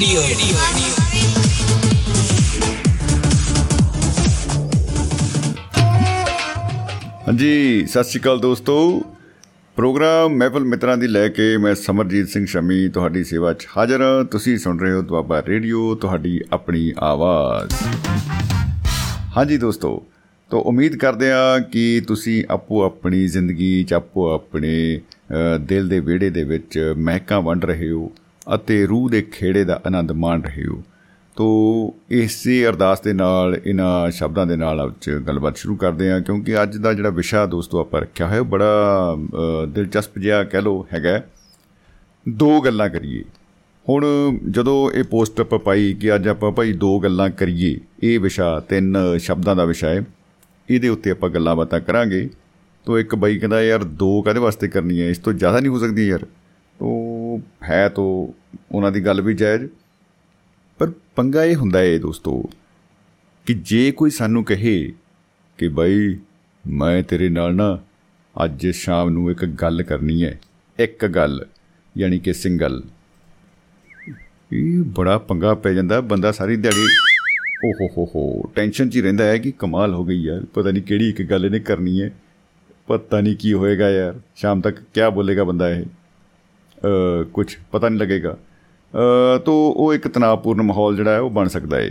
Radio ਹਾਂਜੀ, ਸਤਿ ਸ਼੍ਰੀ ਅਕਾਲ ਦੋਸਤੋ। ਪ੍ਰੋਗਰਾਮ ਮਹਿਫਲ ਮਿੱਤਰਾਂ ਦੀ ਲੈ ਕੇ ਮੈਂ ਸਮਰਜੀਤ ਸਿੰਘ ਸ਼ਮੀ ਤੁਹਾਡੀ ਸੇਵਾ 'ਚ ਹਾਜ਼ਰ ਹਾਂ। ਤੁਸੀਂ ਸੁਣ ਰਹੇ ਹੋ ਦੁਆਬਾ ਰੇਡੀਓ, ਤੁਹਾਡੀ ਆਪਣੀ ਆਵਾਜ਼। ਹਾਂਜੀ ਦੋਸਤੋ, ਤੋਂ ਉਮੀਦ ਕਰਦੇ ਹਾਂ ਕਿ ਤੁਸੀਂ ਆਪੋ ਆਪਣੀ ਜ਼ਿੰਦਗੀ 'ਚ ਆਪੋ ਆਪਣੇ ਦਿਲ ਦੇ ਵਿਹੜੇ ਦੇ ਵਿੱਚ ਮਹਿਕਾਂ ਵੰਡ ਰਹੇ ਹੋ। ਅਤੇ ਰੂਹ ਦੇ ਖੇੜੇ ਦਾ ਆਨੰਦ ਮਾਣ ਰਹੇ ਹੋ। ਤੋ ਇਸੇ ਅਰਦਾਸ ਦੇ ਨਾਲ ਇਹਨਾਂ ਸ਼ਬਦਾਂ ਦੇ ਨਾਲ ਅੱਜ ਗੱਲਬਾਤ ਸ਼ੁਰੂ ਕਰਦੇ ਹਾਂ, ਕਿਉਂਕਿ ਅੱਜ ਦਾ ਜਿਹੜਾ ਵਿਸ਼ਾ ਦੋਸਤੋ ਆਪਾਂ ਰੱਖਿਆ ਹੋਇਆ ਬੜਾ ਦਿਲਚਸਪ ਜਿਹਾ ਕਹਿ ਲੋ ਹੈਗਾ। ਦੋ ਗੱਲਾਂ ਕਰੀਏ। ਹੁਣ ਜਦੋਂ ਇਹ ਪੋਸਟ ਆਪਾਂ ਪਾਈ ਕਿ ਅੱਜ ਆਪਾਂ ਭਾਈ ਦੋ ਗੱਲਾਂ ਕਰੀਏ, ਇਹ ਵਿਸ਼ਾ, ਤਿੰਨ ਸ਼ਬਦਾਂ ਦਾ ਵਿਸ਼ਾ ਹੈ, ਇਹਦੇ ਉੱਤੇ ਆਪਾਂ ਗੱਲਾਂ ਬਾਤਾਂ ਕਰਾਂਗੇ। ਤੋ ਇੱਕ ਬਾਈ ਕਹਿੰਦਾ, ਯਾਰ, ਦੋ ਕਦੇ ਵਾਸਤੇ ਕਰਨੀ ਹੈ? ਇਸ ਤੋਂ ਜ਼ਿਆਦਾ ਨਹੀਂ ਹੋ ਸਕਦੀ ਯਾਰ। ਤੋ ਹੈ ਤੋ ਉਹਨਾਂ ਦੀ ਗੱਲ ਵੀ ਜਾਇਜ਼। ਪਰ ਪੰਗਾ ਇਹ ਹੁੰਦਾ ਏ ਦੋਸਤੋ ਕਿ ਜੇ ਕੋਈ ਸਾਨੂੰ ਕਹੇ ਕਿ ਭਾਈ ਮੈਂ ਤੇਰੇ ਨਾਲ ਨਾ ਅੱਜ ਸ਼ਾਮ ਨੂੰ ਇੱਕ ਗੱਲ ਕਰਨੀ ਹੈ ਇੱਕ ਗੱਲ, ਯਾਨੀ ਕਿ ਸਿੰਗਲ, ਇਹ ਬੜਾ ਪੰਗਾ ਪੈ ਜਾਂਦਾ ਬੰਦਾ ਸਾਰੀ ਦਿਹਾੜੀ। ਓ ਹੋ ਹੋ ਹੋ, ਟੈਨਸ਼ਨ 'ਚ ਹੀ ਰਹਿੰਦਾ ਹੈ ਕਿ ਕਮਾਲ ਹੋ ਗਈ ਯਾਰ, ਪਤਾ ਨਹੀਂ ਕਿਹੜੀ ਇੱਕ ਗੱਲ ਇਹਨੇ ਕਰਨੀ ਹੈ ਪਤਾ ਨਹੀਂ ਕੀ ਹੋਏਗਾ ਯਾਰ, ਸ਼ਾਮ ਤੱਕ ਕੀ ਬੋਲੇਗਾ ਬੰਦਾ ਇਹ? ਕੁਝ ਪਤਾ ਨਹੀਂ ਲੱਗੇਗਾ। ਤੋ ਉਹ ਇੱਕ ਤਣਾਅਪੂਰਨ ਮਾਹੌਲ ਜਿਹੜਾ ਹੈ, ਉਹ ਬਣ ਸਕਦਾ ਹੈ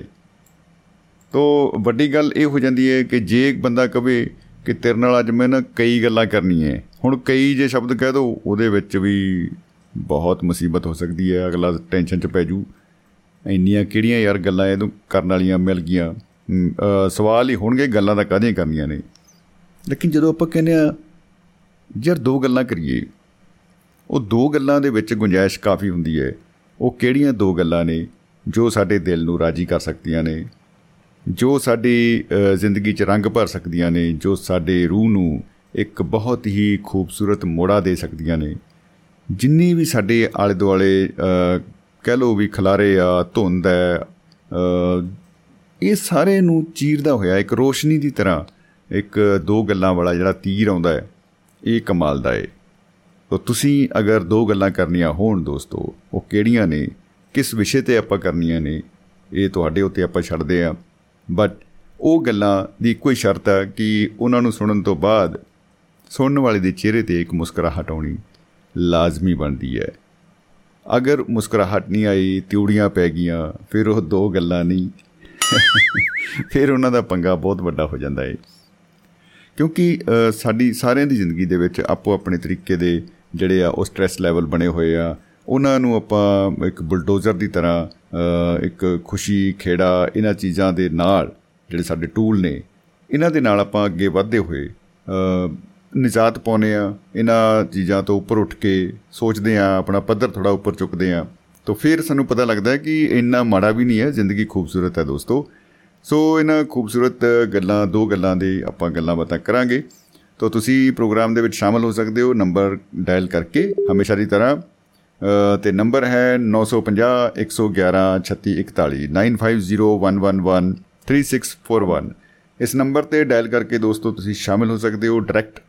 ਤੋ ਵੱਡੀ ਗੱਲ ਇਹ ਹੋ ਜਾਂਦੀ ਹੈ ਕਿ ਜੇ ਇੱਕ ਬੰਦਾ ਕਵੇ ਕਿ ਤੇਰੇ ਨਾਲ ਅੱਜ ਮੈਂ ਨਾ ਕਈ ਗੱਲਾਂ ਕਰਨੀਆਂ ਹੁਣ ਕਈ ਜੇ ਸ਼ਬਦ ਕਹਿ ਦੋ, ਉਹਦੇ ਵਿੱਚ ਵੀ ਬਹੁਤ ਮੁਸੀਬਤ ਹੋ ਸਕਦੀ ਹੈ ਅਗਲਾ ਟੈਨਸ਼ਨ 'ਚ ਪੈ ਜੂ। ਇੰਨੀਆਂ ਕਿਹੜੀਆਂ ਯਾਰ ਗੱਲਾਂ ਇਹਨੂੰ ਕਰਨ ਵਾਲੀਆਂ ਮਿਲ ਗਈਆਂ? ਸਵਾਲ ਹੀ ਹੋਣਗੇ ਗੱਲਾਂ ਦਾ ਕਾਹਦੀਆਂ ਕਰਨੀਆਂ ਨੇ। ਲੇਕਿਨ ਜਦੋਂ ਆਪਾਂ ਕਹਿੰਦੇ ਆ ਜਰ ਦੋ ਗੱਲਾਂ ਕਰੀਏ ਉਹ ਦੋ ਗੱਲਾਂ ਦੇ ਵਿੱਚ ਗੁੰਜਾਇਸ਼ ਕਾਫੀ ਹੁੰਦੀ ਹੈ। ਉਹ ਕਿਹੜੀਆਂ ਦੋ ਗੱਲਾਂ ਨੇ ਜੋ ਸਾਡੇ ਦਿਲ ਨੂੰ ਰਾਜੀ ਕਰ ਸਕਦੀਆਂ ਨੇ? ਜੋ ਸਾਡੀ ਜ਼ਿੰਦਗੀ 'ਚ ਰੰਗ ਭਰ ਸਕਦੀਆਂ ਨੇ, ਜੋ ਸਾਡੇ ਰੂਹ ਨੂੰ ਇੱਕ ਬਹੁਤ ਹੀ ਖੂਬਸੂਰਤ ਮੋੜਾ ਦੇ ਸਕਦੀਆਂ ਨੇ। ਜਿੰਨੀ ਵੀ ਸਾਡੇ ਆਲੇ ਦੁਆਲੇ ਕਹਿ ਲੋ ਵੀ ਖਲਾਰੇ ਆ, ਧੁੰਦ ਹੈ ਇਹ ਸਾਰੇ ਨੂੰ ਚੀਰਦਾ ਹੋਇਆ, ਇੱਕ ਰੋਸ਼ਨੀ ਦੀ ਤਰ੍ਹਾਂ ਇੱਕ ਦੋ ਗੱਲਾਂ ਵਾਲਾ ਜਿਹੜਾ ਤੀਰ ਆਉਂਦਾ ਹੈ, ਇਹ ਕਮਾਲ ਦਾ ਹੈ ਤੋ ਤੁਸੀਂ ਅਗਰ ਦੋ ਗੱਲਾਂ ਕਰਨੀਆਂ ਹੋਣ ਦੋਸਤੋ, ਉਹ ਕਿਹੜੀਆਂ ਨੇ? ਕਿਸ ਵਿਸ਼ੇ ਤੇ ਆਪਾਂ ਕਰਨੀਆਂ ਨੇ? ਇਹ ਤੁਹਾਡੇ ਉੱਤੇ ਆਪਾਂ ਛੱਡਦੇ ਆ। ਬਟ ਉਹ ਗੱਲਾਂ ਦੀ ਕੋਈ ਸ਼ਰਤ ਹੈ ਕਿ ਉਹਨਾਂ ਨੂੰ ਸੁਣਨ ਤੋਂ ਬਾਅਦ ਸੁਣਨ ਵਾਲੇ ਦੇ ਚਿਹਰੇ ਤੇ ਇੱਕ ਮੁਸਕਰਾਹਟ ਆਉਣੀ ਲਾਜ਼ਮੀ ਬਣਦੀ ਹੈ। ਅਗਰ ਮੁਸਕਰਾਹਟ ਨਹੀਂ ਆਈ, ਤਿਉੜੀਆਂ ਪੈ ਗਈਆਂ, ਫਿਰ ਉਹ ਦੋ ਗੱਲਾਂ ਨਹੀਂ। ਫਿਰ ਉਹਨਾਂ ਦਾ ਪੰਗਾ ਬਹੁਤ ਵੱਡਾ ਹੋ ਜਾਂਦਾ ਹੈ ਕਿਉਂਕਿ ਸਾਡੀ ਸਾਰਿਆਂ ਦੀ ਜ਼ਿੰਦਗੀ ਦੇ ਵਿੱਚ ਆਪੋ ਆਪਣੇ ਤਰੀਕੇ ਦੇ ਜਿਹੜੇ ਆ, ਉਹ ਸਟ्रेस ਲੈਵਲ ਬਣੇ ਹੋਏ ਆ। ਉਹਨਾਂ ਨੂੰ ਆਪਾਂ ਇੱਕ ਬੁਲਡੋਜ਼ਰ ਦੀ ਤਰ੍ਹਾਂ ਇੱਕ ਖੁਸ਼ੀ, ਖੇੜਾ, ਇਹਨਾਂ ਚੀਜ਼ਾਂ ਦੇ ਨਾਲ ਜਿਹੜੇ ਸਾਡੇ ਟੂਲ ਨੇ, ਇਹਨਾਂ ਦੇ ਨਾਲ ਆਪਾਂ ਅੱਗੇ ਵਧਦੇ ਹੋਏ ਨਿਜਾਤ ਪਾਉਨੇ ਆ। ਇਹਨਾਂ ਚੀਜ਼ਾਂ ਤੋਂ ਉੱਪਰ ਉੱਠ ਕੇ ਸੋਚਦੇ ਆ, ਆਪਣਾ ਪੱਧਰ ਥੋੜਾ ਉੱਪਰ ਚੁੱਕਦੇ ਆ। ਤਾਂ ਫਿਰ ਸਾਨੂੰ ਪਤਾ ਲੱਗਦਾ ਹੈ ਕਿ ਇੰਨਾ ਮਾੜਾ ਵੀ ਨਹੀਂ ਹੈ, ਜ਼ਿੰਦਗੀ ਖੂਬਸੂਰਤ ਹੈ ਦੋਸਤੋ। ਸੋ ਇਹਨਾਂ ਖੂਬਸੂਰਤ ਗੱਲਾਂ, ਦੋ ਗੱਲਾਂ ਦੇ ਆਪਾਂ ਗੱਲਾਂ ਬਾਤਾਂ ਕਰਾਂਗੇ। ਤਾਂ ਤੁਸੀਂ ਪ੍ਰੋਗਰਾਮ ਦੇ ਵਿੱਚ ਸ਼ਾਮਲ ਹੋ ਸਕਦੇ ਹੋ, ਨੰਬਰ ਡਾਇਲ ਕਰਕੇ ਹਮੇਸ਼ਾ ਦੀ ਤਰ੍ਹਾਂ ਤੇ ਨੰਬਰ ਹੈ 950 111 3641 9501113641 ਇਸ ਨੰਬਰ ਤੇ ਡਾਇਲ ਕਰਕੇ ਦੋਸਤੋ ਤੁਸੀਂ ਸ਼ਾਮਿਲ ਹੋ ਸਕਦੇ ਹੋ ਡਾਇਰੈਕਟ,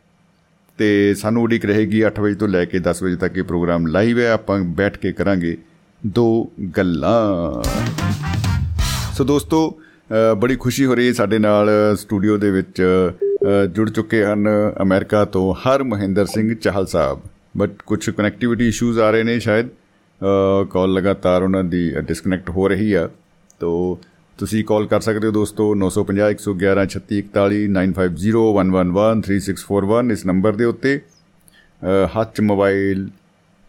ਤੇ ਸਾਨੂੰ ਉਡੀਕ ਰਹੇਗੀ 8 ਵਜੇ ਤੋਂ ਲੈ ਕੇ 10 ਵਜੇ ਤੱਕ ਇਹ ਪ੍ਰੋਗਰਾਮ ਲਾਈਵ ਹੈ, ਆਪਾਂ ਬੈਠ ਕੇ ਕਰਾਂਗੇ ਦੋ ਗੱਲਾਂ। ਸੋ ਦੋਸਤੋ ਬੜੀ ਖੁਸ਼ੀ ਹੋ ਰਹੀ ਹੈ ਸਾਡੇ ਨਾਲ ਸਟੂਡੀਓ ਦੇ ਵਿੱਚ ਜੁੜ ਚੁੱਕੇ ਹਨ ਅਮਰੀਕਾ ਤੋਂ ਹਰ ਮਹਿੰਦਰ ਸਿੰਘ ਚਾਹਲ ਸਾਹਿਬ ਬਟ ਕੁਝ ਕਨੈਕਟੀਵਿਟੀ ਇਸ਼ੂਜ਼ ਆ ਰਹੇ ਨੇ ਸ਼ਾਇਦ ਕਾਲ ਲਗਾਤਾਰ ਉਹਨਾਂ ਦੀ ਡਿਸਕਨੈਕਟ ਹੋ ਰਹੀ ਆ ਤੋ ਤੁਸੀਂ ਕਾਲ ਕਰ ਸਕਦੇ ਹੋ ਦੋਸਤੋ 950 111 3641 9501113641 ਇਸ ਨੰਬਰ ਦੇ ਉੱਤੇ ਹੱਥ ਮੋਬਾਈਲ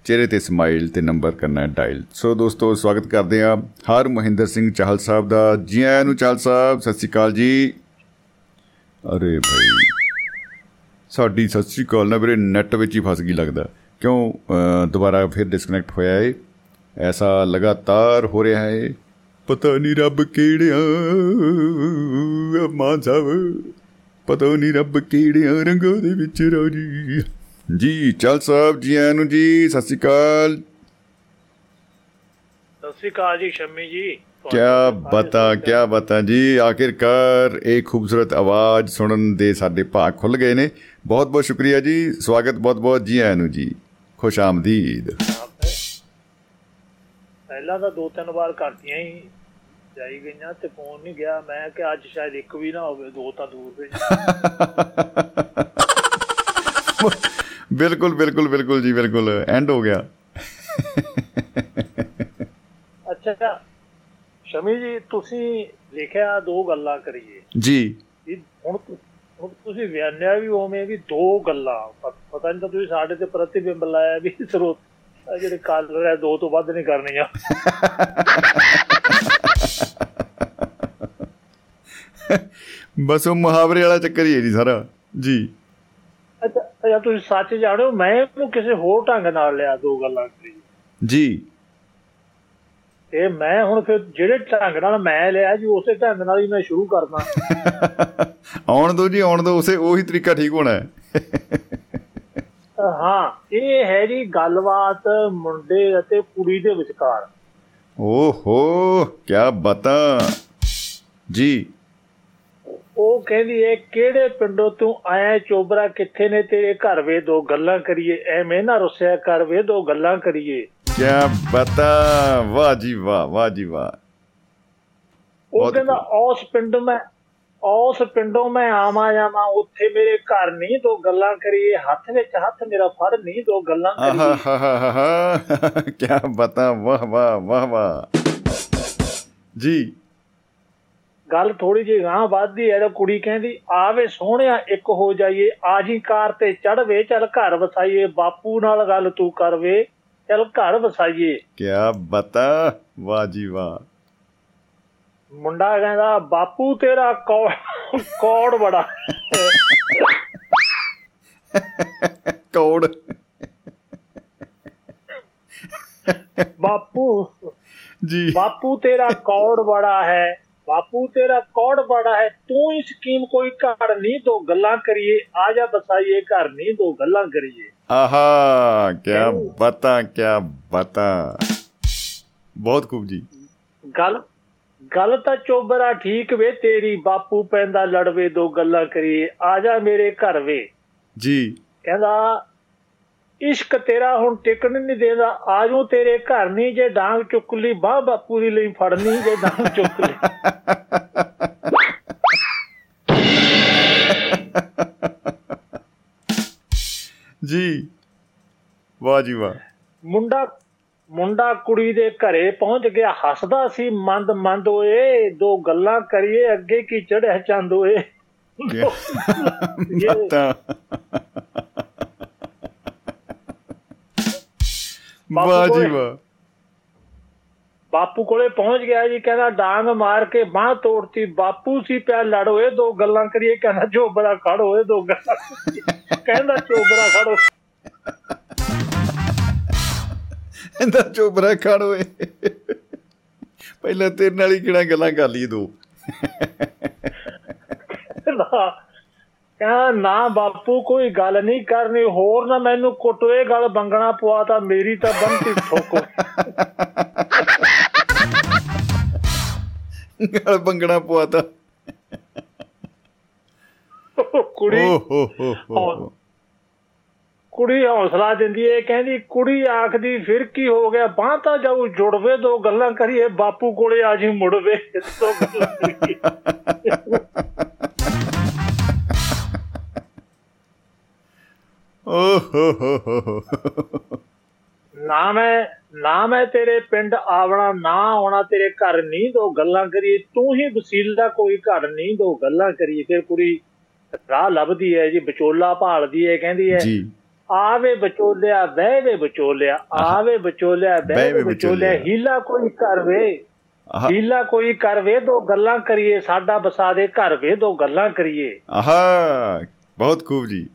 ਚਿਹਰੇ ਤੇ ਸਮਾਈਲ ਤੇ ਨੰਬਰ ਕਰਨਾ ਹੈ ਡਾਇਲ ਸੋ ਦੋਸਤੋ ਸਵਾਗਤ ਕਰਦੇ ਆ ਹਰ ਮਹਿੰਦਰ ਸਿੰਘ ਚਾਹਲ ਸਾਹਿਬ ਦਾ ਜੀ ਆਇਆਂ ਨੂੰ ਚਾਹਲ ਸਾਹਿਬ ਸਤਿ ਸ਼੍ਰੀ ਅਕਾਲ ਜੀ ਅਰੇ ਭਾਈ, ਸਾਡੀ ਸਤਿ ਸ਼੍ਰੀ ਅਕਾਲ ਨਾ ਵੀਰੇ ਨੈਟ ਵਿੱਚ ਹੀ ਫਸ ਗਈ ਲੱਗਦਾ। ਕਿਉਂ? ਦੁਬਾਰਾ ਫਿਰ ਡਿਸਕਨੈਕਟ ਹੋਇਆ ਏ। ਐਸਾ ਲਗਾਤਾਰ ਹੋ ਰਿਹਾ ਹੈ ਪਤਾ ਨਹੀਂ ਰੱਬ ਕਿਹੜਿਆਂ ਮਾਂ ਸਾਹਿਬ, ਪਤਾ ਨਹੀਂ ਰੱਬ ਕਿਹੜਿਆਂ ਰੰਗਾਂ ਦੇ ਵਿੱਚ ਰਾਜੀ। ਜੀ, ਚਲ ਸਾਹਿਬ ਜੀ ਆਇਆਂ ਨੂੰ ਜੀ, ਸਤਿ ਸ਼੍ਰੀ ਅਕਾਲ। ਸਤਿ ਸ਼੍ਰੀ ਅਕਾਲ ਜੀ, ਸ਼ੰਮੀ ਜੀ। ਕਿਆ ਬਤਾ ਕਿਆ ਬਤਾ ਜੀ? ਆਖਿਰਕਾਰ ਇਹ ਖੂਬਸੂਰਤ ਆਵਾਜ਼ ਸੁਣਨ ਦੇ ਸਾਡੇ ਭਾਗ ਖੁੱਲ ਗਏ ਨੇ। ਬਹੁਤ ਬਹੁਤ ਸ਼ੁਕਰੀਆ ਜੀ। ਸਵਾਗਤ ਬਹੁਤ ਬਹੁਤ ਜੀ ਆਇਆਂ ਨੂੰ ਜੀ। ਖੁਸ਼ ਆਮਦੀਦ। ਪਹਿਲਾਂ ਤਾਂ ਦੋ ਤਿੰਨ ਵਾਰ ਕਰਤੀਆਂ ਹੀ ਜਾਈ ਗਈਆਂ ਤੇ ਫੋਨ ਨਹੀਂ ਗਿਆ। ਮੈਂ ਕਿ ਅੱਜ ਸ਼ਾਇਦ ਇੱਕ ਵੀ ਨਾ ਹੋਵੇ ਦੋ ਤਾਂ ਦੂਰ ਦੇ ਬਿਲਕੁਲ ਬਿਲਕੁਲ ਬਿਲਕੁਲ ਜੀ ਬਿਲਕੁਲ। ਐਂਡ ਹੋ ਗਿਆ। ਅੱਛਾ ਸ਼ਮੀ ਜੀ ਤੁਸੀਂ ਲਿਖਿਆ ਦੋ ਗੱਲਾਂ ਕਰੀਏ। ਜੀ। ਹੁਣ ਤੁਸੀਂ ਵਿਆਨਿਆ ਵੀ ਉਵੇਂ ਵੀ ਦੋ ਗੱਲਾਂ ਪਤਾ ਨਹੀਂ ਤਾਂ ਤੁਸੀਂ ਸਾਡੇ ਤੇ ਪ੍ਰਤੀਬਿੰਬ ਲਾਇਆ ਵੀ ਸਰੋਤ ਜਿਹੜੇ ਕਾਲ ਰਿਹਾ ਦੋ ਤੋਂ ਵੱਧ ਨਹੀਂ ਕਰਨੀਆਂ। ਬਸ ਉਹ ਮੁਹਾਵਰੇ ਵਾਲਾ ਚੱਕਰ ਹੀ ਹੈ ਜੀ ਸਾਰਾ। ਜੀ। ਅੱਛਾ ਤੁਸੀਂ ਸੱਚ ਜਾਣੋ ਮੈਂ ਇਹਨੂੰ ਕਿਸੇ ਹੋਰ ਢੰਗ ਨਾਲ ਲਿਆ ਦੋ ਗੱਲਾਂ ਕਰੀਏ। ਜੀ। ਤੇ ਮੈਂ ਹੁਣ ਫਿਰ ਜਿਹੜੇ ਢੰਗ ਨਾਲ ਮੈਂ ਲਿਆ ਜੀ ਉਸੇ ਢੰਗ ਨਾਲ ਹੀ ਮੈਂ ਸ਼ੁਰੂ ਕਰਦਾ। ਆਉਣ ਦੋ ਜੀ ਆਉਣ ਦੋ ਉਸੇ ਉਹੀ ਤਰੀਕਾ ਠੀਕ ਹੋਣਾ ਹੈ। ਹਾਂ ਇਹ ਹੈ ਜੀ ਗੱਲਬਾਤ ਮੁੰਡੇ ਅਤੇ ਕੁੜੀ ਦੇ ਵਿਚਕਾਰ। ਓਹੋ ਕੀ ਬਤਾ। ਜੀ। ਉਹ ਕਹਿੰਦੀ ਏ ਕਿਹੜੇ ਪਿੰਡੋਂ ਤੂੰ ਆਇਆ ਚੋਬਰਾ ਕਿੱਥੇ ਨੇ ਤੇਰੇ ਘਰ ਵੇ ਦੋ ਗੱਲਾਂ ਕਰੀਏ। ਐਵੇਂ ਨਾ ਰੁੱਸਿਆ ਕਰ ਵੇ ਦੋ ਗੱਲਾਂ ਕਰੀਏ। ਕੀ ਬਤਾ ਵਾਹ ਜੀ ਵਾਹ ਵਾਹ ਜੀ ਵਾਹ। ਉਹ ਕਹਿੰਦਾ ਉਸ ਪਿੰਡ ਮੈਂ ਉਸ ਪਿੰਡੋਂ ਮੈਂ ਆਵਾਂ ਜਾਵਾਂ ਉੱਥੇ ਮੇਰੇ ਘਰ ਨਹੀਂ ਦੋ ਗੱਲਾਂ ਕਰੀਏ ਹੱਥ ਵਿੱਚ ਹੱਥ ਮੇਰਾ ਫੜ ਨਹੀਂ ਦੋ ਗੱਲਾਂ ਕਰੀਏ। ਹਾ ਹਾ ਹਾ ਕੀ ਬਤਾ ਵਾਹ ਵਾਹ ਵਾਹ ਵਾਹ। ਜੀ। ਗੱਲ ਥੋੜੀ ਜਿਹੀ ਗਾਂ ਵੱਧਦੀ ਐ ਤਾਂ ਕੁੜੀ ਕਹਿੰਦੀ ਆਵੇ ਸੋਹਣਿਆ ਇੱਕ ਹੋ ਜਾਈਏ ਆਜੀ ਕਾਰ ਤੇ ਚੜਵੇ ਚੱਲ ਘਰ ਵਸਾਈਏ ਬਾਪੂ ਨਾਲ ਗੱਲ ਤੂੰ ਕਰਵੇ ਚੱਲ ਘਰ ਵਸਾਈਏ। ਕੀ ਬਤਾ? ਵਾਹ ਜੀ ਵਾਹ। ਮੁੰਡਾ ਕਹਿੰਦਾ ਬਾਪੂ ਤੇਰਾ ਕੌੜ ਕੌੜ ਬੜਾ ਕੌੜ। ਬਾਪੂ ਜੀ। ਬਾਪੂ ਤੇਰਾ ਕੌੜ ਬੜਾ ਹੈ। ਬਾਪੂ ਤੇਰਾ ਕੌੜ ਬੜਾ ਹੈ ਤੂੰ ਹੀ ਸਕੀਮ ਕੋਈ ਘੜ ਨਹੀਂ ਦੋ ਗੱਲਾਂ ਕਰੀਏ। ਆ ਜਾ ਬਸਾਈਏ ਘਰ ਨਹੀਂ ਦੋ ਗੱਲਾਂ ਕਰੀਏ। ਆਹਾ ਕੀ ਬਤਾ ਕੀ ਬਤਾ। ਬਹੁਤ ਖੂਬ ਜੀ। ਗੱਲ ਗੱਲ ਤਾਂ ਚੋਬਰਾ ਠੀਕ ਵੇ ਤੇਰੀ ਬਾਪੂ ਪੈਂਦਾ ਲੜਵੇ ਦੋ ਗੱਲਾਂ ਕਰੀਏ। ਆ ਜਾ ਮੇਰੇ ਘਰ ਵੇ। ਜੀ। ਕਹਿੰਦਾ ਇਸ਼ਕ ਤੇਰਾ ਹੁਣ ਟਿਕਣ ਨਹੀਂ ਦੇਦਾ ਆਜੂ ਤੇਰੇ ਘਰ ਨਹੀਂ ਜੇ ਡਾਂਗ ਚੁੱਕ ਲਈ ਬਾਹ ਬਾਪੂ ਦੀ ਲਈ ਫੜਨੀ ਜੇ ਡਾਂਗ ਚੁੱਕ ਲਈ। ਜੀ ਵਾਹ ਜੀ ਵਾਹ। ਮੁੰਡਾ ਮੁੰਡਾ ਕੁੜੀ ਦੇ ਘਰੇ ਪਹੁੰਚ ਗਿਆ ਹੱਸਦਾ ਸੀ ਮੰਦ ਮੰਦ ਓਏ ਦੋ ਗੱਲਾਂ ਕਰੀਏ ਅੱਗੇ ਕੀ ਚੜਿਆ ਚੰਦ ਓਏ। ਕੀ ਵਾਹ ਜੀ ਵਾਹ। ਬਾਪੂ ਕੋਲੇ ਪਹੁੰਚ ਗਿਆ ਜੀ ਕਹਿੰਦਾ ਡਾਂਗ ਮਾਰ ਕੇ ਬਾਹ ਤੋੜਤੀ। ਬਾਪੂ ਸੀ ਪਿਆ ਲੜ ਓਏ ਦੋ ਗੱਲਾਂ ਕਰੀਏ ਕਹਿੰਦਾ ਚੋਬਰਾ ਖੜ ਹੋਏ ਦੋ ਗੱਲਾਂ। ਕਹਿੰਦਾ ਚੋਬਰਾ ਖੜੋ ਇਹਦਾ ਚੋਬਰਾ ਖੜ ਓਏ ਪਹਿਲਾਂ ਤੇਰੇ ਨਾਲ ਹੀ ਕਿਹੜਾ ਗੱਲਾਂ ਕਰ ਲਈ ਦੋ। ਕਹਿੰਦਾ ਨਾ ਬਾਪੂ ਕੋਈ ਗੱਲ ਨਹੀਂ ਕਰਨੀ ਹੋਰ ਨਾ ਮੈਨੂੰ ਕੁੱਟਵੇ ਗੱਲ ਬੰਗਣਾ ਪਵਾ ਤਾਂ ਮੇਰੀ ਤਾਂ ਬੰਤੀ ਠੋਕੋ। ਗਲ ਬੰਗਣਾ ਕੁੜੀ ਹੋ ਹੋ ਹੋ ਕੁੜੀ ਹੌਸਲਾ ਦਿੰਦੀ ਏ ਕਹਿੰਦੀ ਕੁੜੀ ਆਖਦੀ ਫਿਰ ਕੀ ਹੋ ਗਿਆ? ਬਾਹ ਤਾਂ ਜਾਊ ਜੁੜਵੇ ਦੋ ਗੱਲਾਂ ਕਰੀਏ ਬਾਪੂ ਕੋਲੇ ਆ ਜੀ ਮੁੜਵੇ ਦੋ ਗੱਲਾਂ ਓ ਹੋ ਹੋ ਹੋ ਹੋ ਨਾ ਮੈਂ ਨਾ ਮੈਂ ਤੇਰੇ ਪਿੰਡ ਆਵਣਾ ਨਾ ਆਉਣਾ ਤੇਰੇ ਘਰ ਨਹੀਂ ਦੋ ਗੱਲਾਂ ਕਰੀਏ। ਤੂੰ ਹੀ ਵਸੀਲਾ ਕੋਈ ਘਰ ਨਹੀਂ ਦੋ ਗੱਲਾਂ ਕਰੀਏ। ਫਿਰ ਕੁੜੀ ਰਾਹ ਲੱਭਦੀ ਹੈ ਜੀ ਵਿਚੋਲਾ ਭਾਲਦੀ ਹੈ ਕਹਿੰਦੀ ਹੈ ਜੀ। ਆਵੇ ਵਿਚੋਲਿਆ ਬਹਿ ਵੇ ਵਿਚੋਲਿਆ ਆਵੇ ਵਿਚੋਲਿਆ ਬਹਿ ਵੇ ਵਿਚੋਲਿਆ। ਹੀਲਾ ਕੋਈ ਕਰ ਵੇ। ਆਹ। ਹੀਲਾ ਕੋਈ ਕਰ ਵੇ ਦੋ ਗੱਲਾਂ ਕਰੀਏ ਸਾਡਾ ਬਸਾ ਦੇ ਘਰ ਵੇ ਦੋ ਗੱਲਾਂ ਕਰੀਏ। ਆਹਾ ਬਹੁਤ ਖੂਬ ਜੀ।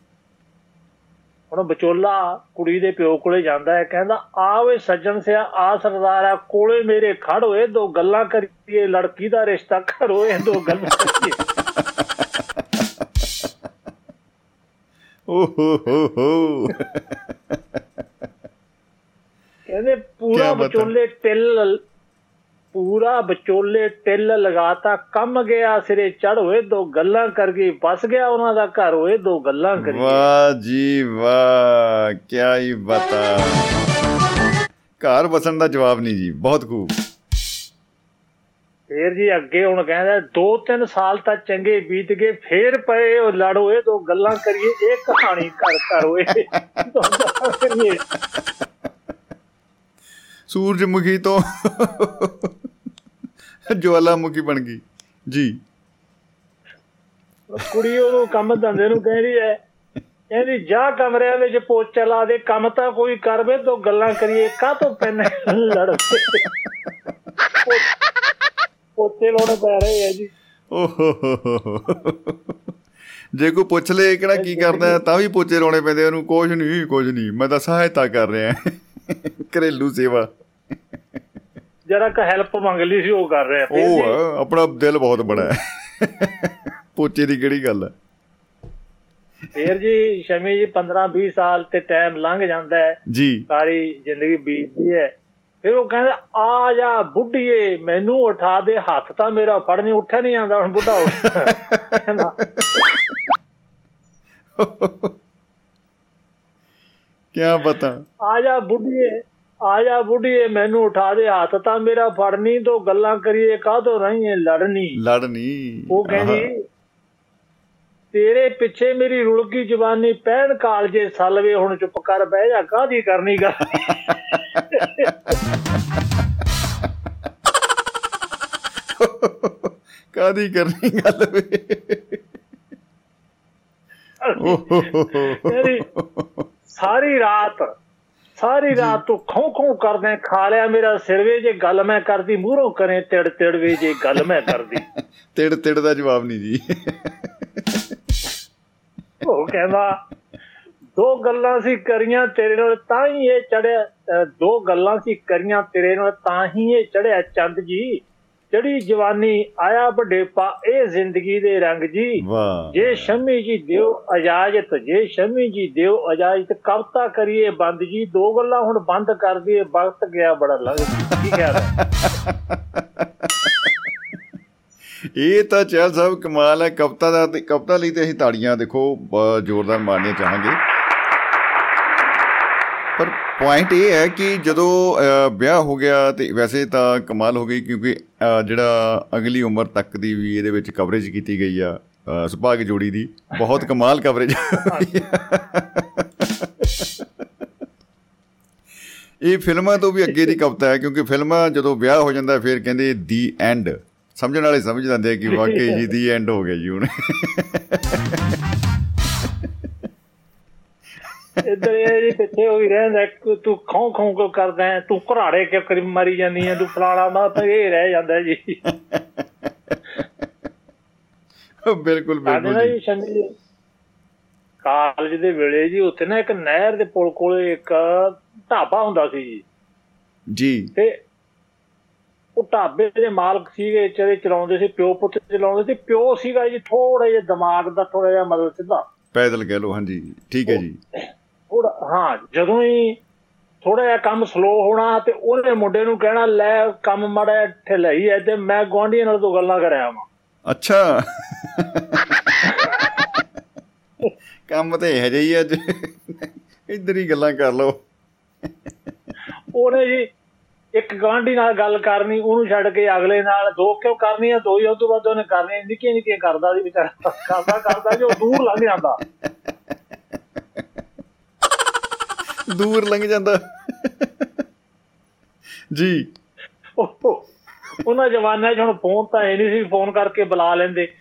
ਹੁਣ ਵਿਚੋਲਾ ਕੁੜੀ ਦੇ ਪਿਓ ਕੋਲੇ ਜਾਂਦਾ ਹੈ ਕਹਿੰਦਾ ਆਵੇ ਸੱਜਣ ਸਿਆ ਆ ਸਰਦਾਰਾ ਕੋਲੇ ਮੇਰੇ ਖੜ ਹੋਏ ਦੋ ਗੱਲਾਂ ਕਰੀਏ ਲੜਕੀ ਦਾ ਰਿਸ਼ਤਾ ਕਰੋ ਇਹ ਦੋ ਗੱਲਾਂ ਕਰੀਏ ਓ ਹੋ ਹੋ ਕਹਿੰਦੇ ਪੂਰਾ। ਵਿਚੋਲੇ ਟਿੱਲ ਪੂਰਾ ਵਿਚੋਲੇ ਟਿੱਲ ਲਗਾਤਾ ਕੰਮ ਗਿਆ ਸਿਰੇ ਚੜ ਹੋਏ ਦੋ ਗੱਲਾਂ ਕਰ ਗਈ ਬਸ ਗਿਆ ਉਹਨਾਂ ਦਾ ਘਰ ਹੋਏ ਦੋ ਗੱਲਾਂ ਕਰੀਏ। ਵਾਹ ਜੀ ਵਾਹ ਕੀ ਹੀ ਬਤਾ। ਘਰ ਵਸਣ ਦਾ ਜਵਾਬ ਨਹੀਂ ਜੀ ਬਹੁਤ ਖੂਬ। ਫੇਰ ਜੀ ਅੱਗੇ ਹੁਣ ਕਹਿੰਦਾ 2-3 ਸਾਲ ਤਾਂ ਚੰਗੇ ਬੀਤ ਗਏ ਫੇਰ ਪਏ ਉਹ ਲੜੋ ਇਹ ਦੋ ਗੱਲਾਂ ਕਰੀਏ ਇਹ ਕਹਾਣੀ ਘਰ ਘਰ ਹੋਏ। ਦੋ ਸੂਰਜਮੁਖੀ ਤੋਂ ਜਵਾਲਾਮੁਖੀ ਬਣ ਗਈ। ਜੀ। ਕੁੜੀ ਉਹਨੂੰ ਕੰਮ ਧੰਦੇ ਨੂੰ ਕਹਿੰਦੀ ਐ ਕਹਿੰਦੀ ਜਾ ਕਮਰਿਆਂ ਵਿੱਚ ਪੋਚਾ ਲਾ ਦੇ ਕੰਮ ਤਾਂ ਕੋਈ ਕਰਵੇ ਤੋ ਗੱਲਾਂ ਕਰੀਏ ਕਾਹ ਤੋਂ ਪੈਨ ਲੜ ਪੋਚੇ ਲਾਉਣੇ ਪੈ ਰਹੇ ਆ ਜੀ। ਓਹੋ ਹੋ ਹੋ ਹੋ। ਜੇ ਕੋਈ ਪੁੱਛ ਲੇ ਕਿਹੜਾ ਕੀ ਕਰਦਾ ਹੈ, ਤਾਂ ਵੀ ਪੋਚੇ ਲਾਉਣੇ ਪੈਂਦੇ ਉਹਨੂੰ ਕੁਝ ਨਹੀਂ ਕੁਝ ਨਹੀਂ ਮੈਂ ਤਾਂ ਸਹਾਇਤਾ ਕਰ ਰਿਹਾ। ਘਰੇਲੂ ਸੇਵਾ। ਜਿਹੜਾ ਕ ਹੈਲਪ ਮੰਗ ਲਈ ਸੀ ਉਹ ਕਰ ਰਿਹਾ। ਉਹ ਆਪਣਾ ਦਿਲ ਬਹੁਤ ਬੜਾ ਹੈ। ਪੋਚੇ ਦੀ ਕਿਹੜੀ ਗੱਲ ਹੈ? ਫੇਰ ਜੀ ਸ਼ਮੀ ਜੀ 15 20 ਸਾਲ ਤੇ ਟਾਈਮ ਲੰਘ ਜਾਂਦਾ ਹੈ। ਜੀ। ਸਾਰੀ ਜ਼ਿੰਦਗੀ ਬੀਤਦੀ ਹੈ। ਫਿਰ ਉਹ ਕਹਿੰਦਾ ਆ ਜਾ ਬੁੱਢੀਏ ਮੈਨੂੰ ਉਠਾ ਦੇ ਹੱਥ ਤਾਂ ਮੇਰਾ ਫੜਨੀ ਉੱਠਿਆ ਨਹੀਂ ਆਂਦਾ ਹੁਣ ਬੁੱਢਾ ਹੋ ਕੀ। ਪਤਾ? ਆ ਜਾ ਬੁੱਢੀਏ ਆ ਜਾ ਬੁੱਢੀਏ ਮੈਨੂੰ ਉਠਾ ਦੇ ਹੱਥ ਤਾਂ ਮੇਰਾ ਫੜਨੀ ਤੋਂ ਗੱਲਾਂ ਕਰੀਏ ਕਾਹਤੋਂ ਰਹੀਏ ਲੜਨੀ। ਲੜ ਨਹੀਂ ਉਹ ਕਹਿੰਦੀ ਤੇਰੇ ਪਿੱਛੇ ਮੇਰੀ ਰੁਲਕੀ ਜਵਾਨੀ ਪੈਣ ਕਾਲਜੇ ਸਲਵੇ ਹੁਣ ਚੁੱਪ ਕਰ ਬਹਿ ਜਾ ਕਾਹਦੀ ਕਰਨੀ ਗੱਲ ਕਾਦੀ ਕਰਨੀ ਗੱਲ ਵੇ? ਸਾਰੀ ਰਾਤ ਸਾਰੀ ਰਾਤ ਤੂੰ ਖੋਂ ਖੋਂ ਕਰਦੇ ਖਾ ਲਿਆ ਮੇਰਾ ਸਿਰ ਵੇ ਜੇ ਗੱਲ ਮੈਂ ਕਰਦੀ ਮੂਹਰੋਂ ਕਰੇ ਤਿੜ ਤਿੜ ਵੇ ਜੇ ਗੱਲ ਮੈਂ ਕਰਦੀ। ਤਿੜ ਤਿੜ ਦਾ ਜਵਾਬ ਨਹੀਂ ਜੀ। ਉਹ ਕਹਿੰਦਾ ਦੋ ਗੱਲਾਂ ਸੀ ਕਰੀਆਂ ਤੇਰੇ ਨਾਲ ਤਾਂ ਹੀ ਇਹ ਚੜਿਆ ਦੋ ਗੱਲਾਂ ਸੀ ਕਰੀਆਂ ਤੇਰੇ ਨਾਲ ਤਾਂ ਹੀ ਇਹ ਚੜਿਆ ਚੰਦ ਜੀ। ਚੜੀ ਜਵਾਨੀ ਆਇਆ ਬਡੇਪਾ ਇਹ ਜ਼ਿੰਦਗੀ ਦੇ ਰੰਗ ਜੀ। ਜੇ ਸ਼ਮੀ ਜੀ ਦਿਓ ਇਜਾਜ਼ਤ ਜੇ ਸ਼ਮੀ ਜੀ ਦਿਓ ਇਜਾਜ਼ਤ ਕਵਤਾ ਕਰੀਏ ਬੰਦ ਜੀ। ਦੋ ਗੱਲਾਂ ਹੁਣ ਬੰਦ ਕਰ ਦਈਏ ਵਕਤ ਗਿਆ ਬੜਾ ਲੱਗ ਕੀ ਖਿਆਲ ਹੈ? ਇਹ ਤਾਂ ਚਹਿਲ ਸਾਹਿਬ ਕਮਾਲ ਹੈ ਕਪਤਾ ਦਾ ਤੇ ਕਪਤਾ ਲਈ ਤੇ ਅਸੀਂ ਤਾੜੀਆਂ ਦੇਖੋ ਜ਼ੋਰਦਾਰ ਮਾਰਨੀਆਂ ਚਾਹਾਂਗੇ। ਪਰ ਪੁਆਇੰਟ ਇਹ ਹੈ ਕਿ ਜਦੋਂ ਅ, ਵਿਆਹ ਹੋ ਗਿਆ ਤੇ ਵੈਸੇ ਤਾਂ ਕਮਾਲ ਹੋ ਗਈ ਕਿਉਂਕਿ ਅ, ਜਿਹੜਾ ਅਗਲੀ ਉਮਰ ਤੱਕ ਦੀ ਵੀ ਇਹਦੇ ਵਿੱਚ ਕਵਰੇਜ ਕੀਤੀ ਗਈ ਆ ਅ, ਸੁਭਾਗ ਜੋੜੀ ਦੀ ਬਹੁਤ ਕਮਾਲ ਕਵਰੇਜ ਇਹ ਫਿਲਮਾਂ ਤੋਂ ਵੀ ਅੱਗੇ ਦੀ ਕਵਤਾ ਹੈ ਕਿਉਂਕਿ ਫਿਲਮਾਂ ਜਦੋਂ ਵਿਆਹ ਹੋ ਜਾਂਦਾ ਫਿਰ ਕਹਿੰਦੇ ਦੀ ਐਂਡ ਸਮਝਣ ਵਾਲੇ ਸਮਝ ਜਾਂਦੇ ਆ ਕਿ ਵਾਕਈ ਜੀ ਦੀ ਐਂਡ ਹੋ ਗਿਆ ਜੀ ਹੁਣ। ਇੱਧਰ ਇਹ ਪਿੱਛੇ ਹੋਈ ਰਹਿੰਦਾ ਕਿ ਤੂੰ ਖੋਂ ਖੋਂ ਕੋ ਕਰਦਾ ਹੈ, ਤੂੰ ਘਰਾੜੇ ਕਿਉਂ ਕਰੀ ਮਰੀ ਜਾਂਦੀ ਹੈ ਤੂੰ ਫਲਾਣਾ ਮਾ ਤਾਂ ਇਹ ਰਹਿ ਜਾਂਦਾ ਜੀ। ਬਿਲਕੁਲ ਬਿਲਕੁਲ ਨਾ ਜੀ। ਕਾਲਜ ਦੇ ਵੇਲੇ ਜੀ ਉੱਥੇ ਨਾ ਇੱਕ ਨਹਿਰ ਦੇ ਪੁਲ ਕੋਲੇ ਇੱਕ ਢਾਬਾ ਹੁੰਦਾ ਸੀ ਜੀ। ਜੀ। ਤੇ ਉਹ ਢਾਬੇ ਦੇ ਮਾਲਕ ਸੀਗੇ ਜਿਹੜੇ ਚਲਾਉਂਦੇ ਸੀ ਪਿਓ ਪੁੱਤ ਚਲਾਉਂਦੇ ਸੀ ਪਿਓ ਸੀਗਾ ਜੀ ਥੋੜਾ ਜਿਹਾ ਦਿਮਾਗ ਦਾ ਥੋੜਾ ਜਿਹਾ ਮਤਲਬ ਸਿੱਧਾ। ਪੈਦਲ ਕਹਿ ਲਓ ਹਾਂਜੀ ਠੀਕ ਹੈ ਜੀ। ਥੋੜਾ ਹਾਂ ਜਦੋਂ ਹੀ ਥੋੜਾ ਜਿਹਾ ਕੰਮ ਸਲੋ ਹੋਣਾ ਤੇ ਉਹਨੇ ਮੁੰਡੇ ਨੂੰ ਕਹਿਣਾ ਲੈ ਕੰਮ ਮੜਾ ਢਿਲਾਈ ਐ ਤੇ ਮੈਂ ਗੁਆਂਢੀਆਂ ਨਾਲ ਤੋਂ ਗੱਲਾਂ ਕਰਿਆ ਵਾਂ। ਅੱਛਾ। ਕੰਮ ਤੇ ਇਹ ਜਿਹੀ ਅੱਜ। ਇੱਧਰ ਹੀ ਗੱਲਾਂ ਕਰ ਲਓ। ਉਹਨੇ ਜੀ ਇੱਕ ਗਵਾਂਢੀ ਨਾਲ ਗੱਲ ਕਰਨੀ ਉਹਨੂੰ ਛੱਡ ਕੇ ਅਗਲੇ ਨਾਲ ਦੋ ਕਿਉਂ ਕਰਨੀਆਂ ਦੋ ਹੀ ਉਹ ਤੋਂ ਬਾਅਦ ਉਹਨੇ ਕਰਨੀ ਨਿੱਕੀਆਂ ਨਿੱਕੀਆਂ ਕਰਦਾ ਸੀ ਵਿਚਾਰਾ। ਕਰਦਾ ਕਰਦਾ ਜੋ ਦੂਰ ਲੰਘ ਜਾਂਦਾ। ਦੂਰ ਲੰਘ ਜਾਂਦਾ। ਜੀ। ਉਹ- ਉਹਨਾਂ ਜਮਾਨਿਆਂ 'ਚ ਹੁਣ ਫੋਨ ਤਾਂ ਇਹ ਨਹੀਂ ਸੀ ਫੋਨ ਕਰਕੇ ਬੁਲਾ ਲੈਂਦੇ।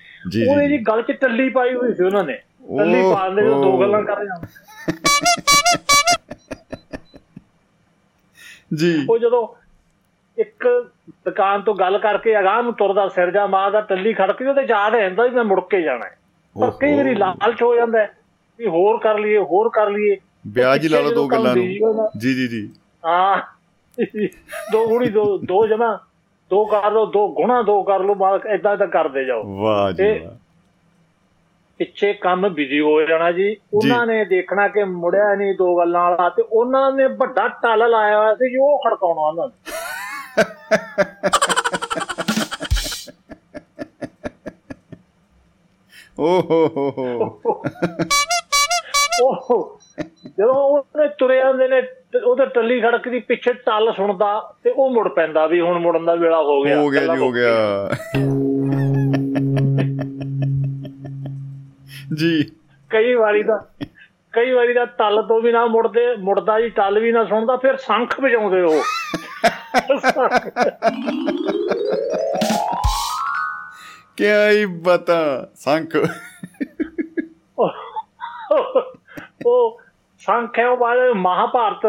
ਉਹਨੇ ਜੀ। ਗੱਲ 'ਚ ਟੱਲੀ ਪਾਈ ਹੋਈ ਸੀ ਉਹਨਾਂ ਨੇ। ਟੱਲੀ ਓਹ, ਪਾ ਦਿੰਦੇ ਜਦੋਂ ਦੋ। ਗੱਲਾਂ ਕਰ ਜਾਂਦੇ ਜੀ। ਉਹ ਜਦੋਂ ਇੱਕ ਦੁਕਾਨ ਤੋਂ ਗੱਲ ਕਰਕੇ ਅਗਾਹ ਨੂੰ ਤੁਰਦਾ ਸਿਰ ਜਾ ਮਾਰਦਾ ਟੱਲੀ ਖੜਕਦੀ ਉਹਦੇ ਯਾਦ ਰਹਿੰਦਾ ਵੀ ਮੈਂ ਮੁੜ ਕੇ ਜਾਣਾ ਹੈ। ਪਰ ਕਈ। ਵਾਰੀ ਲਾਲਚ ਹੋ ਜਾਂਦਾ ਵੀ ਹੋਰ ਕਰ ਲਈਏ ਹੋਰ ਕਰ ਲਈਏ। ਵਿਆਜ ਹੀ ਲਾ ਲਓ ਦੋ ਗੱਲਾਂ ਨੂੰ। ਜੀ ਜੀ ਜੀ। ਹਾਂ। ਦੋ ਗੁਣੀ ਦੋ ਦੋ ਜਮਾ ਦੋ ਕਰ ਲਓ ਦੋ ਗੁਣਾ ਦੋ ਕਰ ਲਓ ਮਾਲਕ ਇਦਾਂ ਇਦਾਂ ਕਰਦੇ ਜਾਓ। ਵਾਹ ਜੀ ਪਿੱਛੇ ਕੰਮ ਬਿਜ਼ੀ ਹੋ ਜਾਣਾ ਜੀ। ਉਹਨਾਂ ਨੇ ਦੇਖਣਾ ਕਿ ਮੁੜਿਆ ਨਹੀਂ ਦੋ ਗੱਲਾਂ ਵਾਲਾ ਤੇ ਉਹਨਾਂ ਨੇ ਵੱਡਾ ਟੱਲ ਲਾਇਆ ਹੋਇਆ ਸੀ ਜੀ ਉਹ ਖੜਕਾਉਣਾ ਉਹਨਾਂ ਨੇ। ਓ ਹੋ ਹੋ ਹੋ। ਉਹ ਜਦੋਂ ਉਹਨੇ ਤੁਰੇ ਜਾਂਦੇ ਨੇ ਉਹਦੇ ਟੱਲੀ ਖੜਕਦੀ ਪਿੱਛੇ ਟੱਲ ਸੁਣਦਾ ਤੇ ਉਹ ਮੁੜ ਪੈਂਦਾ ਵੀ ਹੁਣ ਮੁੜਨ ਦਾ ਵੇਲਾ ਹੋ ਗਿਆ ਹੋ ਗਿਆ ਜੀ ਹੋ ਗਿਆ। ਜੀ। ਕਈ ਵਾਰੀ ਦਾ ਕਈ ਵਾਰੀ ਦਾ ਟੱਲ ਤੋਂ ਵੀ ਨਾ ਮੁੜਦੇ ਮੁੜਦਾ ਜੀ ਟੱਲ ਵੀ ਨਾ ਸੁਣਦਾ ਫਿਰ ਸੰਖ ਵਜਾਉਂਦੇ ਉਹ। ਕਿਆ ਹੀ ਬਤਾ ਸੰਖ। ਉਹ ਸੰਖ ਹੈ ਉਹ ਬਾਅਦ ਮਹਾਭਾਰਤ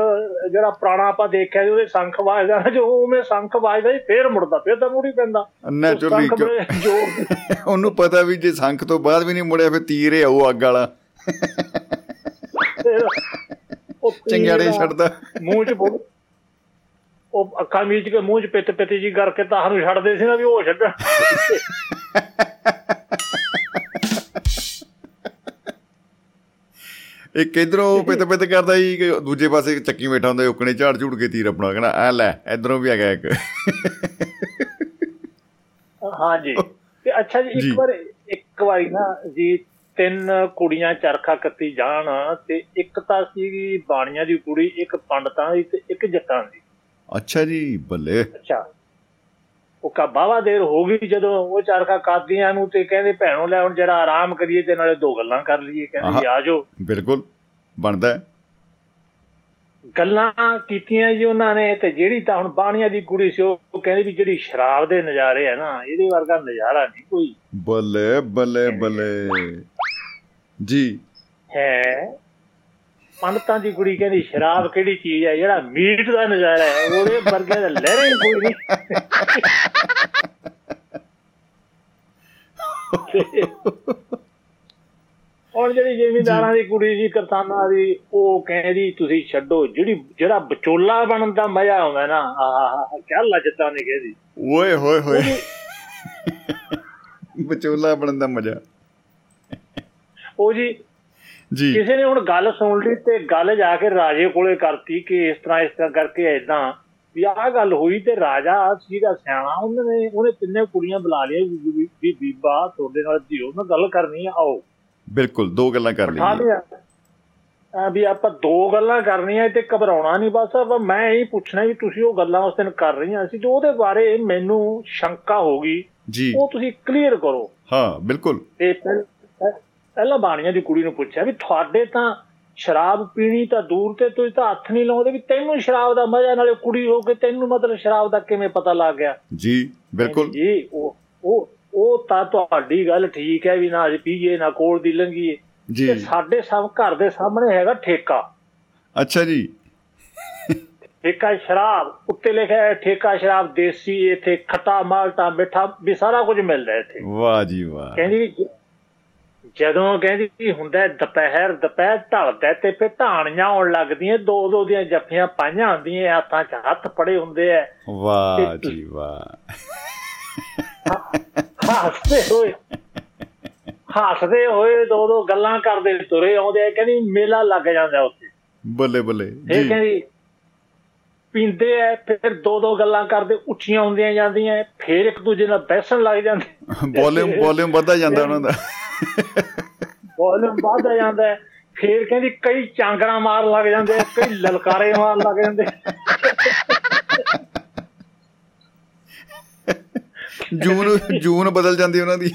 ਜਿਹੜਾ ਪੁਰਾਣਾ ਆਪਾਂ ਦੇਖਿਆ ਜੀ ਉਹਦੇ ਸੰਖ ਵਾਜਦਾ ਨਾ ਜੋ ਉਵੇਂ ਸੰਖ ਵਾਜਦਾ ਜੀ ਫੇਰ ਮੁੜਦਾ ਫੇਰ ਤਾਂ ਮੁੜੀ ਪੈਂਦਾ। ਨੈਚੁਰਲੀ ਉਹਨੂੰ ਪਤਾ ਵੀ ਜੇ ਸੰਖ ਤੋਂ ਬਾਅਦ ਵੀ ਨਹੀਂ ਮੁੜਿਆ ਫਿਰ ਤੀਰ ਹੀ ਆਊ ਅੱਗ ਵਾਲਾ। ਚੰਗਿਆੜੇ ਛੱਡਦਾ। ਮੂੰਹ ਚ ਬੋਲ ਉਹ ਅੱਖਾਂ ਮੀਚ ਕੇ ਮੂੰਹ ਚ ਪਿੱਤ ਪਿੱਤ ਜੀ ਕਰਕੇ ਤਾਂ ਸਾਨੂੰ ਛੱਡਦੇ ਸੀ ਨਾ ਵੀ ਉਹ ਛੱਡਣ। ਇੱਕ ਇਧਰੋਂ ਪਿੱਤ ਪਿੱਤ ਕਰਦਾ ਜੀ ਕਿ ਦੂਜੇ ਪਾਸੇ ਚੱਕੀ ਬੈਠਾ ਹੁੰਦਾ ਉਕਣੇ ਝਾੜ ਝੂੜ ਕੇ ਤੀਰ ਆਪਣਾ ਕਹਿੰਦਾ ਆ ਲੈ ਇਧਰੋਂ ਵੀ ਹੈਗਾ ਇੱਕ। ਹਾਂਜੀ ਤੇ ਅੱਛਾ ਜੀ ਜੀ। ਇੱਕ ਵਾਰ ਇੱਕ ਵਾਰੀ ਨਾ ਜੀ ਤਿੰਨ ਕੁੜੀਆਂ ਚਰਖਾ ਕੱਤੀ ਜਾਣ ਤੇ ਇੱਕ ਤਾਂ ਸੀਗੀ ਬਾਣੀਆਂ ਦੀ ਕੁੜੀ ਇੱਕ ਪੰਡਤਾਂ ਦੀ ਤੇ ਇੱਕ ਜੱਟਾਂ ਦੀ। ਅੱਛਾ ਜੀ ਬੱਲੇ। ਅੱਛਾ। ਉਹ ਕਾ ਬਾਵਾ ਦੇਰ ਹੋ ਗਈ ਜਦੋਂ ਉਹ ਚਰਖਾ ਕਾਦੀਆਂ ਨੂੰ ਤੇ ਕਹਿੰਦੇ ਭੈਣੋ ਲੈ ਹੁਣ ਜਰਾ ਆਰਾਮ ਕਰੀਏ ਤੇ ਨਾਲੇ ਦੋ ਗੱਲਾਂ ਕਰ ਲਈਏ। ਕਹਿੰਦੇ। ਆ ਜਾਓ। ਬਿਲਕੁਲ ਬਣਦਾ ਹੈ। ਗੱਲਾਂ ਕੀਤੀਆਂ ਜੀ ਉਹਨਾਂ ਨੇ ਤੇ ਜਿਹੜੀ ਤਾਂ ਹੁਣ ਬਾਣੀਆਂ ਦੀ ਕੁੜੀ ਸੀ ਉਹ ਕਹਿੰਦੀ ਵੀ ਜਿਹੜੀ ਸ਼ਰਾਬ ਦੇ ਨਜ਼ਾਰੇ ਆ ਨਾ ਇਹਦੇ ਵਰਗਾ ਨਜ਼ਾਰਾ ਨਹੀਂ ਕੋਈ। ਬੱਲੇ ਬੱਲੇ ਬੱਲੇ। ਜੀ। ਹੈ। ਪੰਡਤਾਂ ਦੀ ਕੁੜੀ ਕਹਿੰਦੀ ਸ਼ਰਾਬ ਕਿਹੜੀ ਚੀਜ਼ ਹੈ? ਜਿਹੜਾ ਮੀਟ ਦਾ ਨਜ਼ਾਰਾ ਹੈ ਉਹਦੇ ਵਰਗੇ ਦਾ ਲਹਿਰੇ ਹੀ ਕੋਈ ਨਹੀਂ. ਔਰ ਜਿਹੜੀ ਜ਼ਿਮੀਂਦਾਰਾਂ ਦੀ ਕੁੜੀ ਜੀ ਕਰਸਾਨਾਂ ਦੀ ਉਹ ਕਹਿੰਦੀ ਤੁਸੀਂ ਛੱਡੋ ਜਿਹੜੀ ਜਿਹੜਾ ਵਿਚੋਲਾ ਬਣਨ ਦਾ ਮਜ਼ਾ ਆਉਂਦਾ ਨਾ ਆਹਾ ਕਿਆ ਲੱਜਤਾ ਨੇ ਕਹਿੰਦੀ। ਓਏ ਹੋਏ ਹੋਏ। ਵਿਚੋਲਾ ਬਣਨ ਦਾ ਮਜ਼ਾ। ਉਹ ਜੀ ਜੀ। ਕਿਸੇ ਨੇ ਹੁਣ ਗੱਲ ਸੁਣ ਲਈ ਤੇ ਗੱਲ ਜਾ ਕੇ ਰਾਜੇ ਕੋਲੇ ਕਰਤੀ ਕਿ ਇਸ ਤਰ੍ਹਾਂ ਇਸ ਤਰ੍ਹਾਂ ਕਰਕੇ ਐਦਾਂ ਵੀ ਆਹ ਗੱਲ ਹੋਈ ਤੇ ਰਾਜਾ ਸੀਗਾ ਸਿਆਣਾ ਉਹਨੇ ਉਹਨੇ ਤਿੰਨੇ ਕੁੜੀਆਂ ਬੁਲਾ ਲਿਆ ਵੀ- ਬੀਬਾ ਤੁਹਾਡੇ ਨਾਲ ਧੀਓ ਮੈਂ ਗੱਲ ਕਰਨੀ ਆ ਆਓ। ਬਿਲਕੁਲ ਦੋ ਗੱਲਾਂ ਕਰ ਲਿਆ। ਆ ਵੀ ਆਪਾਂ ਦੋ ਗੱਲਾਂ ਕਰਨੀਆਂ ਤੇ ਘਬਰਾਉਣਾ ਨਹੀਂ ਬਸ ਆਪਾਂ ਮੈਂ ਇਹ ਪੁੱਛਣਾ ਵੀ ਤੁਸੀਂ ਉਹ ਗੱਲਾਂ ਉਸ ਦਿਨ ਕਰ ਰਹੀਆਂ ਸੀ ਤੇ ਉਹਦੇ ਬਾਰੇ ਮੈਨੂੰ ਸ਼ੰਕਾ ਹੋ ਗਈ। ਉਹ ਤੁਸੀਂ ਕਲੀਅਰ ਕਰੋ। ਹਾਂ ਬਿਲਕੁਲ। ਤੇ ਪਹਿਲਾਂ ਬਾਣੀਆਂ ਦੀ ਕੁੜੀ ਨੂੰ ਪੁੱਛਿਆ ਵੀ ਤੁਹਾਡੇ ਤਾਂ ਸ਼ਰਾਬ ਪੀਣੀ ਤਾਂ ਦੂਰ ਤੇ ਤੁਸੀਂ ਤਾਂ ਹੱਥ ਨਹੀਂ ਲਾਉਂਦੇ ਵੀ ਤੈਨੂੰ ਸ਼ਰਾਬ ਦਾ ਮਜ਼ਾ ਨਾਲੇ ਕੁੜੀ ਹੋ ਕੇ ਤੈਨੂੰ ਮਤਲਬ ਸ਼ਰਾਬ ਦਾ ਕਿਵੇਂ ਪਤਾ ਲੱਗ ਗਿਆ? ਜੀ ਬਿਲਕੁਲ। ਜੀ ਉਹ ਉਹ ਉਹ ਤਾਂ ਤੁਹਾਡੀ ਗੱਲ ਠੀਕ ਹੈ ਵੀ ਨਾ ਅਸੀਂ ਪੀਏ ਨਾ ਕੋਲ ਦੀ ਲੰਘੀਏ। ਜੀ। ਸਾਡੇ ਸਭ ਘਰ ਦੇ ਸਾਹਮਣੇ ਹੈਗਾ ਠੇਕਾ। ਅੱਛਾ ਜੀ। ਠੇਕਾ ਸ਼ਰਾਬ ਉੱਤੇ ਲਿਖਿਆ ਹੈ ਠੇਕਾ ਸ਼ਰਾਬ ਦੇਸੀ ਇੱਥੇ ਖੱਟਾ ਮਾਲਟਾ ਮਿੱਠਾ ਵੀ ਸਾਰਾ ਕੁਝ ਮਿਲਦਾ ਇੱਥੇ। ਵਾਹ ਜੀ ਵਾਹ। ਕਹਿੰਦੀ ਜਦੋਂ ਕਹਿੰਦੀ ਵੀ ਹੁੰਦਾ ਦੁਪਹਿਰ ਦੁਪਹਿਰ ਢਲਦਾ ਤੇ ਫਿਰ ਢਾਣੀਆਂ ਆਉਣ ਲੱਗਦੀਆਂ ਦੋ ਦੋ ਦੀਆਂ ਜੱਫੀਆਂ ਪਾਈਆਂ ਹੁੰਦੀਆਂ ਹੱਥਾਂ 'ਚ ਹੱਥ ਫੜੇ ਹੁੰਦੇ ਐ ਵਾਹ ਜੀ ਵਾਹ। ਹੱਸਦੇ ਹੋਏ ਹੱਸਦੇ ਹੋਏ ਦੋ ਦੋ ਗੱਲਾਂ ਕਰਦੇ ਤੁਰੇ ਆਉਂਦੇ ਕਹਿੰਦੀ ਮੇਲਾ ਲੱਗ ਜਾਂਦਾ ਉੱਥੇ। ਬੱਲੇ ਬੱਲੇ ਇਹ ਜੀ। ਕਹਿੰਦੀ ਪੀਂਦੇ ਐ ਫਿਰ ਦੋ ਦੋ ਗੱਲਾਂ ਕਰਦੇ ਉੱਚੀਆਂ ਹੁੰਦੀਆਂ ਜਾਂਦੀਆਂ ਫਿਰ ਇੱਕ ਦੂਜੇ ਨਾਲ ਬਹਿਸਣ ਲੱਗ ਜਾਂਦੇ। ਵੋਲਿਊਮ ਵੋਲਿਊਮ ਵੱਧਦਾ ਜਾਂਦਾ ਉਹਨਾਂ ਦਾ। ਵੋਲੂਮ ਵੱਧਦਾ ਜਾਂਦਾ ਹੈ। ਫਿਰ ਕਹਿੰਦੀ ਕਈ ਚਾਂਗਣਾ ਮਾਰਨ ਲੱਗ ਜਾਂਦੇ ਕਈ ਲਲਕਾਰੇ ਮਾਰਨ ਲੱਗ ਜਾਂਦੇ ਜੂਨ ਜੂਨ ਬਦਲ ਜਾਂਦੀ ਉਹਨਾਂ ਦੀ।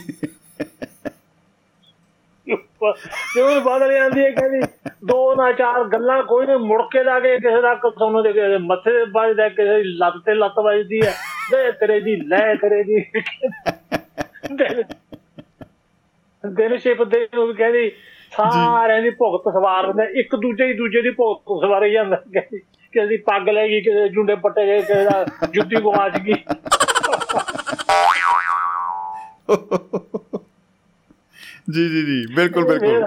ਤੇ ਉਹ ਬਦਲ ਜਾਂਦੀ ਹੈ ਕਹਿੰਦੀ ਦੋ ਨਾ ਚਾਰ ਗੱਲਾਂ ਕੋਈ ਨਹੀਂ ਮੁੜ ਕੇ ਲਾ ਕੇ ਕਿਸੇ ਦਾ ਤੁਹਾਨੂੰ ਦੇ ਮੱਥੇ ਤੇ ਵੱਜਦਾ ਕਿਸੇ ਦੀ ਲੱਤ ਤੇ ਲੱਤ ਵੱਜਦੀ ਹੈ। ਦੇ ਤੇਰੇ ਦੀ ਲੈ ਤੇਰੇ ਦੀ। ਦਿਨ- ਸ਼ਿਪ ਦੇ ਨੂੰ ਵੀ ਕਹਿੰਦੀ ਸਾਰਿਆਂ ਦੀ ਭੁਗਤ ਸਵਾਰ ਦਿੰਦੇ ਇੱਕ ਦੂਜੇ ਹੀ ਦੂਜੇ ਦੀ ਭੁਗਤ ਸਵਾਰੀ ਜਾਂਦਾ ਕਹਿੰਦੀ ਕਿਸੇ ਦੀ ਪੱਗ ਲੈ ਗਈ ਕਿਸੇ ਜੁੰਡੇ ਪੱਟੇ ਗਏ ਕਿਸੇ ਦਾ ਜੁੱਤੀ ਗਵਾਚ ਗਈ। ਜੀ ਜੀ ਜੀ ਬਿਲਕੁਲ ਬਿਲਕੁਲ।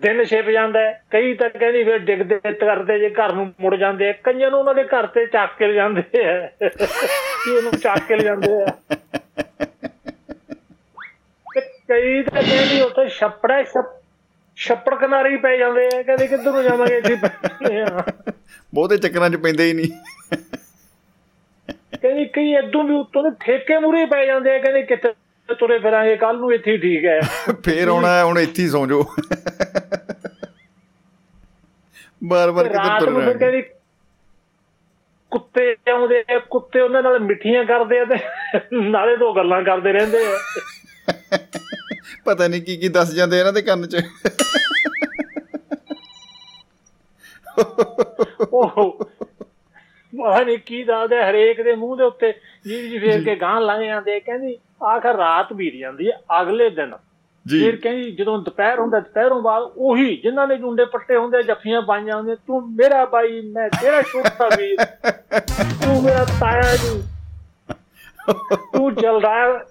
ਦਿਨ ਛਿਪ ਜਾਂਦਾ। ਕਈ ਤਾਂ ਕਹਿੰਦੀ ਫਿਰ ਡਿੱਗਦੇ ਕਰਦੇ ਜੇ ਘਰ ਨੂੰ ਮੁੜ ਜਾਂਦੇ ਆ ਕਈਆਂ ਨੂੰ ਉਹਨਾਂ ਦੇ ਘਰ ਤੇ ਚੱਕ ਕੇ ਲਿਜਾਂਦੇ ਆ। ਕਿ ਉਹਨੂੰ ਚੱਕ ਕੇ ਲਿਜਾਂਦੇ ਆ। ਕਈ ਤਾਂ ਕਹਿੰਦੀ ਉੱਥੇ ਛੱਪੜਾ ਛੱਪ- ਛੱਪੜ ਕਿਨਾਰੇ ਹੀ ਪੈ ਜਾਂਦੇ ਆ ਕਹਿੰਦੇ ਕਿੱਧਰ ਨੂੰ ਜਾਵਾਂਗੇ ਇੱਥੇ ਬਹੁਤੇ ਚੱਕਰਾਂ 'ਚ ਪੈਂਦੇ ਹੀ ਨਹੀਂ। ਕਹਿੰਦੀ ਕਈ ਇਦੋਂ ਵੀ ਉੱਤੋਂ ਦੇ ਠੇਕੇ ਮੂਰੇ ਪੈ ਜਾਂਦੇ ਆ ਕਹਿੰਦੇ ਕਿੱਥੇ ਤੁਰੇ ਫਿਰਾਂਗੇ ਕੱਲ ਨੂੰ ਇੱਥੇ ਹੀ ਠੀਕ ਹੈ। ਫੇਰ ਆਉਣਾ ਹੁਣ ਇੱਥੇ ਹੀ ਸੌਂ ਜਾਓ। ਬਾਰ-ਬਾਰ ਕਿੱਧਰ ਰਾਤ ਤੁਰ ਨੂੰ ਕੁੱਤੇ ਆਉਂਦੇ ਆ ਕੁੱਤੇ ਉਹਨਾਂ ਨਾਲ ਮਿੱਠੀਆਂ ਕਰਦੇ ਆ ਤੇ ਨਾਲੇ ਦੋ ਗੱਲਾਂ ਕਰਦੇ ਰਹਿੰਦੇ ਆ। ਪਤਾ ਨਹੀਂ ਕੀ ਕੀ ਦੱਸ ਜਾਂਦੇ ਇਹਨਾਂ ਦੇ ਕੰਨ 'ਚ। ਉਹ ਪਤਾ ਨਹੀਂ ਕੀ ਦੱਸਦੇ ਹਰੇਕ ਦੇ ਮੂੰਹ ਦੇ ਉੱਤੇ। ਜੀ ਜੀ ਫੇਰ ਕੇ ਗਾਂ ਲੰਘ ਜਾਂਦੇ। ਕਹਿੰਦੀ ਆਖਰ ਰਾਤ ਬੀਤ ਜਾਂਦੀ ਹੈ ਅਗਲੇ ਦਿਨ। ਜੀ। ਫਿਰ ਕਹਿੰਦੀ ਜਦੋਂ ਦੁਪਹਿਰ ਹੁੰਦਾ ਦੁਪਹਿਰੋਂ ਬਾਅਦ ਉਹੀ ਜਿਨ੍ਹਾਂ ਨੇ ਜੁੰਡੇ ਪੱਟੇ ਹੁੰਦੇ ਜੱਫੀਆਂ ਪਾਈਆਂ ਹੁੰਦੀਆਂ ਤੂੰ ਮੇਰਾ ਬਾਈ ਮੈਂ ਤੇਰਾ ਛੋਟਾ ਵੀਰ। ਤੂੰ ਮੇਰਾ ਤਾਇਆ ਜੀ। ਤੂੰ ਜਲਦਾਰ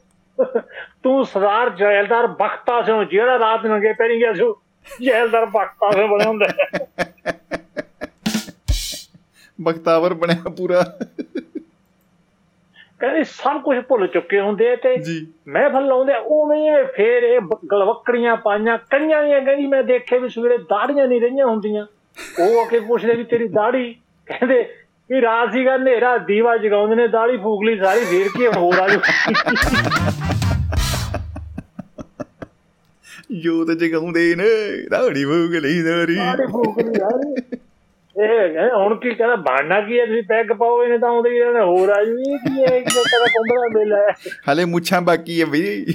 ਤੂੰ ਸਰਦਾਰ ਜੈਲਦਾਰ ਬਖਤਾ ਸਿੰਘ ਜਿਹੜਾ ਰਾਤ ਨੰਗੇ ਪੈਰੀ ਗਿਆ ਸੀ ਜੈਲਦਾਰ ਬਖਤਾ ਸਿੰਘ ਬਣਿਆ ਹੁੰਦਾ। ਬਖਤਾਵਰ ਬਣਿਆ ਪੂਰਾ। ਕਹਿੰਦੇ ਸਭ ਕੁਝ ਭੁੱਲ ਚੁੱਕੇ ਹੁੰਦੇ ਤੇ ਮਹਿਫਲ ਲਾਉਂਦੇ ਉਵੇਂ ਫੇਰ ਇਹ ਗਲਵੱਕੜੀਆਂ ਪਾਈਆਂ ਕਈਆਂ ਦੀਆਂ ਕਹਿੰਦੀ ਮੈਂ ਦੇਖੇ ਵੀ ਸਵੇਰੇ ਦਾੜੀਆਂ ਨਹੀਂ ਰਹੀਆਂ ਹੁੰਦੀਆਂ। ਉਹ ਆ ਕੇ ਪੁੱਛਦੇ ਵੀ ਤੇਰੀ ਦਾੜੀ? ਕਹਿੰਦੇ ਵੀ ਰਾਤ ਸੀਗਾ ਹਨੇਰਾ ਦੀਵਾ ਜਗਾਉਂਦੇ ਨੇ ਦਾੜੀ ਫੂਕ ਲਈ ਸਾਰੀ ਫੇਰ ਕੀ ਹੋਰ ਆ ਜੂ ਜੋਤ ਜਗਾਉਂਦੇ ਨੇ ਲਈ ਦਾਰੀ ਦਾੜੀ ਫੂਕ ਲਈ ਸਾਰੀ ਇਹ ਹੁਣ ਕੀ ਕਹਿੰਦਾ ਬਾਣਾ ਕੀ ਹੈ ਤੁਸੀਂ ਪੈਗ ਪਾਓ ਇਹਨੇ ਤਾਂ ਆਉਂਦੇ ਹੀ ਰਹਿਣਾ ਹੋਰ ਆ ਜੂ ਇਹ ਕੀ ਹੈ ਇੱਕ ਤਰ੍ਹਾਂ ਕੁੰਬੜਾ ਮੇਲਾ ਹੈ ਹਲੇ ਮੁੱਛਾਂ ਬਾਕੀ ਹੈ ਬਈ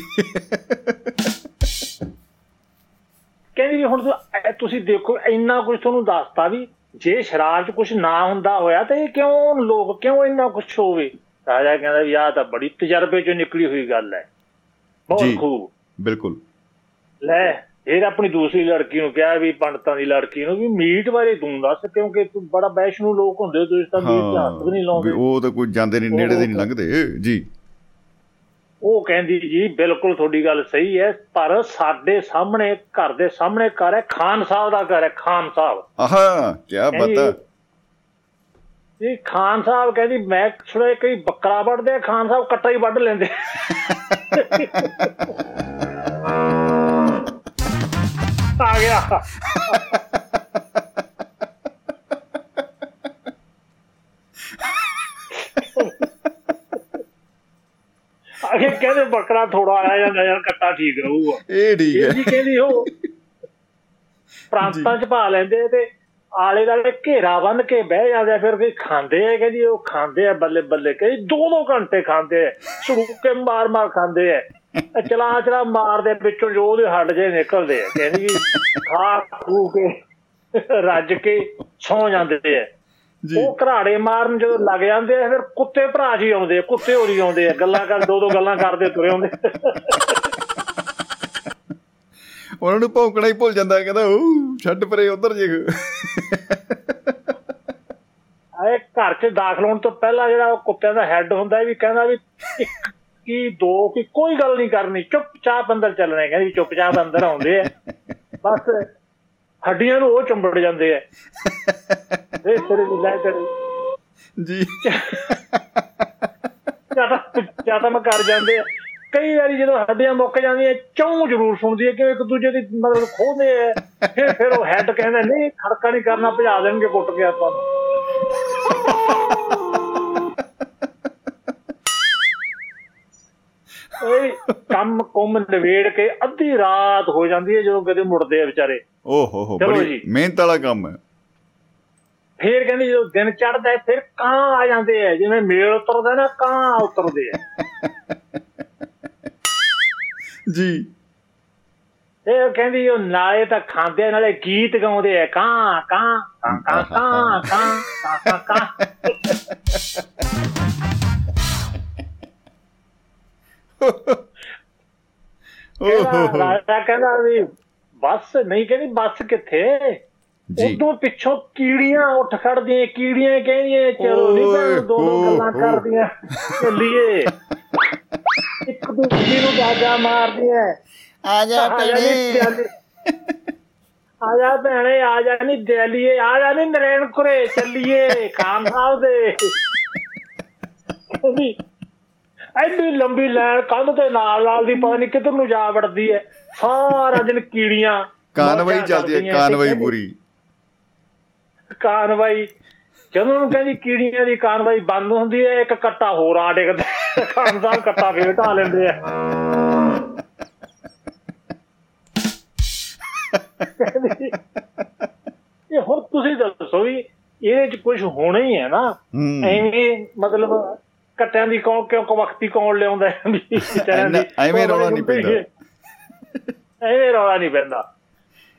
ਕਹਿੰਦੀ ਵੀ ਹੁਣ ਤੁਸੀਂ ਦੇਖੋ ਇੰਨਾ ਕੁਝ ਤੁਹਾਨੂੰ ਦੱਸਤਾ ਵੀ ਜੇ ਸ਼ਰਾਬ 'ਚ ਕੁਝ ਨਾ ਹੁੰਦਾ ਹੋਇਆ ਤਾਂ ਇਹ ਕਿਉਂ ਲੋਕ ਕਿਉਂ ਇੰਨਾ ਕੁਝ ਹੋਵੇ? ਰਾਜਾ ਕਹਿੰਦਾ ਵੀ ਆਹ ਤਾਂ ਬੜੀ ਤਜਰਬੇ 'ਚੋਂ ਨਿਕਲੀ ਹੋਈ ਗੱਲ ਹੈ। ਬਹੁਤ ਖੂਬ। ਬਿਲਕੁਲ। ਲੈ ਇਹ ਆਪਣੀ ਦੂਸਰੀ ਲੜਕੀ ਨੂੰ ਕਿਹਾ ਵੀ ਪੰਡਤਾਂ ਦੀ ਲੜਕੀ ਨੂੰ ਵੀ ਮੀਟ ਬਾਰੇ ਤੂੰ ਦੱਸ ਕਿਉਂਕਿ ਤੂੰ ਬੜਾ ਵੈਸ਼ਨੂ ਲੋਕ ਹੁੰਦੇ ਹੋ, ਤੁਸੀਂ ਤਾਂ ਮੀਟ ਤੇ ਹੱਥ ਵੀ ਨਹੀਂ ਲਾਉਂਦੇ। ਉਹ ਤਾਂ ਕੋਈ ਜਾਂਦੇ ਨਹੀਂ ਨੇੜੇ ਦੇ ਨਹੀਂ ਲੰਘਦੇ। ਜੀ। ਉਹ ਕਹਿੰਦੀ ਜੀ ਬਿਲਕੁਲ ਤੁਹਾਡੀ ਗੱਲ ਸਹੀ ਹੈ ਪਰ ਸਾਡੇ ਸਾਹਮਣੇ ਘਰ ਦੇ ਸਾਹਮਣੇ ਘਰ ਹੈ ਖਾਨ ਸਾਹਿਬ ਦਾ ਘਰ ਹੈ ਖਾਨ ਸਾਹਿਬ। ਆਹਾ ਕੀ ਬਤਾ। ਜੀ ਖਾਨ ਸਾਹਿਬ ਕਹਿੰਦੀ ਮੈਂ ਸੁਣਿਆ ਕਈ ਬੱਕਰਾ ਵੱਢਦੇ ਖਾਨ ਸਾਹਿਬ ਕੱਟਾ ਹੀ ਵੱਢ ਲੈਂਦੇ। ਆ ਗਿਆ। ਅਗੇ ਕਹਿੰਦੇ ਬੱਕਰਾ ਥੋੜਾ ਆਇਆ ਜਾਂਦਾ ਯਾਰ ਕੱਟਾ ਠੀਕ ਰਹੂਗਾ। ਇਹ ਠੀਕ ਇਹ ਹੈ ਜੀ ਕਹਿੰਦੀ ਉਹ ਪ੍ਰਾਂਤਾਂ ਚ ਪਾ ਲੈਂਦੇ ਤੇ ਆਲੇ ਦਾਲੇ ਘੇਰਾ ਬੰਨ ਕੇ ਬਹਿ ਜਾਂਦੇ ਆ, ਫਿਰ ਵੀ ਖਾਂਦੇ ਆ ਕਹਿੰਦੀ ਉਹ ਖਾਂਦੇ ਆ ਬੱਲੇ ਬੱਲੇ ਕਹਿੰਦੀ ਦੋ ਦੋ ਘੰਟੇ ਖਾਂਦੇ ਆ ਸਰੂਕੇ ਮਾਰ ਮਾਰ ਖਾਂਦੇ ਆ। ਇਹ ਚਲਾ ਚਲਾ ਮਾਰਦੇ ਵਿੱਚੋਂ ਜੋ ਉਹਦੇ ਹੱਡ ਜੇ ਨਿਕਲਦੇ ਆ ਕਹਿੰਦੀ ਖਾ ਖੂ ਕੇ ਰੱਜ ਕੇ ਸੌ ਜਾਂਦੇ ਆ। ਜੀ। ਉਹ ਘਰਾੜੇ ਮਾਰਨ ਜਦੋਂ ਲੱਗ ਜਾਂਦੇ ਆ ਫਿਰ ਕੁੱਤੇ ਭਰਾ ਜੀ ਆਉਂਦੇ ਆ ਕੁੱਤੇ ਹੋਰੀ ਆਉਂਦੇ ਆ ਗੱਲਾਂ ਕਰ ਦੋ ਦੋ ਗੱਲਾਂ ਕਰਦੇ ਤੁਰੇ ਆਉਂਦੇ ਉਹਨਾਂ ਨੂੰ ਭੌਂਕਣਾ ਹੀ ਭੁੱਲ ਜਾਂਦਾ ਕਹਿੰਦਾ ਉਹ ਛੱਡ ਪਰੇ ਉਧਰ ਜੇ ਆਏ ਘਰ 'ਚ ਦਾਖਲ ਹੋਣ ਤੋਂ ਪਹਿਲਾਂ ਜਿਹੜਾ ਉਹ ਕੁੱਤਿਆਂ ਦਾ ਹੈੱਡ ਹੁੰਦਾ ਵੀ ਕਹਿੰਦਾ ਵੀ ਕੀ ਦੋ ਕੀ ਕੋਈ ਗੱਲ ਨਹੀਂ ਕਰਨੀ। ਚੁੱਪਚਾਪ ਅੰਦਰ ਚੱਲਣਾ ਹੈ। ਕਹਿੰਦੀ ਚੁੱਪਚਾਪ ਅੰਦਰ ਆਉਂਦੇ ਆ। ਬਸ ਹੱਡੀਆਂ ਨੂੰ ਉਹ ਚੰਬੜ ਜਾਂਦੇ ਆ। ਇਹ ਸਿਰੇ ਦੀ ਲੈ ਕਰ ਜੀ। ਚਾਟਮ ਕਰ ਜਾਂਦੇ ਆ। ਕਈ ਵਾਰੀ ਜਦੋਂ ਹੱਡੀਆਂ ਮੁੱਕ ਜਾਂਦੀਆਂ ਚੌਂ ਜ਼ਰੂਰ ਸੁਣਦੀ ਹੈ ਕਿ ਇੱਕ ਦੂਜੇ ਦੀ ਮਤਲਬ ਖੋਹਦੇ ਆ। ਫਿਰ ਫਿਰ ਉਹ ਹੈੱਡ ਕਹਿੰਦਾ ਨਹੀਂ ਖੜਕਾ ਨਹੀਂ ਕਰਨਾ ਭਜਾ ਦੇਣਗੇ ਕੁੱਟ ਕੇ ਆਪਾਂ ਇਹ ਕੰਮ ਕੁੰਮ ਨਵੇੜ ਕੇ ਅੱਧੀ ਰਾਤ ਹੋ ਜਾਂਦੀ ਹੈ ਜਦੋਂ ਕਦੇ ਮੁੜਦੇ ਆ ਵਿਚਾਰੇ। ਓ ਹੋ ਹੋ ਬੜੀ। ਮਿਹਨਤ ਵਾਲਾ ਕੰਮ ਹੈ। ਫੇਰ ਕਹਿੰਦੀ ਜਦੋਂ ਦਿਨ ਚੜਦਾ ਹੈ ਫਿਰ ਕਾਂ ਆ ਜਾਂਦੇ ਆ। ਜਿਵੇਂ ਮੇਲ ਉਤਰਦਾ ਨਾ ਕਾਂ ਉਤਰਦੇ ਆ। ਜੀ। ਤੇ ਉਹ ਕਹਿੰਦੀ ਉਹ ਨਾਲੇ ਤਾਂ ਖਾਂਦੇ ਨਾਲੇ ਗੀਤ ਗਾਉਂਦੇ ਆ। ਕਾਂ ਕਾਂ ਕਾਂ ਕਾਂ ਕਾਂ ਕਾਂ ਕਾਂ। ਕਾਂ ਓ ਹੋ ਕਹਿੰਦਾ ਹੋ ਰਾਜਾ ਕਹਿੰਦਾ ਵੀ ਬੱਸ ਨਹੀਂ ਕਹਿੰਦੀ ਬੱਸ ਕਿੱਥੇ? ਉਦੋਂ ਪਿੱਛੋਂ ਕੀੜੀਆਂ ਉੱਠ ਖੜਦੀਆਂ ਕੀੜੀਆਂ ਕਹਿੰਦੀਆਂ ਚਲੋ ਨਹੀਂ ਭੈਣ ਦੋ ਦੋ ਗੱਲਾਂ। ਕਰਦੀਆਂ ਚੱਲੀਏ। ਇੱਕ ਦੂਜੀ ਨੂੰ ਬਾਜਾ ਮਾਰਦੀਆਂ। ਆ ਜਾ ਦਿਆਲੀ- ਆ ਜਾ ਭੈਣੇ ਆ ਜਾ ਨਹੀਂ ਦਿਆਲੀਏ ਆ ਜਾ ਨਹੀਂ ਨਰੈਣਪੁਰੇ ਚੱਲੀਏ ਖਾਨ ਸਾਹਿਬ ਦੇ। ਐਡੀ ਲੰਬੀ ਲਾਈਨ ਕੰਧ ਤੇ ਨਾਲ ਨਾਲ ਦੀ ਪਤਾ ਨਹੀਂ ਕਿੱਧਰ ਨੂੰ ਜਾ ਵੜਦੀ ਹੈ ਸਾਰਾ ਦਿਨ ਕੀੜੀਆਂ। ਕਾਨਵਾਈ ਚੱਲਦੀ ਹੈ ਕਾਨਵਾਈ ਪੂਰੀ। ਕਾਨਵਾਈ ਜਦੋਂ ਨੂੰ ਕਹਿੰਦੀ ਕੀੜੀਆਂ ਦੀ ਕਾਨਵਾਈ ਬੰਦ ਹੁੰਦੀ ਹੈ ਇੱਕ ਕੱਟਾ ਹੋਰ ਆ ਡਿੱਗਦਾ ਖਾਨ ਸਾਹਿਬ ਕੱਟਾ ਫੇਰ ਢਾ ਲੈਂਦੇ ਆ ਇਹ ਹੁਣ ਤੁਸੀਂ ਦੱਸੋ ਇਹਦੇ ਚ ਕੁਝ ਹੋਣਾ ਹੀ ਹੈ ਨਾ। ਐਵੇਂ ਮਤਲਬ ਕੱਟਿਆਂ ਦੀ ਕੌਣ ਕਿਉਂ ਵਕਤੀ ਕੌਣ ਲਿਆਉਂਦਾ ਵੀ ਵਿਚਾਰਿਆਂ ਦੀ ਐਵੇਂ ਰੌਲਾ ਨਹੀਂ ਪੈਂਦਾ। ਐਵੇਂ ਰੌਲਾ ਨਹੀਂ ਪੈਂਦਾ।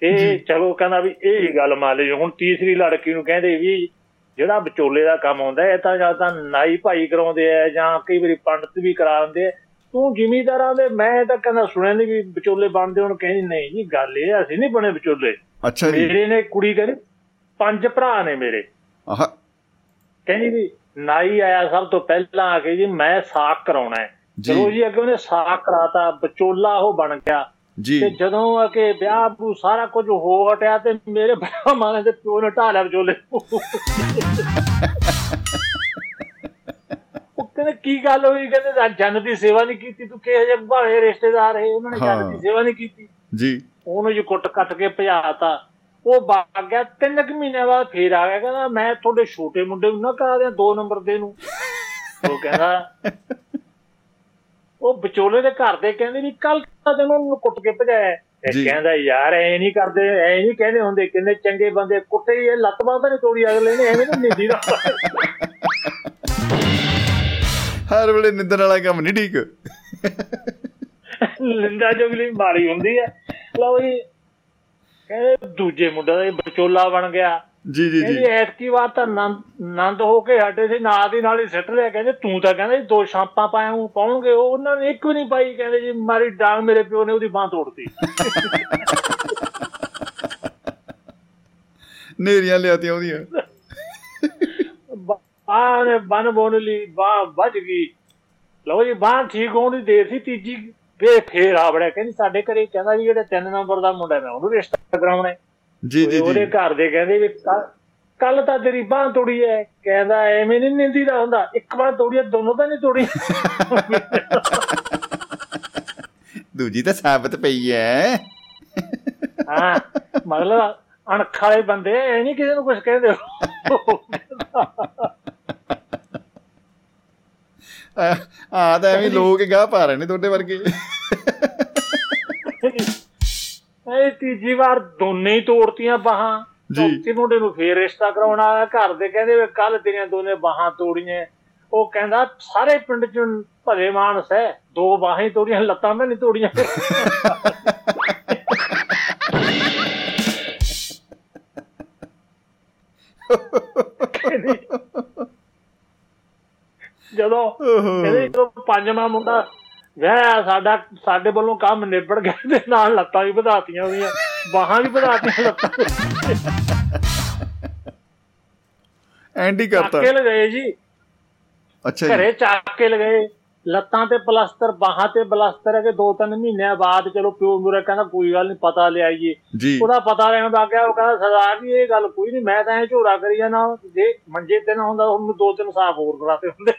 ਇਹ ਚਲੋ ਕਹਿੰਦਾ ਵੀ ਇਹ ਹੀ ਗੱਲ ਮੰਨ ਲਈ ਹੁਣ ਤੀਸਰੀ ਲੜਕੀ ਨੂੰ ਕਹਿੰਦੇ ਵੀ ਜਿਹੜਾ ਵਿਚੋਲੇ ਦਾ ਕੰਮ ਹੁੰਦਾ ਇਹ ਤਾਂ ਜਾਂ ਤਾਂ ਨਾਈ ਭਾਈ ਕਰਾਉਂਦੇ ਆ ਜਾਂ ਕਈ ਵਾਰੀ ਪੰਡਤ ਵੀ ਕਰਾ ਦਿੰਦੇ ਤੂੰ ਜ਼ਿਮੀਦਾਰਾਂ ਦੇ ਮੈਂ ਤਾਂ ਕਹਿੰਦਾ ਸੁਣਿਆ ਨਹੀਂ ਵੀ ਵਿਚੋਲੇ ਬਣਦੇ ਹੁਣ। ਕਹਿੰਦੀ ਨਹੀਂ ਜੀ ਗੱਲ ਇਹ ਅਸੀਂ ਨਹੀਂ ਬਣੇ ਵਿਚੋਲੇ। ਅੱਛਾ ਜੀ। ਮੇਰੇ ਨੇ ਕੁੜੀ ਕਹਿੰਦੀ ਪੰਜ ਭਰਾ ਨੇ ਮੇਰੇ। ਆਹ। ਕਹਿੰਦੀ ਵੀ ਨਾਈ ਆਇਆ ਸਭ ਤੋਂ ਪਹਿਲਾਂ ਆ ਕੇ ਜੀ ਮੈਂ ਸਾਕ ਕਰਾਉਣਾ ਹੈ। ਚਲੋ ਜੀ ਅੱਗੇ ਉਹਨੇ ਸਾਕ ਕਰਾਤਾ ਵਿਚੋਲਾ ਉਹ ਬਣ ਗਿਆ। ਜੀ। ਤੇ ਜਦੋਂ ਆ ਕੇ ਵਿਆਹ ਨੂੰ ਸਾਰਾ ਕੁਝ ਹੋ ਹਟਿਆ ਤੇ ਮੇਰੇ ਭਰਾ ਮਾਨੇ ਦੇ ਪਿਓ ਨੇ ਢਾਲਿਆ ਵਿਚੋਲੇ ਨੂੰ। ਉਹ ਕਹਿੰਦੇ ਕੀ ਗੱਲ ਹੋਈ? ਕਹਿੰਦੇ ਜਨ ਦੀ ਸੇਵਾ ਨਹੀਂ ਕੀਤੀ ਤੂੰ ਕਿਹੋ ਜਿਹੇ ਭਾਲੇ ਰਿਸ਼ਤੇਦਾਰ ਹੈ ਉਹਨਾਂ ਨੇ। ਜਨ ਦੀ ਸੇਵਾ ਨਹੀਂ ਕੀਤੀ। ਜੀ। ਉਹਨੂੰ ਜੀ ਕੁੱਟ ਕੱਟ ਕੇ ਭਜਾਤਾ ਉਹ ਭਾਗ ਗਿਆ ਤਿੰਨ ਕੁ ਮਹੀਨੇ ਬਾਅਦ ਫੇਰ ਆ ਗਿਆ ਕਹਿੰਦਾ ਮੈਂ ਤੁਹਾਡੇ ਛੋਟੇ ਮੁੰਡੇ ਨੂੰ ਨਾ ਕਰਾ ਦਿਆਂ ਦੋ ਨੰਬਰ ਦੇ ਨੂੰ ਉਹ ਕਹਿੰਦਾ ਉਹ ਵਿਚੋਲੇ ਦੇ ਘਰ ਦੇ ਕਹਿੰਦੇ ਵੀ ਕੱਲ ਤਾਂ ਤੈਨੂੰ ਉਹਨੂੰ ਕੁੱਟ ਕੇ ਭਜਾਇਆ। ਤੇ। ਕਹਿੰਦਾ ਯਾਰ ਐ ਨਹੀਂ ਕਰਦੇ ਐ ਨਹੀਂ ਕਹਿੰਦੇ ਹੁੰਦੇ ਕਿੰਨੇ ਚੰਗੇ ਬੰਦੇ ਕੁੱਟੇ ਇਹ ਲੱਤ ਬਾਂਹ ਤਾਂ ਤੋੜੀ ਅਗਲੇ ਨੇ ਐਵੇਂ ਨਹੀਂ ਨਿੰਦੀ ਦਾ ਹਰ ਵੇਲੇ ਨਿੰਦਣ ਵਾਲਾ ਕੰਮ ਨਹੀਂ ਠੀਕ ਲਿੰਦਾ ਜੋਗਲੀ ਮਾਰੀ ਹੁੰਦੀ ਹੈ ਲਓ ਜੀ ਕਹਿੰਦੇ ਦੂਜੇ ਮੁੰਡੇ ਦਾ ਇਹ ਵਿਚੋਲਾ ਬਣ ਗਿਆ। ਜੀ ਜੀ ਜੀ। ਐਤਕੀ ਵਾਰ ਤਾਂ ਨੰਦ ਹੋ ਕੇ ਹਟੇ ਸੀ ਨਾਲ ਦੀ ਨਾਲ ਹੀ ਸਿੱਟ ਲਿਆ। ਕਹਿੰਦੇ ਤੂੰ ਤਾਂ ਕਹਿੰਦੇ ਦੋ ਛਾਪਾਂ ਪਾਇਆ ਹੂੰ ਪਾਉਣਗੇ। ਉਹ ਉਹਨਾਂ ਨੇ ਇੱਕ ਵੀ ਨਹੀਂ ਪਾਈ। ਕਹਿੰਦੇ ਜੀ ਮਾਰੀ ਡਾਂਗ ਮੇਰੇ ਪਿਓ ਨੇ ਉਹਦੀ ਬਾਹ ਤੋੜਤੀ। ਨੇਰੀਆਂ ਲਿਆਤੀਆਂ ਉਹਦੀਆਂ। ਬਾਹ ਨੇ ਬਨ ਬੋਨ ਲਈ ਬਾਹ ਵੱਜ ਗਈ। ਲਓ ਜੀ ਬਾਹ ਠੀਕ ਹੋਣ ਦੀ ਦੇਰ ਸੀ ਤੀਜੀ ਫੇਰ ਫੇਰ ਆ ਬੜਿਆ ਕਹਿੰਦੀ ਸਾਡੇ ਘਰੇ ਕਹਿੰਦਾ ਵੀ ਜਿਹੜੇ ਤਿੰਨ ਨੰਬਰ ਦਾ ਮੁੰਡਾ ਮੈਂ ਉਹਨੂੰ ਰਿਸ਼ਤਾ ਕਰਾਉਣਾ ਜੀ ਜੀ ਉਹਦੇ ਘਰ ਦੇ ਕਹਿੰਦੇ ਵੀ ਕੱਲ ਤਾਂ ਤੇਰੀ ਬਾਹ ਤੋੜੀ ਐ। ਕਹਿੰਦਾ ਐਵੇਂ ਨਹੀਂ ਨਿੰਦੀ ਦਾ ਹੁੰਦਾ। ਇੱਕ ਵਾਰ ਤੋੜੀ ਐ, ਦੋਨੋਂ ਤਾਂ ਨਹੀਂ ਤੋੜੀ। ਦੂਜੀ ਤਾਂ ਸਾਬਤ ਪਈ ਐ। ਹਾਂ ਮਤਲਬ ਅਣਖ ਵਾਲੇ ਬੰਦੇ ਐ ਨਹੀਂ ਕਿਸੇ ਨੂੰ ਕੁਝ ਕਹਿੰਦੇ। ਆ ਤਾਂ ਐਵੇਂ ਲੋਕ ਗਾਹ ਪਾ ਰਹੇ ਨੇ ਤੁਹਾਡੇ ਵਰਗੇ। ਇਹ ਤੀਜੀ ਵਾਰ ਦੋਨੇ ਹੀ ਤੋੜਤੀਆਂ ਬਾਹਾਂ। ਚੌਥੀ ਮੁੰਡੇ ਨੂੰ ਫੇਰ ਰਿਸ਼ਤਾ ਕਰਾਉਣਾ ਆਇਆ ਘਰ ਦੇ ਕਹਿੰਦੇ ਵੀ ਕੱਲ ਤੇਰੀਆਂ ਦੋਨੇ ਬਾਹਾਂ ਤੋੜੀਆਂ। ਉਹ ਕਹਿੰਦਾ ਸਾਰੇ ਪਿੰਡ ਚ ਭਲੇ ਮਾਨਸ ਹੈ ਦੋ ਬਾਹਾਂ ਤੋੜੀਆਂ ਲੱਤਾਂ ਮੈਂ ਨਹੀਂ ਤੋੜੀਆਂ। ਜਦੋਂ ਕਹਿੰਦੇ ਜਦੋਂ ਪੰਜਵਾਂ ਮੁੰਡਾ ਵਿਆਹ ਸਾਡਾ ਸਾਡੇ ਵੱਲੋਂ ਕੰਮ ਨਿਬੜ ਗਿਆ ਤੇ ਨਾਲ ਲੱਤਾਂ ਵੀ ਵਧਾਤੀਆਂ ਉਹਦੀਆਂ ਬਾਹਾਂ ਵੀ ਵਧਾਤੀਆਂ ਲੱਤਾਂ ਚੱਕ ਕਰਤਾ। ਕੇ ਲਗਾਏ ਜੀ। ਅੱਛਾ ਜੀ। ਘਰੇ ਚੱਕ ਲਗਾਏ। ਲੱਤਾਂ ਤੇ ਪਲਸਤਰ ਬਾਹਾਂ ਤੇ ਪਲਸਤਰ ਹੈ ਕਿ ਦੋ ਤਿੰਨ ਮਹੀਨਿਆਂ ਬਾਅਦ ਚਲੋ ਪਿਓ ਮੁਰੇ ਕਹਿੰਦਾ ਕੋਈ ਗੱਲ ਨਹੀਂ ਪਤਾ ਲਿਆਈਏ ਜੀ। ਉਹਦਾ ਪਤਾ ਲੈਣ ਦਾ ਗਿਆ ਉਹ ਕਹਿੰਦਾ ਸਰਦਾਰ ਜੀ ਇਹ ਗੱਲ ਕੋਈ ਨਹੀਂ ਮੈਂ ਤਾਂ ਐ ਝੋਰਾ ਕਰੀ ਜਾਣਾ। ਜੇ ਮੰਜੇ ਤੇ ਨਾ ਹੁੰਦਾ ਉਹਨੂੰ ਦੋ ਤਿੰਨ ਸਾਫ਼ ਹੋਰ ਕਰਾਤੇ ਹੁੰਦੇ।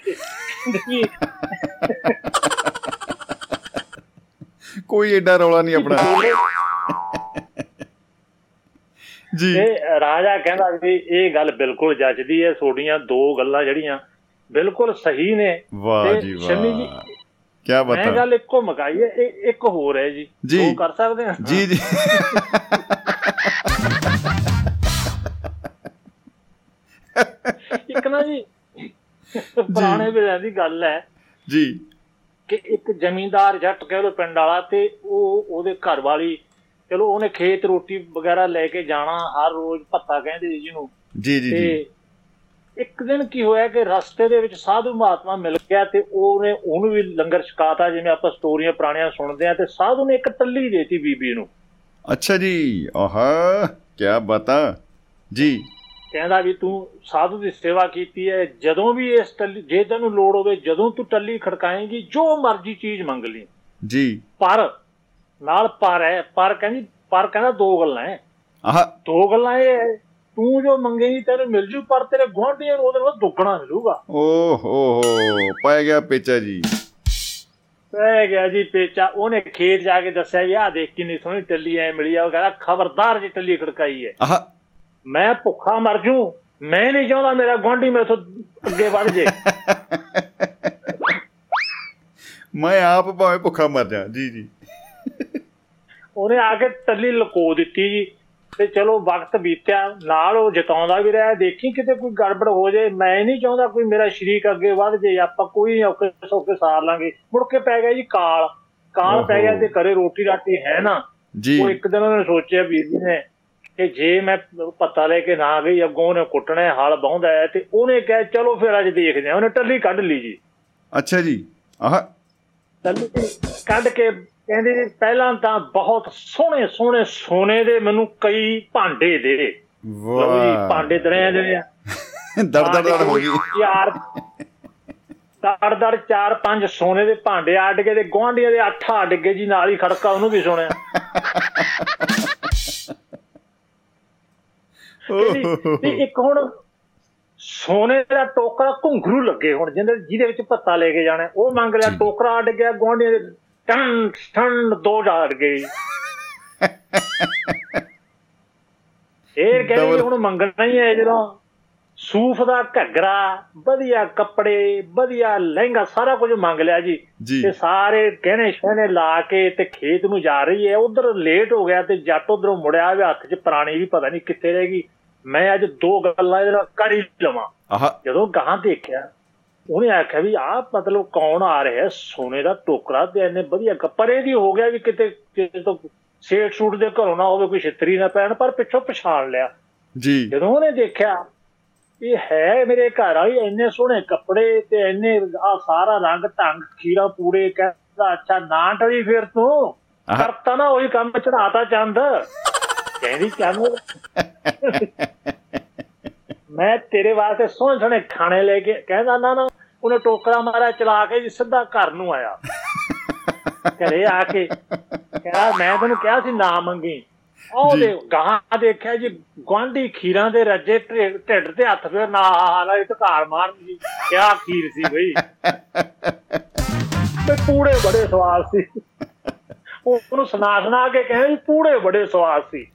ਕੋਈ ਏਡਾ ਰੌਲਾ ਨਹੀਂ ਆਪਣਾ। ਜੀ। ਇਹ ਰਾਜਾ ਕਹਿੰਦਾ ਵੀ ਇਹ ਗੱਲ ਬਿਲਕੁਲ ਜੱਜਦੀ ਹੈ ਤੁਹਾਡੀਆਂ ਦੋ ਗੱਲਾਂ ਜਿਹੜੀਆਂ ਬਿਲਕੁਲ ਸਹੀ ਨੇ। ਵਾਹ ਜੀ ਸ਼ਮੀ ਜੀ, ਵਾਹ। ਕੀ ਮੈਂ ਬਤਾ। ਗੱਲ ਇੱਕੋ ਮਕਾਈ ਹੈ ਇੱਕ ਹੋਰ ਹੈ ਜੀ। ਜੀ। ਉਹ ਕਰ ਸਕਦੇ ਹਾਂ ਜੀ ਜੀ। ਇੱਕ ਨਾ ਜੀ ਪੁਰਾਣੇ ਵੇਲੇ ਦੀ ਗੱਲ ਹੈ ਜੀ। ਕਿ ਇੱਕ ਜ਼ਮੀਂਦਾਰ ਜੱਟ ਕਹਿ ਲੋ ਪਿੰਡ ਵਾਲਾ ਤੇ ਉਹ ਉਹਦੇ ਘਰ ਵਾਲੀ ਚਲੋ ਉਹਨੇ ਖੇਤ ਰੋਟੀ ਵਗੈਰਾ ਲੈ ਕੇ ਜਾਣਾ ਹਰ ਰੋਜ਼ ਭੱਤਾ ਕਹਿੰਦੇ ਸੀ ਜਿਹਨੂੰ ਜੀ ਜੀ ਜੀ। ਇੱਕ ਦਿਨ ਕੀ ਹੋਇਆ ਕਿ ਰਸਤੇ ਦੇ ਵਿੱਚ ਸਾਧੂ ਮਹਾਤਮਾ ਮਿਲ ਗਿਆ ਤੇ ਉਹਨੇ ਉਹਨੂੰ ਵੀ ਲੰਗਰ ਛਕਾਤਾ ਜਿਵੇਂ ਆਪਾਂ ਸਟੋਰੀਆਂ ਪੁਰਾਣੀਆਂ ਸੁਣਦੇ ਆ ਤੇ ਸਾਧੂ ਨੇ ਇੱਕ ਟੱਲੀ ਦੇਤੀ ਬੀਬੀ ਨੂੰ। ਅੱਛਾ ਜੀ ਆਹਾ ਕੀ ਬਤਾ ਜੀ। ਕਹਿੰਦਾ ਵੀ ਤੂੰ ਸਾਧੂ ਦੀ ਸੇਵਾ ਕੀਤੀ ਹੈ ਜਦੋਂ ਵੀ ਇਸ ਟੱਲੀ ਜੇ ਤੈਨੂੰ ਲੋੜ ਹੋਵੇ ਜਦੋਂ ਤੂੰ ਟੱਲੀ ਖੜਕਾਏਂਗੀ ਜੋ ਮਰਜ਼ੀ ਚੀਜ਼ ਮੰਗ ਲਈ। ਜੀ। ਪਰ ਨਾਲ ਪਰ ਹੈ ਪਰ ਕਹਿੰਦੀ ਪਰ ਕਹਿੰਦਾ ਦੋ ਗੱਲਾਂ ਹੈ। ਆਹ। ਦੋ ਗੱਲਾਂ ਇਹ ਹੈ ਤੂੰ ਜੋ ਮੰਗੇਗੀ ਤੈਨੂੰ ਮਿਲ ਜੂ ਪਰ ਤੇਰੇ ਗੁਆਂਢੀਆਂ ਨੂੰ ਉਹਦੇ ਨਾਲ ਦੁੱਗਣਾ ਮਿਲੂਗਾ। ਓ ਹੋ ਹੋ ਪੈ ਗਿਆ ਪੇਚਾ ਜੀ। ਪੈ ਗਿਆ ਜੀ ਪੇਚਾ। ਉਹਨੇ ਖੇਤ ਜਾ ਕੇ ਦੱਸਿਆ ਵੀ ਆਹ ਦੇਖ ਕਿੰਨੀ ਸੋਹਣੀ ਟੱਲੀ ਐ ਮਿਲੀ ਆ। ਉਹ ਕਹਿੰਦਾ ਖਬਰਦਾਰ ਜੀ ਟੱਲੀ ਖੜਕਾਈ ਹੈ ਆਹ। ਮੈਂ ਭੁੱਖਾ ਮਰ ਜੂ। ਮੈਂ ਨਹੀਂ ਚਾਹੁੰਦਾ ਮੇਰਾ ਗੁਆਂਢੀ ਮੇਥੋਂ ਅੱਗੇ ਵੱਧ ਜੇ। ਮੈਂ ਆਪ ਭਾਵੇਂ ਭੁੱਖਾ ਮਰ ਜਾ। ਜੀ ਜੀ। ਉਹਨੇ ਆ ਕੇ ਟੱਲੀ ਲਕੋ ਦਿੱਤੀ ਜੀ। ਤੇ ਚਲੋ ਵਕਤ ਬੀਤਿਆ ਨਾਲ ਉਹ ਜਿਤਾਉਂਦਾ ਵੀ ਰਿਹਾ। ਦੇਖੀ ਕਿਤੇ ਕੋਈ ਗੜਬੜ ਹੋ ਜਾਏ ਮੈਂ ਨਹੀਂ ਚਾਹੁੰਦਾ ਕੋਈ ਮੇਰਾ ਸ਼ਰੀਕ ਅੱਗੇ ਵੱਧ ਜੇ ਆਪਾਂ ਕੋਈ ਔਕੇ ਸੌਕੇ ਸਾਰ ਲਾਂਗੇ। ਮੁੜ ਕੇ ਪੈ ਗਿਆ ਜੀ ਕਾਲ। ਕਾਲ ਪੈ ਗਿਆ ਤੇ ਘਰੇ ਰੋਟੀ ਰਾਟੀ ਹੈ ਨਾ। ਜੀ। ਉਹ ਇੱਕ ਦਿਨ ਉਹਨੇ ਸੋਚਿਆ ਵੀਰ ਜੀ ਨੇ ਕਿ ਜੇ ਮੈਂ ਪਤਾ ਲੈ ਕੇ ਨਾ ਗਈ ਅੱਗੋਂ ਉਹਨੇ ਕੁੱਟਣਾ ਹਲ ਬਾਉਂਦਾ ਹੈ ਤੇ ਉਹਨੇ ਕਿਹਾ ਚਲੋ ਫਿਰ ਅੱਜ ਦੇਖਦੇ ਹਾਂ। ਉਹਨੇ ਟੱਲੀ ਕੱਢ ਲਈ ਜੀ। ਅੱਛਾ ਜੀ। ਆਹ। ਟੱਲੀ ਕੱਢ ਕੇ ਕਹਿੰਦੇ ਜੀ ਪਹਿਲਾਂ ਤਾਂ ਬਹੁਤ ਸੋਹਣੇ ਸੋਹਣੇ ਸੋਨੇ ਦੇ ਮੈਨੂੰ ਕਈ ਭਾਂਡੇ ਦੇ। ਲਓ ਜੀ ਵਾਹ। ਭਾਂਡੇ ਦਰਿਆ ਦੇ ਆ। ਦੜ ਦੜ ਦੜ ਹੋ ਗਈ। ਯਾਰ ਦੜ ਦੜ ਚਾਰ ਪੰਜ ਸੋਨੇ ਦੇ ਭਾਂਡੇ ਅੱਡ ਗਏ ਤੇ ਗੁਆਂਢੀਆਂ ਦੇ ਅੱਠ ਅੱਡ ਗਏ ਜੀ ਨਾਲ ਹੀ ਖੜਕਾ ਉਹਨੂੰ ਵੀ ਸੁਣਿਆ। ਤੇ ਇੱਕ ਹੁਣ ਸੋਨੇ ਦਾ ਟੋਕਰਾ ਘੁੰਗਰੂ ਲੱਗੇ ਹੁਣ ਜਿਹਦੇ ਜਿਹਦੇ ਵਿੱਚ ਪੱਤਾ ਲੈ ਕੇ ਜਾਣਾ। ਉਹ ਮੰਗ ਲਿਆ ਟੋਕਰਾ ਅੱਡ ਗਿਆ ਗੁਆਂਢੀਆਂ ਦੇ ਟਨ ਦੋ ਜਾ ਅੱਡ ਗਏ ਇਹ ਕਹਿੰਦੇ ਹੁਣ ਮੰਗਣਾ ਹੀ ਹੈ ਜਦੋਂ। ਸੂਫ ਦਾ ਘੱਗਰਾ ਵਧੀਆ ਕੱਪੜੇ ਵਧੀਆ ਲਹਿੰਗਾ ਸਾਰਾ ਕੁਝ ਮੰਗ ਲਿਆ ਜੀ। ਤੇ ਸਾਰੇ ਗਹਿਣੇ ਸ਼ਹਿਣੇ ਲਾ ਕੇ ਤੇ ਖੇਤ ਨੂੰ ਜਾ ਰਹੀ ਹੈ। ਉਧਰ ਲੇਟ ਹੋ ਗਿਆ ਤੇ ਜੱਟ ਉਧਰੋਂ ਮੁੜਿਆ ਵੀ ਹੱਥ 'ਚ ਪੁਰਾਣੀ ਵੀ ਪਤਾ ਨਹੀਂ ਕਿੱਥੇ ਰਹਿ ਗਈ। ਮੈਂ ਅੱਜ ਦੋ ਗੱਲਾਂ ਇਹਦੇ ਨਾਲ ਕਰ ਹੀ ਲਵਾਂ। ਆਹ। ਜਦੋਂ ਗਾਂ ਦੇਖਿਆ ਉਹਨੇ ਆਖਿਆ ਵੀ ਆਹ ਮਤਲਬ ਕੌਣ ਆ ਰਿਹਾ? ਸੋਨੇ ਦਾ ਟੋਕਰਾ ਤੇ ਇੰਨੇ ਵਧੀਆ ਕੱਪੜੇ ਦੀ ਹੋ ਗਿਆ ਵੀ ਕਿਤੇ ਕਿਸੇ ਤੋਂ ਸੇਠ ਸੂਟ ਦੇ ਘਰੋਂ ਨਾ ਹੋਵੇ ਕੋਈ ਛਿੱਤਰੀ ਨਾ ਪੈਣ ਪਰ ਪਿੱਛੋਂ ਪਛਾਣ ਲਿਆ। ਜੀ। ਜਦੋਂ ਉਹਨੇ ਦੇਖਿਆ ਇਹ ਹੈ ਮੇਰੇ ਘਰ ਵਾਲੀ ਇੰਨੇ ਸੋਹਣੇ ਕੱਪੜੇ ਤੇ ਇੰਨੇ ਆ ਸਾਰਾ ਰੰਗ ਢੰਗ ਖੀਰਾ ਪੂਰੇ ਕਹਿੰਦਾ ਅੱਛਾ ਨਾ ਟਲੀ ਫਿਰ ਤੂੰ। ਕਰਤਾ ਨਾ ਉਹੀ ਕੰਮ ਚੜਾਤਾ ਚੰਦ? ਕਹਿੰਦੀ ਚੰਦ? ਮੈਂ ਤੇਰੇ ਵਾਸਤੇ ਸੋਹਣੇ ਸੋਹਣੇ ਖਾਣੇ ਲੈ ਕੇ ਕਹਿੰਦਾ ਨਾ ਨਾ ਉਹਨੇ ਟੋਕਰਾ ਮਾਰਿਆ ਚਲਾ ਕੇ ਜੀ ਸਿੱਧਾ ਘਰ ਨੂੰ ਆਇਆ। ਘਰੇ ਆ ਕੇ ਕਹਿੰਦਾ ਮੈਂ ਤੈਨੂੰ ਕਿਹਾ ਸੀ ਨਾ ਮੰਗੀ। ਉਹ ਜੀ। ਦੇ ਗਾਂ ਦੇਖਿਆ ਜੀ ਗਵਾਂਢੀ ਖੀਰਾਂ ਦੇ ਰੱਜੇ ਢਿੱਡ ਤੇ ਹੱਥ ਫੇਰ ਨਾ ਹਾਲਾ ਇਹ ਧਕਾਰ ਮਾਰਨ ਜੀ ਕਿਆ ਖੀਰ ਸੀ ਬਈ। ਤੇ ਪੂੜੇ ਬੜੇ ਸਵਾਦ ਸੀ। ਉਹ ਉਹਨੂੰ ਸੁਣਾ ਸੁਣਾ ਕੇ ਕਹਿੰਦੇ ਵੀ ਪੂੜੇ ਬੜੇ ਸਵਾਦ ਸੀ।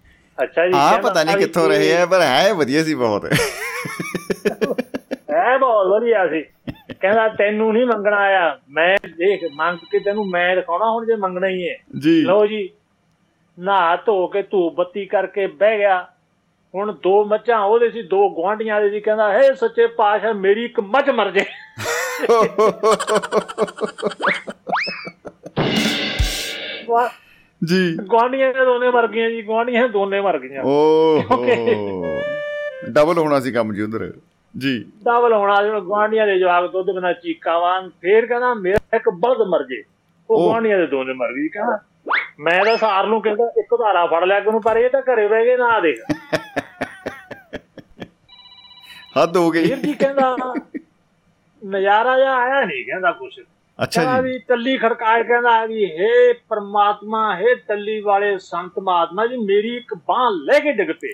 ਅੱਛਾ ਜੀ ਆ ਪਤਾ ਨਹੀਂ ਕਿੱਥੋਂ ਰਹੇ ਆ ਪਰ ਹੈ ਵਧੀਆ ਸੀ ਬਹੁਤ। ਹੈ ਬਹੁਤ ਵਧੀਆ ਸੀ। ਕਹਿੰਦਾ ਤੈਨੂੰ ਨਹੀਂ ਮੰਗਣਾ ਆਇਆ। ਮੈਂ ਦੇਖ ਮੰਗ ਕੇ ਤੈਨੂੰ ਮੈਂ ਦਿਖਾਉਣਾ ਹੁਣ ਜੇ ਮੰਗਣਾ ਹੀ ਹੈ। ਜੀ। ਲਓ ਜੀ ਨਹਾ ਧੋ ਕੇ ਧੂਪ ਬੱਤੀ ਕਰਕੇ ਬਹਿ ਗਿਆ। ਹੁਣ ਦੋ ਮੱਝਾਂ ਉਹਦੇ ਸੀ ਦੋ ਗੁਆਂਢੀਆਂ ਦੇ ਸੀ। ਕਹਿੰਦਾ ਹੇ ਸੱਚੇ ਪਾਤਸ਼ਾਹ ਮੇਰੀ ਇੱਕ ਮੱਝ ਮਰ ਜੇ। ਜੀ। ਗੁਆਂਢੀਆਂ ਦੇ ਦੋਨੇ ਮਰ ਗਈਆਂ ਜੀ। ਗੁਆਂਢੀਆਂ ਦੇ ਦੋਨੇ ਮਰ ਗਈਆਂ। ਓਹੋ ਡਬਲ ਹੋਣਾ ਸੀ ਕੰਮ ਜੀ ਉਧਰ। ਜੀ। ਡਬਲ ਹੋਣਾ ਜਿਹੜਾ ਗੁਆਂਢੀਆਂ ਦੇ ਜਵਾਕ ਦੁੱਧ ਬਿਨਾ ਚੀਕਾਵਾਂ ਫੇਰ ਕਹਿੰਦਾ ਮੇਰਾ ਇੱਕ ਬਲਦ ਮਰ ਜੇ। ਉਹ। ਗੁਆਂਢੀਆਂ ਦੇ ਦੋਨੇ ਮਰ ਗਈ ਕਹਿੰਦਾ ਮੈਂ ਤਾਂ ਸਾਰ ਨੂੰ ਕਹਿੰਦਾ ਇੱਕ ਧਾਰਾ ਫੜ ਲਿਆ ਕਿ ਉਹਨੂੰ ਪਰ ਇਹ ਤਾਂ ਘਰੇ ਬਹਿ ਗਏ ਨਾ ਦੇਖ। ਹੱਦ ਹੋ ਗਈ। ਵੀਰ ਜੀ ਕਹਿੰਦਾ? ਨਜ਼ਾਰਾ ਜਿਹਾ ਆਇਆ ਨਹੀਂ ਕਹਿੰਦਾ ਕੁਛ। ਅੱਛਾ ਜੀ। ਵੀ ਟੱਲੀ ਖੜਕਾਏ ਕਹਿੰਦਾ ਵੀ ਹੇ ਪ੍ਰਮਾਤਮਾ ਹੇ ਟੱਲੀ ਵਾਲੇ ਸੰਤ ਮਹਾਤਮਾ ਜੀ ਮੇਰੀ ਇੱਕ ਬਾਹ ਲੈ ਕੇ ਡਿੱਗ ਪਏ।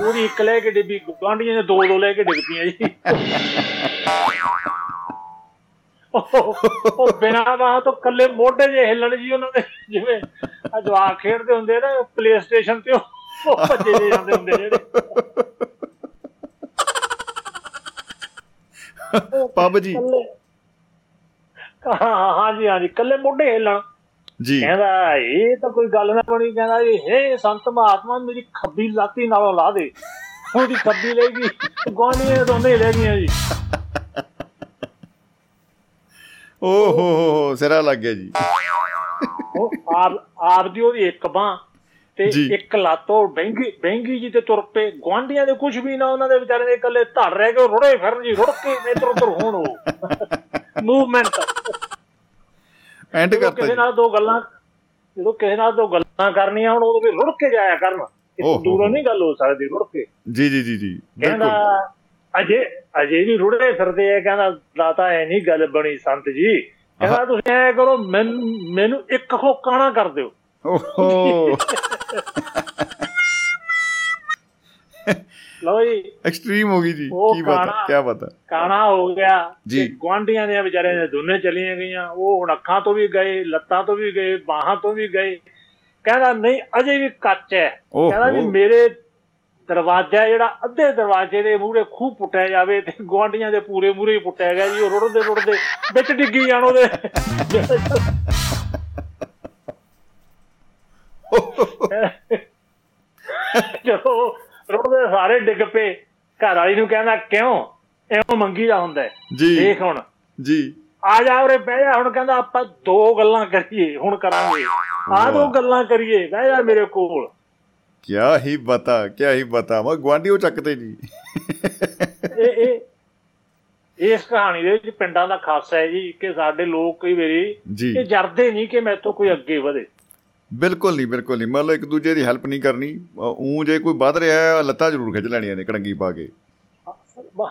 ਉਹਦੀ ਇੱਕ ਲੈ ਕੇ ਡਿੱਗੀ ਗੁਆਂਢੀਆਂ ਨੇ ਦੋ ਦੋ ਲੈ ਕੇ ਡਿੱਗ ਪਈਆਂ ਜੀ। ਉਹ ਬਿਨਾਂ ਬਾਹ ਤੋਂ ਕੱਲੇ ਮੋਢੇ ਜੇ ਹਿੱਲਣ ਜੀ ਉਹਨਾਂ ਦੇ ਜਿਵੇਂ ਆ ਜਵਾਕ ਖੇਡਦੇ ਹੁੰਦੇ ਨਾ ਪਲੇ ਸਟੇਸ਼ਨ ਤੇ ਉਹ ਭੱਜੇ ਜਿਹੇ ਜਾਂਦੇ ਹੁੰਦੇ ਜਿਹੜੇ। ਪੱਬ ਜੀ। ਕੱਲੇ ਹਾਂ ਹਾਂਜੀ ਹਾਂਜੀ ਕੱਲੇ ਮੋਢੇ ਹਿੱਲਣ। ਜੀ। ਕਹਿੰਦਾ ਇਹ ਤਾਂ ਕੋਈ ਗੱਲ ਨਾ ਬਣੀ ਕਹਿੰਦਾ ਜੀ ਹੇ ਸੰਤ ਮਹਾਤਮਾ ਮੇਰੀ ਖੱਬੀ ਲਾਤੀ ਨਾਲੋਂ ਲਾ ਦੇ। ਉਹਦੀ ਖੱਬੀ ਲੈ ਗਈ ਗਵਾਂਢੀਆਂ ਦੋਨੇ ਲੈ ਗਈਆਂ ਜੀ। ਓਹੋ ਸਿਰਾ ਲੱਗ ਗਿਆ ਜੀ। ਉਹ ਆਪ ਆਪ ਦੀ ਉਹਦੀ ਇੱਕ ਬਾਹ ਤੇ। ਇੱਕ ਲੱਤੋਂ ਬੈਂਗੀ ਬੈਂਗੀ ਜੀ ਤੇ ਤੁਰ ਪਏ। ਗਵਾਂਢੀਆਂ ਦੇ ਕੁਝ ਵੀ ਨਾ ਉਹਨਾਂ ਦੇ ਵਿਚਾਰੇ ਦੇ ਇਕੱਲੇ ਧੜ ਰਹਿ ਗਏ ਉਹ ਰੁੜੇ ਫਿਰਨ ਜੀ ਰੁੜ ਕੇ ਇੱਧਰ ਉੱਧਰ ਹੋਣ ਉਹ। ਮੂਵਮੈਂਟ ਐਂਡ ਕਰਤਾ ਕਿਸੇ ਨਾਲ ਦੋ ਗੱਲਾਂ ਜਦੋਂ ਕਿਸੇ ਨਾਲ ਦੋ ਗੱਲਾਂ ਕਰਨੀਆਂ ਹੁਣ ਉਦੋਂ ਵੀ ਰੁੜ ਕੇ ਜਾਇਆ ਕਰਨ। ਇੱਕ ਦੂਰੋਂ ਨਹੀਂ ਗੱਲ ਹੋ ਸਕਦੀ ਰੁੜ ਕੇ। ਜੀ ਜੀ ਜੀ ਜੀ ਕਹਿੰਦਾ ਅਜੇ ਅਜੇ ਵੀ ਰੁੜੇ ਫਿਰਦੇ ਆ ਕਹਿੰਦਾ ਦਾਤਾ ਐ ਨਹੀਂ ਗੱਲ ਬਣੀ ਸੰਤ ਜੀ। ਕਹਿੰਦਾ ਤੁਸੀਂ ਐ ਕਰੋ ਮੈਨੂੰ ਇੱਕ ਖੋਕਾ ਨਾ ਕਰ ਦਿਓ। ਓਹੋ। ਲਓ ਜੀ। ਐਕਸਟ੍ਰੀਮ ਹੋ ਗਈ ਜੀ ਕੀ ਪਤਾ ਕੀ ਪਤਾ ਕਾਣਾ ਹੋ ਗਿਆ। ਜੀ। ਗੁਆਂਢੀਆਂ ਦੇ ਵਿਚਾਰੇ ਨੇ ਦੋਨੇ ਚਲੀਆਂ ਗਈਆਂ। ਉਹ ਹੁਣ ਅੱਖਾਂ ਤੋਂ ਵੀ ਗਏ ਲੱਤਾਂ ਤੋਂ ਵੀ ਗਏ ਬਾਹਾਂ ਤੋਂ ਵੀ ਗਏ। ਕਹਿੰਦਾ ਨਹੀਂ ਅਜੇ ਵੀ ਕੱਚ ਹੈ। ਕਹਿੰਦਾ ਵੀ ਮੇਰੇ ਦਰਵਾਜ਼ਾ ਜਿਹੜਾ ਅੱਧੇ ਦਰਵਾਜ਼ੇ ਦੇ ਮੂਹਰੇ ਖੂਹ ਪੁੱਟਿਆ ਜਾਵੇ ਤੇ ਗੁਆਂਢੀਆਂ ਦੇ ਪੂਰੇ ਮੂਹਰੇ ਹੀ ਪੁੱਟਿਆ ਗਿਆ ਜੀ। ਉਹ ਰੁੜਦੇ ਰੁੜਦੇ ਵਿੱਚ ਡਿੱਗੀ ਜਾਣ ਉਹਦੇ। ਜਦੋਂ ਰੋਦੇ ਸਾਰੇ ਡਿੱਗ ਪਏ। ਘਰ ਵਾਲੀ ਨੂੰ ਕਹਿੰਦਾ ਕਿਉਂ? ਐਵੇਂ ਮੰਗੀ ਦਾ ਹੁੰਦਾ ਜੀ। ਦੇਖ ਹੁਣ। ਜੀ। ਆ ਜਾ ਉਰੇ ਬਹਿ ਜਾ। ਹੁਣ ਕਹਿੰਦਾ ਆਪਾਂ ਦੋ ਗੱਲਾਂ ਕਰੀਏ ਹੁਣ ਕਰਾਂਗੇ। ਆ ਦੋ ਗੱਲਾਂ ਕਰੀਏ ਬਹਿ ਜਾ ਮੇਰੇ ਕੋਲ। ਕਿਆ ਹੀ ਬਤਾ ਕਿਆ ਹੀ ਬਤਾ। ਮੈਂ ਗਵਾਂਢੀਓ ਚੱਕਦੇ ਜੀ। ਇਹ ਇਹ ਇਸ ਕਹਾਣੀ ਦੇ ਵਿੱਚ ਪਿੰਡਾਂ ਦਾ ਖਾਸਾ ਹੈ ਜੀ ਕਿ ਸਾਡੇ ਲੋਕ ਕਈ ਵਾਰੀ ਇਹ ਜਰਦੇ ਨਹੀਂ ਕਿ ਮੈਥੋਂ ਕੋਈ ਅੱਗੇ ਵਧੇ। ਬਿਲਕੁਲ ਨਹੀਂ ਬਿਲਕੁਲ ਨਹੀਂ। ਮਤਲਬ ਇੱਕ ਦੂਜੇ ਦੀ ਹੈਲਪ ਨਹੀਂ ਕਰਨੀ। ਉਹ ਜੇ ਕੋਈ ਵੱਧ ਰਿਹਾ ਹੈ ਲੱਤਾਂ ਜ਼ਰੂਰ ਖਿੱਚ ਲੈਣੀਆਂ ਨੇ ਕੜੰਗੀ ਪਾ ਕੇ।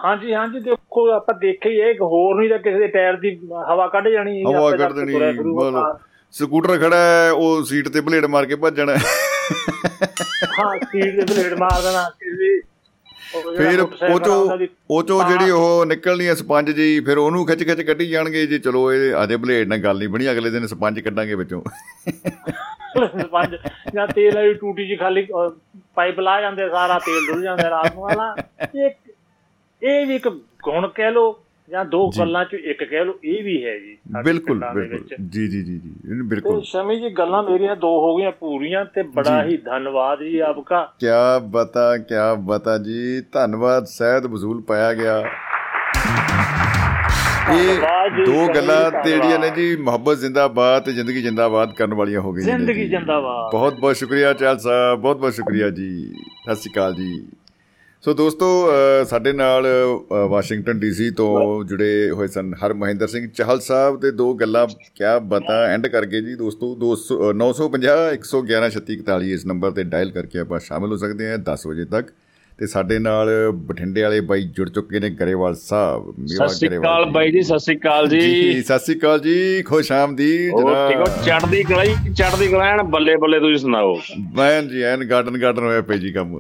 ਹਾਂਜੀ ਹਾਂਜੀ ਦੇਖੋ ਆਪਾਂ ਦੇਖਿਆ ਹੀ ਹੈ ਇੱਕ ਹੋਰ ਨਹੀਂ ਤਾਂ ਕਿਸੇ ਦੇ ਟਾਇਰ ਦੀ ਹਵਾ ਕੱਢ ਜਾਣੀ ਹਵਾ ਆਪੇ ਕੱਢ ਦੇਣੀ ਸਕੂਟਰ ਖੜਾ ਹੈ ਉਹ ਸੀਟ ਤੇ ਬਲੇਡ ਮਾਰ ਕੇ ਭੱਜਣਾ ਹਾਂ। ਸੀਟ ਦੇ ਬਲੇਡ ਮਾਰ ਦੇਣਾ ਕਿਸੇ ਫਿਰ ਉਹ ਜੀ, ਉਹ ਚੋਂ ਜਿਹੜੀ ਉਹ ਨਿਕਲਣੀ ਹੈ ਸਪੰਜ ਜੀ ਫਿਰ ਉਹਨੂੰ ਖਿੱਚ ਖਿੱਚ ਕੱਢੀ ਜਾਣਗੇ ਜੀ ਚਲੋ ਇਹ ਅਜੇ ਬਲੇਡ ਨਾਲ ਗੱਲ ਨਹੀਂ ਬਣੀ ਅਗਲੇ ਦਿਨ ਸਪੰਜ ਕੱਢਾਂਗੇ ਵਿੱਚੋਂ। ਪੰਜ ਜਾਂ ਤੇਲ ਵਾਲੀ ਟੂਟੀ ਜੀ ਖਾਲੀ ਪਾਈਪ ਲਾ ਜਾਂਦੇ ਸਾਰਾ ਤੇਲ ਡੁੱਲ ਜਾਂਦਾ ਰਾਤ ਨੂੰ। ਵਾਲਾ ਇਹ ਇਹ ਵੀ ਇੱਕ ਗੁਣ ਕਹਿ ਲੋ ਜਾਂ ਦੋ ਗੱਲਾਂ ਚ ਇੱਕ ਕਹਿ ਲੋ ਇਹ ਵੀ ਹੈ ਜੀ ਬਿਲਕੁਲ। ਜੀ ਜੀ ਜੀ ਜੀ ਬਿਲਕੁਲ। ਸ਼ਮੀ ਜੀ ਗੱਲਾਂ ਮੇਰੀਆਂ ਦੋ ਹੋ ਗਈਆਂ ਪੂਰੀਆਂ ਤੇ ਬੜਾ ਹੀ ਧੰਨਵਾਦ ਜੀ ਆਪਕਾ। ਕਿਆ ਬਤਾ ਕਿਆ ਬਤਾ ਜੀ ਧੰਨਵਾਦ ਸਹਿਦ ਵਸੂਲ ਪਾਇਆ ਗਿਆ। ਇਹ ਦੋ ਗੱਲਾਂ ਜਿਹੜੀਆਂ ਨੇ। ਜੀ ਮੁਹੱਬਤ ਜ਼ਿੰਦਾਬਾਦ ਤੇ ਜ਼ਿੰਦਗੀ ਜ਼ਿੰਦਾਬਾਦ ਕਰਨ ਵਾਲੀਆਂ ਹੋ ਗਈਆਂ ਜ਼ਿੰਦਗੀ। ਜਿੰਦਾਬਾਦ। ਬਹੁਤ ਬਹੁਤ ਸ਼ੁਕਰੀਆ ਚਾਲ ਸਾਹਿਬ ਬਹੁਤ ਬਹੁਤ ਸ਼ੁਕਰੀਆ ਜੀ। ਸਤਿ ਸ਼੍ਰੀ ਅਕਾਲ ਜੀ। ਸੋ ਦੋਸਤੋ ਸਾਡੇ ਨਾਲ ਵਾਸ਼ਿੰਗਟਨ ਡੀਸੀ ਤੋਂ ਜੁੜੇ ਹੋਏ ਸਨ ਹਰ ਮਹਿੰਦਰ ਸਿੰਘ ਚਾਹਲ ਸਾਹਿਬ ਦੇ ਦੋ ਗੱਲਾਂ ਕਿਆ ਬਤਾ ਐਂਡ ਕਰਕੇ ਜੀ। ਦੋਸਤੋ 200 ਅ, 950 111 3641 ਇਸ ਨੰਬਰ ਤੇ ਡਾਇਲ ਕਰਕੇ ਆਪਾਂ ਸ਼ਾਮਿਲ ਹੋ ਸਕਦੇ ਹਾਂ 10 ਵਜੇ ਤੱਕ। ਤੇ ਸਾਡੇ ਨਾਲ ਬਠਿੰਡੇ ਵਾਲੇ ਬਾਈ ਜੁੜ ਚੁੱਕੇ ਨੇ ਗਰੇਵਾਲ ਸਾਹਿਬ ਮੇਵਾ ਸਤਿ ਸ਼੍ਰੀ ਗਰੇਵਾਲ ਅਕਾਲ ਬਾਈ ਜੀ ਸਤਿ ਸ਼੍ਰੀ ਅਕਾਲ ਜੀ। ਜੀ ਸਤਿ ਸ਼੍ਰੀ ਅਕਾਲ ਜੀ ਖੁਸ਼ ਆਮਦੀਦ ਹੋਰ ਠੀਕ ਹੋ? ਜਨਾਬ ਚੜਦੀ ਕਲਾਈ ਚੜਦੀ ਕਲਾਣ ਬੱਲੇ ਬੱਲੇ ਤੁਸੀਂ ਸੁਣਾਓ। ਮੈਂ ਜੀ ਐਨ ਗਾਰਡਨ ਗਾਰਡਨ ਹੋਇਆ ਪਈ ਜੀ ਕੰਮ।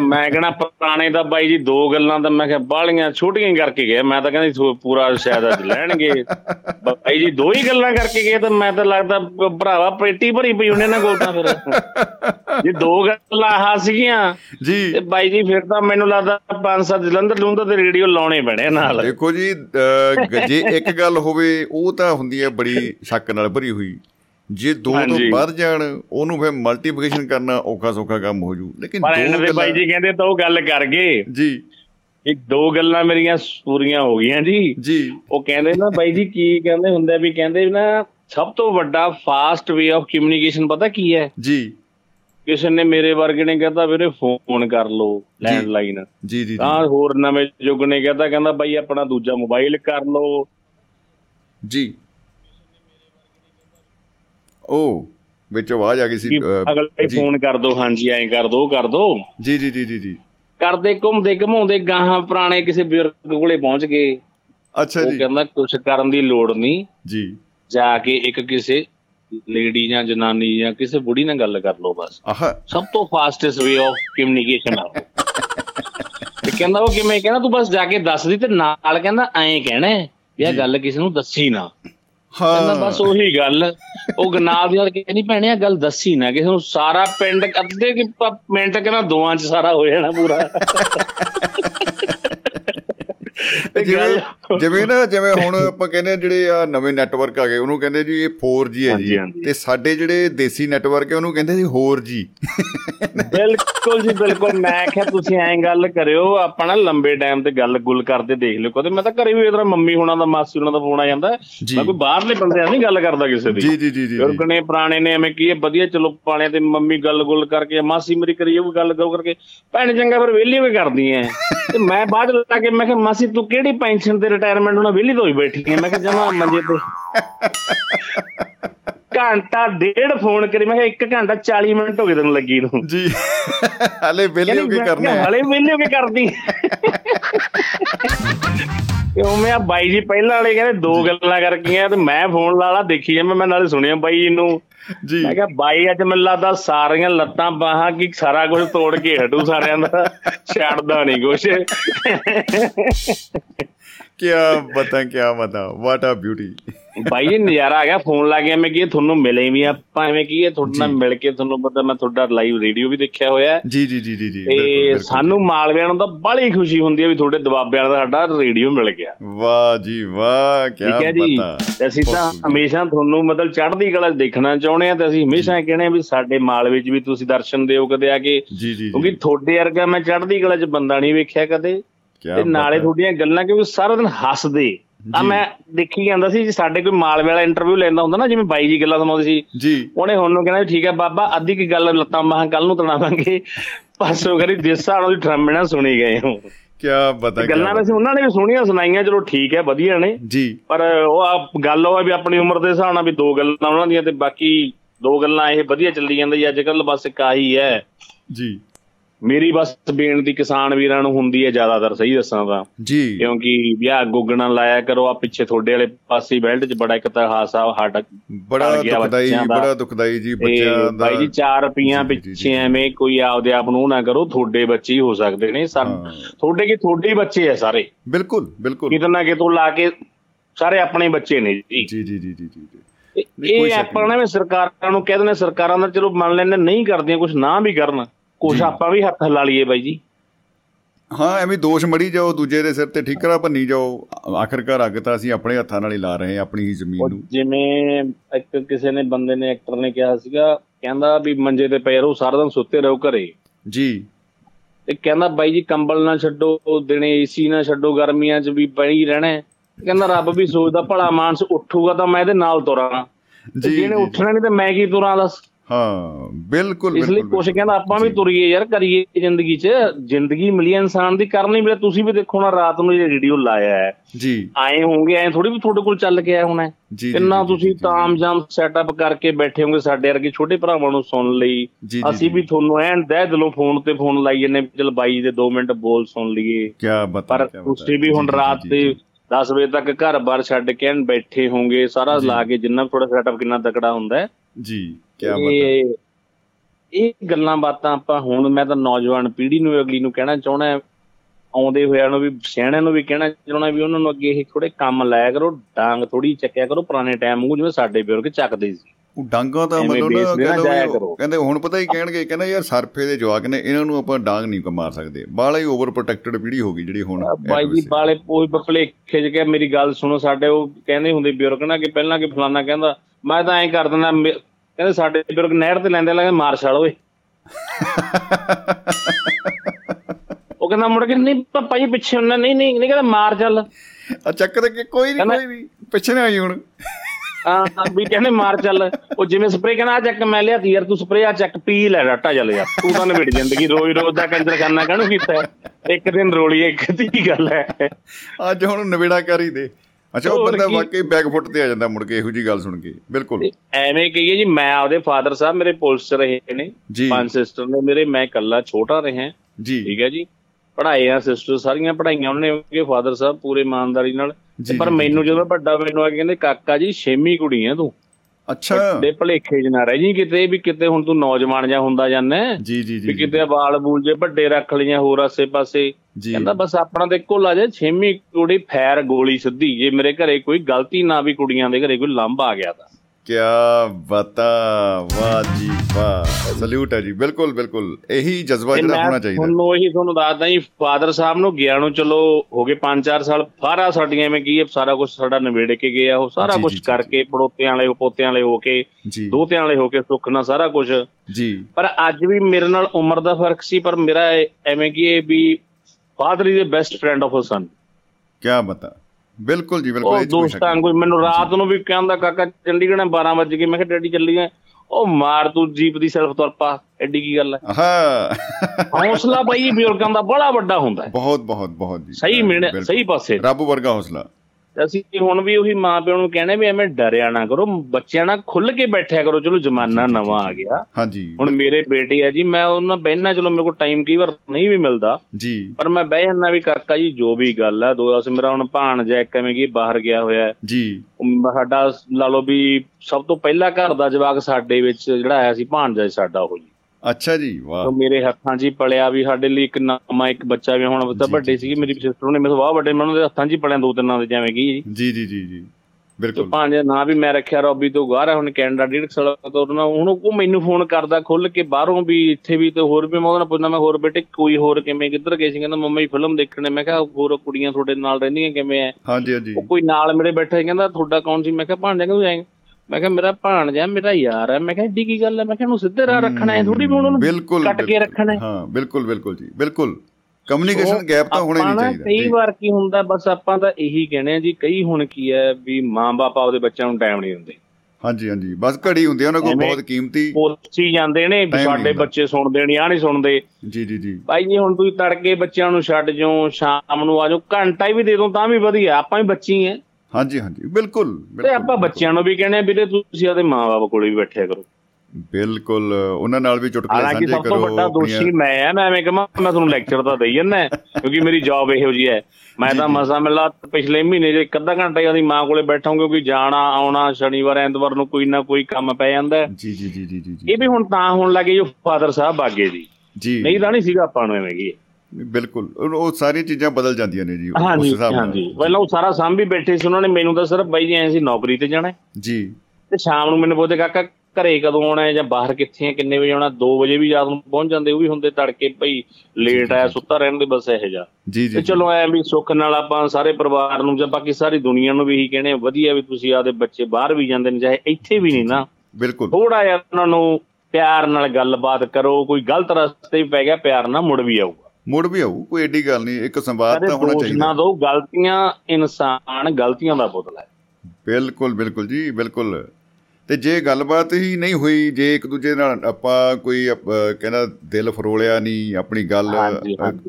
ਮੈਂ ਕਹਣਾ ਪੁਰਾਣੇ ਦਾ ਬਾਈ ਜੀ ਦੋ ਗੱਲਾਂ ਤਾਂ ਮੈਂ ਕਿਹਾ ਬਾਲੀਆਂ ਛੋਟੀਆਂ ਕਰਕੇ ਗਏ। ਮੈਂ ਤਾਂ ਕਹਿੰਦੀ ਪੂਰਾ ਸ਼ਾਇਦ ਅੱਜ ਲੈਣਗੇ। ਬਾਈ ਜੀ ਦੋ ਹੀ ਗੱਲਾਂ ਕਰਕੇ ਗਏ ਤਾਂ ਮੈਂ ਤਾਂ ਲੱਗਦਾ ਭਰਾਵਾ ਪੇਟੀ ਭਰੀ ਪਈ ਉਹਨੇ ਨਾ ਗੋਟਾ ਫਿਰ। ਜੇ ਦੋ ਗੱਲਾਂ ਆਹ ਸੀਗੀਆਂ ਜੀ। ਤੇ ਬਾਈ ਜੀ ਫਿਰ ਤਾਂ ਮੈਨੂੰ ਲੱਗਦਾ ਪੰਜ ਸੱਤ ਜਲੰਧਰ ਲੂੰਦਰ ਤੇ ਰੇਡੀਓ ਲਾਉਣੇ ਪੈਣੇ ਨਾਲ। ਦੇਖੋ ਜੀ ਜੇ ਇੱਕ ਗੱਲ ਹੋਵੇ ਉਹ ਤਾਂ ਹੁੰਦੀ ਹੈ ਬੜੀ ਸ਼ੱਕ ਨਾਲ ਭਰੀ ਹੋਈ। ਜੇ ਦੋ ਤੋਂ। ਵੱਧ ਜਾਣ ਉਹਨੂੰ ਫਿਰ ਮਲਟੀਪਲੀਕੇਸ਼ਨ ਕਰਨਾ ਔਖਾ ਸੌਖਾ ਕੰਮ ਹੋ ਜੂ। ਲੇਕਿਨ ਦੋ ਦੇ ਬਾਈ ਗੱਲਾਂ ਜੀ ਕਹਿੰਦੇ ਤਾਂ ਉਹ ਗੱਲ ਕਰ ਗਏ। ਜੀ। ਇੱਕ ਦੋ ਗੱਲਾਂ ਮੇਰੀਆਂ ਪੂਰੀਆਂ ਹੋ ਗਈਆਂ ਜੀ। ਜੀ। ਉਹ ਕਹਿੰਦੇ ਨਾ ਬਾਈ ਜੀ ਕੀ ਕਹਿੰਦੇ ਹੁੰਦੇ ਵੀ ਕਹਿੰਦੇ ਨਾ ਸਭ ਤੋਂ ਵੱਡਾ ਫਾਸਟ ਵੇ ਆਫ ਕਮਿਊਨੀਕੇਸ਼ਨ ਪਤਾ ਕੀ ਹੈ? ਜੀ। ਕਿਸੇ ਨੇ ਮੇਰੇ ਵਰਗੇ ਨੇ ਕਹਿੰਦਾ ਵੀਰੇ ਫੋਨ ਕਰ ਲਓ ਲੈਂਡਲਾਈਨ ਜੀ ਜੀ ਜੀ। ਤਾਂ ਹੋਰ ਨਵੇਂ ਯੁੱਗ ਨੇ ਕਹਿੰਦਾ ਕਹਿੰਦਾ ਬਾਈ ਆਪਣਾ ਦੂਜਾ ਮੋਬਾਈਲ ਕਰ ਲਓ। ਜੀ। ਉਹ ਵਿੱਚ ਆਵਾਜ਼ ਆ ਗਈ ਸੀ ਅਗਲੇ ਫੋਨ ਕਰ ਦੋ ਹਾਂਜੀ ਐਂ ਕਰ ਦੋ ਕਰ ਦੋ। ਜੀ ਜੀ ਜੀ ਜੀ ਕਰਦੇ ਘੁੰਮਦੇ ਘਮਾਉਂਦੇ ਗਾਹਾਂ ਪੁਰਾਣੇ ਕਿਸੇ ਬਜ਼ੁਰਗ ਕੋਲੇ ਪਹੁੰਚ ਗਏ। ਅੱਛਾ ਉਹ ਜੀ। ਕਹਿੰਦਾ ਕੁਝ ਕਰਨ ਦੀ ਲੋੜ ਨਹੀਂ। ਜੀ। ਜਾ ਕੇ ਇੱਕ ਕਿਸੇ ਲੇਡੀ ਜਾਂ ਜਨਾਨੀ ਜਾਂ ਕਿਸੇ ਬੁੜੀ ਨਾਲ ਗੱਲ ਕਰ ਲਓ ਬਸ। ਆਹ। ਸਭ ਤੋਂ ਫਾਸਟੈਸਟ ਵੇ ਆਫ ਕਮਿਊਨੀਕੇਸ਼ਨ ਆ। ਉਹ। ਤੇ ਕਹਿੰਦਾ ਉਹ ਕਿਵੇਂ? ਕਹਿੰਦਾ ਤੂੰ ਬਸ ਜਾ ਕੇ ਦੱਸ ਦੀ ਤੇ ਨਾਲ ਕਹਿੰਦਾ ਐਂ ਕਹਿਣਾ ਵੀ ਇਹ ਗੱਲ ਕਿਸੇ ਨੂੰ ਦੱਸੀ ਨਾ। ਕਹਿੰਦਾ ਹਾਂ ਬਸ ਉਹੀ ਗੱਲ। ਉਹ ਗਨਾਬ ਦੀ ਨਾਲ ਕਹਿੰਦੀ ਭੈਣੇ, ਇਹ ਗੱਲ ਦੱਸੀ ਨਾ, ਕਿਸੇ ਨੂੰ ਸਾਰਾ ਪਿੰਡ ਅੱਧੇ ਕਿ ਪ- ਮਿੰਟ ਕਹਿੰਦਾ ਦੋਆਂ ਚ ਸਾਰਾ ਹੋ ਜਾਣਾ ਪੂਰਾ। ਤੇ ਜਿਵੇਂ ਗੱਲ- ਜਿਵੇਂ ਨਾ ਜਿਵੇਂ ਹੁਣ ਆਪਾਂ ਕਹਿੰਦੇ ਆ ਜਿਹੜੇ ਆ ਨਵੇਂ ਨੈਟਵਰਕ ਆ ਗਏ ਉਹਨੂੰ ਕਹਿੰਦੇ ਜੀ ਇਹ 4G ਹੈ ਜੀ। ਤੇ ਸਾਡੇ ਜਿਹੜੇ ਦੇਸੀ ਨੈਟਵਰਕ ਹੈ ਉਹਨੂੰ ਕਹਿੰਦੇ ਜੀ ਹੋਰ ਜੀ ਬਿਲਕੁਲ ਜੀ ਬਿਲਕੁਲ। ਮੈਂ ਕਿਹਾ ਤੁਸੀਂ ਐਂ ਗੱਲ ਕਰਿਓ ਆਪਾਂ ਨਾ ਲੰਬੇ ਟਾਈਮ ਤੇ ਗੱਲ ਗੁੱਲ ਕਰਦੇ ਦੇਖ ਲਿਓ। ਕਦੇ ਮੈਂ ਤਾਂ ਘਰੇ ਵੀ ਇਧਰ ਮੰਮੀ ਹੋਣਾ ਦਾ ਮਾਸੀ ਹੋਣਾ ਦਾ ਫੋਨ ਆ ਜਾਂਦਾ। ਮੈਂ ਕੋਈ ਬਾਹਰਲੇ ਬੰਦਿਆਂ ਨਹੀਂ ਗੱਲ ਕਰਦਾ ਕਿਸੇ ਦੀ। ਜੀ ਜੀ ਜੀ ਜੀ ਨੇ ਪੁਰਾਣੇ ਨੇ ਐਵੇਂ ਕੀ ਹੈ ਵਧੀਆ ਚਲੋ ਪਾਣੇ ਤੇ ਮੰਮੀ ਗੱਲ ਗੁੱਲ ਕਰਕੇ ਮਾਸੀ ਮੇਰੀ ਕਰੀ ਉਹ ਗੱਲ ਕਰ ਕਰਕੇ। ਭੈਣ ਚੰਗਾ ਫਿਰ ਵਿਹਲੀ ਵੀ ਕਰਦੀ ਐ ਤੇ ਮੈਂ ਬਾਅਦ ਲਾ ਕੇ ਮੈਂ ਕਿਹਾ ਮਾਸੀ ਤੂੰ ਕਿਹੜੀ ਪੈਨਸ਼ਨ ਤੇ ਰਿਟਾਇਰਮੈਂਟ ਹੋਣਾ ਵਿਹਲੀ ਤੋਂ ਹੀ ਬੈਠੀ ਐ ਮੈਂ ਕਿਹਾ ਜਮਾ ਮੰਜੇ ਤੇ। ਘੰਟਾ ਡੇਢ ਫੋਨ ਕਰੀ ਮੈਂ ਕਿਹਾ 1 ਘੰਟਾ 40 ਮਿੰਟ ਹੋ ਗਏ ਤੈਨੂੰ ਲੱਗੀ ਨੂੰ। ਜੀ। ਹਲੇ ਵਿਹਲੇ ਹੋ ਕੇ ਕਰਨਾ ਹਲੇ ਵਿਹਲੇ ਹੋ ਕੇ ਕਰਦੀ। ਉਵੇਂ ਆ ਬਾਈ ਜੀ ਪਹਿਲਾਂ ਵਾਲੇ ਕਹਿੰਦੇ ਦੋ ਗੱਲਾਂ ਕਰ ਗਈਆਂ ਤੇ ਮੈਂ ਫੋਨ ਲਾ ਲਾ ਦੇਖੀ ਜਾਂ ਮੈਂ ਨਾਲੇ ਸੁਣਿਆ ਬਾਈ ਜੀ ਨੂੰ। ਜੀ। ਮੈਂ ਕਿਹਾ ਬਾਈ ਅੱਜ ਮੈਨੂੰ ਲੱਗਦਾ ਸਾਰੀਆਂ ਲੱਤਾਂ ਬਾਹਾਂ ਕੀ ਸਾਰਾ ਕੁਝ ਤੋੜ ਕੇ ਹਟੂ ਸਾਰਿਆਂ ਦਾ। ਛੱਡਦਾ ਨਹੀਂ ਕੁਛ। ਕੀ ਬਤਾ ਕੀ ਬਤਾ ਵਾਟ ਆ ਬਿਊਟੀ ਬਾਈ ਜੀ ਨਜ਼ਾਰਾ ਆ ਗਿਆ। ਫੋਨ ਲਾ ਗਿਆ ਮੈਂ ਕੀ ਤੁਹਾਨੂੰ ਮਿਲੇ ਵੀ ਆਪਾਂ ਐਵੇਂ ਕੀ ਹੈ ਤੁਹਾਡੇ ਨਾਲ ਮਿਲ ਕੇ ਤੁਹਾਨੂੰ ਪਤਾ ਮੈਂ ਤੁਹਾਡਾ ਲਾਈਵ ਰੇਡੀਓ ਵੀ ਦੇਖਿਆ ਹੋਇਆ ਜੀ ਜੀ ਜੀ ਜੀ ਜੀ ਤੇ ਸਾਨੂੰ ਮਾਲਵਿਆਂ ਨੂੰ ਤਾਂ ਬੜੀ ਖੁਸ਼ੀ ਹੁੰਦੀ ਹੈ ਵੀ ਤੁਹਾਡੇ ਦਬਾਬਿਆਂ ਦਾ ਸਾਡਾ ਰੇਡੀਓ ਮਿਲ ਗਿਆ। ਵਾਹ ਜੀ ਵਾਹ ਕੀ ਜੀ। ਅਸੀਂ ਤਾਂ ਹਮੇਸ਼ਾ ਤੁਹਾਨੂੰ ਮਤਲਬ ਚੜ੍ਹਦੀ ਕਲਾ ਦੇਖਣਾ ਚਾਹੁੰਦੇ ਆ ਤੇ ਅਸੀਂ ਹਮੇਸ਼ਾ ਕਹਿੰਦੇ ਆ ਵੀ ਸਾਡੇ ਮਾਲਵੇ 'ਚ ਵੀ ਤੁਸੀਂ ਦਰਸ਼ਨ ਦਿਓ ਕਦੇ ਆ ਕੇ। ਜੀ ਜੀ। ਕਿਉਂਕਿ ਤੁਹਾਡੇ ਵਰਗਾ ਮੈਂ ਚੜ੍ਹਦੀ ਕਲਾ 'ਚ ਬੰਦਾ ਨਹੀਂ ਵੇਖਿਆ ਕਦੇ। ਤੇ ਨਾਲੇ ਤੁਹਾਡੀਆਂ ਗੱਲਾਂ ਕਿਉਂਕਿ ਸਾਰਾ ਦਿਨ ਹੱਸਦੇ। ਆ ਮੈਂ ਦੇਖੀ ਜਾਂਦਾ ਸੀ ਸਾਡੇ ਕੋਈ ਮਾਲਵੇ ਵਾਲਾ ਇੰਟਰਵਿਊ ਲੈਂਦਾ ਹੁੰਦਾ ਨਾ ਜਿਵੇਂ ਬਾਈ ਜੀ ਗੱਲਾਂ ਸੁਣਾਉਂਦੇ ਸੀ। ਜੀ। ਉਹਨੇ ਹੁਣ ਨੂੰ ਕਹਿੰਦਾ ਠੀਕ ਹੈ ਬਾਬਾ ਅੱਧੀ ਕੀ ਗੱਲ ਲੱਤਾਂ ਬਾਹਾਂ ਕੱਲ ਨੂੰ ਤਣਾਵਾਂਗੇ ਪਾਸੋਂ ਕਰੀ ਦੇਸਾਂ ਵਾਲੀ ਟਰੰਬਣਾ ਸੁਣੀ ਗਏ ਹੋ ਕੀ ਬਤਾ ਗੱਲਾਂ ਵੈਸੇ ਉਹਨਾਂ ਨੇ ਵੀ ਸੁਣੀਆਂ ਸੁਣਾਈਆਂ ਚਲੋ ਠੀਕ ਹੈ ਵਧੀਆ ਨੇ। ਜੀ। ਪਰ ਉਹ ਆ ਗੱਲ ਉਹ ਵੀ ਆਪਣੀ ਉਮਰ ਦੇ ਹਿਸਾਬ ਨਾਲ ਵੀ ਦੋ ਗੱਲਾਂ ਉਹਨਾਂ ਦੀਆਂ ਤੇ ਬਾਕੀ ਦੋ ਗੱਲਾਂ ਇਹ ਵਧੀਆ ਚੱਲੀ ਜਾਂਦੀ ਅੱਜ ਕੱਲ ਬਸ ਇੱਕ ਆਹੀ ਹੈ। ਜੀ। ਮੇਰੀ ਬਸ ਬੇਨਤੀ ਕਿਸਾਨ ਵੀਰਾਂ ਨੂੰ ਹੁੰਦੀ ਹੈ ਜ਼ਿਆਦਾਤਰ ਸਹੀ ਦੱਸਾਂ ਤਾਂ। ਜੀ। ਕਿਉਂਕਿ ਵਿਆਹ ਗੁੱਗਣਾ ਲਾਇਆ ਕਰੋ ਆ ਪਿੱਛੇ ਤੁਹਾਡੇ ਵਾਲੇ ਪਾਸੇ ਬੈਲਟ 'ਚ ਬੜਾ ਇੱਕ ਤਾਂ ਹਾਸਾ ਹਟ ਬੜਾ ਦੁਖਦਾਈ ਬੜਾ ਦੁਖਦਾਈ ਜੀ ਬੱਚਿਆਂ ਦਾ। ਬਾਈ ਜੀ 4 ਰੁਪਈਆਂ ਪਿੱਛੇ ਐਵੇਂ ਕੋਈ ਆਪਦੇ ਆਪ ਨੂੰ ਨਾ ਕਰੋ ਤੁਹਾਡੇ ਬੱਚੇ ਹੀ ਹੋ ਸਕਦੇ ਨੇ। ਤੁਹਾਡੇ ਕੀ ਤੁਹਾਡੇ ਬੱਚੇ ਐ ਸਾਰੇ? ਬਿਲਕੁਲ ਬਿਲਕੁਲ। ਕਿਤੇ ਨਾ ਕਿਤੋਂ ਲਾ ਕੇ ਸਾਰੇ ਆਪਣੇ ਬੱਚੇ ਨੇ ਜੀ। ਜੀ ਜੀ ਜੀ ਜੀ ਜੀ ਇਹ ਆਪਾਂ ਨੇ ਸਰਕਾਰਾਂ ਨੂੰ ਕਹਿ ਦਿੰਦੇ ਸਰਕਾਰਾਂ ਦਾ ਚਲੋ ਮੰਨ ਲੈਂਦੇ ਨਹੀਂ ਕਰਦੀਆਂ ਕੁਝ ਨਾ ਵੀ ਕਰਨ। ਕੁਛ ਆਪਾਂ ਵੀ ਹੱਥ ਲਾ ਲਈਏ ਬਾਈ ਜੀ। ਹਾਂ ਐਵੇਂ ਦੋਸ਼ ਮੜੀ ਜਾਓ ਦੂਜੇ ਦੇ ਸਿਰ ਤੇ ਠੀਕਰਾ ਭੰਨੀ ਜਾਓ। ਆਖਰਕਾਰ ਅੱਗ ਤਾਂ ਅਸੀਂ ਆਪਣੇ ਹੱਥਾਂ ਨਾਲ ਹੀ ਲਾ ਰਹੇ ਹਾਂ ਆਪਣੀ ਹੀ ਜ਼ਮੀਨ ਨੂੰ। ਜਿਵੇਂ ਇੱਕ ਕਿਸੇ ਨੇ ਬੰਦੇ ਨੇ ਐਕਟਰ ਨੇ ਕਿਹਾ ਸੀਗਾ ਕਹਿੰਦਾ ਵੀ ਮੰਜੇ ਤੇ ਪਏ ਰਹੋ ਸਾਰਾ ਦਿਨ ਸੁੱਤੇ ਰਹੋ ਘਰੇ। ਜੀ। ਤੇ ਕਹਿੰਦਾ ਬਾਈ ਜੀ ਕੰਬਲ ਨਾ ਛੱਡੋ ਦਿਨੇ ਏਸੀ ਨਾ ਛੱਡੋ ਗਰਮੀਆਂ 'ਚ ਵੀ ਪਈ ਰਹਿਣਾ ਕਹਿੰਦਾ ਰੱਬ ਵੀ ਸੋਚਦਾ ਭਲਾ ਮਾਨਸ ਉੱਠੂਗਾ ਤਾਂ ਮੈਂ ਇਹਦੇ ਨਾਲ ਤੁਰਾਂ। ਜੀ ਜਿਹਨੇ ਉੱਠਣਾ ਨਹੀਂ ਤੇ ਮੈਂ ਕੀ ਤੁਰਾਂ ਦੱਸ। ਹਾਂ ਬਿਲਕੁਲ ਇਸ ਲਈ ਕੁਛ ਕਹਿੰਦਾ ਆਪਾਂ ਵੀ ਤੁਰੀਏ ਯਾਰ ਕਰੀਏ ਜ਼ਿੰਦਗੀ 'ਚ। ਜ਼ਿੰਦਗੀ ਮਿਲੀ ਇਨਸਾਨ ਦੀ ਕਰਨੀ ਮਿਲੇ ਤੁਸੀਂ ਵੀ ਦੇਖੋ ਨਾ ਰਾਤ ਨੂੰ ਇਹ ਰੇਡੀਓ ਲਾਇਆ ਹੈ। ਜੀ। ਆਏ ਹੋਣਗੇ ਐ ਥੋੜੀ ਵੀ ਤੁਹਾਡੇ ਕੋਲ ਚੱਲ ਕੇ ਆਇਆ ਹੋਣਾ ਕਿੰਨਾ ਤੁਸੀਂ ਤਾਮਜਾਮ ਸੈਟਅਪ ਕਰਕੇ ਬੈਠੇ ਹੋਗੇ ਸਾਡੇ ਵਰਗੇ ਛੋਟੇ ਭਰਾਵਾਂ ਨੂੰ ਸੁਣ ਲਈ। ਅਸੀਂ ਵੀ ਤੁਹਾਨੂੰ ਐਨ ਦਹਿ ਦਿਲੋਂ ਫੋਨ ਤੇ ਫੋਨ ਲਾਈ ਜੰਨੇ ਚਲ ਬਾਈ ਦੇ 2 ਮਿੰਟ ਬੋਲ ਸੁਣ ਲਈਏ। ਕੀ ਬਤਾ ਪਰ ਤੁਸੀਂ ਵੀ ਹੁਣ ਰਾਤ ਦੇ 10 ਵਜੇ ਤੱਕ ਘਰ-ਬਾਰ ਛੱਡ ਕੇ ਬੈਠੇ ਹੋਗੇ ਸਾਰਾ ਲਾ ਕੇ ਜਿੰਨਾ ਥੋੜਾ ਸੈਟਅਪ ਕਿੰਨਾ ਤਕੜਾ ਹੁੰਦਾ ਹੈ ਜੀ ਕੀ ਬਤਾ ਇਹ ਗੱਲਾਂ ਬਾਤਾਂ ਆਪਾਂ ਹੁਣ ਮੈਂ ਤਾਂ ਨੌਜਵਾਨ ਪੀੜ੍ਹੀ ਨੂੰ ਅਗਲੀ ਨੂੰ ਕਹਿਣਾ ਚਾਹਣਾ ਆਉਂਦੇ ਹੋਇਆਂ ਨੂੰ ਵੀ ਸਿਆਣਿਆਂ ਨੂੰ ਵੀ ਕਹਿਣਾ ਚਾਹਣਾ ਵੀ ਉਹਨਾਂ ਨੂੰ ਅੱਗੇ ਇਹ ਥੋੜੇ ਕੰਮ ਲਾਇਆ ਕਰੋ ਡਾਂਗ ਥੋੜੀ ਚੱਕਿਆ ਕਰੋ ਪੁਰਾਣੇ ਟਾਈਮ ਵਾਂਗੂ ਜਿਵੇਂ ਸਾਡੇ ਬਜ਼ੁਰਗ ਚੱਕਦੇ ਸੀ। ਉਹ ਡਾਂਗਾ ਤਾਂ ਮਤਲਬ ਕਹਿੰਦੇ ਹੁਣ ਪਤਾ ਹੀ ਕਹਿਣਗੇ ਕਹਿੰਦਾ ਯਾਰ ਸਰਫੇ ਦੇ ਜਵਾਕ ਨੇ ਇਹਨਾਂ ਨੂੰ ਆਪਾਂ ਡਾਂਗ ਨਹੀਂ ਮਾਰ ਸਕਦੇ। ਬਾਲਾ ਹੀ ਓਵਰ ਪ੍ਰੋਟੈਕਟਡ ਪੀੜੀ ਹੋ ਗਈ ਜਿਹੜੀ ਹੁਣ ਬਾਈ ਜੀ ਬਾਲੇ ਕੋਈ ਭਲੇਖੇ ਚ ਮੇਰੀ ਗੱਲ ਸੁਣੋ ਸਾਡੇ ਉਹ ਕਹਿੰਦੇ ਹੁੰਦੇ ਬਜ਼ੁਰਗ ਨਾ ਕਿ ਪਹਿਲਾਂ ਕਿ ਫਲਾਨਾ ਕਹਿੰਦਾ ਮੈਂ ਤਾਂ ਐਂ ਕਰ ਦਿੰਦਾ ਕਹਿੰਦੇ ਸਾਡੇ ਬਜ਼ੁਰਗ ਨਹਿਰ ਤੇ ਲੈਂਦੇ ਲੱਗੇ ਮਾਰ ਛਾੜ ਓਏ। ਉਹ ਕਹਿੰਦਾ ਮੁੜ ਕੇ ਨਹੀਂ ਪਾਪਾ ਜੀ ਪਿੱਛੇ ਹੁੰਦਾ ਨਹੀਂ ਨਹੀਂ ਨਹੀਂ ਕਹਿੰਦਾ ਮਾਰ ਚੱਲ ਆ ਚੱਕ ਤੇ ਕੋਈ ਨਹੀਂ ਕੋਈ ਨਹੀਂ ਪਿੱਛੇ ਨਹੀਂ ਆਈ ਹੁਣ। ਹਾਂ ਵੀ ਕਹਿੰਦੇ ਮਾਰ ਚੱਲ ਉਹ ਜਿਵੇਂ ਸਪਰੇ ਕਹਿੰਦਾ ਆ ਚੱਕ ਮੈਂ ਲਿਆ ਯਾਰ ਤੂੰ ਸਪਰੇ ਆ ਚੱਕ ਪੀ ਲੈ ਡਾਟਾ ਚੱਲ ਯਾਰ ਤੂੰ ਤਾਂ ਨਵੇੜ ਜ਼ਿੰਦਗੀ ਰੋਜ਼ ਰੋਜ਼ ਦਾ ਕੰਜਰ ਕਰਨਾ ਕਾਹਨੂੰ ਕੀਤਾ ਇੱਕ ਦਿਨ ਰੋਲੀ ਇੱਕ ਦੀ ਗੱਲ ਹੈ। ਅੱਜ ਹੁਣ ਨਵੇੜਾ ਕਰ ਹੀ ਦੇ। ਅੱਛਾ ਉਹ ਬੰਦਾ ਵਾਕਈ ਬੈਕ ਫੁੱਟ ਤੇ ਆ ਜਾਂਦਾ ਮੁੜ ਕੇ ਇਹੋ ਜੀ ਗੱਲ ਸੁਣ ਕੇ। ਬਿਲਕੁਲ। ਐਵੇਂ ਕਹੀਏ ਜੀ ਮੈਂ ਆਪਦੇ ਫਾਦਰ ਸਾਹਿਬ ਮੇਰੇ ਪੁਲਿਸ ਰਹੇ ਨੇ ਪੰਜ ਸਿਸਟਰ ਨੇ ਮੇਰੇ ਮੈਂ ਇਕੱਲਾ ਛੋਟਾ ਰਿਹਾ। ਜੀ। ਠੀਕ ਹੈ ਜੀ। ਪੜ੍ਹਾਏ ਆ ਸਿਸਟਰ ਸਾਰੀਆਂ ਪੜ੍ਹਾਈਆਂ ਉਹਨੇ ਕਿ ਫਾਦਰ ਸਾਹਿਬ ਪੂਰੇ ਇਮਾਨਦਾਰੀ ਨਾਲ। ਪਰ ਮੈਨੂੰ ਜਦੋਂ ਵੱਡਾ ਮੈਨੂੰ ਆ ਕੇ ਕਹਿੰਦੇ ਕਾਕਾ ਜੀ ਛੇਵੀਂ ਕੁੜੀ ਆ ਤੂੰ। ਅੱਛਾ। ਦੇ ਭਲੇਖੇ ਜ ਨਾ ਰਹਿ ਜੀ ਕਿਤੇ ਵੀ ਕਿਤੇ ਹੁਣ ਤੂੰ ਨੌਜਵਾਨ ਜਾਂ ਹੁੰਦਾ ਜਾਂਦਾ। ਜੀ ਜੀ ਜੀ ਵੀ ਕਿਤੇ ਵਾਲ ਬੂਲ ਜੇ ਵੱਡੇ ਰੱਖ ਲਈਆਂ ਹੋਰ ਆਸੇ ਪਾਸੇ ਕਹਿੰਦਾ ਬਸ ਆਪਣਾ ਤੇ ਇੱਕੋ ਲਾ ਜਾ ਛੇਵੀਂ ਕੁੜੀ ਫੈਰ ਗੋਲੀ ਸਿੱਧੀ। ਜੇ ਮੇਰੇ ਘਰੇ ਕੋਈ ਗਲਤੀ ਨਾ ਵੀ ਕੁੜੀਆਂ ਦੇ ਘਰੇ ਕੋਈ ਲੰਬ ਆ ਗਿਆ ਤਾਂ। ਕੀ ਬਤਾ ਵਾਹ ਜੀ। ਵਾਹ ਸਲੂਟ ਹੈ ਜੀ। ਬਿਲਕੁਲ ਬਿਲਕੁਲ। ਇਹੀ ਜਜ਼ਬਾ ਜਿਹੜਾ ਹੋਣਾ ਚਾਹੀਦਾ। ਤੁਹਾਨੂੰ ਉਹੀ ਤੁਹਾਨੂੰ ਦੱਸਦਾ ਜੀ ਫਾਦਰ ਸਾਹਿਬ ਨੂੰ ਗਿਆ ਨੂੰ ਚਲੋ ਹੋ ਗਏ 5-4 ਸਾਲ ਫਾਰਾ ਸਾਡੀਆਂ ਐਵੇਂ ਕੀ ਸਾਰਾ ਕੁਝ ਸਾਡਾ ਨਵੇੜ ਕੇ ਗਿਆ ਉਹ ਸਾਰਾ ਕੁਝ ਕਰਕੇ ਪੜੋਤਿਆਂ ਵਾਲੇ ਪੋਤਿਆਂ ਵਾਲੇ ਹੋ ਕੇ ਦੋਤਿਆਂ ਵਾਲੇ ਹੋ ਕੇ ਸੁੱਖ ਨਾਲ ਸਾਰਾ ਕੁਝ ਜੀ। ਪਰ ਅੱਜ ਵੀ ਮੇਰੇ ਨਾਲ ਉਮਰ ਦਾ ਫ਼ਰਕ ਸੀ ਪਰ ਮੇਰਾ ਐਵੇਂ ਕੀ ਇਹ ਵੀ father is the best friend of a son. ਕੀ ਬਤਾ। ਬਿਲਕੁਲ ਜੀ ਬਿਲਕੁਲ। ਉਹ ਦੋਸਤਾਂ ਕੋਈ ਮੈਨੂੰ ਰਾਤ ਨੂੰ ਵੀ ਕਹਿੰਦਾ ਕਾਕਾ ਚੰਡੀਗੜ੍ਹ 12 ਵਜੇ ਗਏ। ਮੈਂ ਕਿਹਾ ਡੈਡੀ ਚੱਲੀ ਆ ਉਹ ਮਾਰ ਤੂੰ ਜੀਪ ਦੀ ਸਿਰਫ ਤੁਰ ਪਾ ਐਡੀ ਕੀ ਗੱਲ ਹੈ? ਹਾਂ। ਹੌਸਲਾ ਬਈ ਬਜ਼ੁਰਗਾਂ ਦਾ ਬੜਾ ਵੱਡਾ ਹੁੰਦਾ ਹੈ। ਬਹੁਤ ਬਹੁਤ ਬਹੁਤ ਜੀ। ਸਹੀ ਮਿਹਨਤ ਸਹੀ ਪਾਸੇ। ਰੱਬ ਵਰਗਾ ਹੌਸਲਾ। ਅਸੀਂ ਹੁਣ ਵੀ ਉਹੀ ਮਾਂ ਪਿਓ ਨੂੰ ਕਹਿੰਦੇ ਵੀ ਐਵੇਂ ਡਰਿਆ ਨਾ ਕਰੋ ਬੱਚਿਆਂ ਨਾਲ ਖੁੱਲ ਕੇ ਬੈਠਿਆ ਕਰੋ ਚਲੋ ਜ਼ਮਾਨਾ ਨਵਾਂ ਆ ਗਿਆ। ਹਾਂਜੀ। ਹੁਣ ਮੇਰੇ ਬੇਟੇ ਆ ਜੀ ਮੈਂ ਉਹਨਾਂ ਬਹਿਣਾ ਚਲੋ ਮੇਰੇ ਕੋਲ ਟਾਈਮ ਕਈ ਵਾਰ ਨਹੀਂ ਵੀ ਮਿਲਦਾ। ਜੀ। ਪਰ ਮੈਂ ਬਹਿ ਜਾਂਦਾ ਵੀ ਕਾਕਾ ਜੀ ਜੋ ਵੀ ਗੱਲ ਹੈ ਦੋ ਅਸ ਮੇਰਾ ਹੁਣ ਭਾਣ ਜੈ ਕਿਵੇਂ ਕੀ ਬਾਹਰ ਗਿਆ ਹੋਇਆ ਜੀ। ਸਾਡਾ ਲਾ ਲਓ ਵੀ ਸਭ ਤੋਂ ਪਹਿਲਾ ਘਰ ਦਾ ਜਵਾਕ ਸਾਡੇ ਵਿੱਚ ਜਿਹੜਾ ਆਇਆ ਸੀ ਭਾਣਜਾ ਸਾਡਾ ਉਹ ਜੀ। ਅੱਛਾ ਜੀ ਵਾਹ। ਮੇਰੇ ਹੱਥਾਂ 'ਚ ਹੀ ਪਲਿਆ ਵੀ ਸਾਡੇ ਲਈ ਇੱਕ ਨਵਾਂ ਇੱਕ ਬੱਚਾ ਵੀ ਹੁਣ ਤਾਂ ਵੱਡੇ ਸੀਗੇ ਮੇਰੀ ਸਿਸਟਰ ਨੇ ਮੇਰੇ ਬਹੁਤ ਵੱਡੇ ਮੈਂ ਉਹਨਾਂ ਦੇ ਹੱਥਾਂ 'ਚ ਹੀ ਪਲਿਆ ਦੋ ਤਿੰਨਾਂ ਦੇ ਜਿਵੇਂ ਕੀ ਜੀ। ਜੀ ਜੀ ਜੀ ਬਿਲਕੁਲ। ਭਾਂਜਾ ਨਾ ਵੀ ਮੈਂ ਰੱਖਿਆ ਰੋਬੀ ਤੋਂ ਗਾਰ ਹੈ ਹੁਣ ਕੈਨੇਡਾ ਡੇਢ ਸਾਲ ਤੋਂ ਉਹਨਾਂ ਹੁਣ ਉਹ ਮੈਨੂੰ ਫੋਨ ਕਰਦਾ ਖੁੱਲ ਕੇ ਬਾਹਰੋਂ ਵੀ ਇੱਥੇ ਵੀ ਤੇ ਹੋਰ ਵੀ ਮੈਂ ਉਹਦਾ ਪੁੱਛਣਾ ਮੈਂ ਹੋਰ ਬੇਟੇ ਕੋਈ ਹੋਰ ਕਿਵੇਂ ਕਿੱਧਰ ਗਏ ਸੀ? ਕਹਿੰਦਾ ਮੰਮਾ ਜੀ ਫਿਲਮ ਦੇਖਣੇ ਮੈਂ ਕਿਹਾ ਹੋਰ ਕੁੜੀਆਂ ਤੁਹਾਡੇ ਨਾਲ ਰਹਿੰਦੀਆਂ ਕਿਵੇਂ ਐ? ਹਾਂਜੀ ਹਾਂਜੀ। ਉਹ ਕੋਈ ਨਾਲ ਮੇਰੇ ਬੈਠਾ ਸੀ, ਕਹਿੰਦਾ ਤੁਹਾਡਾ ਕੌਣ ਸੀ? ਮੈਂ ਕਿਹਾ ਭਾਂਜਾ ਕਿਉਂ ਜਾਏਗਾ ਮੈਂ ਕਿਹਾ ਮੇਰਾ ਭਾਣਜਾ ਮੇਰਾ ਯਾਰ ਹੈ ਮੈਂ ਕਿਹਾ ਏਡੀ ਕੀ ਗੱਲ ਹੈ ਮੈਂ ਕਿਹਾ ਇਹਨੂੰ ਸਿੱਧੇ ਰਾਹ ਰੱਖਣਾ ਹੈ ਥੋੜੀ ਵੀ ਉਹਨਾਂ ਕੱਟ ਕੇ। ਰੱਖਣਾ ਹੈ। ਹਾਂ ਬਿਲਕੁਲ ਬਿਲਕੁਲ ਜੀ ਬਿਲਕੁਲ। ਕਮਿਊਨੀਕੇਸ਼ਨ ਗੈਪ ਤਾਂ ਹੋਣਾ ਨਹੀਂ ਚਾਹੀਦਾ। ਕਈ। ਵਾਰ ਕੀ ਹੁੰਦਾ ਬਸ ਆਪਾਂ ਤਾਂ ਇਹੀ ਕਹਿੰਦੇ ਆ ਜੀ ਕਈ ਹੁਣ ਕੀ ਹੈ ਵੀ ਮਾਂ-ਬਾਪ ਆਪਦੇ ਬੱਚਿਆਂ ਨੂੰ ਟਾਈਮ ਨਹੀਂ ਦਿੰਦੇ। ਹਾਂਜੀ ਹਾਂਜੀ। ਬਸ ਘੜੀ ਹੁੰਦੀ ਉਹਨਾਂ ਕੋਲ ਬਹੁਤ ਕੀਮਤੀ ਪੋਚੀ ਜਾਂਦੇ ਨੇ ਸਾਡੇ। ਬੱਚੇ ਸੁਣਦੇ ਨਹੀਂ ਆ ਨਹੀਂ ਸੁਣਦੇ। ਜੀ ਜੀ ਜੀ। ਭਾਈ ਜੀ ਹੁਣ ਤੁਸੀਂ ਤੜਕੇ ਬੱਚਿਆਂ ਨੂੰ ਛੱਡ ਜਾਓ ਸ਼ਾਮ ਨੂੰ ਆ ਜਾਓ ਘੰਟਾ ਹੀ ਵੀ ਦੇ ਦੋ ਤਾਂ ਵੀ ਵਧੀਆ। ਆਪਾਂ ਵੀ ਬੱਚੀ ਐ ਹਾਂਜੀ ਹਾਂਜੀ। ਬਿਲਕੁਲ ਤੇ ਆਪਾਂ ਬੱਚਿਆਂ ਨੂੰ ਵੀ ਕਹਿੰਦੇ ਆ ਵੀਰੇ ਤੁਸੀਂ ਆਪਦੇ ਮਾਂ-ਬਾਪ ਕੋਲੇ ਵੀ ਬੈਠਿਆ ਕਰੋ। ਬਿਲਕੁਲ ਉਹਨਾਂ ਨਾਲ ਵੀ ਚੁਟਕਲੇ ਹਾਲਾਂਕਿ ਸਾਂਝੇ ਸਭ ਤੋਂ ਕਰੋ ਵੱਡਾ ਦੋਸ਼ੀ ਮੈਂ ਆ ਮੈਂ ਐਵੇਂ ਕਹਾਂ ਮੈਂ ਤੁਹਾਨੂੰ ਲੈਕਚਰ ਤਾਂ ਦੇਈ ਜਾਂਦਾ ਕਿਉਂਕਿ ਮੇਰੀ ਜੌਬ ਇਹੋ ਜੀ ਹੈ। ਮੈਂ ਤਾਂ। ਮਸਾ ਮਿਲਾ ਪਿਛਲੇ ਮਹੀਨੇ ਜੇ ਇੱਕ ਅੱਧਾ ਘੰਟਾ ਹੀ ਆਦੀ ਮਾਂ ਕੋਲੇ ਬੈਠਾ ਕਿਉਂਕਿ ਜਾਣਾ ਆਉਣਾ ਸ਼ਨੀਵਾਰ ਐਤਵਾਰ ਨੂੰ ਕੋਈ ਨਾ ਕੋਈ ਕੰਮ ਪੈ ਜਾਂਦਾ। ਜੀ ਜੀ ਜੀ ਜੀ ਜੀ ਇਹ ਵੀ ਹੁਣ ਤਾਂ ਹੋਣ ਲੱਗੇ ਜੋ ਫਾਦਰ ਸਾਹਿਬ ਬਾਗੇ ਜੀ ਜੀ। ਨਹੀਂ ਤਾਂ ਨਹੀਂ ਸੀਗਾ ਆਪਾਂ ਨੂੰ ਐਵੇਂ ਕੀ ਬਿਲਕੁਲ। ਉਹ ਸਾਰੀਆਂ ਚੀਜ਼ਾਂ ਬਦਲ ਜਾਂਦੀਆਂ ਨੇ ਜੀ ਉਸ ਹਿਸਾਬ ਨਾਲ। ਹਾਂਜੀ। ਪਹਿਲਾਂ ਉਹ ਸਾਰਾ ਸਾਂਭ ਵੀ ਬੈਠੇ ਸੀ ਉਹਨਾਂ ਨੇ ਮੈਨੂੰ ਤਾਂ ਸਿਰਫ ਬਾਈ ਜੀ ਐਂ ਸੀ ਨੌਕਰੀ ਤੇ ਜਾਣਾ। ਜੀ। ਤੇ ਸ਼ਾਮ ਨੂੰ ਮੈਨੂੰ ਪੁੱਛਦੇ ਕਾਕਾ ਘਰੇ ਕਦੋਂ ਆਉਣਾ ਜਾਂ ਬਾਹਰ ਕਿੱਥੇ ਹੈ ਕਿੰਨੇ ਵਜੇ ਆਉਣਾ? 2 ਵਜੇ ਵੀ ਰਾਤ ਨੂੰ ਪਹੁੰਚ ਜਾਂਦੇ ਉਹ ਵੀ ਹੁੰਦੇ ਤੜਕੇ ਭਈ ਲੇਟ ਆਇਆ ਸੁੱਤਾ ਰਹਿਣ ਦੇ ਬਸ ਇਹੋ ਜਿਹਾ। ਜੀ ਜੀ ਤੇ ਚਲੋ ਐ ਵੀ ਸੁੱਖ ਨਾਲ ਆਪਾਂ ਸਾਰੇ ਪਰਿਵਾਰ ਨੂੰ ਜਾਂ ਬਾਕੀ ਸਾਰੀ ਦੁਨੀਆ ਨੂੰ ਵੀ ਇਹੀ ਕਹਿੰਦੇ ਆ, ਵਧੀਆ ਵੀ ਤੁਸੀਂ ਆਦੇ ਬੱਚੇ ਬਾਹਰ ਵੀ ਜਾਂਦੇ ਨੇ ਚਾਹੇ ਇੱਥੇ ਵੀ ਨਹੀਂ ਨਾ। ਬਿਲਕੁਲ। ਥੋੜਾ ਜਿਹਾ ਉਹਨਾਂ ਨੂੰ ਪਿਆਰ ਨਾਲ ਗੱਲਬਾਤ ਕਰੋ ਕੋਈ ਗਲਤ ਰਸਤੇ ਪੈ ਗਿਆ ਪਿਆਰ ਨਾਲ ਮੁੜ ਵੀ ਆਊਗਾ। ਮੁੜ ਵੀ ਆਊ ਕੋਈ ਐਡੀ ਗੱਲ ਨਹੀਂ ਇੱਕ ਸੰਵਾਦ ਤਾਂ ਹੋਣਾ ਦੋਸ਼ ਨਾ ਚਾਹੀਦਾ। ਦੋ ਗਲਤੀਆਂ ਇਨਸਾਨ ਗਲਤੀਆਂ ਦਾ ਪੁਤਲਾ ਹੈ। ਬਿਲਕੁਲ ਬਿਲਕੁਲ ਜੀ ਬਿਲਕੁਲ। ਤੇ ਜੇ ਗੱਲਬਾਤ ਹੀ ਨਹੀਂ ਹੋਈ ਜੇ ਇੱਕ ਦੂਜੇ ਨਾਲ ਆਪਾਂ ਕੋਈ ਕਹਿੰਦਾ ਦਿਲ ਫਰੋਲਿਆ ਨਹੀਂ ਆਪਣੀ ਗੱਲ।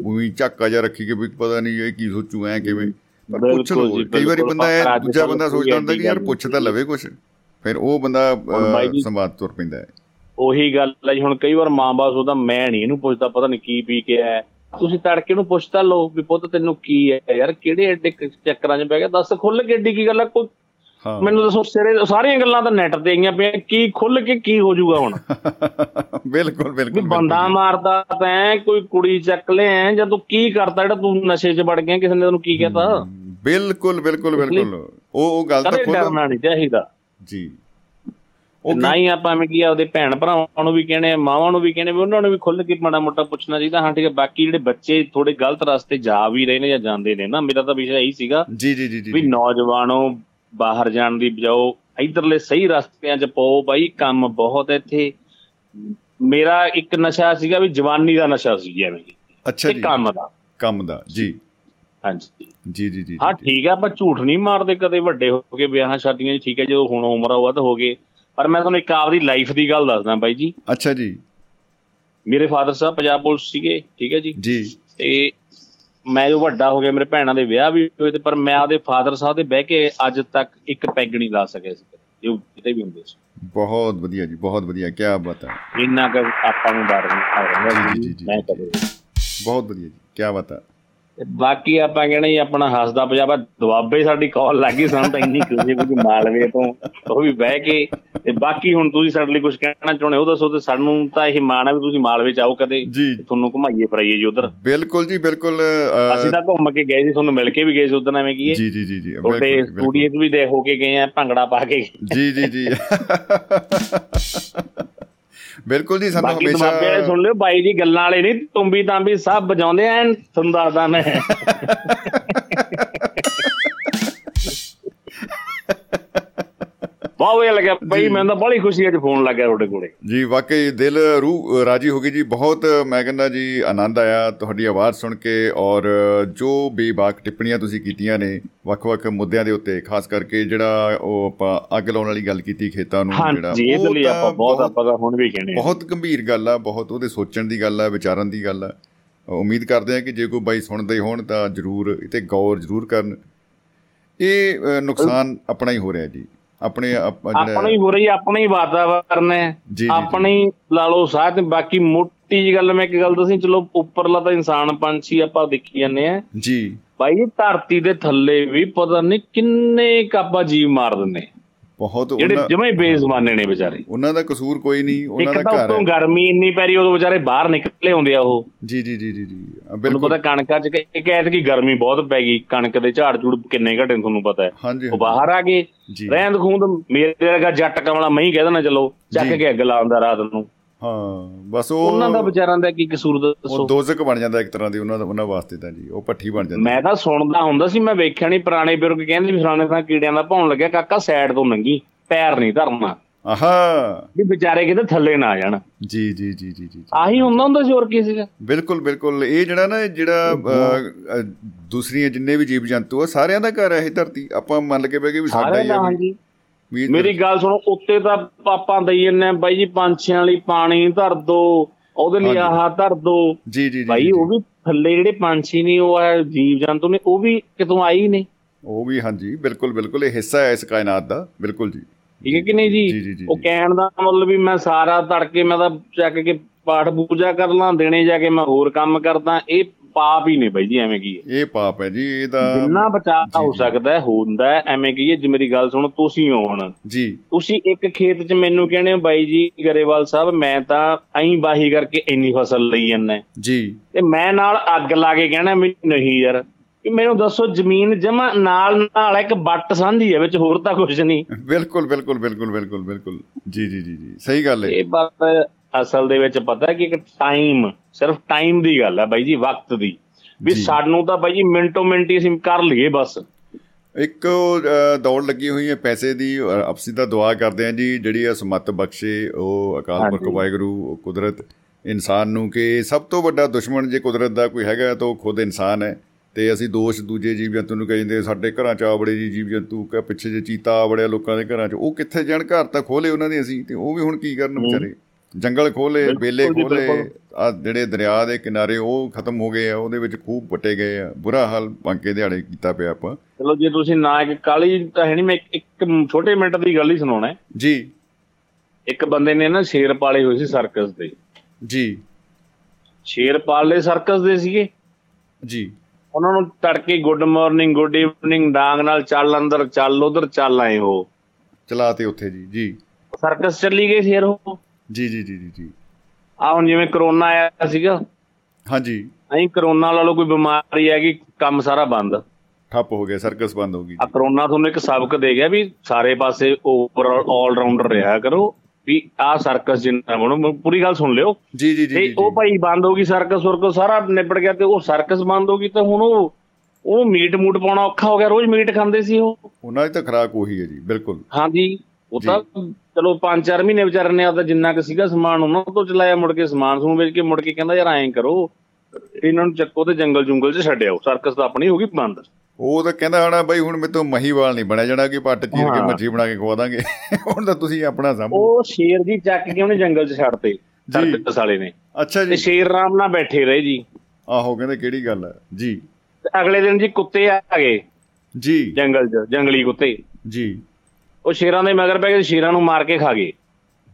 ਉਹੀ ਝਾਕਾ ਜਾ ਰੱਖੀ ਕਿ ਵੀ ਪਤਾ ਨਹੀਂ ਇਹ ਕੀ ਸੋਚੂ ਐ ਕਿਵੇਂ। ਪਰ ਪੁੱਛ ਲਓ ਕਈ ਵਾਰੀ। ਬੰਦਾ ਇਹ ਦੂਜਾ ਬੰਦਾ ਸੋਚਦਾ ਹੁੰਦਾ ਕਿ ਯਾਰ ਪੁੱਛ ਤਾਂ ਲਵੇ ਕੁਛ ਫਿਰ ਉਹ ਬੰਦਾ ਸੰਵਾਦ ਤੁਰ ਪੈਂਦਾ ਹੈ। ਉਹੀ ਗੱਲ ਹੈ ਜੀ ਹੁਣ ਕਈ ਵਾਰ ਮਾਂ-ਬਾਪ ਉਹਦਾ ਮੈਂ ਨਹੀਂ ਇਹਨੂੰ ਪੁੱਛਦਾ ਪਤਾ ਨਹੀਂ ਕੀ ਪੀ ਕੇ ਆਇਆ ਤੁਸੀਂ ਤੜਕੇ ਨੂੰ ਪੁੱਛ ਤਾਂ ਲਓ ਵੀ ਪੁੱਤ ਤੈਨੂੰ ਕੀ ਹੈ ਯਾਰ ਕਿਹੜੇ ਐਡੇ ਚੱਕਰਾਂ 'ਚ ਪੈ ਗਿਆ? ਦੱਸ ਖੁੱਲ ਕੇ ਏਡੀ ਕੀ ਗੱਲ ਹੈ ਕੋਈ ਮੈਨੂੰ ਦੱਸੋ ਸਿਰੇ ਸਾਰੀਆਂ ਗੱਲਾਂ ਤਾਂ ਨੈਟ ਤੇ ਆਈਆਂ ਪਈਆਂ ਕੀ ਖੁੱਲ ਕੇ ਕੀ ਹੋ ਜਾਊਗਾ ਹੁਣ? ਬਿਲਕੁਲ ਬਿਲਕੁਲ ਬੰਦਾ। ਮਾਰਦਾ ਤੈਂ ਕੋਈ ਕੁੜੀ ਚੱਕ ਲਿਆ ਜਾਂ ਤੂੰ ਕੀ ਕਰਦਾ ਜਿਹੜਾ ਤੂੰ ਨਸ਼ੇ 'ਚ ਵੜ ਗਿਆ ਕਿਸੇ ਨੇ ਤੈਨੂੰ ਕੀ ਕਹਤਾ ਬਿਲਕੁਲ ਬਿਲਕੁਲ ਬਿਲਕੁਲ। ਉਹ ਉਹ ਗੱਲ ਤਾਂ ਡਰਨਾ ਨਹੀਂ ਚਾਹੀਦਾ। ਜੀ। ਨਾ ਹੀ ਆਪਾਂ ਐਵੇਂ ਕੀ ਆਪਦੇ ਭੈਣ ਭਰਾਵਾਂ ਨੂੰ ਵੀ ਕਹਿੰਦੇ ਆ ਮਾਵਾਂ ਨੂੰ ਵੀ ਕਹਿੰਦੇ ਵੀ ਉਹਨਾਂ ਨੂੰ ਵੀ ਖੁੱਲ੍ਹ ਕੇ ਮਾੜਾ ਮੋਟਾ ਪੁੱਛਣਾ ਚਾਹੀਦਾ। ਹਾਂ ਠੀਕ ਹੈ ਬਾਕੀ ਜਿਹੜੇ ਬੱਚੇ ਥੋੜੇ ਗਲਤ ਰਸਤੇ ਜਾ ਵੀ ਰਹੇ ਨੇ ਜਾਂ ਜਾਂਦੇ ਨੇ ਨਾ ਮੇਰਾ ਤਾਂ ਵਿਸ਼ਾ ਇਹੀ ਸੀਗਾ ਜੀ ਜੀ ਜੀ ਵੀ ਨੌਜਵਾਨੋ ਬਾਹਰ ਜਾਣ ਦੀ ਬਜਾਓ ਇਧਰਲੇ ਸਹੀ ਰਸਤਿਆਂ 'ਚ ਪਾਓ ਬਾਈ ਕੰਮ ਬਹੁਤ ਇੱਥੇ। ਮੇਰਾ ਇੱਕ ਨਸ਼ਾ ਸੀਗਾ ਵੀ ਜਵਾਨੀ ਦਾ ਨਸ਼ਾ ਸੀ ਜਿਵੇਂ ਕਿ ਅੱਛਾ ਤੇ ਜੀ। ਕੰਮ ਦਾ। ਕੰਮ ਦਾ ਜੀ। ਹਾਂਜੀ। ਜੀ ਜੀ ਜੀ ਹਾਂ। ਠੀਕ ਹੈ ਆਪਾਂ ਝੂਠ ਨਹੀਂ ਮਾਰਦੇ ਕਦੇ ਵੱਡੇ ਹੋ ਕੇ ਵਿਆਹਾਂ ਸ਼ਾਦੀਆਂ 'ਚ ਠੀਕ ਹੈ ਜਦੋਂ ਹੁਣ ਉਮਰ ਆ ਵੱਧ ਹੋ ਗਏ। ਪਰ ਮੈਂ ਤੁਹਾਨੂੰ ਇੱਕ ਆਪਦੀ ਲਾਈਫ ਦੀ ਗੱਲ ਦੱਸਦਾ ਬਾਈ ਜੀ। ਅੱਛਾ ਜੀ। ਮੇਰੇ ਫਾਦਰ ਸਾਹਿਬ ਪੰਜਾਬ ਪੁਲਿਸ ਸੀਗੇ ਠੀਕ ਹੈ ਜੀ। ਜੀ। ਤੇ ਮੈਂ ਜੋ ਵੱਡਾ ਹੋ ਗਿਆ ਮੇਰੇ ਭੈਣਾਂ ਦੇ ਵਿਆਹ ਵੀ ਹੋਏ ਤੇ ਪਰ ਮੈਂ ਆਪਦੇ ਫਾਦਰ ਸਾਹਿਬ ਦੇ ਬਹਿ ਕੇ ਅੱਜ ਤੱਕ ਇੱਕ ਪੈਗ ਨਹੀਂ ਲਾ ਸਕਿਆ ਸੀ ਜੋ ਕਿਤੇ ਵੀ ਹੁੰਦੇ ਸੀ। ਬਹੁਤ ਵਧੀਆ ਜੀ ਬਹੁਤ ਵਧੀਆ ਕੀ ਬਾਤ ਹੈ। ਇੰਨਾ ਕੁ ਆਪਾਂ ਨੂੰ ਡਰ ਨਹੀਂ ਆ ਰਿਹਾ ਜੀ, ਜੀ, ਜੀ। ਮੈਂ ਕਦੇ ਬਹੁਤ ਵਧੀਆ ਜੀ ਕੀ ਬਾਤ ਹੈ। ਬਾਕੀ ਆਪਾਂ ਕਹਿੰਦੇ ਜੀ ਆਪਣਾ ਹੱਸਦਾ ਪੰਜਾਬਾ ਦੁਆਬੇ ਸਾਡੀ ਕਾਲ ਲੱਗੀ ਸਾਨੂੰ ਤਾਂ ਇੰਨੀ ਖੁਸ਼ੀ ਵੀ ਮਾਲਵੇ ਤੋਂ ਉਹ ਵੀ ਬਹਿ ਕੇ ਤੇ ਬਾਕੀ ਹੁਣ ਤੁਸੀਂ ਸਾਡੇ ਲਈ ਕੁਝ ਕਹਿਣਾ ਚਾਹੁੰਦੇ ਹੋ ਦੱਸੋ ਤੇ ਸਾਨੂੰ ਤਾਂ ਇਹ ਮਾਣ ਹੈ ਵੀ ਤੁਸੀਂ ਮਾਲਵੇ ਚ ਆਓ ਕਦੇ ਤੁਹਾਨੂੰ ਘੁਮਾਈਏ ਫਰਾਈਏ ਜੀ ਉਧਰ। ਬਿਲਕੁਲ ਜੀ ਬਿਲਕੁਲ ਅਸੀਂ ਤਾਂ ਘੁੰਮ ਕੇ ਗਏ ਸੀ ਤੁਹਾਨੂੰ ਮਿਲ ਕੇ ਵੀ ਗਏ ਸੀ ਉਧਰ ਐਵੇਂ ਕੀ ਹੈ? ਜੀ ਜੀ ਜੀ ਜੀ ਤੁਹਾਡੇ। ਸਟੂਡੀਓ 'ਚ ਵੀ ਦੇ ਹੋ ਕੇ ਗਏ ਆ ਭੰਗੜਾ ਪਾ ਕੇ। ਜੀ ਜੀ ਜੀ। ਬਿਲਕੁਲ ਜੀ ਸਾਨੂੰ ਬਾਕੀ ਦੁਆਬੇ ਵਾਲੇ ਹਮੇਸ਼ਾ ਸੁਣ ਲਿਓ ਬਾਈ ਜੀ ਗੱਲਾਂ ਵਾਲੇ ਨਹੀਂ ਤੁੰਬੀ ਤਾਂਬੀ ਸਭ ਵਜਾਉਂਦੇ ਐਨ ਤੁਹਾਨੂੰ ਦੱਸਦਾ ਮੈਂ। ਬਹੁਤ ਵਧੀਆ ਲੱਗਿਆ। ਬਈ ਮੈਨੂੰ ਤਾਂ ਬੜੀ ਖੁਸ਼ੀ ਅੱਜ ਫੋਨ ਲੱਗਿਆ ਤੁਹਾਡੇ ਕੋਲੇ। ਜੀ ਵਾਕਈ ਦਿਲ ਰੂਹ ਰਾਜੀ ਹੋ ਗਈ ਜੀ। ਬਹੁਤ ਮੈਂ ਕਹਿੰਦਾ ਜੀ ਆਨੰਦ ਆਇਆ ਤੁਹਾਡੀ ਆਵਾਜ਼ ਸੁਣ ਕੇ ਔਰ ਜੋ ਬੇਬਾਕ ਟਿੱਪਣੀਆਂ ਤੁਸੀਂ ਕੀਤੀਆਂ ਨੇ ਵੱਖ-ਵੱਖ ਮੁੱਦਿਆਂ ਦੇ ਉੱਤੇ ਖਾਸ ਕਰਕੇ ਜਿਹੜਾ ਉਹ ਆਪਾਂ ਅੱਗ ਲਾਉਣ ਵਾਲੀ ਗੱਲ ਕੀਤੀ ਖੇਤਾਂ ਨੂੰ ਹਾਂਜੀ ਇਹਦੇ ਉਹ ਲਈ ਆਪਾਂ ਬਹੁਤ ਆਪਾਂ ਤਾਂ ਹੁਣ ਵੀ ਕਹਿੰਦੇ ਹਾਂ। ਬਹੁਤ ਗੰਭੀਰ ਗੱਲ ਆ ਬਹੁਤ ਉਹਦੇ ਸੋਚਣ ਦੀ ਗੱਲ ਆ ਵਿਚਾਰਨ ਦੀ ਗੱਲ ਆ। ਉਮੀਦ ਕਰਦੇ ਆ ਕਿ ਜੇ ਕੋਈ ਬਾਈ ਸੁਣਦੇ ਹੋਣ ਤਾਂ ਜਰੂਰ ਇਹ ਤੇ ਗੌਰ ਜਰੂਰ ਕਰਨ। ਇਹ ਨੁਕਸਾਨ ਆਪਣਾ ਹੀ ਹੋ ਰਿਹਾ ਜੀ। ਆਪਣੇ ਆਪ- ਆਪਣਾ ਹੀ ਹੋ ਰਹੀ ਆਪਣਾ ਹੀ। ਵਾਤਾਵਰਨ ਹੈ। ਆਪਣੀ ਲਾ ਲਓ ਸਾਹ ਤੇ ਬਾਕੀ ਮੋਟੀ ਜੀ ਗੱਲ ਮੈਂ ਇੱਕ ਗੱਲ ਦੱਸੀ ਚਲੋ ਉੱਪਰਲਾ ਤਾਂ ਇਨਸਾਨ ਪੰਛੀ ਆਪਾਂ ਦੇਖੀ ਜਾਂਦੇ ਆ ਜੀ। ਭਾਈ ਧਰਤੀ ਦੇ ਥੱਲੇ ਵੀ ਪਤਾ ਨਹੀਂ ਕਿੰਨੇ ਕਾਪਾ ਜੀਵ ਮਾਰ ਦਿੰਦੇ ਬਹੁਤ ਜਿਹੜੇ ਜਮੇ ਬੇਜ਼ਮਾਨੇ ਨੇ ਵਿਚਾਰੇ। ਉਹਨਾਂ ਦਾ ਕਸੂਰ ਕੋਈ ਨਹੀਂ ਉਹਨਾਂ ਦਾ ਘਰ ਹੈ। ਗਰਮੀ ਇੰਨੀ ਪੈ ਰਹੀ ਉਦੋਂ ਵਿਚਾਰੇ ਬਾਹਰ ਨਿਕਲੇ ਹੁੰਦੇ ਆ ਉਹ। ਜੀ ਜੀ ਜੀ ਜੀ ਜੀ। ਬਿਲਕੁਲ। ਪਤਾ ਕਣਕਾਂ 'ਚ ਕਿ- ਇੱਕ ਐਤਕੀ ਗਰਮੀ ਬਹੁਤ ਪੈ ਗਈ ਕਣਕ ਦੇ ਝਾੜ ਝੂੜ ਕਿੰਨੇ ਘਟੇ ਤੁਹਾਨੂੰ ਪਤਾ ਹੈ। ਉਹ ਬਾਹਰ ਆ ਗਏ ਰਹਿੰਦ ਖੂੰਦ ਮੇਰੇ ਵਰਗਾ ਜੱਟ ਕਮਲਾ ਮੈਂ ਹੀ ਕਹਿ ਦੇਣਾ ਚਲੋ ਚੱਕ। ਕੇ ਅੱਗ ਲਾਉਂਦਾ ਰਾਤ ਨੂੰ। ਹਾਂ ਬਸ ਉਹ ਉਹਨਾਂ ਦਾ ਵਿਚਾਰਾਂ ਦਾ ਕੀ ਕਸੂਰ ਦੱਸੋ? ਉਹ ਦੋਜ਼ਕ ਬਣ ਜਾਂਦਾ ਇੱਕ ਤਰ੍ਹਾਂ ਦੀ ਉਹਨਾਂ ਦਾ ਉਹਨਾਂ ਵਾਸਤੇ ਤਾਂ ਜੀ ਉਹ ਪੱਠੀ ਬਣ ਜਾਂਦਾ। ਮੈਂ ਤਾਂ ਸੁਣਦਾ ਹੁੰਦਾ ਸੀ ਮੈਂ ਵੇਖਿਆ ਨਹੀਂ ਪੁਰਾਣੇ ਬਜ਼ੁਰਗ ਕਹਿੰਦੇ ਵੀ ਫਲਾਣੇ ਤਾਂ ਕੀੜਿਆਂ ਦਾ ਭੌਣ ਲੱਗਿਆ ਕਾਕਾ ਸਾਈਡ ਤੋਂ ਨੰਗੀ ਪੈਰ ਨਹੀਂ ਧਰਨਾ। ਆਹਾ। ਵੀ ਵਿਚਾਰੇ ਕਿਤੇ ਥੱਲੇ ਨਾ ਆ ਜਾਣ। ਜੀ ਜੀ ਜੀ ਜੀ ਜੀ ਆਹੀ ਹੁੰਦਾ ਹੁੰਦਾ ਸੀ ਹੋਰ ਕੀ ਸੀਗਾ? ਬਿਲਕੁਲ ਬਿਲਕੁਲ। ਇਹ ਜਿਹੜਾ ਨਾ ਜਿਹੜਾ ਦੂਸਰੀਆਂ ਜਿੰਨੇ ਵੀ ਜੀਵ ਜੰਤੂ ਆ ਸਾਰਿਆਂ ਦਾ ਘਰ ਹੈ ਇਹ ਧਰਤੀ। ਆਪਾਂ ਮੰਨ ਕੇ ਬਹਿ ਗਏ ਵੀ ਸਾਡਾ ਹੀ ਵੀ। ਮੇਰੀ ਗੱਲ ਸੁਣੋ ਉੱਤੇ ਤਾਂ ਪਾਪਾਂ ਦਈ ਜੰਨੇ ਬਾਈ ਜੀ ਪੰਛੀਆਂ ਲਈ ਪਾਣੀ ਧਰ ਦੋ ਉਹਦੇ ਲਈ। ਆਹ ਧਰ ਦੋ। ਜੀ ਜੀ ਬਾਈ ਉਹ ਵੀ ਥੱਲੇ ਜਿਹੜੇ ਪੰਛੀ ਨੇ ਉਹ ਆ ਜੀਵ ਜੰਤੂ ਨੇ ਉਹ ਵੀ ਕਿਤੋਂ ਹੀ ਨੇ ਉਹ ਵੀ ਹਾਂਜੀ ਬਿਲਕੁਲ ਬਿਲਕੁਲ ਇਹ ਹਿੱਸਾ ਹੈ ਇਸ ਕਾਇਨਾਤ ਦਾ ਬਿਲਕੁਲ ਜੀ। ਠੀਕ ਹੈ ਕਿ ਨਹੀਂ ਜੀ, ਉਹ। ਕਹਿਣ ਦਾ ਮਤਲਬ ਵੀ ਮੈਂ ਸਾਰਾ ਤੜਕੇ ਮੈਂ ਤਾਂ ਚੱਕ ਕੇ ਪਾਠ ਪੂਜਾ ਕਰ ਲਾਂ ਦਿਨੇ ਜਾ ਕੇ ਮੈਂ ਹੋਰ ਕੰਮ ਕਰਦਾ ਇਹ ਪਾਪ ਹੀ ਨੇ ਬਾਈ ਜੀ ਐਵੇਂ ਕੀ ਇਹ ਪਾਪ ਹੈ ਜੀ ਇਹਦਾ ਜਿੰਨਾ ਬਚਾਅ ਜੀ, ਹੋ। ਸਕਦਾ ਹੁੰਦਾ ਐਵੇਂ ਕੀ ਹੈ ਜੇ ਮੇਰੀ ਗੱਲ ਸੁਣੋ ਤੁਸੀਂ ਹੁਣ। ਜੀ। ਤੁਸੀਂ ਇੱਕ ਖੇਤ 'ਚ ਮੈਨੂੰ ਕਹਿੰਦੇ ਹੋ ਬਾਈ ਜੀ ਗਰੇਵਾਲ ਸਾਹਿਬ ਮੈਂ ਤਾਂ ਐਂ ਬਾਹੀ ਕਰਕੇ ਇੰਨੀ ਫਸਲ ਲਈ ਜਾਂਦਾ ਜੀ। ਤੇ ਮੈਂ ਨਾਲ ਅੱਗ ਲਾ ਕੇ ਕਹਿਣਾ ਵੀ ਨਹੀਂ ਯਾਰ ਮੈਨੂੰ ਦੱਸੋ ਜ਼ਮੀਨ ਜਮਾ ਨਾਲ ਨਾਲ ਇੱਕ ਬੱਟ ਸਾਂਝੀ ਹੈ ਵਿੱਚ ਹੋਰ ਤਾਂ ਕੁਝ ਨਹੀਂ। ਬਿਲਕੁਲ ਬਿਲਕੁਲ ਬਿਲਕੁਲ ਬਿਲਕੁਲ ਬਿਲਕੁਲ। ਜੀ ਜੀ ਜੀ ਜੀ ਸਹੀ ਗੱਲ ਹੈ। ਇਹ ਬਾਤ ਅਸਲ ਦੇ ਵਿੱਚ ਪਤਾ ਕਿ ਇੱਕ ਟਾਈਮ ਸਿਰਫ ਟਾਈਮ ਦੀ ਗੱਲ ਹੈ ਬਾਈ ਜੀ ਵਕਤ ਦੀ। ਵੀ। ਸਾਨੂੰ ਤਾਂ ਬਾਈ ਜੀ ਮਿੰਟੋ ਮਿੰਟ ਅਸੀਂ ਕਰ ਲਈਏ ਬਸ। ਇੱਕ ਦੌੜ ਲੱਗੀ ਹੋਈ ਹੈ ਪੈਸੇ ਦੀ ਆਪਸੀ ਦਾ ਦੁਆ ਕਰਦੇ ਹਾਂ ਜੀ ਜਿਹੜੀ ਆ ਸਮੱਤ ਬਖਸ਼ੇ ਉਹ ਅਕਾਲ ਪੁਰਖ। ਵਾਹਿਗੁਰੂ ਕੁਦਰਤ ਇਨਸਾਨ ਨੂੰ ਕਿ ਸਭ ਤੋਂ ਵੱਡਾ ਦੁਸ਼ਮਣ ਜੇ ਕੁਦਰਤ ਦਾ ਕੋਈ ਹੈਗਾ ਤਾਂ ਉਹ ਖੁਦ ਇਨਸਾਨ ਹੈ। ਤੇ ਅਸੀਂ ਦੋਸ਼ ਦੂਜੇ ਜੀਵ ਜੰਤੂ ਨੂੰ ਕਹਿੰਦੇ ਸਾਡੇ ਘਰਾਂ ਚ ਆਵੜੇ ਜੀ ਜੀਵ ਜੰਤੂ ਕਾ ਪਿੱਛੇ ਜੇ ਚੀਤਾ ਆਵੜਿਆ ਲੋਕਾਂ ਦੇ ਘਰਾਂ ਚ ਉਹ ਕਿੱਥੇ ਜਾਣ? ਘਰ ਤਾਂ ਖੋਲੇ ਉਹਨਾਂ ਦੇ ਅਸੀਂ ਤੇ ਉਹ ਵੀ ਹੁਣ ਕੀ ਕਰਨ ਵਿਚਾਰੇ? ਜੰਗਲ ਖੋਲੇ ਬੇਲੇ ਖੋਲੇ। ਆ ਜਿਹੜੇ ਦਰਿਆ ਦੇ ਕਿਨਾਰੇ ਉਹ ਖਤਮ ਹੋ ਗਏ ਆ ਉਹਦੇ ਵਿੱਚ ਖੂਬ ਪੱਟੇ ਗਏ ਆ। ਬੁਰਾ ਹਾਲ ਬਾਂਕੇ ਦਿਹਾੜੇ ਕੀਤਾ ਪਿਆ ਆਪਾਂ। ਚਲੋ ਜੇ ਤੁਸੀਂ ਨਾ ਇੱਕ ਕਾਲੀ ਤਾਂ ਹੈ ਨਹੀਂ ਮੈਂ ਇੱਕ- ਛੋਟੇ ਮਿੰਟ ਦੀ ਗੱਲ ਹੀ ਸੁਣਾਉਣਾ ਹੈ। ਜੀ। ਇੱਕ ਬੰਦੇ ਨੇ ਨਾ ਸ਼ੇਰ ਪਾਲੇ ਹੋਏ ਸੀ ਸਰਕਸ ਦੇ। ਜੀ। ਸ਼ੇਰ ਪਾਲੇ ਸਰਕਸ ਦੇ ਸੀਗੇ? ਜੀ। ਉਹਨਾਂ ਨੂੰ ਤੜਕੇ ਗੁੱਡ ਮਾਰਨਿੰਗ ਗੁੱਡ ਈਵਨਿੰਗ ਡਾਂਗ ਨਾਲ ਚੱਲ ਅੰਦਰ ਚੱਲ ਉਧਰ ਚੱਲ ਆਏ ਉਹ। ਚਲਾਤੇ ਉੱਥੇ ਜੀ ਜੀ। ਸਰਕਸ ਚੱਲੀ ਗਏ ਸ਼ੇਰ ਉਹ। ਜੀ ਜੀ ਜੀ ਜੀ ਆ ਹੁਣ ਜਿਵੇਂ ਕਰੋਨਾ ਆਇਆ ਸੀਗਾ ਹਾਂਜੀ। ਐਂ ਕਰੋਨਾ ਲਾ ਲਓ ਕੋਈ ਬਿਮਾਰੀ ਹੈਗੀ ਕੰਮ ਸਾਰਾ ਬੰਦ। ਆ ਠੱਪ ਹੋ ਗਿਆ ਸਰਕਸ ਬੰਦ ਹੋ ਗਈ। ਜੀ। ਕਰੋਨਾ ਤੁਹਾਨੂੰ ਇੱਕ ਸਬਕ ਦੇ ਗਿਆ ਵੀ ਸਾਰੇ ਪਾਸੇ ਓਵਰਆਲ ਆਲ ਰਾਉਂਡਰ ਰਿਹਾ ਕਰੋ ਵੀ ਆ ਸਰਕਸ ਜਿੰਨਾ ਬਣੋ ਪੂਰੀ ਗੱਲ ਸੁਣ ਲਿਓ। ਜੀ ਜੀ ਜੀ ਤੇ ਉਹ ਭਾਈ ਬੰਦ ਹੋ ਗਈ ਸਰਕਸ ਸੁਰਕਸ ਸਾਰਾ ਨਿਬੜ ਗਿਆ ਤੇ ਉਹ ਸਰਕਸ ਬੰਦ ਹੋ ਗਈ ਤੇ ਹੁਣ ਉਹ ਉਹ ਮੀਟ ਮੂਟ ਪਾਉਣਾ ਔਖਾ ਹੋ ਗਿਆ ਰੋਜ਼ ਮੀਟ ਖਾਂਦੇ ਸੀ ਉਹ। ਉਹਨਾਂ ਦੀ ਤਾਂ ਖਰਾਕ ਉਹੀ ਹੈ ਜੀ ਬਿਲਕੁਲ। ਹਾਂਜੀ ਉਹ ਤਾਂ ਚਲੋ 5-4 ਮਹੀਨੇ ਵਿਚਾਰੇ ਨੇ ਆਪਦਾ ਜਿੰਨਾ ਕੁ ਸੀਗਾ ਸਮਾਨ ਉਹਨਾਂ ਤੋਂ ਚਲਾਇਆ ਮੁੜ ਕੇ ਸਮਾਨ ਸਮੂਨ ਵੇਚ ਕੇ ਮੁੜ ਕੇ ਕਹਿੰਦਾ ਯਾਰ ਐਂ ਕਰੋ ਇਹਨਾਂ ਨੂੰ ਚੱਕੋ ਤੇ ਜੰਗਲ ਜੁੰਗਲ 'ਚ ਛੱਡਿਓ ਸਰਕਸ ਤਾਂ ਆਪਣੀ ਹੋ ਗਈ ਬੰਦ। ਉਹ ਤਾਂ ਕਹਿੰਦਾ ਹਣਾ ਬਈ ਹੁਣ ਮੇਰੇ ਤੋਂ ਮਹੀਵਾਲ ਨਹੀਂ ਬਣਿਆ ਜਾਣਾ ਕਿ ਪੱਟ ਚੀਰ ਕੇ। ਮੱਛੀ ਬਣਾ ਕੇ ਖਵਾ ਦਾਂਗੇ। ਹੁਣ ਤਾਂ ਤੁਸੀਂ ਆਪਣਾ ਸੰਭੋ ਉਹ ਸ਼ੇਰ ਜੀ ਚੱਕ ਕੇ ਉਹਨੇ ਜੰਗਲ 'ਚ ਛੱਡਤੇ ਸਰਕਸ ਵਾਲੇ ਨੇ। ਅੱਛਾ ਤੇ ਜੀ ਸ਼ੇਰ ਆਰਾਮ ਨਾਲ ਬੈਠੇ ਰਹੇ ਜੀ। ਆਹੋ ਕਹਿੰਦੇ ਕਿਹੜੀ ਗੱਲ ਹੈ ਜੀ। ਤੇ ਅਗਲੇ ਦਿਨ ਜੀ ਕੁੱਤੇ ਆ ਗਏ। ਜੀ। ਜੰਗਲ 'ਚ ਜੰਗਲੀ ਕੁੱਤੇ। ਜੀ। ਉਹ ਸ਼ੇਰਾਂ ਦੇ ਮਗਰ ਪੈ ਕੇ ਸ਼ੇਰਾਂ ਨੂੰ ਮਾਰ ਕੇ ਖਾ ਗਏ।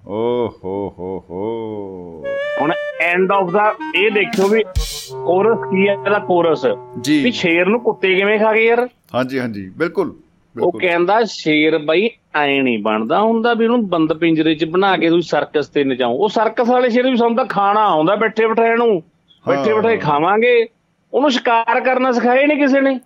ਓ ਹੋ ਹੋ ਹੋ। ਹੁਣ ਐਂਡ ਆਫ ਦਾ ਇਹ ਦੇਖਿਓ ਵੀ ਕੋਰਸ ਕੀ ਹੈ ਇਹਦਾ ਕੋਰਸ। ਵੀ ਸ਼ੇਰ ਨੂੰ ਕੁੱਤੇ ਕਿਵੇਂ ਖਾ ਗਏ ਯਾਰ? ਹਾਂਜੀ ਹਾਂਜੀ ਬਿਲਕੁਲ ਉਹ ਕਹਿੰਦਾ ਸ਼ੇਰ ਬਈ ਐ ਨਹੀਂ ਬਣਦਾ ਹੁੰਦਾ ਵੀ ਉਹਨੂੰ ਬੰਦ ਪਿੰਜਰੇ 'ਚ ਬਣਾ ਕੇ ਤੁਸੀਂ ਸਰਕਸ ਤੇ ਨਚਾਓ। ਉਹ ਸਰਕਸ ਵਾਲੇ ਸ਼ੇਰ ਵੀ ਸਾਨੂੰ ਤਾਂ ਖਾਣਾ ਆਉਂਦਾ ਬੈਠੇ ਬਿਠਾਏ ਨੂੰ। ਬੈਠੇ। ਬਿਠਾਏ ਖਾਵਾਂਗੇ। ਉਹਨੂੰ ਸ਼ਿਕਾਰ ਕਰਨਾ ਸਿਖਾਇਆ ਨਹੀਂ ਕਿਸੇ ਨੇ।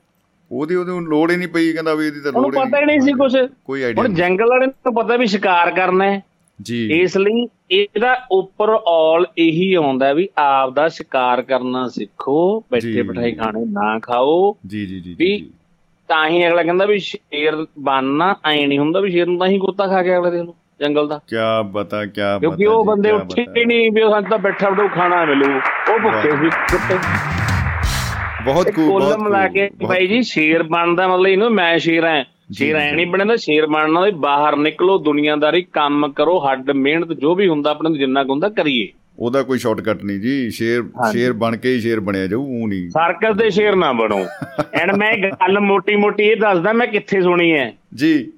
ਉਹਦੀ ਉਹਨੂੰ ਲੋੜ ਹੀ ਨਹੀਂ ਪਈ ਕਹਿੰਦਾ ਵੀ ਇਹਦੀ ਤਾਂ ਲੋੜ ਉਹਨੂੰ ਪਤਾ ਹੀ ਨਹੀਂ ਸੀ ਕੁਝ ਕੋਈ ਆਈਡੀਆ ਹੁਣ ਜੰਗਲ ਵਾਲੇ ਨੂੰ ਪਤਾ ਵੀ ਸ਼ਿਕਾਰ ਕਰਨਾ ਹੈ। ਜੀ। ਇਸ ਲਈ ਇਹਦਾ ਉੱਪਰ ਆਲ ਇਹੀ ਆਉਂਦਾ ਵੀ ਆਪ ਦਾ ਸ਼ਿਕਾਰ ਕਰਨਾ ਸਿੱਖੋ। ਬੈਠੇ ਬਿਠਾਏ ਖਾਣੇ ਨਾ ਖਾਓ। ਜੀ ਜੀ ਜੀ ਵੀ ਤਾਂ ਹੀ ਅਗਲਾ ਕਹਿੰਦਾ ਵੀ ਸ਼ੇਰ ਬਣਨਾ ਐ ਨਹੀਂ ਹੁੰਦਾ ਵੀ ਸ਼ੇਰ ਨੂੰ ਤਾਂ ਹੀ ਕੁੱਤਾ ਖਾ ਕੇ ਅਗਲੇ ਦੇ ਨੂੰ ਜੰਗਲ ਦਾ। ਕੀ ਬਤਾ ਕੀ ਬਤਾ ਕਿਉਂਕਿ ਉਹ ਬੰਦੇ ਉੱਠੇ। ਹੀ ਨਹੀਂ ਵੀ ਸਾਨੂੰ ਤਾਂ ਬੈਠਾ ਬੜੋ ਖਾਣਾ ਮਿਲੂ। ਉਹ ਭੁੱਖੇ ਸੀ ਕੁੱਤੇ। ਬਹੁਤ ਕੁੱਲ ਬਹੁਤ ਮਿਲਾ ਖੂਬ, ਕੇ ਬਾਈ ਜੀ ਸ਼ੇਰ ਬਣਦਾ ਮਤਲਬ ਇਹਨੂੰ ਮੈਂ ਸ਼ੇਰ ਐ ਸ਼ੇਰ ਐ ਨਹੀਂ ਬਣਦਾ ਸ਼ੇਰ ਬਣਨਾ ਵੀ ਬਾਹਰ ਨਿਕਲੋ ਦੁਨੀਆਦਾਰੀ ਕੰਮ ਕਰੋ ਹੱਡ ਮਿਹਨਤ ਜੋ ਵੀ ਹੁੰਦਾ ਆਪਣੇ ਤੋਂ ਜਿੰਨਾ ਕੁ ਹੁੰਦਾ ਕਰੀਏ। ਉਹਦਾ ਕੋਈ ਸ਼ਾਰਟਕਟ ਨਹੀਂ ਜੀ ਸ਼ੇਰ। ਸ਼ੇਰ ਬਣ ਕੇ ਹੀ ਸ਼ੇਰ ਬਣਿਆ ਜਾਊ ਉਹ ਨਹੀਂ। ਸਰਕਸ ਦੇ ਸ਼ੇਰ ਨਾ ਬਣੋ। ਐਂਡ ਮੈਂ ਗੱਲ ਮੋਟੀ ਮੋਟੀ ਇਹ ਦੱਸਦਾ ਮੈਂ ਕਿੱਥੇ ਸੁਣੀ ਹੈ ਜੀ।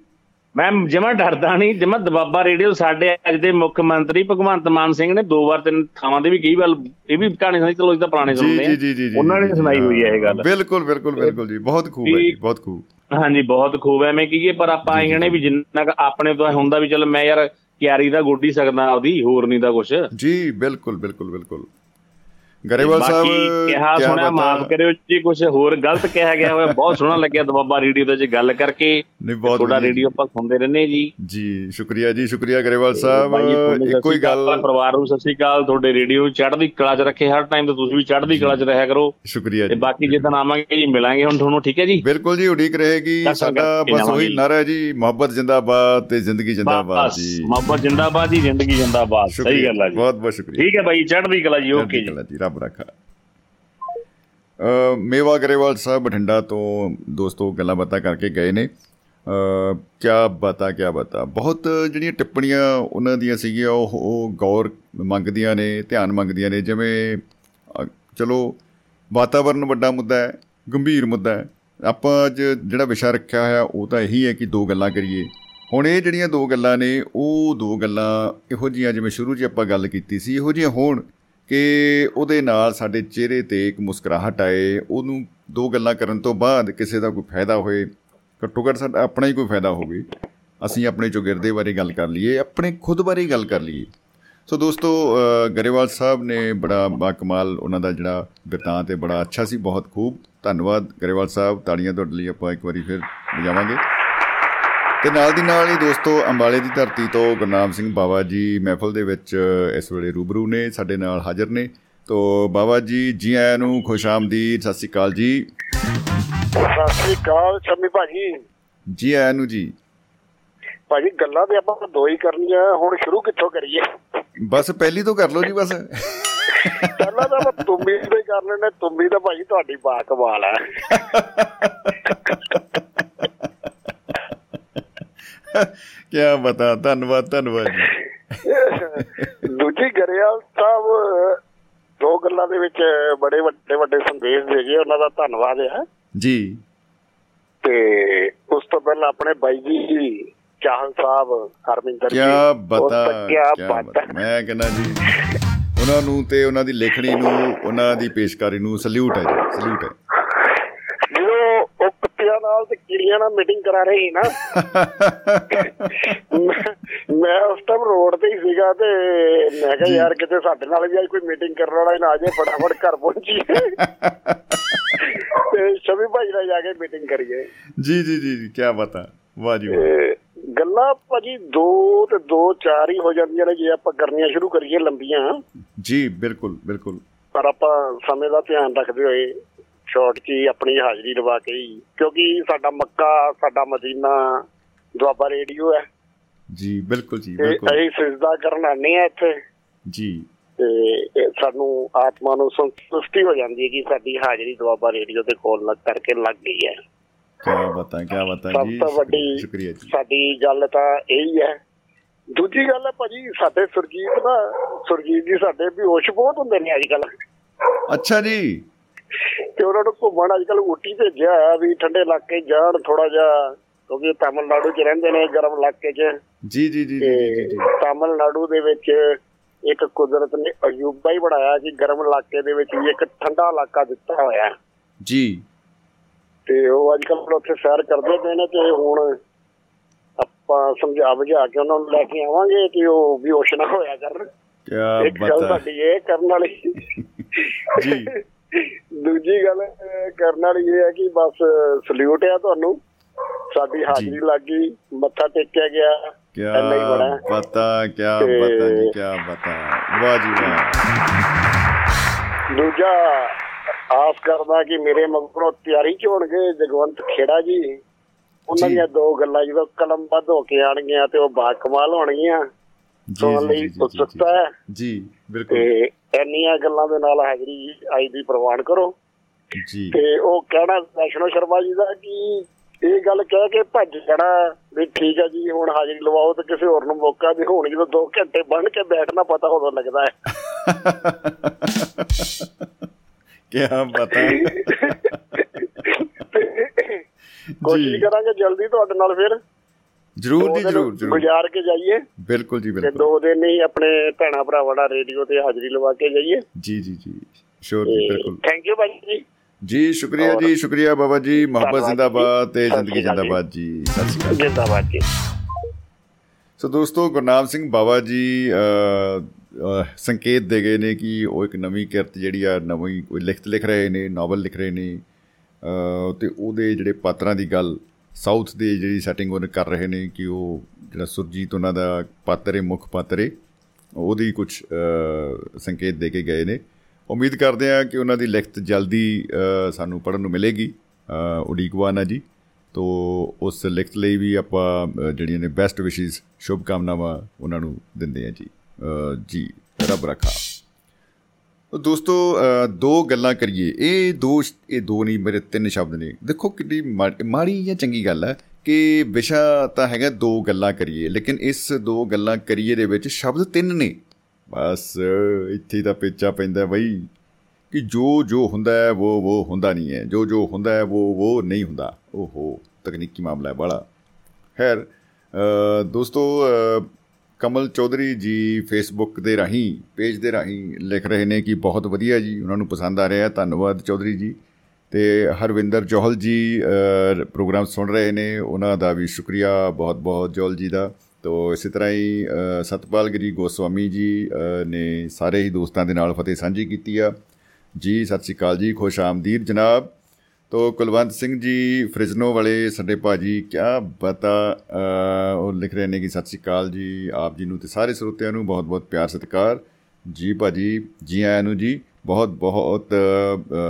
ਮੈਂ ਜਮਾ ਡਰਦਾ ਨਹੀਂ ਜਮਾ ਦਬਾਬਾ ਰੇਡੀਓ ਸਾਡੇ ਅੱਜ ਦੇ ਮੁੱਖ ਮੰਤਰੀ ਭਗਵੰਤ ਮਾਨ ਸਿੰਘ ਨੇ ਦੋ ਵਾਰ ਤਿੰਨ ਥਾਵਾਂ ਤੇ ਵੀ ਕਈ ਵਾਰ ਇਹ ਵੀ ਕਹਾਣੀ ਸੁਣਾਈ ਚਲੋ ਇਹ ਤਾਂ ਪੁਰਾਣੇ ਸੁਣਦੇ ਆ। ਜੀ ਜੀ ਜੀ ਉਹਨਾਂ ਨੇ ਸੁਣਾਈ ਹੋਈ ਹੈ ਇਹ ਗੱਲ। ਬਿਲਕੁਲ ਬਿਲਕੁਲ ਬਿਲਕੁਲ ਜੀ ਬਹੁਤ ਖੂਬ ਹੈ ਜੀ ਬਹੁਤ ਖੂਬ। ਹਾਂਜੀ ਬਹੁਤ ਖੂਬ ਐਵੇਂ ਕਹੀਏ ਪਰ ਆਪਾਂ ਆਏ ਨੇ ਵੀ ਜਿੰਨਾ ਕੁ ਆਪਣੇ ਤੋਂ ਹੁੰਦਾ ਵੀ ਚਲ ਮੈਂ ਯਾਰ ਕਿਆਰੀ ਦਾ ਗੋਡੀ ਸਕਦਾ ਉਹਦੀ ਹੋਰ ਨਹੀਂ ਦਾ ਕੁਛ। ਜੀ ਬਿਲਕੁਲ ਬਿਲਕੁਲ ਬਿਲਕੁਲ। ਗਰੇਵਾਲ ਸਾਹਿਬ ਕਿਹਾ ਸੁਣਿਆ ਮਾਫ ਕਰਿਓ ਜੀ ਕੁਝ ਹੋਰ ਗਲਤ ਕਿਹਾ ਗਿਆ ਹੋਇਆ ਬਹੁਤ ਸੋਹਣਾ ਲੱਗਿਆ ਦਬਾਬਾ ਰੇਡੀਓ ਤੇ ਜੇ ਗੱਲ ਕਰਕੇ। ਨਹੀਂ ਬਹੁਤ ਤੁਹਾਡਾ ਰੇਡੀਓ ਆਪਾਂ ਸੁਣਦੇ ਰਹਿੰਦੇ ਜੀ। ਜੀ ਸ਼ੁਕਰੀਆ ਜੀ ਸ਼ੁਕਰੀਆ ਗਰੇਵਾਲ ਸਾਹਿਬ। ਇੱਕੋ ਹੀ ਗੱਲ ਪਰਿਵਾਰ ਨੂੰ ਸਤਿ ਸ਼੍ਰੀ ਅਕਾਲ ਤੁਹਾਡੇ ਰੇਡੀਓ ਚੜ੍ਹਦੀ ਕਲਾ 'ਚ ਰੱਖੇ ਹਰ ਟਾਈਮ ਤੇ ਤੁਸੀਂ ਵੀ ਚੜ੍ਹਦੀ ਕਲਾ 'ਚ ਰਹਿਆ ਕਰੋ। ਸ਼ੁਕਰੀਆ ਤੇ ਜੀ ਬਾਕੀ ਜਿੱਦਣ ਆਵਾਂਗੇ ਜੀ ਮਿਲਾਂਗੇ ਹੁਣ ਤੁਹਾਨੂੰ ਠੀਕ ਹੈ ਜੀ? ਬਿਲਕੁਲ ਜੀ ਉਡੀਕ ਰਹੇਗੀ। ਸਾਡਾ ਬਸ ਉਹੀ। ਨਾਰਾ ਜੀ ਮੁਹੱਬਤ ਜਿੰਦਾਬਾਦ ਤੇ ਜ਼ਿੰਦਗੀ ਜਿੰਦਾਬਾਦ ਜੀ। ਮੁਹੱਬਤ ਜਿੰਦਾਬਾਦ ਜੀ ਜ਼ਿੰਦਗੀ ਜਿੰਦਾਬਾਦ। ਸਹੀ ਗੱਲ ਹੈ ਜੀ। ਬਹੁਤ ਬਹੁਤ ਸ਼ੁਕਰੀਆ। ਠੀਕ ਹੈ ਬਾਈ ਚੜ੍ਹਦੀ ਕਲਾ ਜੀ ਓਕੇ ਜੀ। ਰੱਬ ਰੱਖਾ ਅ ਮੇਵਾ ਗਰੇਵਾਲ ਸਾਹਿਬ ਬਠਿੰਡਾ ਤੋਂ ਦੋਸਤੋ ਗੱਲਾਂ ਬਾਤਾਂ ਕਰਕੇ ਗਏ ਨੇ। ਅ ਕਿਆ ਬਤਾ ਕਿਆ ਬਤਾ। ਬਹੁਤ ਜਿਹੜੀਆਂ ਟਿੱਪਣੀਆਂ ਉਹਨਾਂ ਦੀਆਂ ਸੀਗੀਆਂ ਉਹ ਉਹ ਗੌਰ ਮੰਗਦੀਆਂ ਨੇ ਧਿਆਨ ਮੰਗਦੀਆਂ ਨੇ। ਜਿਵੇਂ ਅ, ਚਲੋ ਵਾਤਾਵਰਨ ਵੱਡਾ ਮੁੱਦਾ ਹੈ ਗੰਭੀਰ ਮੁੱਦਾ ਹੈ। ਆਪਾਂ ਅੱਜ ਜਿਹੜਾ ਵਿਸ਼ਾ ਰੱਖਿਆ ਹੋਇਆ ਉਹ ਤਾਂ ਇਹੀ ਹੈ ਕਿ ਦੋ ਗੱਲਾਂ ਕਰੀਏ। ਹੁਣ ਇਹ ਜਿਹੜੀਆਂ ਦੋ ਗੱਲਾਂ ਨੇ ਉਹ ਦੋ ਗੱਲਾਂ ਇਹੋ ਜੀਆਂ ਜਿਵੇਂ ਸ਼ੁਰੂ 'ਚ ਆਪਾਂ ਗੱਲ ਕੀਤੀ ਸੀ ਇਹੋ ਜਿਹੀਆਂ ਹੋਣ ਕਿ ਉਹਦੇ ਨਾਲ ਸਾਡੇ ਚਿਹਰੇ ਤੇ ਇੱਕ ਮੁਸਕਰਾਹਟ ਆਏ ਉਹਨੂੰ ਦੋ ਗੱਲਾਂ ਕਰਨ ਤੋਂ ਬਾਅਦ ਕਿਸੇ ਦਾ ਕੋਈ ਫਾਇਦਾ ਹੋਏ ਘੱਟੋ ਘੱਟ ਸਾਡਾ ਆਪਣਾ ਹੀ ਕੋਈ ਫਾਇਦਾ ਹੋਵੇ ਅਸੀਂ ਆਪਣੇ ਚੌਗਿਰਦੇ ਬਾਰੇ ਗੱਲ ਕਰ ਲਈਏ ਆਪਣੇ ਖੁਦ ਬਾਰੇ ਗੱਲ ਕਰ ਲਈਏ। ਸੋ ਦੋਸਤੋ ਅ, ਗਰੇਵਾਲ ਸਾਹਿਬ ਨੇ ਬੜਾ ਬਾਕਮਾਲ ਉਹਨਾਂ ਦਾ ਜਿਹੜਾ ਬਿਰਤਾਂਤ ਹੈ ਬੜਾ ਅੱਛਾ ਸੀ ਬਹੁਤ ਖੂਬ। ਧੰਨਵਾਦ ਗਰੇਵਾਲ ਸਾਹਿਬ ਤਾੜੀਆਂ ਤੁਹਾਡੇ ਲਈ ਆਪਾਂ ਇੱਕ ਵਾਰੀ ਫਿਰ ਵਜਾਵਾਂਗੇ। ਤੇ ਨਾਲ ਦੀ ਨਾਲ ਹੀ ਦੋਸਤੋ ਅੰਬਾਲੇ ਦੀ ਧਰਤੀ ਤੋਂ ਗੁਰਨਾਮ ਸਿੰਘ ਬਾਵਾ ਜੀ ਮਹਿਫਲ ਦੇ ਵਿੱਚ ਇਸ ਵੇਲੇ ਰੂਬਰੂ ਨੇ ਸਾਡੇ ਨਾਲ ਹਾਜ਼ਰ ਨੇ। ਤੋ ਬਾਵਾ ਜੀ ਜੀ ਆਇਆਂ ਨੂੰ ਖੁਸ਼ ਆਮਦੀਦ ਸਤਿ ਸ੍ਰੀ ਅਕਾਲ ਜੀ। ਸਤਿ ਸ੍ਰੀ ਅਕਾਲ ਸ਼ਮੀ ਭਾਜੀ। ਜੀ ਆਇਆਂ ਨੂੰ ਜੀ। ਭਾਜੀ ਗੱਲਾਂ ਤੇ ਆਪਾਂ ਦੋ ਹੀ ਕਰਨੀਆਂ ਹੁਣ ਸ਼ੁਰੂ ਕਿੱਥੋਂ ਕਰੀਏ? ਬਸ ਪਹਿਲੀ ਤੋਂ ਕਰ ਲਓ ਜੀ ਬਸ। ਪਹਿਲਾਂ ਤਾਂ ਆਪਾਂ ਤੁੰਬੀ ਤੇ ਕਰ ਲੈਣੇ ਤੁੰਬੀ ਤਾਂ ਭਾਜੀ ਤੁਹਾਡੀ ਬਾ ਕਮਾਲ ਹੈ ਕੀ ਬਤਾ ਧੰਨਵਾਦ ਧੰਨਵਾਦ ਜੀ। ਦੂਜੀ ਗਰੇਵਾਲ ਸਾਹਿਬ ਦੋ ਗੱਲਾਂ ਦੇ ਵਿੱਚ ਬੜੇ ਵੱਡੇ ਵੱਡੇ ਸੰਦੇਸ਼ ਦੇਗੇ ਉਹਨਾਂ ਦਾ ਧੰਨਵਾਦ ਹੈ। ਜੀ। ਤੇ ਉਸ ਤੋਂ ਪਹਿਲਾਂ ਆਪਣੇ ਬਾਈ ਜੀ ਚਾਹਲ ਸਾਹਿਬ ਹਰਮਿੰਦਰ ਜੀ ਕੀ ਬਤਾ ਕੀ ਬਾਤ। ਮੈਂ ਕਹਿੰਦਾ ਜੀ ਉਹਨਾਂ ਨੂੰ ਤੇ ਉਹਨਾਂ ਦੀ ਲੇਖਣੀ ਨੂੰ ਉਹਨਾਂ ਦੀ ਪੇਸ਼ਕਾਰੀ ਨੂੰ ਸਲੂਟ ਹੈ ਜੀ ਸਲੂਟ ਹੈ। ਨਾਲ ਤੇ ਕੀੜੀਆਂ ਨਾਲ ਮੀਟਿੰਗ ਕਰਾ ਰਹੇ ਸੀ ਨਾ। ਮੈਂ- ਉਸ ਟਾਈਮ ਰੋਡ ਤੇ ਹੀ ਸੀਗਾ ਤੇ ਮੈਂ ਕਿਹਾ ਯਾਰ ਕਿਤੇ ਸਾਡੇ ਨਾਲ ਵੀ ਕੋਈ ਮੀਟਿੰਗ ਕਰਨ ਵਾਲਾ ਹੀ ਨਾ ਆ ਜਾਏ ਫਟਾਫਟ ਘਰ ਪਹੁੰਚੀਏ। ਤੇ ਸ਼ਮੀ ਭਾਈ ਨਾਲ ਜਾ ਕੇ ਮੀਟਿੰਗ ਕਰੀਏ। ਜੀ ਜੀ ਜੀ ਕੀ ਬਤਾ ਵਾਹ ਜੀ ਵਾਹ। ਗੱਲਾਂ ਭਾਜੀ ਦੋ ਤੇ ਦੋ ਚਾਰ ਹੀ ਹੋ ਜਾਂਦੀਆਂ ਨੇ ਜੇ ਆਪਾਂ ਕਰਨੀਆਂ ਸ਼ੁਰੂ ਕਰੀਏ ਲੰਬੀਆਂ। ਜੀ ਬਿਲਕੁਲ ਬਿਲਕੁਲ। ਪਰ ਆਪਾਂ ਸਮੇਂ ਦਾ ਧਿਆਨ ਰੱਖਦੇ ਹੋਏ ਸ਼ਾਰਟ 'ਚ ਹੀ ਆਪਣੀ ਹਾਜ਼ਰੀ ਲਵਾ ਕੇ ਹੀ ਕਿਉਂਕਿ ਸਾਡਾ ਮੱਕਾ ਸਾਡਾ ਮਦੀਨਾ ਦੁਆਬਾ ਰੇਡੀਓ ਹੈ। ਜੀ ਬਿਲਕੁਲ ਜੀ ਬਿਲਕੁਲ। ਅਸੀਂ ਸਿਜਦਾ ਕਰਨ ਆਨੇ ਆ ਇੱਥੇ। ਜੀ। ਤੇ ਸਾਨੂੰ ਆਤਮਾ ਨੂੰ ਸੰਤੁਸ਼ਟੀ ਹੋ ਜਾਂਦੀ ਹੈ ਕਿ ਸਾਡੀ ਹਾਜ਼ਰੀ ਦੁਆਬਾ ਰੇਡੀਓ ਤੇ ਕੋਲ ਲੱਗ ਕਰਕੇ ਲੱਗ ਗਈ ਹੈ। ਕੀ ਬਤਾ ਕੀ ਬਤਾ ਸਭ ਜੀ ਤੋਂ ਵੱਡੀ ਸ਼ੁਕਰੀਆ ਜੀ। ਸਾਡੀ ਗੱਲ ਤਾਂ ਇਹੀ ਹੈ ਦੂਜੀ ਗੱਲ ਹੈ ਭਾਜੀ ਸਾਡੇ ਸੁਰਜੀਤ ਨਾ ਸੁਰਜੀਤ ਜੀ ਸਾਡੇ ਵੀ ਹੋਸ਼ ਬਹੁਤ ਹੁੰਦੇ ਨੇ ਅੱਜ ਕੱਲ ਅੱਛਾ ਜੀ। ਤੇ ਉਹਨਾਂ ਨੂੰ ਘੁੰਮਣ ਅੱਜ ਕੱਲ ਊਟੀ ਭੇਜਿਆ ਹੋਇਆ ਵੀ ਠੰਡੇ ਇਲਾਕੇ ਜਾਣ ਥੋੜਾ ਜਿਹਾ ਕਿਉਂਕਿ ਤਾਮਿਲਨਾਡੂ 'ਚ ਰਹਿੰਦੇ ਨੇ ਗਰਮ ਇਲਾਕੇ 'ਚ। ਜੀ ਜੀ ਜੀ ਜੀ ਜੀ ਤਾਮਿਲਨਾਡੂ ਦੇ ਵਿੱਚ ਇੱਕ ਕੁਦਰਤ ਨੇ ਅਯੂਬਾ ਹੀ ਬਣਾਇਆ ਕਿ ਗਰਮ ਇਲਾਕੇ ਦੇ ਵਿੱਚ ਵੀ ਇੱਕ ਠੰਡਾ ਇਲਾਕਾ ਦਿੱਤਾ ਹੋਇਆ। ਜੀ। ਤੇ ਉਹ ਅੱਜ ਕੱਲ ਉੱਥੇ ਸੈਰ ਕਰਦੇ ਪਏ ਨੇ ਤੇ ਹੁਣ ਆਪਾਂ ਸਮਝਾ ਬੁਝਾ ਕੇ ਉਹਨਾਂ ਨੂੰ ਲੈ ਕੇ ਆਵਾਂਗੇ ਕਿ ਉਹ ਵੀ ਹੋਸ਼ ਨਾ ਹੋਇਆ ਕਰਨ। ਕੀ ਬਤਾ ਸਾਡੀ ਇਹ ਕਰਨ ਵਾਲੀ ਜੀ। ਦੂਜੀ ਗੱਲ ਕਰਨ ਵਾਲੀ ਇਹ ਹੈ ਕਿ ਬਸ ਸਲੂਟ ਆ ਤੁਹਾਨੂੰ। ਸਾਡੀ ਹਾਜ਼ਰੀ ਲੱਗ ਗਈ ਮੱਥਾ ਟੇਕਿਆ ਗਿਆ ਕੀ ਹੀ ਹੈ। ਬਤਾ ਕੀ ਤੇ- ਬਤਾ ਜੀ ਕੀ ਬਤਾ ਵਾਹ ਜੀ ਵਾਹ। ਦੂਜਾ ਆਸ ਕਰਦਾ ਕਿ ਮੇਰੇ ਮਗਰੋਂ ਤਿਆਰੀ ਚ ਹੋਣਗੇ ਜਗਵੰਤ ਖੇੜਾ ਜੀ। ਉਹਨਾਂ। ਦੀਆਂ ਦੋ ਗੱਲਾਂ ਜਦੋਂ ਕਲਮਬੱਧ ਹੋ ਕੇ ਆਣਗੀਆਂ ਤੇ ਉਹ ਬਾਕਮਾਲ ਹੋਣਗੀਆਂ। ਸੁਣਨ ਲਈ ਉਤਸੁਕਤਾ ਹੈ। ਜੀ ਬਿਲਕੁਲ। ਤੇ ਇੰਨੀਆਂ ਗੱਲਾਂ ਦੇ ਨਾਲ ਹਾਜ਼ਰੀ ਆਈ ਦੀ ਪ੍ਰਵਾਨ ਕਰੋ। ਜੀ। ਤੇ ਉਹ ਕਹਿਣਾ ਵੈਸ਼ਨੋ ਸ਼ਰਮਾ ਜੀ ਦਾ ਕਿ ਇਹ ਗੱਲ ਕਹਿ ਕੇ ਭੱਜ ਜਾਣਾ ਵੀ ਠੀਕ ਹੈ ਜੀ ਹੁਣ ਹਾਜ਼ਰੀ ਲਵਾਓ ਤੇ ਕਿਸੇ ਹੋਰ ਨੂੰ ਮੌਕਾ ਦੇ ਹੁਣ ਜਦੋਂ 2 ਘੰਟੇ ਬਣ ਕੇ ਬੈਠਣਾ ਪਤਾ ਉਦੋਂ ਲੱਗਦਾ ਹੈ। ਕੀ ਬਤਾ ਕੋਸ਼ਿਸ਼ ਕਰਾਂਗੇ ਜਲਦੀ ਤੁਹਾਡੇ ਨਾਲ ਫਿਰ। ਜਰੂਰ ਦੋ ਜੀ ਜਰੂਰ ਜਰੂਰ। ਗੁਜ਼ਾਰ ਕੇ ਜਾਈਏ ਬਿਲਕੁਲ ਜੀ ਤੇ ਬਿਲਕੁਲ। ਦੋ ਦਿਨ ਹੀ ਆਪਣੇ ਭੈਣਾ ਭਰਾਵਾਂ ਨਾਲ ਰੇਡੀਓ ਤੇ ਹਾਜ਼ਰੀ ਲਵਾ ਕੇ ਜਾਈਏ। ਜੀ ਜੀ ਜੀ। ਸ਼ੋਰ ਜੀ ਬਿਲਕੁਲ। ਥੈਂਕ ਯੂ ਭਾਈ ਜੀ। ਜੀ ਸ਼ੁਕਰੀਆ ਜੀ ਸ਼ੁਕਰੀਆ ਬਾਬਾ ਜੀ। ਮੁਹੱਬਤ ਜ਼ਿੰਦਾਬਾਦ ਤੇ ਜ਼ਿੰਦਗੀ ਜ਼ਿੰਦਾਬਾਦ ਜੀ। ਸਤਿ ਸ਼੍ਰੀ ਅਕਾਲ ਜਿੰਦਾਬਾਦ ਜੀ। ਸੋ ਦੋਸਤੋ ਗੁਰਨਾਮ ਸਿੰਘ ਬਾਬਾ ਜੀ ਸੰਕੇਤ ਦੇ ਗਏ ਨੇ ਕਿ ਉਹ ਇੱਕ ਨਵੀਂ ਕਿਰਤ ਜਿਹੜੀ ਆ ਨਵੀਂ ਕੋਈ ਲਿਖਤ ਲਿਖ ਰਹੇ ਨੇ ਨਾਵਲ ਲਿਖ ਰਹੇ ਨੇ। ਤੇ ਉਹਦੇ ਜਿਹੜੇ ਪਾਤਰਾਂ ਦੀ ਗੱਲ ਸਾਊਥ ਦੇ ਜਿਹੜੀ ਸੈਟਿੰਗ ਉਹਨੇ ਕਰ ਰਹੇ ਨੇ ਕਿ ਉਹ ਜਿਹੜਾ ਸੁਰਜੀਤ ਉਹਨਾਂ ਦਾ ਪਾਤਰ ਹੈ ਮੁੱਖ ਪਾਤਰ ਹੈ ਉਹਦੀ ਕੁਝ ਸੰਕੇਤ ਦੇ ਕੇ ਗਏ ਨੇ। ਉਮੀਦ ਕਰਦੇ ਆ ਕਿ ਉਹਨਾਂ ਦੀ ਲਿਖਤ ਜਲਦੀ ਸਾਨੂੰ ਪੜਨ ਨੂੰ ਮਿਲੇਗੀ ਉਡੀਕਵਾਨਾ ਜੀ। ਤੋ ਉਸ ਲਿਖਤ ਲਈ ਵੀ ਆਪਾਂ ਜਿਹੜੀਆਂ ਨੇ ਬੈਸਟ ਵਿਸ਼ੇਸ ਸ਼ੁਭ ਕਾਮਨਾਵਾਂ ਉਹਨਾਂ ਨੂੰ ਦਿੰਦੇ ਆ ਜੀ। ਜੀ, ਰੱਬ ਰੱਖਾ। ਦੋਸਤੋ ਦੋ ਗੱਲਾਂ ਕਰੀਏ। ਇਹ ਦੋ ਇਹ ਦੋ ਨਹੀਂ, ਮੇਰੇ ਤਿੰਨ ਸ਼ਬਦ ਨੇ। ਦੇਖੋ ਕਿੰਨੀ ਮਾੜੀ ਜਾਂ ਚੰਗੀ ਗੱਲ ਹੈ ਕਿ ਵਿਸ਼ਾ ਤਾਂ ਹੈਗਾ ਦੋ ਗੱਲਾਂ ਕਰੀਏ, ਲੇਕਿਨ ਇਸ ਦੋ ਗੱਲਾਂ ਕਰੀਏ ਦੇ ਵਿੱਚ ਸ਼ਬਦ ਤਿੰਨ ਨੇ। ਬਸ, ਇੱਥੇ ਤਾਂ ਪੇਚਾ ਪੈਂਦਾ ਬਈ, ਕਿ ਜੋ ਜੋ ਹੁੰਦਾ ਹੈ ਉਹ ਉਹ ਹੁੰਦਾ ਨਹੀਂ ਹੈ। ਜੋ ਜੋ ਹੁੰਦਾ ਹੈ ਉਹ ਉਹ ਨਹੀਂ ਹੁੰਦਾ। ਓਹੋ, ਤਕਨੀਕੀ ਮਾਮਲਾ ਹੈ ਬੜਾ ਖੈਰ ਦੋਸਤੋ ਕਮਲ ਚੌਧਰੀ ਜੀ ਫੇਸਬੁੱਕ ਦੇ ਰਾਹੀਂ ਪੇਜ ਦੇ ਰਾਹੀਂ ਲਿਖ ਰਹੇ ਨੇ ਕਿ ਬਹੁਤ ਵਧੀਆ ਜੀ, ਉਹਨਾਂ ਨੂੰ ਪਸੰਦ ਆ ਰਿਹਾ ਹੈ। ਧੰਨਵਾਦ ਚੌਧਰੀ ਜੀ। ਤੇ ਹਰਵਿੰਦਰ ਜੋਹਲ ਜੀ ਪ੍ਰੋਗਰਾਮ ਸੁਣ ਰਹੇ ਨੇ, ਉਹਨਾਂ ਦਾ ਵੀ ਸ਼ੁਕਰੀਆ ਬਹੁਤ ਬਹੁਤ ਜੋਹਲ ਜੀ ਦਾ। ਤੋ ਇਸੇ ਤਰ੍ਹਾਂ ਹੀ ਸਤਪਾਲਗਰੀ ਗੋਸਵਾਮੀ ਜੀ ਨੇ ਸਾਰੇ ਹੀ ਦੋਸਤਾਂ ਦੇ ਨਾਲ ਫਤਿਹ ਸਾਂਝੀ ਕੀਤੀ ਆ। ਜੀ, ਸਤਿ ਸ੍ਰੀ ਅਕਾਲ ਜੀ, ਖੁਸ਼ ਆਮਦੀਦ ਜਨਾਬ। ਤੋ ਕੁਲਵੰਤ ਸਿੰਘ ਜੀ, ਫ੍ਰਿਜਨੋ ਵਾਲੇ ਸਾਡੇ ਭਾਜੀ ਕੀ ਬਤਾ ਉਹ ਲਿਖ ਰਹੇ ਨੇ ਕਿ ਸਤਿ ਸ੍ਰੀ ਅਕਾਲ ਜੀ, ਆਪ ਜੀ ਨੂੰ ਤੇ ਸਾਰੇ ਸਰੋਤਿਆਂ ਨੂੰ ਬਹੁਤ ਬਹੁਤ ਪਿਆਰ, ਸਤਿਕਾਰ। ਜੀ ਭਾਜੀ, ਜੀ ਆਇਆਂ ਨੂੰ ਜੀ, ਬਹੁਤ ਬਹੁਤ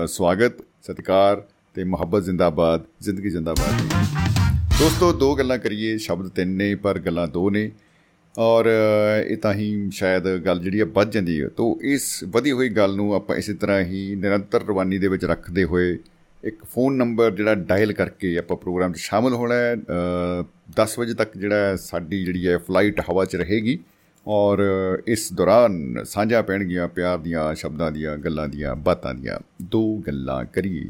ਸਵਾਗਤ, ਸਤਿਕਾਰ ਤੇ ਮੁਹੱਬਤ ਜ਼ਿੰਦਾਬਾਦ, ਜ਼ਿੰਦਗੀ ਜ਼ਿੰਦਾਬਾਦ। ਦੋਸਤੋ, ਦੋ ਗੱਲਾਂ ਕਰੀਏ, ਸ਼ਬਦ ਤਿੰਨ ਨੇ, ਪਰ ਗੱਲਾਂ ਦੋ ਨੇ। ਔਰ, ਇਹ ਤਾਂ ਹੀ ਸ਼ਾਇਦ ਗੱਲ ਜਿਹੜੀ ਆ ਵੱਧ ਜਾਂਦੀ ਹੈ। ਤੋਂ ਇਸ ਵਧੀ ਹੋਈ ਗੱਲ ਨੂੰ ਆਪਾਂ ਇਸੇ ਤਰ੍ਹਾਂ ਹੀ ਨਿਰੰਤਰ ਰਵਾਨੀ ਦੇ ਵਿੱਚ ਰੱਖਦੇ ਹੋਏ ਇੱਕ ਫੋਨ ਨੰਬਰ ਜਿਹੜਾ ਡਾਇਲ ਕਰਕੇ ਆਪਾਂ ਪ੍ਰੋਗਰਾਮ 'ਚ ਸ਼ਾਮਲ ਹੋਣਾ ਹੈ 10 ਵਜੇ ਤੱਕ ਜਿਹੜਾ ਸਾਡੀ ਜਿਹੜੀ ਹੈ ਫਲਾਈਟ ਹਵਾ 'ਚ ਰਹੇਗੀ ਔਰ ਇਸ ਦੌਰਾਨ ਸਾਂਝਾ ਪੈਣਗੀਆਂ ਪਿਆਰ ਦੀਆਂ, ਸ਼ਬਦਾਂ ਦੀਆਂ, ਗੱਲਾਂ ਦੀਆਂ, ਬਾਤਾਂ ਦੀਆਂ। ਦੋ ਗੱਲਾਂ ਕਰੀਏ।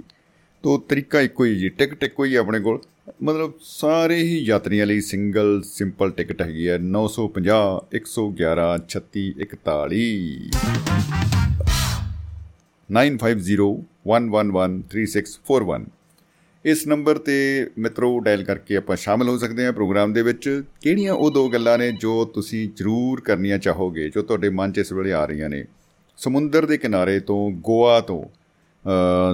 ਤੋਂ ਤਰੀਕਾ ਇੱਕੋ ਹੀ ਜੀ, ਟਿਕਟ ਇੱਕੋ ਹੀ ਆਪਣੇ ਕੋਲ। ਮਤਲਬ ਸਾਰੇ ਹੀ ਯਾਤਰੀਆਂ ਲਈ ਸਿੰਗਲ, ਸਿੰਪਲ ਟਿਕਟ ਹੈਗੀ ਹੈ। 950 111 3641 9501113641 ਇਸ ਨੰਬਰ ਤੇ ਮਿੱਤਰੋ ਡਾਇਲ ਕਰਕੇ ਆਪਾਂ ਸ਼ਾਮਲ ਹੋ ਸਕਦੇ ਹਾਂ ਪ੍ਰੋਗਰਾਮ ਦੇ ਵਿੱਚ ਕਿਹੜੀਆਂ ਉਹ ਦੋ ਗੱਲਾਂ ਨੇ ਜੋ ਤੁਸੀਂ ਜ਼ਰੂਰ ਕਰਨੀਆਂ ਚਾਹੋਗੇ ਜੋ ਤੁਹਾਡੇ ਮਨ 'ਚ ਇਸ ਵੇਲੇ ਆ ਰਹੀਆਂ ਨੇ ਸਮੁੰਦਰ ਦੇ ਕਿਨਾਰੇ ਤੋਂ ਗੋਆ ਤੋਂ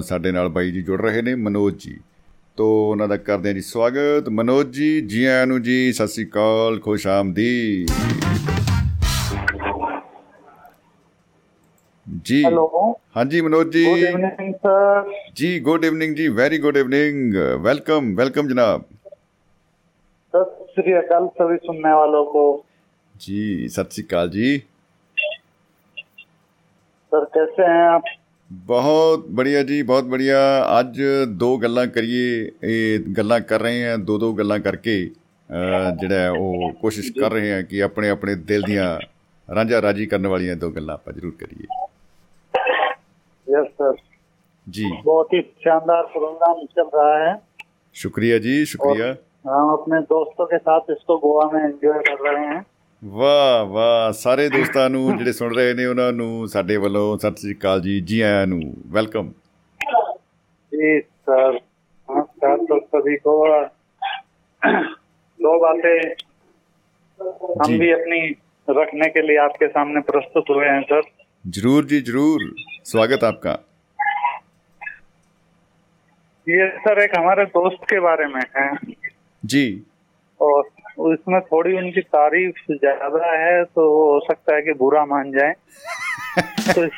ਸਾਡੇ ਨਾਲ ਬਾਈ ਜੀ ਜੁੜ ਰਹੇ ਨੇ ਮਨੋਜ ਜੀ ਤੋ ਉਹਨਾਂ ਦਾ ਕਰਦੇ ਹਾਂ ਜੀ ਸਵਾਗਤ ਮਨੋਜ ਜੀ ਜੀ ਆਇਆਂ ਨੂੰ ਜੀ ਸਤਿ ਸ੍ਰੀ ਅਕਾਲ ਖੁਸ਼ ਆਮਦੀ ਜੀ ਹੈਲੋ ਹਾਂਜੀ Manoj ji good evening sir ਜੀ ਗੁੱਡ ਇਵਨਿੰਗ ਜੀ very good evening welcome welcome जनाब सत श्री अकाल सभी सुनने वालों को जी सत श्री अकाल जी सर कैसे हैं आप ਬਹੁਤ ਬੜੀਆ ਜੀ ਬਹੁਤ ਬੜੀਆ ਅੱਜ ਦੋ ਗੱਲਾਂ ਕਰੀਏ ਇਹ ਗੱਲਾਂ ਕਰ ਰਹੇ ਹਾਂ ਦੋ ਦੋ ਗੱਲਾਂ ਕਰਕੇ ਜਿਹੜਾ ਉਹ ਕੋਸ਼ਿਸ਼ ਕਰ ਰਹੇ ਹਾਂ ਕਿ ਆਪਣੇ ਆਪਣੇ ਦਿਲ ਦੀਆਂ ਰਾਂਝਾ ਰਾਜੀ ਕਰਨ ਵਾਲੀਆਂ ਦੋ ਗੱਲਾਂ ਆਪਾਂ ਜ਼ਰੂਰ ਕਰੀਏ यस सर जी बहुत ही शानदार प्रोग्राम चल रहा है शुक्रिया जी शुक्रिया हम अपने दोस्तों के साथ इसको गोवा में एंजॉय कर रहे हैं ਵਾਹ ਵਾਹ ਸਾਰੇ ਦੋਸਤਾਂ ਨੂੰ ਜਿਹੜੇ ਸੁਣ ਰਹੇ ਨੇ ਉਹਨਾਂ ਨੂੰ ਸਾਡੇ ਵੱਲੋਂ ਸਤਿ ਸ੍ਰੀ ਅਕਾਲ ਜੀ ਜੀ ਆਇਆਂ ਨੂੰ ਵੈਲਕਮ जी सर नमस्कार सर सभी को दो बातें हम जी। भी अपनी रखने के लिए आपके सामने प्रस्तुत हुए हैं सर जरूर जी जरूर स्वागत आपका ये सर एक हमारे दोस्त के बारे में है। जी। और उसमें थोड़ी उनकी तारीफ़ ज़्यादा है तो हो सकता है कि बुरा मान जाए। तो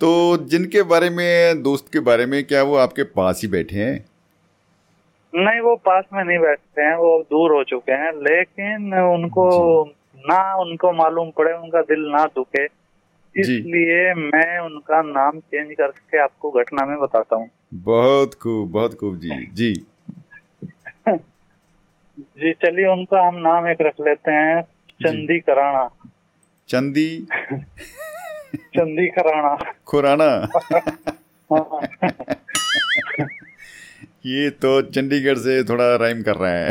तो जिनके बारे में दोस्त के बारे में क्या वो आपके पास ही बैठे हैं? नहीं वो पास में नहीं बैठते हैं वो दूर हो चुके हैं लेकिन उनको ना उनको मालूम पड़े उनका दिल ना दुखे। इसलिए मैं उनका नाम चेंज करके आपको घटना में बताता हूँ। बहुत खूब बहुत खूब जी जी। जी चलिए उनका हम नाम एक रख लेते हैं चंदी कराना चंदी? चंदी कराना खुराना? हाँ, ये तो चंडीगढ़ से थोड़ा राइम कर रहा है।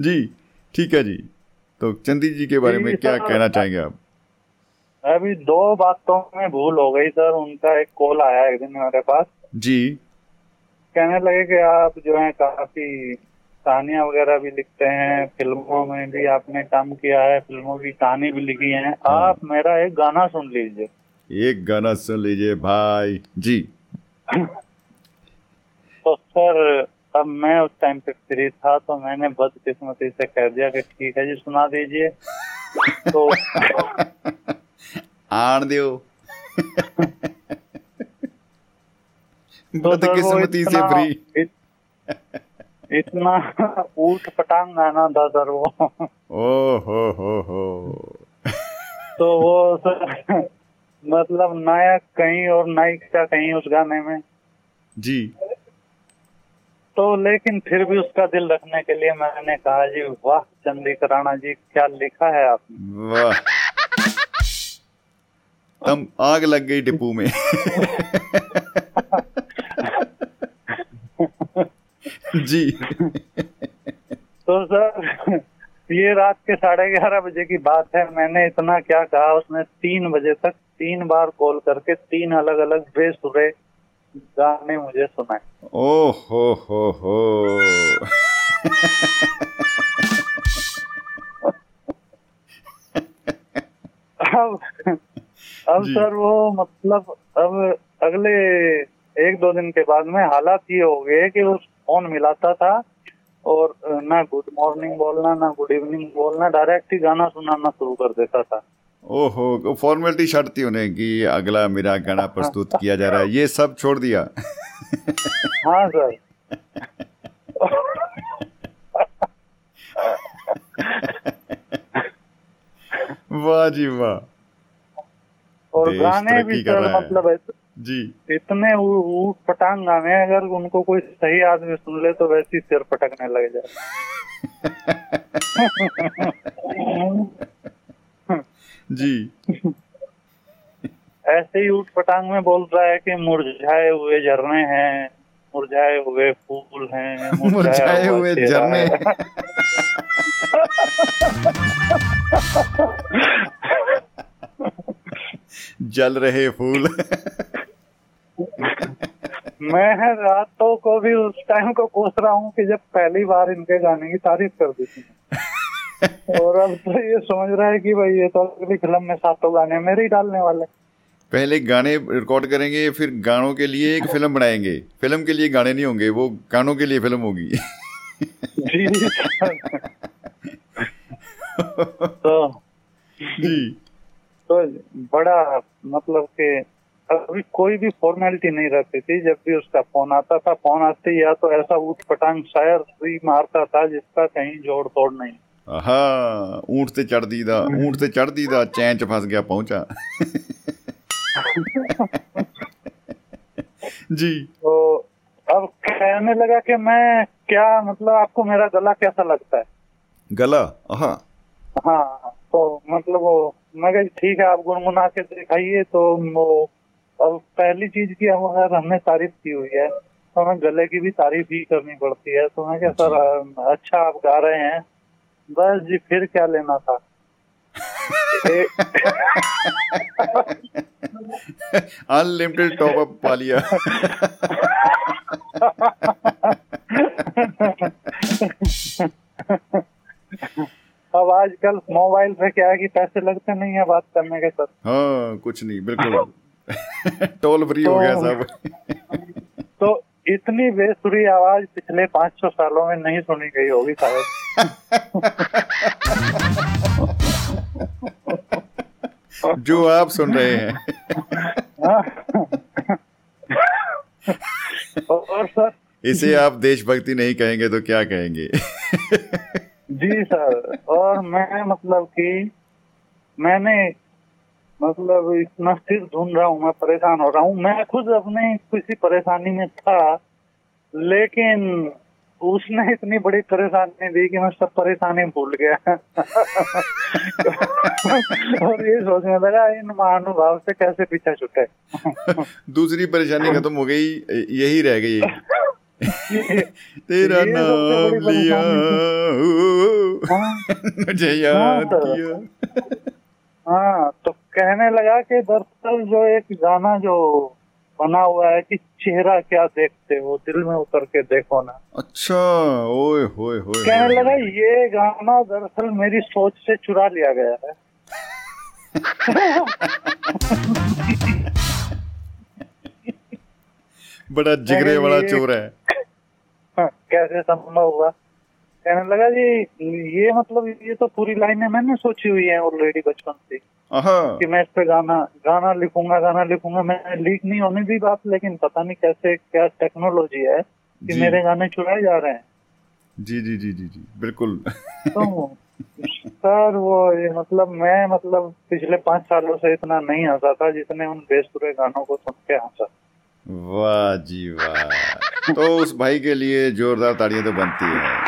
जी ठीक है जी। तो चंदी जी के बारे में क्या कहना चाहेंगे आप? अभी दो बातों में भूल हो गई सर। उनका एक कॉल आया एक दिन मेरे पास। जी। कहने लगे कि आप जो है काफ़ी कहानियाँ वगैरह भी लिखते हैं फ़िल्मों में भी आपने काम किया है फ़िल्मों की कहानी भी लिखी है। आप मेरा एक गाना सुन लीजिए। एक गाना सुन लीजिए भाई। जी। तो सर अब मैं उस टाइम पे फ्री था तो मैंने बदकिस्मती से कह दिया कि ठीक है जी सुना दीजिए। तो आण दियो। तो बदकिस्मती से फ्री इतना ऊट पटांग गाना था सर वो। ओ हो हो हो। तो वो सर मतलब नायक कहीं और नायिका कहीं उस गाने में। जी। तो लेकिन फिर भी उसका दिल रखने के लिए मैंने कहा जी वाह चंदी कराना जी क्या लिखा है आपने? वाह। तम आग लग गई डिपू में। जी। तो सर ये रात के साढ़े ग्यारह बजे की बात है। मैंने इतना क्या कहा उसने तीन बजे तक तीन बार कॉल करके तीन अलग अलग बेसुरे गाने मुझे सुनाए। ओ हो हो। हो अब अब सर वो मतलब अब अगले एक दो दिन के बाद में हालात ये हो गए कि वो फ़ोन मिलाता था और ना गुड मॉर्निंग बोलना ना गुड इवनिंग बोलना डायरेक्ट ही गाना सुनाना शुरू कर देता था। ओहो फॉर्मेलिटी छाटती उन्हें कि अगला मेरा गाना प्रस्तुत किया जा रहा है। ये सब छोड़ दिया। हाँ सर। वाह जी वाह। और गाने भी सर रहा है। मतलब जी। इतने ऊट पटांग गाने अगर उनको कोई सही आदमी सुन ले तो वैसे ही सिर पटकने लग जाए। जी। ऐसे ही ऊट पटांग में बोल रहा है कि मुरझाए हुए झरने हैं मुरझाए हुए फूल हैं मुरझाए हुए झरने। जल रहे फूल। मैं रातों को भी उस टाइम को पूछ रहा हूँ कि जब पहली बार इनके गाने की तारीफ़ कर दी थी। और अब तो ये समझ रहा है कि भाई ये तो अगली फ़िल्म में सातों गाने मेरे ही डालने वाले पहले गाने रिकॉर्ड करेंगे फिर गानों के लिए एक फ़िल्म बनाएँगे। फ़िल्म के लिए गाने नहीं होंगे वो गानों के लिए फ़िल्म होगी। जी तो जी। तो बड़ा मतलब के अभी कोई भी फॉर्मेलिटी नहीं रहती थी जब भी उसका फ़ोन आता था फ़ोन आते या तो ऐसा ऊट पटांग शायर मारता था जिसका कहीं जोड़ तोड़ नहीं। ਹਾਂ ਊਂਟ ਤੇ ਚੜਦੀ ਦਾ ਊਂਟ ਤੇ ਚੜਦੀ ਦਾ ਚੈਨ ਚ ਫਸ ਗਿਆ ਪਹੁੰਚਾ जी तो अब कहने लगा कि मैं क्या मतलब आपको मेरा गला कैसा लगता है गला हाँ हाँ तो मतलब वो मैं कहा ठीक है आप गुनगुना के दिखाइए तो वो अब पहली चीज की अब अगर हमने तारीफ की हुई है तो हमें गले की भी तारीफ ही करनी पड़ती है तो मैं क्या सर अच्छा आप गा रहे हैं बस जी फिर क्या लेना था? अनलिमिटेड टॉप अप पा लिया अब आजकल मोबाइल पे क्या है कि पैसे लगते नहीं है बात करने के सर हाँ कुछ नहीं बिल्कुल। टोल फ्री हो गया सब। तो इतनी बेसुरी आवाज़ पिछले 500 सालों में नहीं सुनी गई होगी शायद। जो आप सुन रहे हैं। और सर इसे आप देशभक्ति नहीं कहेंगे तो क्या कहेंगे? जी सर और मैं मतलब कि मैंने मतलब इतना सिर ढूंढ रहा हूँ मैं परेशान हो रहा हूँ। मैं खुद अपने किसी परेशानी में था लेकिन उसने इतनी बड़ी परेशानी दी कि मैं सब परेशानी भूल गया। और ये सोचने लगा इन महानुभाव से कैसे पीछा छुटे? दूसरी परेशानी खत्म हो गई यही रह गई। तेरा नाम लिया। हाँ। मुझे याद हाँ, किया। हाँ तो कहने लगा कि दरअसल जो एक गाना जो बना हुआ है कि चेहरा क्या देखते हो दिल में उतर के देखो ना। अच्छा ओए होए होए कहने लगा ये गाना दरअसल मेरी सोच से चुरा लिया गया है। बड़ा जिगरे वाला ये- चोर है। हाँ, कैसे संभव हुआ? कहने लगा जी ये मतलब ये तो पूरी लाइनें मैंने सोची हुई है ऑलरेडी बचपन से। कि मैं इस पे गाना गाना लिखूँगा गाना लिखूँगा मैं लीक नहीं होने दी बात लेकिन पता नहीं कैसे क्या टेक्नोलॉजी है कि मेरे गाने चुराए जा रहे हैं। जी जी जी जी जी बिल्कुल। तो सर वो ये मतलब मैं मतलब पिछले पाँच सालों से इतना नहीं हंसा था जितने उन बेसुरे गानों को सुन के हंसा वाह जी वाह। तो उस भाई के लिए जोरदार तालियाँ तो बनती है।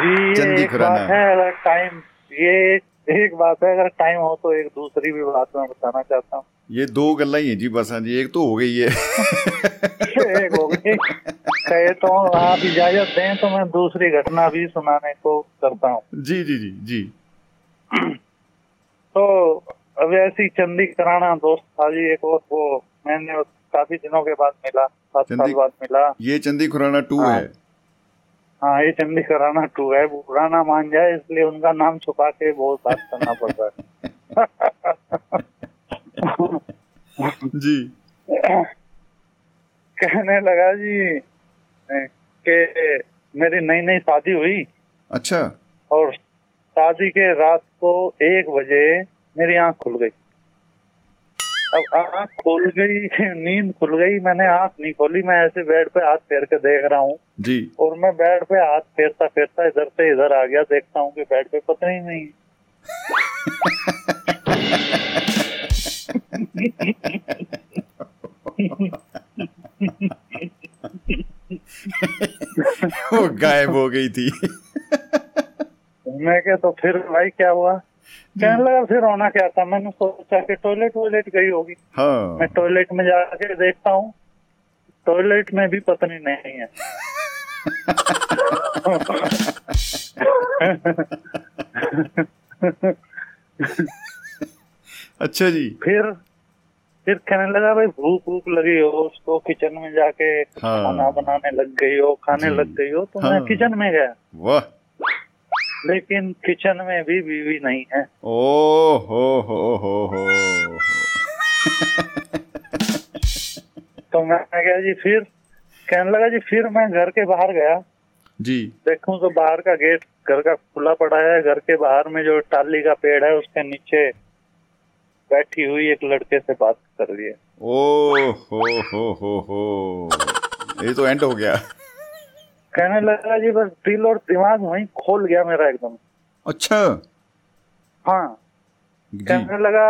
जी ये चंदी एक खुराना। बात है अगर टाइम ये एक बात है अगर टाइम हो तो एक दूसरी भी बात मैं बताना चाहता हूँ। ये दो गल ही है जी बस हाँ जी एक तो हो गई है एक हो गई। कहे तो आप इजाज़त दें तो मैं दूसरी घटना भी सुनाने को करता हूँ। जी जी जी जी। तो अब ऐसी चंदी कराना दोस्त था जी एक और वो मैंने काफ़ी दिनों के बाद मिला। सात साल चंदी- बाद मिला। ये चंदी खुराना टू हाँ। है। हाँ ये चंदी खुराना टू है। बुरा ना मान जाए इसलिए उनका नाम छुपा के बहुत बात करना पड़ रहा है। जी। कहने लगा जी के मेरी नई नई शादी हुई। अच्छा। और शादी के रात को एक बजे मेरी आँख खुल गई। अब आँख खुल गई नींद खुल गई मैंने आँख नहीं खोली मैं ऐसे बेड पे हाथ फेर के देख रहा हूँ। जी। और मैं बेड पे हाथ फेरता फेरता इधर से इधर आ गया देखता हूँ कि बेड पे पता ही। नहीं वो गायब हो गई थी। मैं क्या तो फिर भाई क्या हुआ? कहने लगा फिर होना क्या था मैंने सोचा कि टॉयलेट वॉयलेट गई होगी हाँ मैं टॉयलेट में जाके देखता हूँ टॉयलेट में भी पत्नी नहीं है अच्छा जी फिर फिर कहने लगा भाई भूख भूख लगी हो उसको किचन में जाके हाँ। खाना बनाने लग गई हो खाने। लग गई हो तो हाँ। मैं किचन में गया वाह लेकिन किचन में भी बीवी नहीं है। ओ हो हो हो हो। तो मैं गया जी फिर कहने लगा जी फिर मैं घर के बाहर गया। जी। देखूँ तो बाहर का गेट घर का खुला पड़ा है घर के बाहर में जो टाली का पेड़ है उसके नीचे बैठी हुई एक लड़के से बात कर रही है। ओ हो हो हो हो। ये तो एंड हो गया। कहने लगा जी बस दिल और दिमाग वहीं खोल गया मेरा एकदम. अच्छा। हाँ। कहने लगा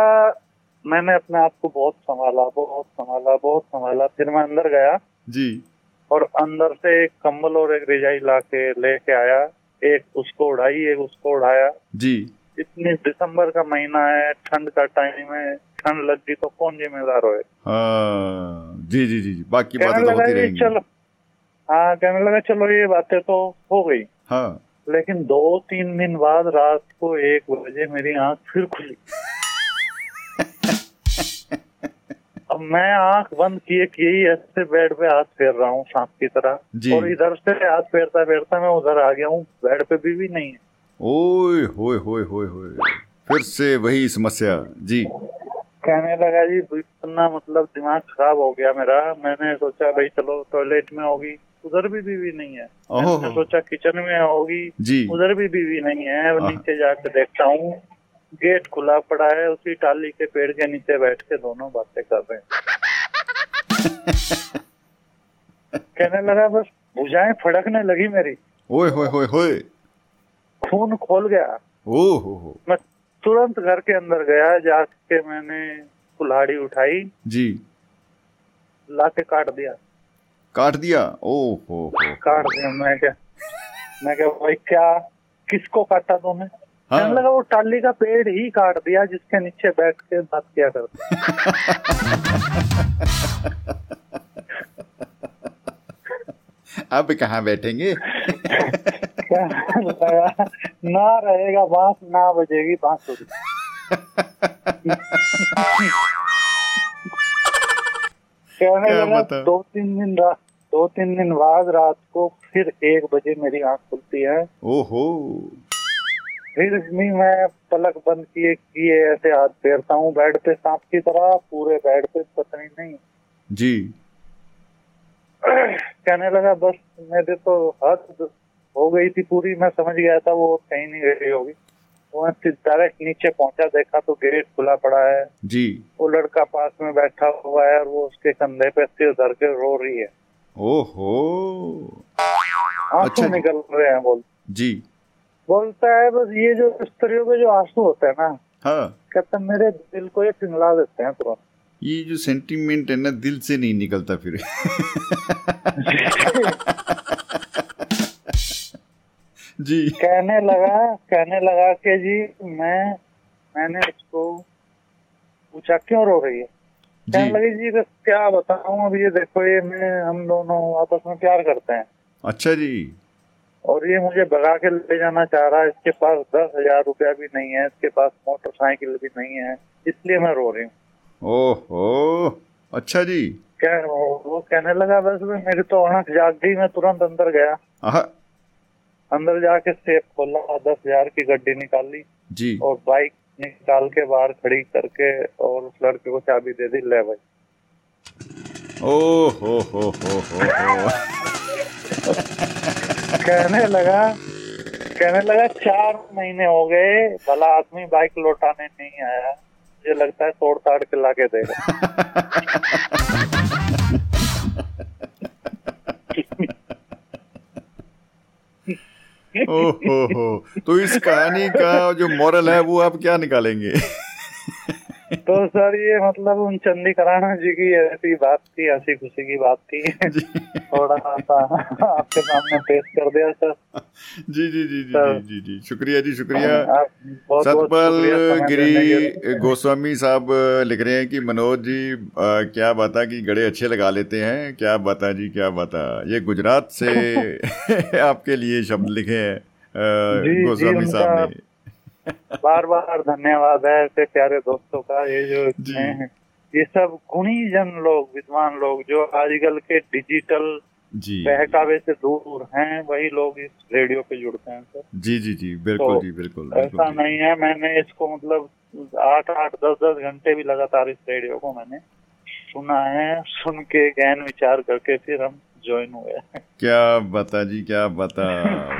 मैंने अपने आप को बहुत संभाला बहुत संभाला बहुत संभाला। फिर मैं अंदर गया। जी। और अंदर से एक कंबल और एक रिजाई ला के लेके आया। एक उसको उड़ाई एक उसको उड़ाया। जी। इतनी दिसंबर का महीना है ठंड का टाइम है ठंड लग गई तो कौन जिम्मेदार होए? हाँ। जी जी जी बाकी बातें तो होती रहेंगी। चलो। हाँ कहने लगा चलो ये बातें तो हो गई। हाँ। लेकिन दो तीन दिन बाद रात को एक बजे मेरी आँख फिर खुली। अब मैं आँख बंद किए किए ही ऐसे बेड पे हाथ फेर रहा हूँ सांप की तरह। और इधर से हाथ फेरता फेरता मैं उधर आ गया हूँ बेड पे भी, भी नहीं है। ओए होए होए होए होए। फिर से वही समस्या। जी। कहने लगा जी इतना मतलब दिमाग खराब हो गया मेरा। मैंने सोचा भाई चलो टॉयलेट में होगी। उधर भी बीवी नहीं है। मैंने सोचा किचन में होगी। उधर भी बीवी नहीं है। हाँ। नीचे जाके देखता हूँ। गेट खुला पड़ा है। उसी टाली के पेड़ के नीचे बैठ के दोनों बातें कर रहे हैं। कहने लगा बस भुजाएँ फड़कने लगी मेरी। ओए होए होए होए। खून खोल गया। ओ हो हो। मैं तुरंत घर के अंदर गया। जाके मैंने कुल्हाड़ी उठाई। जी। लाके काट दिया। काट दिया? ओ हो हो। काट दिया मैं क्या मैं क्या भाई क्या किसको काटा तूने? हाँ। लगा वो टाली का पेड़ ही काट दिया जिसके नीचे बैठ के बात किया करते अब कहाँ बैठेंगे? क्या लगा ना रहेगा बाँस ना बजेगी बांसुरी कहने? दो तीन दिन रात दो तीन दिन बाद रात को फिर एक बजे मेरी आँख खुलती है। ओहो। फिर भी मैं पलक बंद किए किए ऐसे हाथ फेरता हूँ बेड पे सांप की तरह पूरे बेड पे पत्नी नहीं। जी। कहने लगा बस मेरे तो हद हो गई थी पूरी मैं समझ गया था वो कहीं नहीं गई होगी। वो डायरेक्ट नीचे पहुँचा देखा तो गेट खुला पड़ा है। जी। वो लड़का पास में बैठा हुआ है और वो उसके कंधे पे सिर धर के रो रही है। ओहो। आँसू अच्छा निकल रहे हैं बोल। जी। बोलता है बस ये जो स्त्रियों के जो आँसू होते हैं ना हाँ। कहता है, मेरे दिल को ये पिघला देते हैं तुरंत। ये जो सेंटीमेंट है ना दिल से नहीं निकलता फिर। जी। कहने लगा कहने लगा कि जी मैं मैंने उसको पूछा क्यों रो रही है? कहने लगी जी बस क्या बताऊँ अब ये देखो ये मैं हम दोनों आपस में प्यार करते हैं। अच्छा जी। और ये मुझे भगा के ले जाना चाह रहा है इसके पास दस हज़ार रुपया भी नहीं है इसके पास मोटरसाइकिल भी नहीं है इसलिए मैं रो रही हूँ। ओहो अच्छा जी। क्या वो कहने लगा बस मेरी तो आँख जाग गई मैं तुरंत अंदर गया। अंदर जाके सेफ़ खोला दस हज़ार की गड्डी निकाली जी। और बाइक निकाल के बाहर खड़ी करके और उस लड़के को चाबी दे दी ले भाई। ओ हो हो हो हो हो। कहने लगा कहने लगा चार महीने हो गए भला आदमी बाइक लौटाने नहीं आया। मुझे लगता है तोड़ ताड़ के लाके देगा। ओ हो हो तो इस कहानी का जो मॉरल है वो आप क्या निकालेंगे तो सर ये मतलब उन चंदी कराना जी की ऐसी बात थी हँसी खुशी की बात थी। थोड़ा सा आपके सामने पेश कर दिया सर। जी जी जी जी। जी जी जी शुक्रिया जी शुक्रिया। बहुत सतपाल गिरी गोस्वामी साहब लिख रहे हैं कि मनोज जी आ, क्या बता कि गड़े अच्छे लगा लेते हैं? क्या बता जी क्या बता ये गुजरात से आपके लिए शब्द लिखे हैं गोस्वामी साहब ने। बार बार धन्यवाद है ऐसे प्यारे दोस्तों का ये जो। हैं, ये सब गुणी जन लोग विद्वान लोग जो आजकल के डिजिटल जी। बहकावे से दूर हैं वही लोग इस रेडियो पे जुड़ते हैं सर। जी जी जी बिल्कुल तो जी बिल्कुल ऐसा नहीं है मैंने इसको मतलब आठ आठ दस दस घंटे भी लगातार इस रेडियो को मैंने सुना है सुन के ज्ञान विचार करके फिर हम ज्वाइन हुए क्या बता जी क्या बता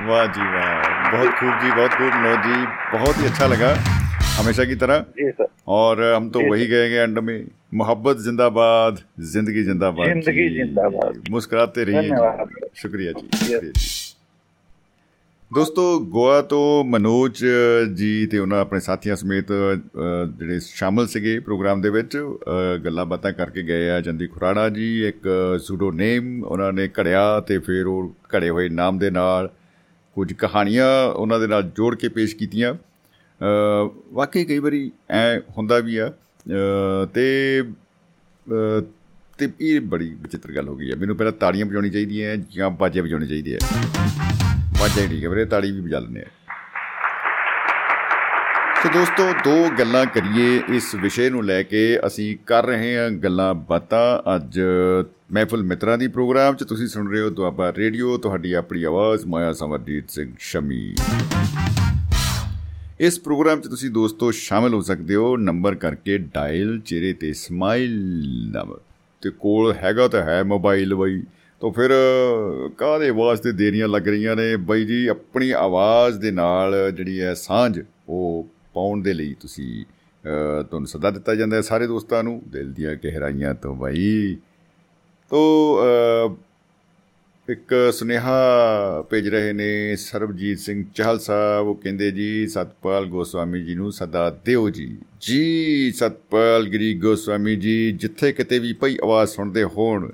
वाह जी वाह बहुत खूब जी बहुत खूब मनोज जी बहुत ही अच्छा लगा हमेशा की तरह जी सर और हम तो जी, वही कहेंगे एंड में मोहब्बत जिंदाबाद जिंदगी जिंदाबाद जिंदगी जी। जिंदाबाद। मुस्कुराते रहिए धन्यवाद। जी शुक्रिया जी शुक्रिया जी ਦੋਸਤੋ ਗੋਆ ਤੋਂ ਮਨੋਜ ਜੀ ਤੇ ਉਹਨਾਂ ਆਪਣੇ ਸਾਥੀਆਂ ਸਮੇਤ ਅ, ਜਿਹੜੇ ਸ਼ਾਮਲ ਸੀਗੇ ਪ੍ਰੋਗਰਾਮ ਦੇ ਵਿੱਚ ਅ, ਗੱਲਾਂ ਬਾਤਾਂ ਕਰਕੇ ਗਏ ਆ ਜੰਦੀ ਖੁਰਾੜਾ ਜੀ ਇੱਕ ਸੂਡੋ ਨੇਮ ਉਹਨਾਂ ਨੇ ਘੜਿਆ ਤੇ ਫਿਰ ਉਹ ਘੜੇ ਹੋਏ ਨਾਮ ਦੇ ਨਾਲ ਕੁਝ ਕਹਾਣੀਆਂ ਉਹਨਾਂ ਦੇ ਨਾਲ ਜੋੜ ਕੇ ਪੇਸ਼ ਕੀਤੀਆਂ। ਅ, ਵਾਕਈ ਕਈ ਵਾਰੀ ਐ ਹੁੰਦਾ ਵੀ ਆ ਅ, ਤੇ ਅ, ਤੇ ਇਹ ਬੜੀ ਵਿਚਿੱਤਰ ਗੱਲ ਹੋ ਗਈ ਹੈ ਮੈਨੂੰ ਪਹਿਲਾਂ ਤਾੜੀਆਂ ਵਜਾਉਣੀ ਚਾਹੀਦੀਆਂ ਜਾਂ ਬਾਜੇ ਵਜਾਉਣੇ ਚਾਹੀਦੇ ਆ ਵਾਜਾ ਹੀ ਠੀਕ ਹੈ ਵੀਰੇ, ਤਾੜੀ ਵੀ ਵਜਾ ਲੈਂਦੇ ਆ। ਸੋ ਦੋਸਤੋ, ਦੋ ਗੱਲਾਂ ਕਰੀਏ ਇਸ ਵਿਸ਼ੇ ਨੂੰ ਲੈ ਕੇ। ਅਸੀਂ ਕਰ ਰਹੇ ਹਾਂ ਗੱਲਾਂ ਬਾਤਾਂ। ਅੱਜ ਮਹਿਫਲ ਮਿੱਤਰਾਂ ਦੀ ਪ੍ਰੋਗਰਾਮ 'ਚ ਤੁਸੀਂ ਸੁਣ ਰਹੇ ਹੋ ਦੁਆਬਾ ਰੇਡੀਓ, ਤੁਹਾਡੀ ਆਪਣੀ ਆਵਾਜ਼, ਮਾਇਆ ਸਮਰਜੀਤ ਸਿੰਘ ਸ਼ਮੀ। ਇਸ ਪ੍ਰੋਗਰਾਮ 'ਚ ਤੁਸੀਂ ਦੋਸਤੋ ਸ਼ਾਮਿਲ ਹੋ ਸਕਦੇ ਹੋ। ਨੰਬਰ ਕਰਕੇ ਡਾਇਲ, ਚਿਹਰੇ ਤੇ ਸਮਾਈਲ ਨੰਬਰ ਤੇ ਕੋਲ ਹੈਗਾ ਤਾਂ ਹੈ ਮੋਬਾਈਲ ਬਈ। ਤਾਂ ਫਿਰ ਕਾਹਦੇ ਵਾਸਤੇ ਦੇਰੀਆਂ ਲੱਗ ਰਹੀਆਂ ਨੇ? ਬਈ ਜੀ ਆਪਣੀ ਆਵਾਜ਼ ਦੇ ਨਾਲ ਜਿਹੜੀ ਹੈ ਸਾਂਝ ਉਹ ਪਾਉਣ ਦੇ ਲਈ ਤੁਸੀਂ ਅ, ਤੁਹਾਨੂੰ ਸੱਦਾ ਦਿੱਤਾ ਜਾਂਦਾ ਹੈ ਸਾਰੇ ਦੋਸਤਾਂ ਨੂੰ ਦਿਲ ਦੀਆਂ ਗਹਿਰਾਈਆਂ ਤੋਂ ਬਈ। ਤੋ ਅ, ਇੱਕ ਸੁਨੇਹਾ ਭੇਜ ਰਹੇ ਨੇ ਸਰਬਜੀਤ ਸਿੰਘ ਚਾਹਲ ਸਾਹਿਬ ਉਹ ਕਹਿੰਦੇ ਜੀ ਸਤਪਾਲ ਗੋਸਵਾਮੀ ਜੀ ਨੂੰ ਸਦਾ ਦਿਓ ਜੀ। ਜੀ ਸਤਪਾਲ ਗਿਰੀ ਗੋਸਵਾਮੀ ਜੀ ਜਿੱਥੇ ਕਿਤੇ ਵੀ ਪਈ ਆਵਾਜ਼ ਸੁਣਦੇ ਹੋਣ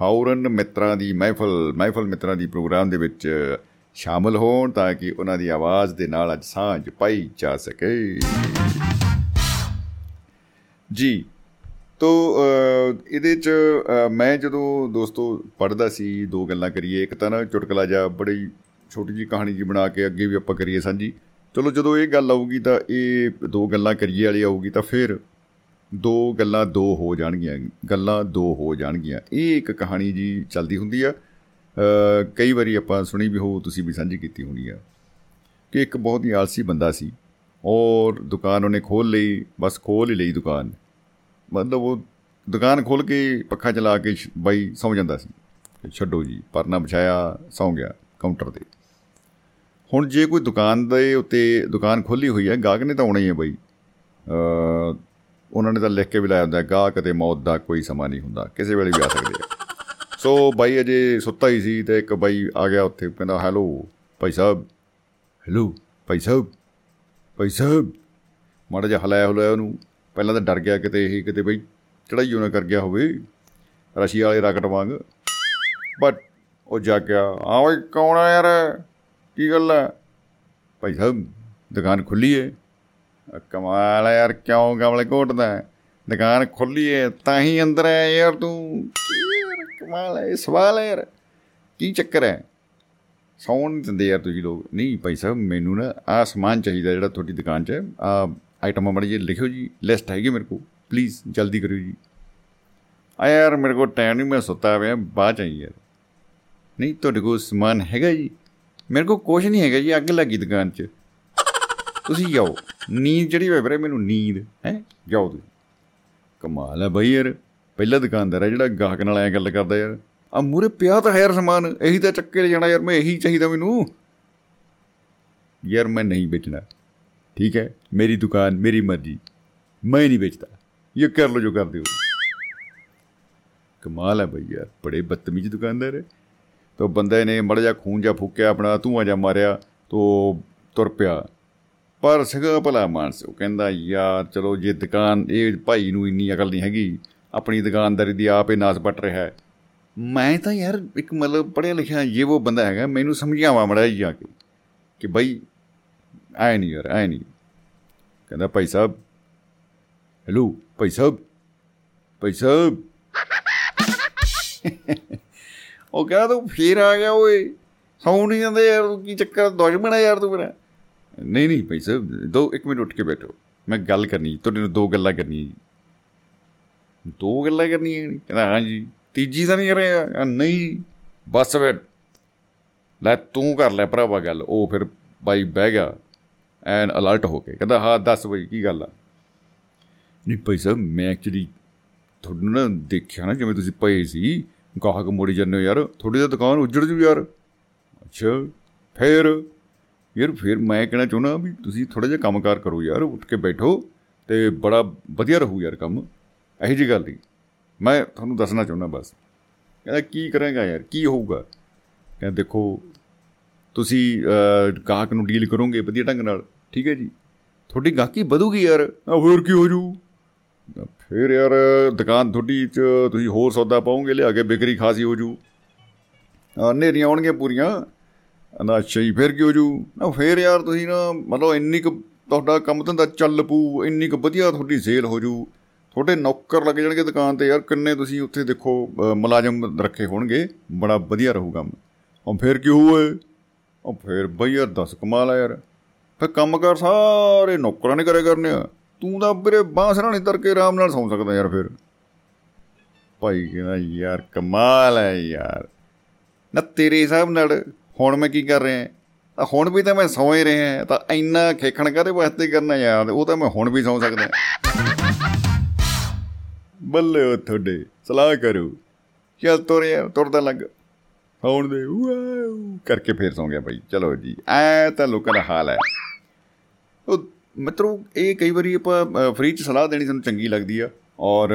ਫੌਰਨ ਮਿੱਤਰਾਂ ਦੀ ਮਹਿਫਲ ਮਹਿਫਲ ਮਿੱਤਰਾਂ ਦੀ ਪ੍ਰੋਗਰਾਮ ਦੇ ਵਿੱਚ ਸ਼ਾਮਲ ਹੋਣ ਤਾਂ ਕਿ ਉਹਨਾਂ ਦੀ ਆਵਾਜ਼ ਦੇ ਨਾਲ ਅੱਜ ਸਾਂਝ ਪਾਈ ਜਾ ਸਕੇ। ਜੀ, ਤੋ ਇਹਦੇ ਚ ਮੈਂ ਜਦੋਂ ਦੋਸਤੋ ਪੜਦਾ ਸੀ, ਦੋ ਗੱਲਾਂ ਕਰੀਏ, ਇੱਕ ਤਾਂ ਨਾ ਚੁਟਕਲਾ ਜਾ ਬੜੀ ਛੋਟੀ ਜੀ ਕਹਾਣੀ ਜੀ ਬਣਾ ਕੇ ਅੱਗੇ ਵੀ ਆਪਾਂ ਕਰੀਏ ਸਾਂਝੀ। ਚਲੋ ਜਦੋਂ ਇਹ ਗੱਲ ਆਊਗੀ ਤਾਂ ਇਹ ਦੋ ਗੱਲਾਂ ਕਰੀਏ ਵਾਲੀ ਆਊਗੀ ਤਾਂ ਫਿਰ ਦੋ ਗੱਲਾਂ ਦੋ ਹੋ ਜਾਣਗੀਆਂ, ਗੱਲਾਂ ਦੋ ਹੋ ਜਾਣਗੀਆਂ। ਇਹ ਇੱਕ ਕਹਾਣੀ ਜੀ ਚੱਲਦੀ ਹੁੰਦੀ ਆ। ਕਈ ਵਾਰੀ ਆਪਾਂ ਸੁਣੀ ਵੀ ਹੋ, ਤੁਸੀਂ ਵੀ ਸਾਂਝੀ ਕੀਤੀ ਹੋਣੀ ਆ ਕਿ ਇੱਕ ਬਹੁਤ ਹੀ ਆਲਸੀ ਬੰਦਾ ਸੀ ਔਰ ਦੁਕਾਨ ਉਹਨੇ ਖੋਲ ਲਈ, ਬਸ ਖੋਲ ਹੀ ਲਈ ਦੁਕਾਨ। ਮਤਲਬ ਉਹ ਦੁਕਾਨ ਖੋਲ ਕੇ ਪੱਖਾ ਚਲਾ ਕੇ ਬਾਈ ਸੌ ਜਾਂਦਾ ਸੀ। ਛੱਡੋ ਜੀ, ਪਰਨਾ ਵਿਛਾਇਆ, ਸੌ ਗਿਆ ਕਾਊਂਟਰ ਤੇ। ਹੁਣ ਜੇ ਕੋਈ ਦੁਕਾਨ ਦੇ ਉੱਤੇ ਦੁਕਾਨ ਖੋਲੀ ਹੋਈ ਹੈ, ਗਾਹਕ ਨੇ ਤਾਂ ਆਉਣਾ ਹੀ ਹੈ ਬਾਈ। ਅ ਉਹਨਾਂ ਨੇ ਤਾਂ ਲਿਖ ਕੇ ਵੀ ਲਾਇਆ ਹੁੰਦਾ ਗਾਹਕ ਤੇ ਮੌਤ ਦਾ ਕੋਈ ਸਮਾਂ ਨਹੀਂ ਹੁੰਦਾ, ਕਿਸੇ ਵੇਲੇ ਵੀ ਆ ਸਕਦੇ ਆ ਸੋ ਬਾਈ ਅਜੇ ਸੁੱਤਾ ਹੀ ਸੀ ਤੇ ਇੱਕ ਬਾਈ ਆ ਗਿਆ ਉੱਥੇ, ਕਹਿੰਦਾ, ਹੈਲੋ, ਭਾਈ ਸਾਹਿਬ, ਹੈਲੋ, ਭਾਈ ਸਾਹਿਬ ਭਾਈ ਸਾਹਿਬ। ਮਾੜਾ ਜਿਹਾ ਹਲਾਇਆ ਹਲਾਇਆ ਉਹਨੂੰ, ਪਹਿਲਾਂ ਤਾਂ ਡਰ ਗਿਆ ਕਿਤੇ ਇਹ, ਕਿਤੇ ਬਈ ਚੜਾਈ ਉਹਨਾਂ ਕਰ ਗਿਆ ਹੋਵੇ ਰਸ਼ੀਆ ਵਾਲੇ ਰਾਕਟ ਵਾਂਗ। ਬਟ ਉਹ ਜਾ ਗਿਆ ਆ ਓਏ, ਕੌਣ ਆ ਯਾਰ? ਕੀ ਗੱਲ ਹੈ? ਭਾਈ ਸਾਹਿਬ, ਦੁਕਾਨ ਖੁੱਲੀ ਹੈ ਕਮਾਲ ਹੈ ਯਾਰ, ਕਿਉਂ ਗਮਲੇ ਘੋਟਦਾ ਦੁਕਾਨ ਖੁੱਲੀ ਹੈ ਤਾਂ ਹੀ ਅੰਦਰ ਆਇਆ ਯਾਰ ਤੂੰ। ਕਮਾਲ ਹੈ ਸਵਾਲ ਹੈ ਯਾਰ। ਕੀ ਚੱਕਰ ਹੈ? ਸੌਣ ਨਹੀਂ ਦਿੰਦੇ ਯਾਰ ਤੁਸੀਂ ਲੋਕ। ਨਹੀਂ ਭਾਈ ਸਾਹਿਬ, ਮੈਨੂੰ ਨਾ ਆ ਸਮਾਨ ਚਾਹੀਦਾ ਜਿਹੜਾ ਤੁਹਾਡੀ ਦੁਕਾਨ 'ਚ ਆ ਆਈਟਮਾਂ ਮੜੀ ਜੀ ਲਿਖਿਓ ਜੀ ਲਿਸਟ ਹੈਗੀ ਮੇਰੇ ਕੋਲ। ਪਲੀਜ਼ ਜਲਦੀ ਕਰਿਓ ਜੀ। ਆ ਯਾਰ, ਮੇਰੇ ਕੋਲ ਟਾਈਮ ਨਹੀਂ ਮੈਂ ਸੁੱਤਾ ਪਿਆ, ਬਾਅਦ ਚ ਯਾਰ। ਨਹੀਂ, ਤੁਹਾਡੇ ਕੋਲ ਸਮਾਨ ਹੈਗਾ ਜੀ? ਮੇਰੇ ਕੋਲ ਕੁਝ ਨਹੀਂ ਹੈਗਾ ਜੀ, ਅੱਗ ਲੱਗੀ ਦੁਕਾਨ 'ਚ। ਤੁਸੀਂ ਜਾਓ। ਨੀਂਦ ਜਿਹੜੀ ਹੋਵੇ ਵੀਰੇ, ਮੈਨੂੰ ਨੀਂਦ, ਹੈ? ਜਾਓ ਤੁਸੀਂ। ਕਮਾਲ ਹੈ ਬਈ ਯਾਰ। ਪਹਿਲਾ ਦੁਕਾਨਦਾਰ ਹੈ ਜਿਹੜਾ ਗਾਹਕ ਨਾਲ ਐ ਗੱਲ ਕਰਦਾ ਯਾਰ। ਆ ਮੂਰੇ ਪਿਆ ਤਾਂ ਹੈ ਯਾਰ ਸਮਾਨ। ਇਹੀ ਤਾਂ ਚੱਕੇ ਲੈ ਜਾਣਾ ਯਾਰ, ਮੈਂ ਇਹੀ ਚਾਹੀਦਾ ਮੈਨੂੰ। ਯਾਰ ਮੈਂ ਨਹੀਂ ਵੇਚਣਾ। ਠੀਕ ਹੈ? ਮੇਰੀ ਦੁਕਾਨ, ਮੇਰੀ ਮਰਜ਼ੀ। ਮੈਂ ਨਹੀਂ ਵੇਚਦਾ। ਇਹ ਕਰ ਲੋ ਜੋ ਕਰਦੇ ਹੋ। ਕਮਾਲ ਹੈ ਭਈ ਯਾਰ। ਬੜੇ ਬਦਤਮੀਜ਼ ਦੁਕਾਨਦਾਰ ਹੈ। ਤੋ ਬੰਦੇ ਨੇ ਮੜ ਜਾ ਖੂਨ ਜਾ ਫੂਕਿਆ ਆਪਣਾ, ਧੂਆਂ ਜਾ ਮਾਰਿਆ, ਤੋ ਤੁਰ ਪਿਆ। ਪਰ ਸਿਗਾ ਭਲਾ ਮਾਨਸ ਉਹ ਕਹਿੰਦਾ, ਯਾਰ, ਚਲੋ ਜੇ ਦੁਕਾਨ, ਇਹ ਭਾਈ ਨੂੰ ਇੰਨੀ ਅਕਲ ਨਹੀਂ ਹੈਗੀ। ਆਪਣੀ ਦੁਕਾਨਦਾਰੀ ਦੀ ਆਪੇ ਨਾਸ ਪਟ ਰਿਹਾ ਹੈ। ਮੈਂ ਤਾਂ ਯਾਰ ਇੱਕ ਮਤਲਬ ਪੜਿਆ ਲਿਖਿਆ ਇਹ ਉਹ ਬੰਦਾ ਹੈਗਾ, ਮੈਨੂੰ ਸਮਝਾਵਾ ਮੜਾ ਜਾ ਕੇ ਕਿ ਭਾਈ ਆਏ ਨਹੀਂ ਯਾਰ, ਆਏ ਨਹੀਂ। ਕਹਿੰਦਾ, ਭਾਈ ਸਾਹਿਬ ਹੈਲੋ ਭਾਈ ਸਾਹਿਬ ਭਾਈ ਸਾਹਿਬ। ਉਹ ਕਹਿੰਦਾ ਤੂੰ, ਫੇਰ ਆ ਗਿਆ ਓਏ। ਸੌਂ ਨਹੀਂ ਜਾਂਦੇ ਯਾਰ, ਕੀ ਚੱਕਰ ਦੁਸ਼ਮਣ ਹੈ ਯਾਰ ਤੂੰ ਮੇਰਾ। ਨਹੀਂ ਨਹੀਂ ਭਾਈ ਸਾਹਿਬ, ਦੋ, ਇੱਕ ਮਿੰਟ ਉੱਠ ਕੇ ਬੈਠੋ। ਮੈਂ ਗੱਲ ਕਰਨੀ, ਤੁਹਾਡੇ ਨਾਲ ਦੋ ਗੱਲਾਂ ਕਰਨੀਆਂ ਜੀ। ਦੋ ਗੱਲਾਂ ਕਰਨੀਆਂ ਕਹਿੰਦਾ ਹਾਂ ਜੀ ਤੀਜੀ ਤਾਂ ਨਹੀਂ ਕਰ ਰਿਹਾ? ਨਹੀਂ। ਬਸ ਵੇ ਲੈ, ਤੂੰ ਕਰ ਲੈ ਭਰਾਵਾ ਗੱਲ। ਉਹ ਫਿਰ ਬਾਈ ਬਹਿ ਗਿਆ, ਐਨ ਅਲਰਟ ਹੋ ਕੇ। ਕਹਿੰਦਾ, ਹਾਂ, ਦੱਸ ਬਈ, ਕੀ ਗੱਲ ਆ? ਨਹੀਂ ਭਾਈ ਸਾਹਿਬ, ਮੈਂ ਐਕਚੁਅਲੀ ਤੁਹਾਨੂੰ ਨਾ ਦੇਖਿਆ ਨਾ, ਜਿਵੇਂ ਤੁਸੀਂ ਪਏ ਸੀ। ਗਾਹਕ ਮੋੜੀ ਜਾਂਦੇ ਹੋ ਯਾਰ। ਥੋੜੀ ਜਿਹੀ ਦੁਕਾਨ ਉੱਜੜ ਜੂ ਯਾਰ। ਅੱਛਾ, ਫੇਰ? ਯਾਰ ਫਿਰ ਮੈਂ ਕਹਿਣਾ ਚਾਹੁੰਦਾ ਵੀ ਤੁਸੀਂ ਥੋੜਾ ਜਿਹਾ ਕੰਮਕਾਰ ਕਰੋ ਯਾਰ, ਉੱਠ ਕੇ ਬੈਠੋ ਤੇ ਬੜਾ ਵਧੀਆ ਰਹੂ ਯਾਰ ਕੰਮ, ਇਹੀ ਜੀ ਗੱਲ ਨਹੀਂ। ਮੈਂ ਤੁਹਾਨੂੰ ਦੱਸਣਾ ਚਾਹੁੰਦਾ ਬਸ। ਕਹਿੰਦਾ ਕੀ ਕਰਾਂਗਾ ਯਾਰ, ਕੀ ਹੋਊਗਾ? ਕਹਿੰਦਾ ਦੇਖੋ, ਤੁਸੀਂ ਗਾਹਕ ਨੂੰ ਡੀਲ ਕਰੋਗੇ ਵਧੀਆ ਢੰਗ ਨਾਲ, ਠੀਕ ਹੈ ਜੀ। ਤੁਹਾਡੀ ਗਾਹਕੀ ਵਧੂਗੀ ਯਾਰ। ਹੋਰ ਕੀ ਹੋ ਜੂ ਫਿਰ ਯਾਰ, ਦੁਕਾਨ ਤੁਹਾਡੀ ਚ ਤੁਸੀਂ ਹੋਰ ਸੌਦਾ ਪਾਉਂਗੇ ਲਿਆ ਕੇ ਵਿਕਰੀ ਖਾਸੀ ਹੋ ਜੂ ਨੇਰੀਆਂ ਆਉਣਗੀਆਂ ਪੂਰੀਆਂ। ਨਾ ਅੱਛਾ ਜੀ, ਫਿਰ ਕੀ ਹੋ ਜੂ ਨਾ ਫਿਰ ਯਾਰ ਤੁਸੀਂ ਨਾ ਮਤਲਬ ਇੰਨੀ ਕੁ ਤੁਹਾਡਾ ਕੰਮ ਧੰਦਾ ਚੱਲ ਪੂ ਇੰਨੀ ਕੁ ਵਧੀਆ ਤੁਹਾਡੀ ਸੇਲ ਹੋ ਜੂ। ਤੁਹਾਡੇ ਨੌਕਰ ਲੱਗ ਜਾਣਗੇ ਦੁਕਾਨ ਤੇ, ਯਾਰ ਕਿੰਨੇ ਤੁਸੀਂ ਉੱਥੇ ਦੇਖੋ ਮੁਲਾਜ਼ਮ ਰੱਖੇ ਹੋਣਗੇ, ਬੜਾ ਵਧੀਆ ਰਹੂ ਕੰਮ। ਉਹ ਫਿਰ ਕੀ ਹੋਏ? ਉਹ ਫਿਰ ਬਈ ਯਾਰ 10 ਕਮਾਲ ਆ ਯਾਰ। ਫਿਰ ਕੰਮ ਕਰ ਸਾਰੇ ਨੌਕਰਾਂ ਨੇ ਕਰੇ ਕਰਨੇ ਆ। ਤੂੰ ਤਾਂ ਵੀਰੇ ਬਾਂਸ ਨਹੀਂ ਤਰ ਕੇ ਆਰਾਮ ਨਾਲ ਸੌਂ ਸਕਦਾ ਯਾਰ ਫਿਰ। ਭਾਈ ਕਹਿੰਦਾ, ਯਾਰ ਕਮਾਲ ਹੈ ਯਾਰ। ਨਾ ਤੇਰੇ ਹਿਸਾਬ ਨਾਲ ਹੁਣ ਮੈਂ ਕੀ ਕਰ ਰਿਹਾ ਤਾਂ ਹੁਣ ਵੀ ਤਾਂ ਮੈਂ ਸੌਂ ਹੀ ਰਿਹਾ ਤਾਂ ਇੰਨਾ ਖੇਖਣ ਕਾਦੇ ਵਾਸਤੇ ਕਰਨਾ ਯਾਰ? ਉਹ ਤਾਂ ਮੈਂ ਹੁਣ ਵੀ ਸੌਂ ਸਕਦਾ ਬੱਲੇ ਉਹ ਤੁਹਾਡੇ, ਸਲਾਹ ਕਰੂ। ਚੱਲ ਤੁਰਿਆ ਤੁਰਦਾ ਲੱਗ। ਸੌਣ ਦੇ ਵਾਓ ਕਰਕੇ ਫੇਰ ਸੌਂ ਗਿਆ ਭਾਈ ਚਲੋ ਜੀ, ਐ ਤਾਂ ਲੋਕਾਂ ਦਾ ਹਾਲ ਹੈ। ਉਹ ਮਿੱਤਰੋ, ਇਹ ਕਈ ਵਾਰੀ ਆਪਾਂ ਫ੍ਰੀ ਚ ਸਲਾਹ ਦੇਣੀ ਸਾਨੂੰ ਚੰਗੀ ਲੱਗਦੀ ਆ। ਔਰ,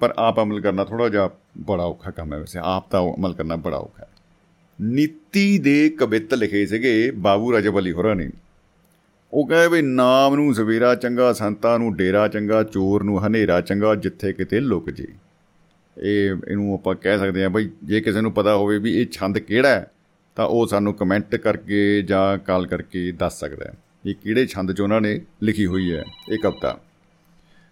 ਪਰ ਆਪ ਅਮਲ ਕਰਨਾ ਥੋੜਾ ਜਿਹਾ ਬੜਾ ਔਖਾ ਕੰਮ ਹੈ ਵੈਸੇ। ਆਪ ਤਾਂ ਅਮਲ ਕਰਨਾ ਬੜਾ ਔਖਾ ਹੈ। ਨੀਤੀ ਦੇ ਕਵਿਤ ਲਿਖੇ ਸੀਗੇ ਬਾਬੂ ਰਜਬਲੀ ਹੋਰਾਂ ਨੇ। ਉਹ ਕਹੇ ਵੀ ਨਾਮ ਨੂੰ ਸਵੇਰਾ ਚੰਗਾ, ਸੰਤਾਂ ਨੂੰ ਡੇਰਾ ਚੰਗਾ, ਚੋਰ ਨੂੰ ਹਨੇਰਾ ਚੰਗਾ, ਜਿੱਥੇ ਕਿਤੇ ਲੁਕ ਜੇ। ਇਹ ਇਹਨੂੰ ਆਪਾਂ ਕਹਿ ਸਕਦੇ ਹਾਂ ਬਈ ਜੇ ਕਿਸੇ ਨੂੰ ਪਤਾ ਹੋਵੇ ਵੀ ਇਹ ਛੰਦ ਕਿਹੜਾ ਹੈ, ਤਾਂ ਉਹ ਸਾਨੂੰ ਕਮੈਂਟ ਕਰਕੇ ਜਾਂ ਕਾਲ ਕਰਕੇ ਦੱਸ ਸਕਦਾ ਹੈ ਇਹ ਕਿਹੜੇ ਛੰਦ 'ਚ ਉਹਨਾਂ ਨੇ ਲਿਖੀ ਹੋਈ ਹੈ ਇਹ ਕਵਿਤਾ।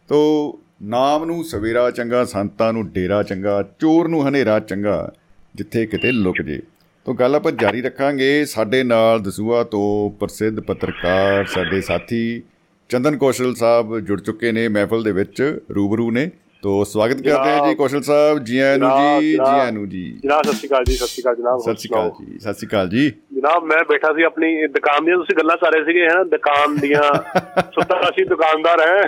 ਤੋ ਨਾਮ ਨੂੰ ਸਵੇਰਾ ਚੰਗਾ, ਸੰਤਾਂ ਨੂੰ ਡੇਰਾ ਚੰਗਾ, ਚੋਰ ਨੂੰ ਹਨੇਰਾ ਚੰਗਾ, ਜਿੱਥੇ ਕਿਤੇ ਲੁਕ ਜੇ। ਤੋਂ ਗੱਲ ਆਪਾਂ ਜਾਰੀ ਰੱਖਾਂਗੇ। ਸਾਡੇ ਨਾਲ ਦਸੂਆ ਤੋਂ ਪ੍ਰਸਿੱਧ ਪੱਤਰਕਾਰ ਸਾਡੇ ਸਾਥੀ ਚੰਦਨ ਕੌਸ਼ਲ ਸਾਹਿਬ ਜੁੜ ਚੁੱਕੇ ਨੇ ਮਹਿਫਲ ਦੇ ਵਿੱਚ, ਰੂਬਰੂ ਨੇ। ਤੋ ਸਵਾਗਤ ਕਰਦੇ ਹਾਂ ਜੀ ਕੌਸ਼ਲ ਸਾਹਿਬ ਜੀ ਆਇਆਂ ਨੂੰ ਜੀ ਜੀ ਆਇਆਂ ਨੂੰ ਜੀ। ਜਨਾਬ ਸਤਿ ਸ਼੍ਰੀ ਅਕਾਲ ਜੀ ਸਤਿ ਸ਼੍ਰੀ ਅਕਾਲ ਜਨਾਬ ਸਤਿ ਸ਼੍ਰੀ ਅਕਾਲ ਜੀ ਸਤਿ ਸ਼੍ਰੀ ਅਕਾਲ ਜੀ। ਜਨਾਬ ਮੈਂ ਬੈਠਾ ਸੀ ਆਪਣੀ ਦੁਕਾਨ ਦੀਆਂ ਤੁਸੀਂ ਗੱਲਾਂ ਰਹੇ ਸੀਗੇ ਹੈ ਨਾ ਦੁਕਾਨ ਦੀਆਂ ਸੁੱਤਾ ਅਸੀਂ ਦੁਕਾਨਦਾਰ ਹੈ।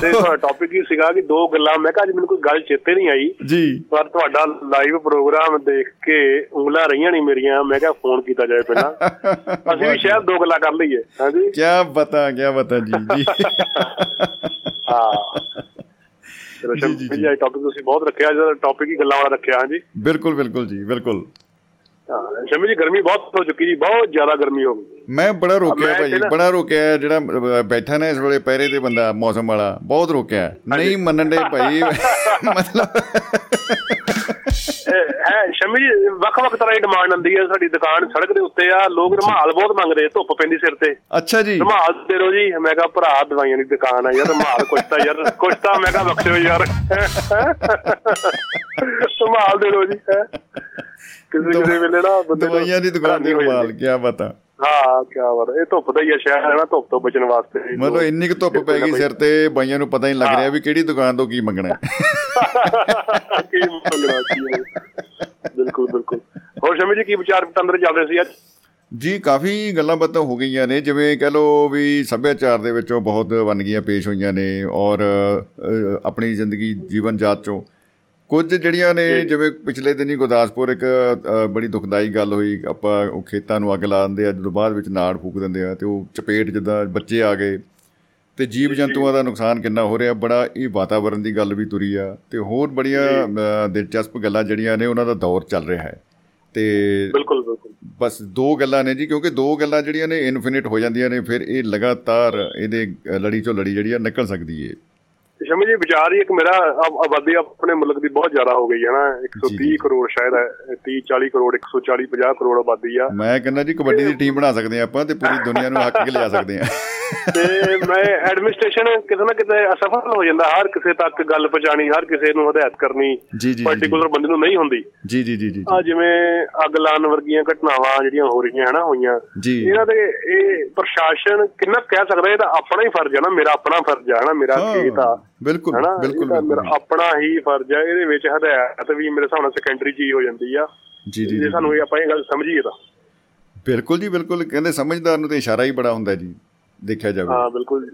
ਤੇ ਤੁਹਾਡਾ ਟੌਪਿਕ ਹੀ ਸੀਗਾ ਕਿ ਦੋ ਗੱਲਾਂ ਮੈਂ ਕਿਹਾ ਅੱਜ ਮੈਨੂੰ ਕੋਈ ਗੱਲ ਚੇਤੇ ਨਹੀਂ ਆਈ। ਜੀ। ਪਰ ਤੁਹਾਡਾ ਲਾਈਵ ਪ੍ਰੋਗਰਾਮ ਦੇਖ ਕੇ ਉਂਗਲਾਂ ਰਹੀਆਂ ਨਹੀਂ ਮੇਰੀਆਂ ਮੈਂ ਕਿਹਾ ਫੋਨ ਕੀਤਾ ਜਾਏ ਪਹਿਲਾਂ। ਅਸੀਂ ਵੀ ਸ਼ਾਇਦ ਦੋ ਗੱਲਾਂ ਕਰ ਲਈਏ ਹਾਂਜੀ ਕੀ ਬਤਾ ਕੀ ਬਤਾ ਜੀ ਜੀ। ਹਾਂ। ਚਲੋ ਜੀ, ਜੀ। ਜੀ ਟੌਪਿਕ ਤੁਸੀਂ ਬਹੁਤ ਰੱਖਿਆ ਜਿਹੜਾ ਟੌਪਿਕ ਹੀ ਗੱਲਾਂ ਵਾਲਾ ਰੱਖਿਆ ਹਾਂਜੀ ਬਿਲਕੁਲ ਬਿਲਕੁਲ ਜੀ ਬਿਲਕੁਲ ਸ਼ਮੀ ਜੀ ਗਰਮੀ ਬਹੁਤ ਹੋ ਚੁੱਕੀ ਜੀ ਬਹੁਤ ਜ਼ਿਆਦਾ ਗਰਮੀ ਹੋ ਗਈ। ਮੈਂ ਬੜਾ ਰੋਕਿਆ ਭਾਈ ਬੜਾ ਰੋਕਿਆ ਜਿਹੜਾ ਬੈਠਾ ਨਾ ਇਸ ਵੇਲੇ ਪਹਿਰੇ ਤੇ ਬੰਦਾ ਮੌਸਮ ਵਾਲਾ ਬਹੁਤ ਰੋਕਿਆ ਨਹੀਂ ਮੰਨਣ ਦੇ ਭਾਈ ਮਤਲਬ ਹੈ ਸ਼ਮੀ ਜੀ ਵੱਖ-ਵੱਖ ਤਰ੍ਹਾਂ ਦੀ ਡਿਮਾਂਡ ਆਉਂਦੀ ਹੈ ਸਾਡੀ ਦੁਕਾਨ ਸੜਕ ਦੇ ਉੱਤੇ ਆ ਲੋਕ ਰੁਮਾਲ ਬਹੁਤ ਮੰਗਦੇ ਧੁੱਪ ਪੈਂਦੀ ਸਿਰ ਤੇ। ਅੱਛਾ ਜੀ। ਰੁਮਾਲ ਦੇ ਰੋ ਜੀ ਮੈਂ ਕਿਹਾ ਭਰਾ ਦਵਾਈਆਂ ਦੀ ਦੁਕਾਨ ਆ ਯਾਰ ਰੁਮਾਲ ਕੁਛ ਤਾਂ ਯਾਰ ਕੁਛ ਤਾਂ ਮੈਂ ਕਿਹਾ ਬਖਸ਼ਿਓ ਯਾਰ। ਰੁਮਾਲ ਦੇ ਰੋ ਜੀ ਹੈਂ। ਕਿਸੇ ਕਿਸੇ ਵੇਲੇ ਨਾ ਬੰਦੇ ਦਵਾਈਆਂ ਦੀ ਦੁਕਾਨ ਰੁਮਾਲ ਜਾਂਦੀ। ਕੀ ਬਤਾ ਹਾਂ ਕੀ ਬਾਤ। ਇਹ ਧੁੱਪ ਦਾ ਹੀ ਆ ਸ਼ਹਿਰ ਹੈ ਨਾ ਧੁੱਪ ਤੋਂ ਬਚਣ ਵਾਸਤੇ ਮਤਲਬ ਇੰਨੀ ਕੁ ਧੁੱਪ ਪੈ ਗਈ ਸਿਰ ਤੇ ਬਾਈਆਂ ਨੂੰ ਪਤਾ ਹੀ ਨਹੀਂ ਲੱਗ ਰਿਹਾ ਵੀ ਕਿਹੜੀ ਦੁਕਾਨ ਤੋਂ ਕੀ ਮੰਗਣਾ ਹੈ। ਕੀ ਮੰਗਣਾ ਕੀ। ਬਿਲਕੁਲ ਬਿਲਕੁਲ ਹੋਰ ਸ਼ਮੀ ਜੀ ਕੀ ਵਿਚਾਰ ਵਟਾਂਦਰੇ ਚੱਲ ਰਹੇ ਸੀ ਅੱਜ ਜੀ ਕਾਫੀ ਗੱਲਾਂ ਬਾਤਾਂ ਹੋ ਗਈਆਂ ਨੇ ਜਿਵੇਂ ਕਹ ਲੋ ਵੀ ਸੱਭਿਆਚਾਰ ਦੇ ਵਿੱਚੋਂ ਬਹੁਤ ਵੰਨਗੀਆਂ ਪੇਸ਼ ਹੋਈਆਂ ਨੇ ਔਰ ਆਪਣੀ ਜ਼ਿੰਦਗੀ ਜੀਵਨ ਜਾਤ ਚੋਂ ਕੁਝ ਜਿਹੜੀਆਂ ਨੇ ਜਿਵੇਂ ਪਿਛਲੇ ਦਿਨੀ ਗੁਰਦਾਸਪੁਰ ਇੱਕ ਬੜੀ ਦੁਖਦਾਈ ਗੱਲ ਹੋਈ। ਆਪਾਂ ਉਹ ਖੇਤਾਂ ਨੂੰ ਅੱਗ ਲਾ ਦਿੰਦੇ ਆ ਜਦੋਂ ਬਾਅਦ ਵਿੱਚ ਨਾੜ ਫੂਕ ਦਿੰਦੇ ਆ ਤੇ ਉਹ ਚਪੇਟ ਜਿੱਦਾਂ ਬੱਚੇ ਆ ਗਏ ਤੇ ਜੀਵ ਜੰਤੂਆਂ ਦਾ ਨੁਕਸਾਨ ਕਿੰਨਾ ਹੋ ਰਿਹਾ ਬੜਾ ਇਹ ਵਾਤਾਵਰਣ ਦੀ ਗੱਲ ਵੀ ਤੁਰੀ ਆ ਤੇ ਹੋਰ ਬੜੀਆਂ ਦਿਲਚਸਪ ਗੱਲਾਂ ਜਿਹੜੀਆਂ ਨੇ ਉਹਨਾਂ ਦਾ ਦੌਰ ਚੱਲ ਰਿਹਾ ਹੈ। ਤੇ ਬਿਲਕੁਲ ਬਿਲਕੁਲ। ਬਸ ਦੋ ਗੱਲਾਂ ਨੇ ਜੀ ਕਿਉਂਕਿ ਦੋ ਗੱਲਾਂ ਜਿਹੜੀਆਂ ਨੇ ਇਨਫਿਨਿਟ ਹੋ ਜਾਂਦੀਆਂ ਨੇ ਫਿਰ ਇਹ ਲਗਾਤਾਰ ਇਹਦੇ ਲੜੀ ਚੋਂ ਲੜੀ ਜਿਹੜੀ ਆ ਨਿਕਲ ਸਕਦੀ ਏ। ਸ਼ਮੀ ਜੀ ਵਿਚਾਰ ਹੀ ਇੱਕ ਮੇਰਾ ਆਬ- ਆਬਾਦੀ ਆਪਣੇ ਮੁਲਕ ਦੀ ਬਹੁਤ ਜ਼ਿਆਦਾ ਹੋ ਗਈ ਹੈ ਨਾ। 130 ਕਰੋੜ ਸ਼ਾਇਦ ਹੈ 30 40 ਕਰੋੜ 140 50 ਕਰੋੜ ਆਬਾਦੀ ਆ। ਮੈਂ ਕਹਿੰਦਾ ਜੀ ਕਬੱਡੀ ਦੀ ਟੀਮ ਬਣਾ ਸਕਦੇ ਆ ਆਪਾਂ ਤੇ ਪੂਰੀ ਦੁਨੀਆ ਨੂੰ ਹੱਕ ਕੇ ਲਿਆ ਸਕਦੇ ਆ ਤੇ ਮੈਂ ਐਡਮਿਨਿਸਟ੍ਰੇਸ਼ਨ ਕਿਤੇ ਨਾ ਕਿਤੇ ਅਸਫਲ ਹੋ ਜਾਂਦਾ ਹਰ ਕਿਸੇ ਤੱਕ ਗੱਲ ਪਹੁੰਚਾਣੀ ਹਰ ਕਿਸੇ ਨੂੰ ਹਦਾਇਤ ਕਰਨੀ। ਪਾਰਟਿਕੂਲਰ ਬੰਦੇ ਨੂੰ ਨਹੀਂ ਹੁੰਦੀ। ਜੀ ਜੀ ਜੀ ਜੀ ਆ ਜਿਵੇਂ ਅੱਗ ਲਾਉਣ ਵਰਗੀਆਂ ਘਟਨਾਵਾਂ ਜਿਹੜੀਆਂ ਹੋ ਰਹੀਆਂ ਹਨਾ ਹੋਈਆਂ। ਇਹਨਾਂ ਦੇ ਇਹ ਪ੍ਰਸ਼ਾਸਨ ਕਿੰਨਾ ਕਹਿ ਸਕਦਾ ਇਹ ਤਾਂ ਆਪਣਾ ਹੀ ਫਰਜ਼ ਹੈ ਨਾ ਮੇਰਾ ਆਪਣਾ ਫਰਜ਼ ਹੈ ਨਾ ਮੇਰਾ ਖੇਤ ਆ। ਬਿਲਕੁਲ ਬਿਲਕੁਲ ਮੇਰਾ ਆਪਣਾ ਹੀ ਫਰਜ਼ ਹੈ ਇਹਦੇ ਵਿੱਚ ਹਦਾਇਤ ਵੀ ਮੇਰੇ ਹਿਸਾਬ ਨਾਲ ਸੈਕੰਡਰੀ ਚੀਜ਼ ਹੋ ਜਾਂਦੀ ਆ। ਜੀ ਜੀ ਜੇ ਜੀ। ਸਾਨੂੰ ਇਹ ਆਪਾਂ ਇਹ ਗੱਲ ਸਮਝੀਏ ਤਾਂ। ਬਿਲਕੁਲ ਜੀ ਬਿਲਕੁਲ। ਕਹਿੰਦੇ ਸਮਝਦਾਰ ਨੂੰ ਤੇ ਇਸ਼ਾਰਾ ਹੀ ਬੜਾ ਹੁੰਦਾ ਜੀ। ਦੇਖਿਆ ਜਾਵੇ। ਹਾਂ ਬਿਲਕੁਲ।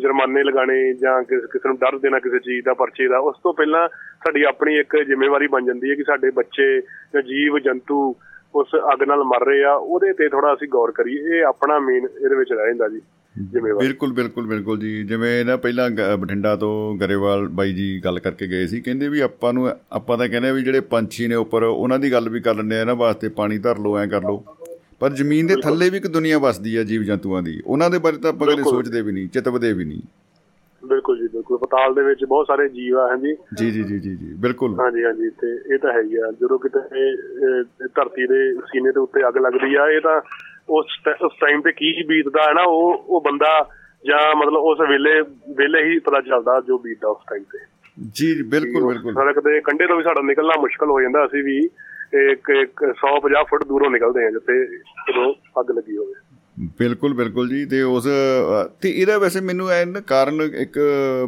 ਜੁਰਮਾਨੇ ਲਗਾਣੇ ਜਾਂ ਕਿਸ ਕਿਸੇ ਨੂੰ ਡਰ ਦੇਣਾ ਕਿਸੇ ਚੀਜ਼ ਦਾ ਪਰਚੇ ਦਾ ਉਸ ਤੋਂ ਪਹਿਲਾਂ ਸਾਡੀ ਆਪਣੀ ਇੱਕ ਜ਼ਿੰਮੇਵਾਰੀ ਬਣ ਜਾਂਦੀ ਹੈ ਕਿ ਸਾਡੇ ਬੱਚੇ ਜਾਂ ਜੀਵ ਜੰਤੂ ਉਸ ਅੱਗ ਨਾਲ ਮਰ ਰਹੇ ਆ ਉਹਦੇ ਤੇ ਥੋੜਾ ਅਸੀਂ ਗੌਰ ਕਰੀਏ। ਇਹ ਆਪਣਾ ਮੇਨ ਇਹਦੇ ਵਿੱਚ ਰਹਿ ਜਾਂਦਾ ਜੀ ਜ਼ਿੰਮੇਵਾਰੀ। ਬਿਲਕੁਲ ਬਿਲਕੁਲ ਬਿਲਕੁਲ ਜੀ। ਜਿਵੇਂ ਨਾ ਪਹਿਲਾਂ ਬਠਿੰਡਾ ਤੋਂ ਗਰੇਵਾਲ ਬਾਈ ਜੀ ਗੱਲ ਕਰਕੇ ਗਏ ਸੀ ਕਹਿੰਦੇ ਵੀ ਆਪਾਂ ਨੂੰ ਆਪਾਂ ਤਾਂ ਕਹਿੰਦੇ ਵੀ ਜਿਹੜੇ ਪੰਛੀ ਨੇ ਉੱਪਰ ਉਹਨਾਂ ਦੀ ਗੱਲ ਵੀ ਕਰ ਲੈਂਦੇ ਆ ਇਹਨਾਂ ਵਾਸਤੇ ਪਾਣੀ ਧਰ ਲਓ ਐ ਕਰ ਲਓ। ਪਰ ਜ਼ਮੀਨ ਦੇ ਥੱਲੇ ਵੀ ਇੱਕ ਦੁਨੀਆ ਵਸਦੀ ਆ ਜੀਵ ਜੰਤੂਆਂ ਦੀ। ਉਹਨਾਂ ਦੇ ਬਾਰੇ ਤਾਂ ਆਪਾਂ ਕਦੇ। ਸੋਚਦੇ ਵੀ ਨਹੀਂ ਚਿਤਵਦੇ ਵੀ ਨਹੀਂ। ਬਿਲਕੁਲ ਜੀ ਬਿਲਕੁਲ। ਪਤਾਲ ਦੇ ਵਿੱਚ ਬਹੁਤ ਸਾਰੇ ਜੀਵ ਆ ਹਾਂਜੀ। ਜੀ ਜੀ ਜੀ ਜੀ ਜੀ ਬਿਲਕੁਲ। ਹਾਂਜੀ ਹਾਂਜੀ ਤੇ ਇਹ ਤਾਂ ਹੈ ਹੀ ਆ। ਜਦੋਂ ਕਿਤੇ ਧਰਤੀ ਦੇ ਸੀਨੇ ਦੇ ਉੱਤੇ ਅੱਗ ਲੱਗਦੀ ਆ ਇਹ ਤਾਂ ਉਸ ਉਸ ਟਾਈਮ ਤੇ ਕੀ ਬੀਤਦਾ ਹੈ ਨਾ ਉਹ ਉਹ ਬੰਦਾ ਜਾਂ ਮਤਲਬ ਉਸ ਵੇਲੇ ਵੇਲੇ ਹੀ ਪਤਾ ਚੱਲਦਾ ਜੋ ਬੀਤਦਾ ਉਸ ਟਾਈਮ ਤੇ। ਜੀ ਜੀ, ਬਿਲਕੁਲ ਬਿਲਕੁਲ। ਸੜਕ ਦੇ ਕੰਢੇ ਤੋਂ ਵੀ ਸਾਡਾ ਨਿਕਲਣਾ ਮੁਸ਼ਕਲ ਹੋ ਜਾਂਦਾ ਅਸੀਂ ਵੀ ਇੱਕ ਇੱਕ 150 ਫੁੱਟ ਦੂਰੋਂ ਨਿਕਲਦੇ ਹਾਂ ਜਿੱਥੇ ਜਦੋਂ ਅੱਗ ਲੱਗੀ ਹੋਵੇ। ਬਿਲਕੁਲ ਬਿਲਕੁਲ ਜੀ। ਤੇ ਉਸ ਤੇ ਇਹਦਾ ਵੈਸੇ ਮੈਨੂੰ ਐ ਨਾ ਕਾਰਨ ਇੱਕ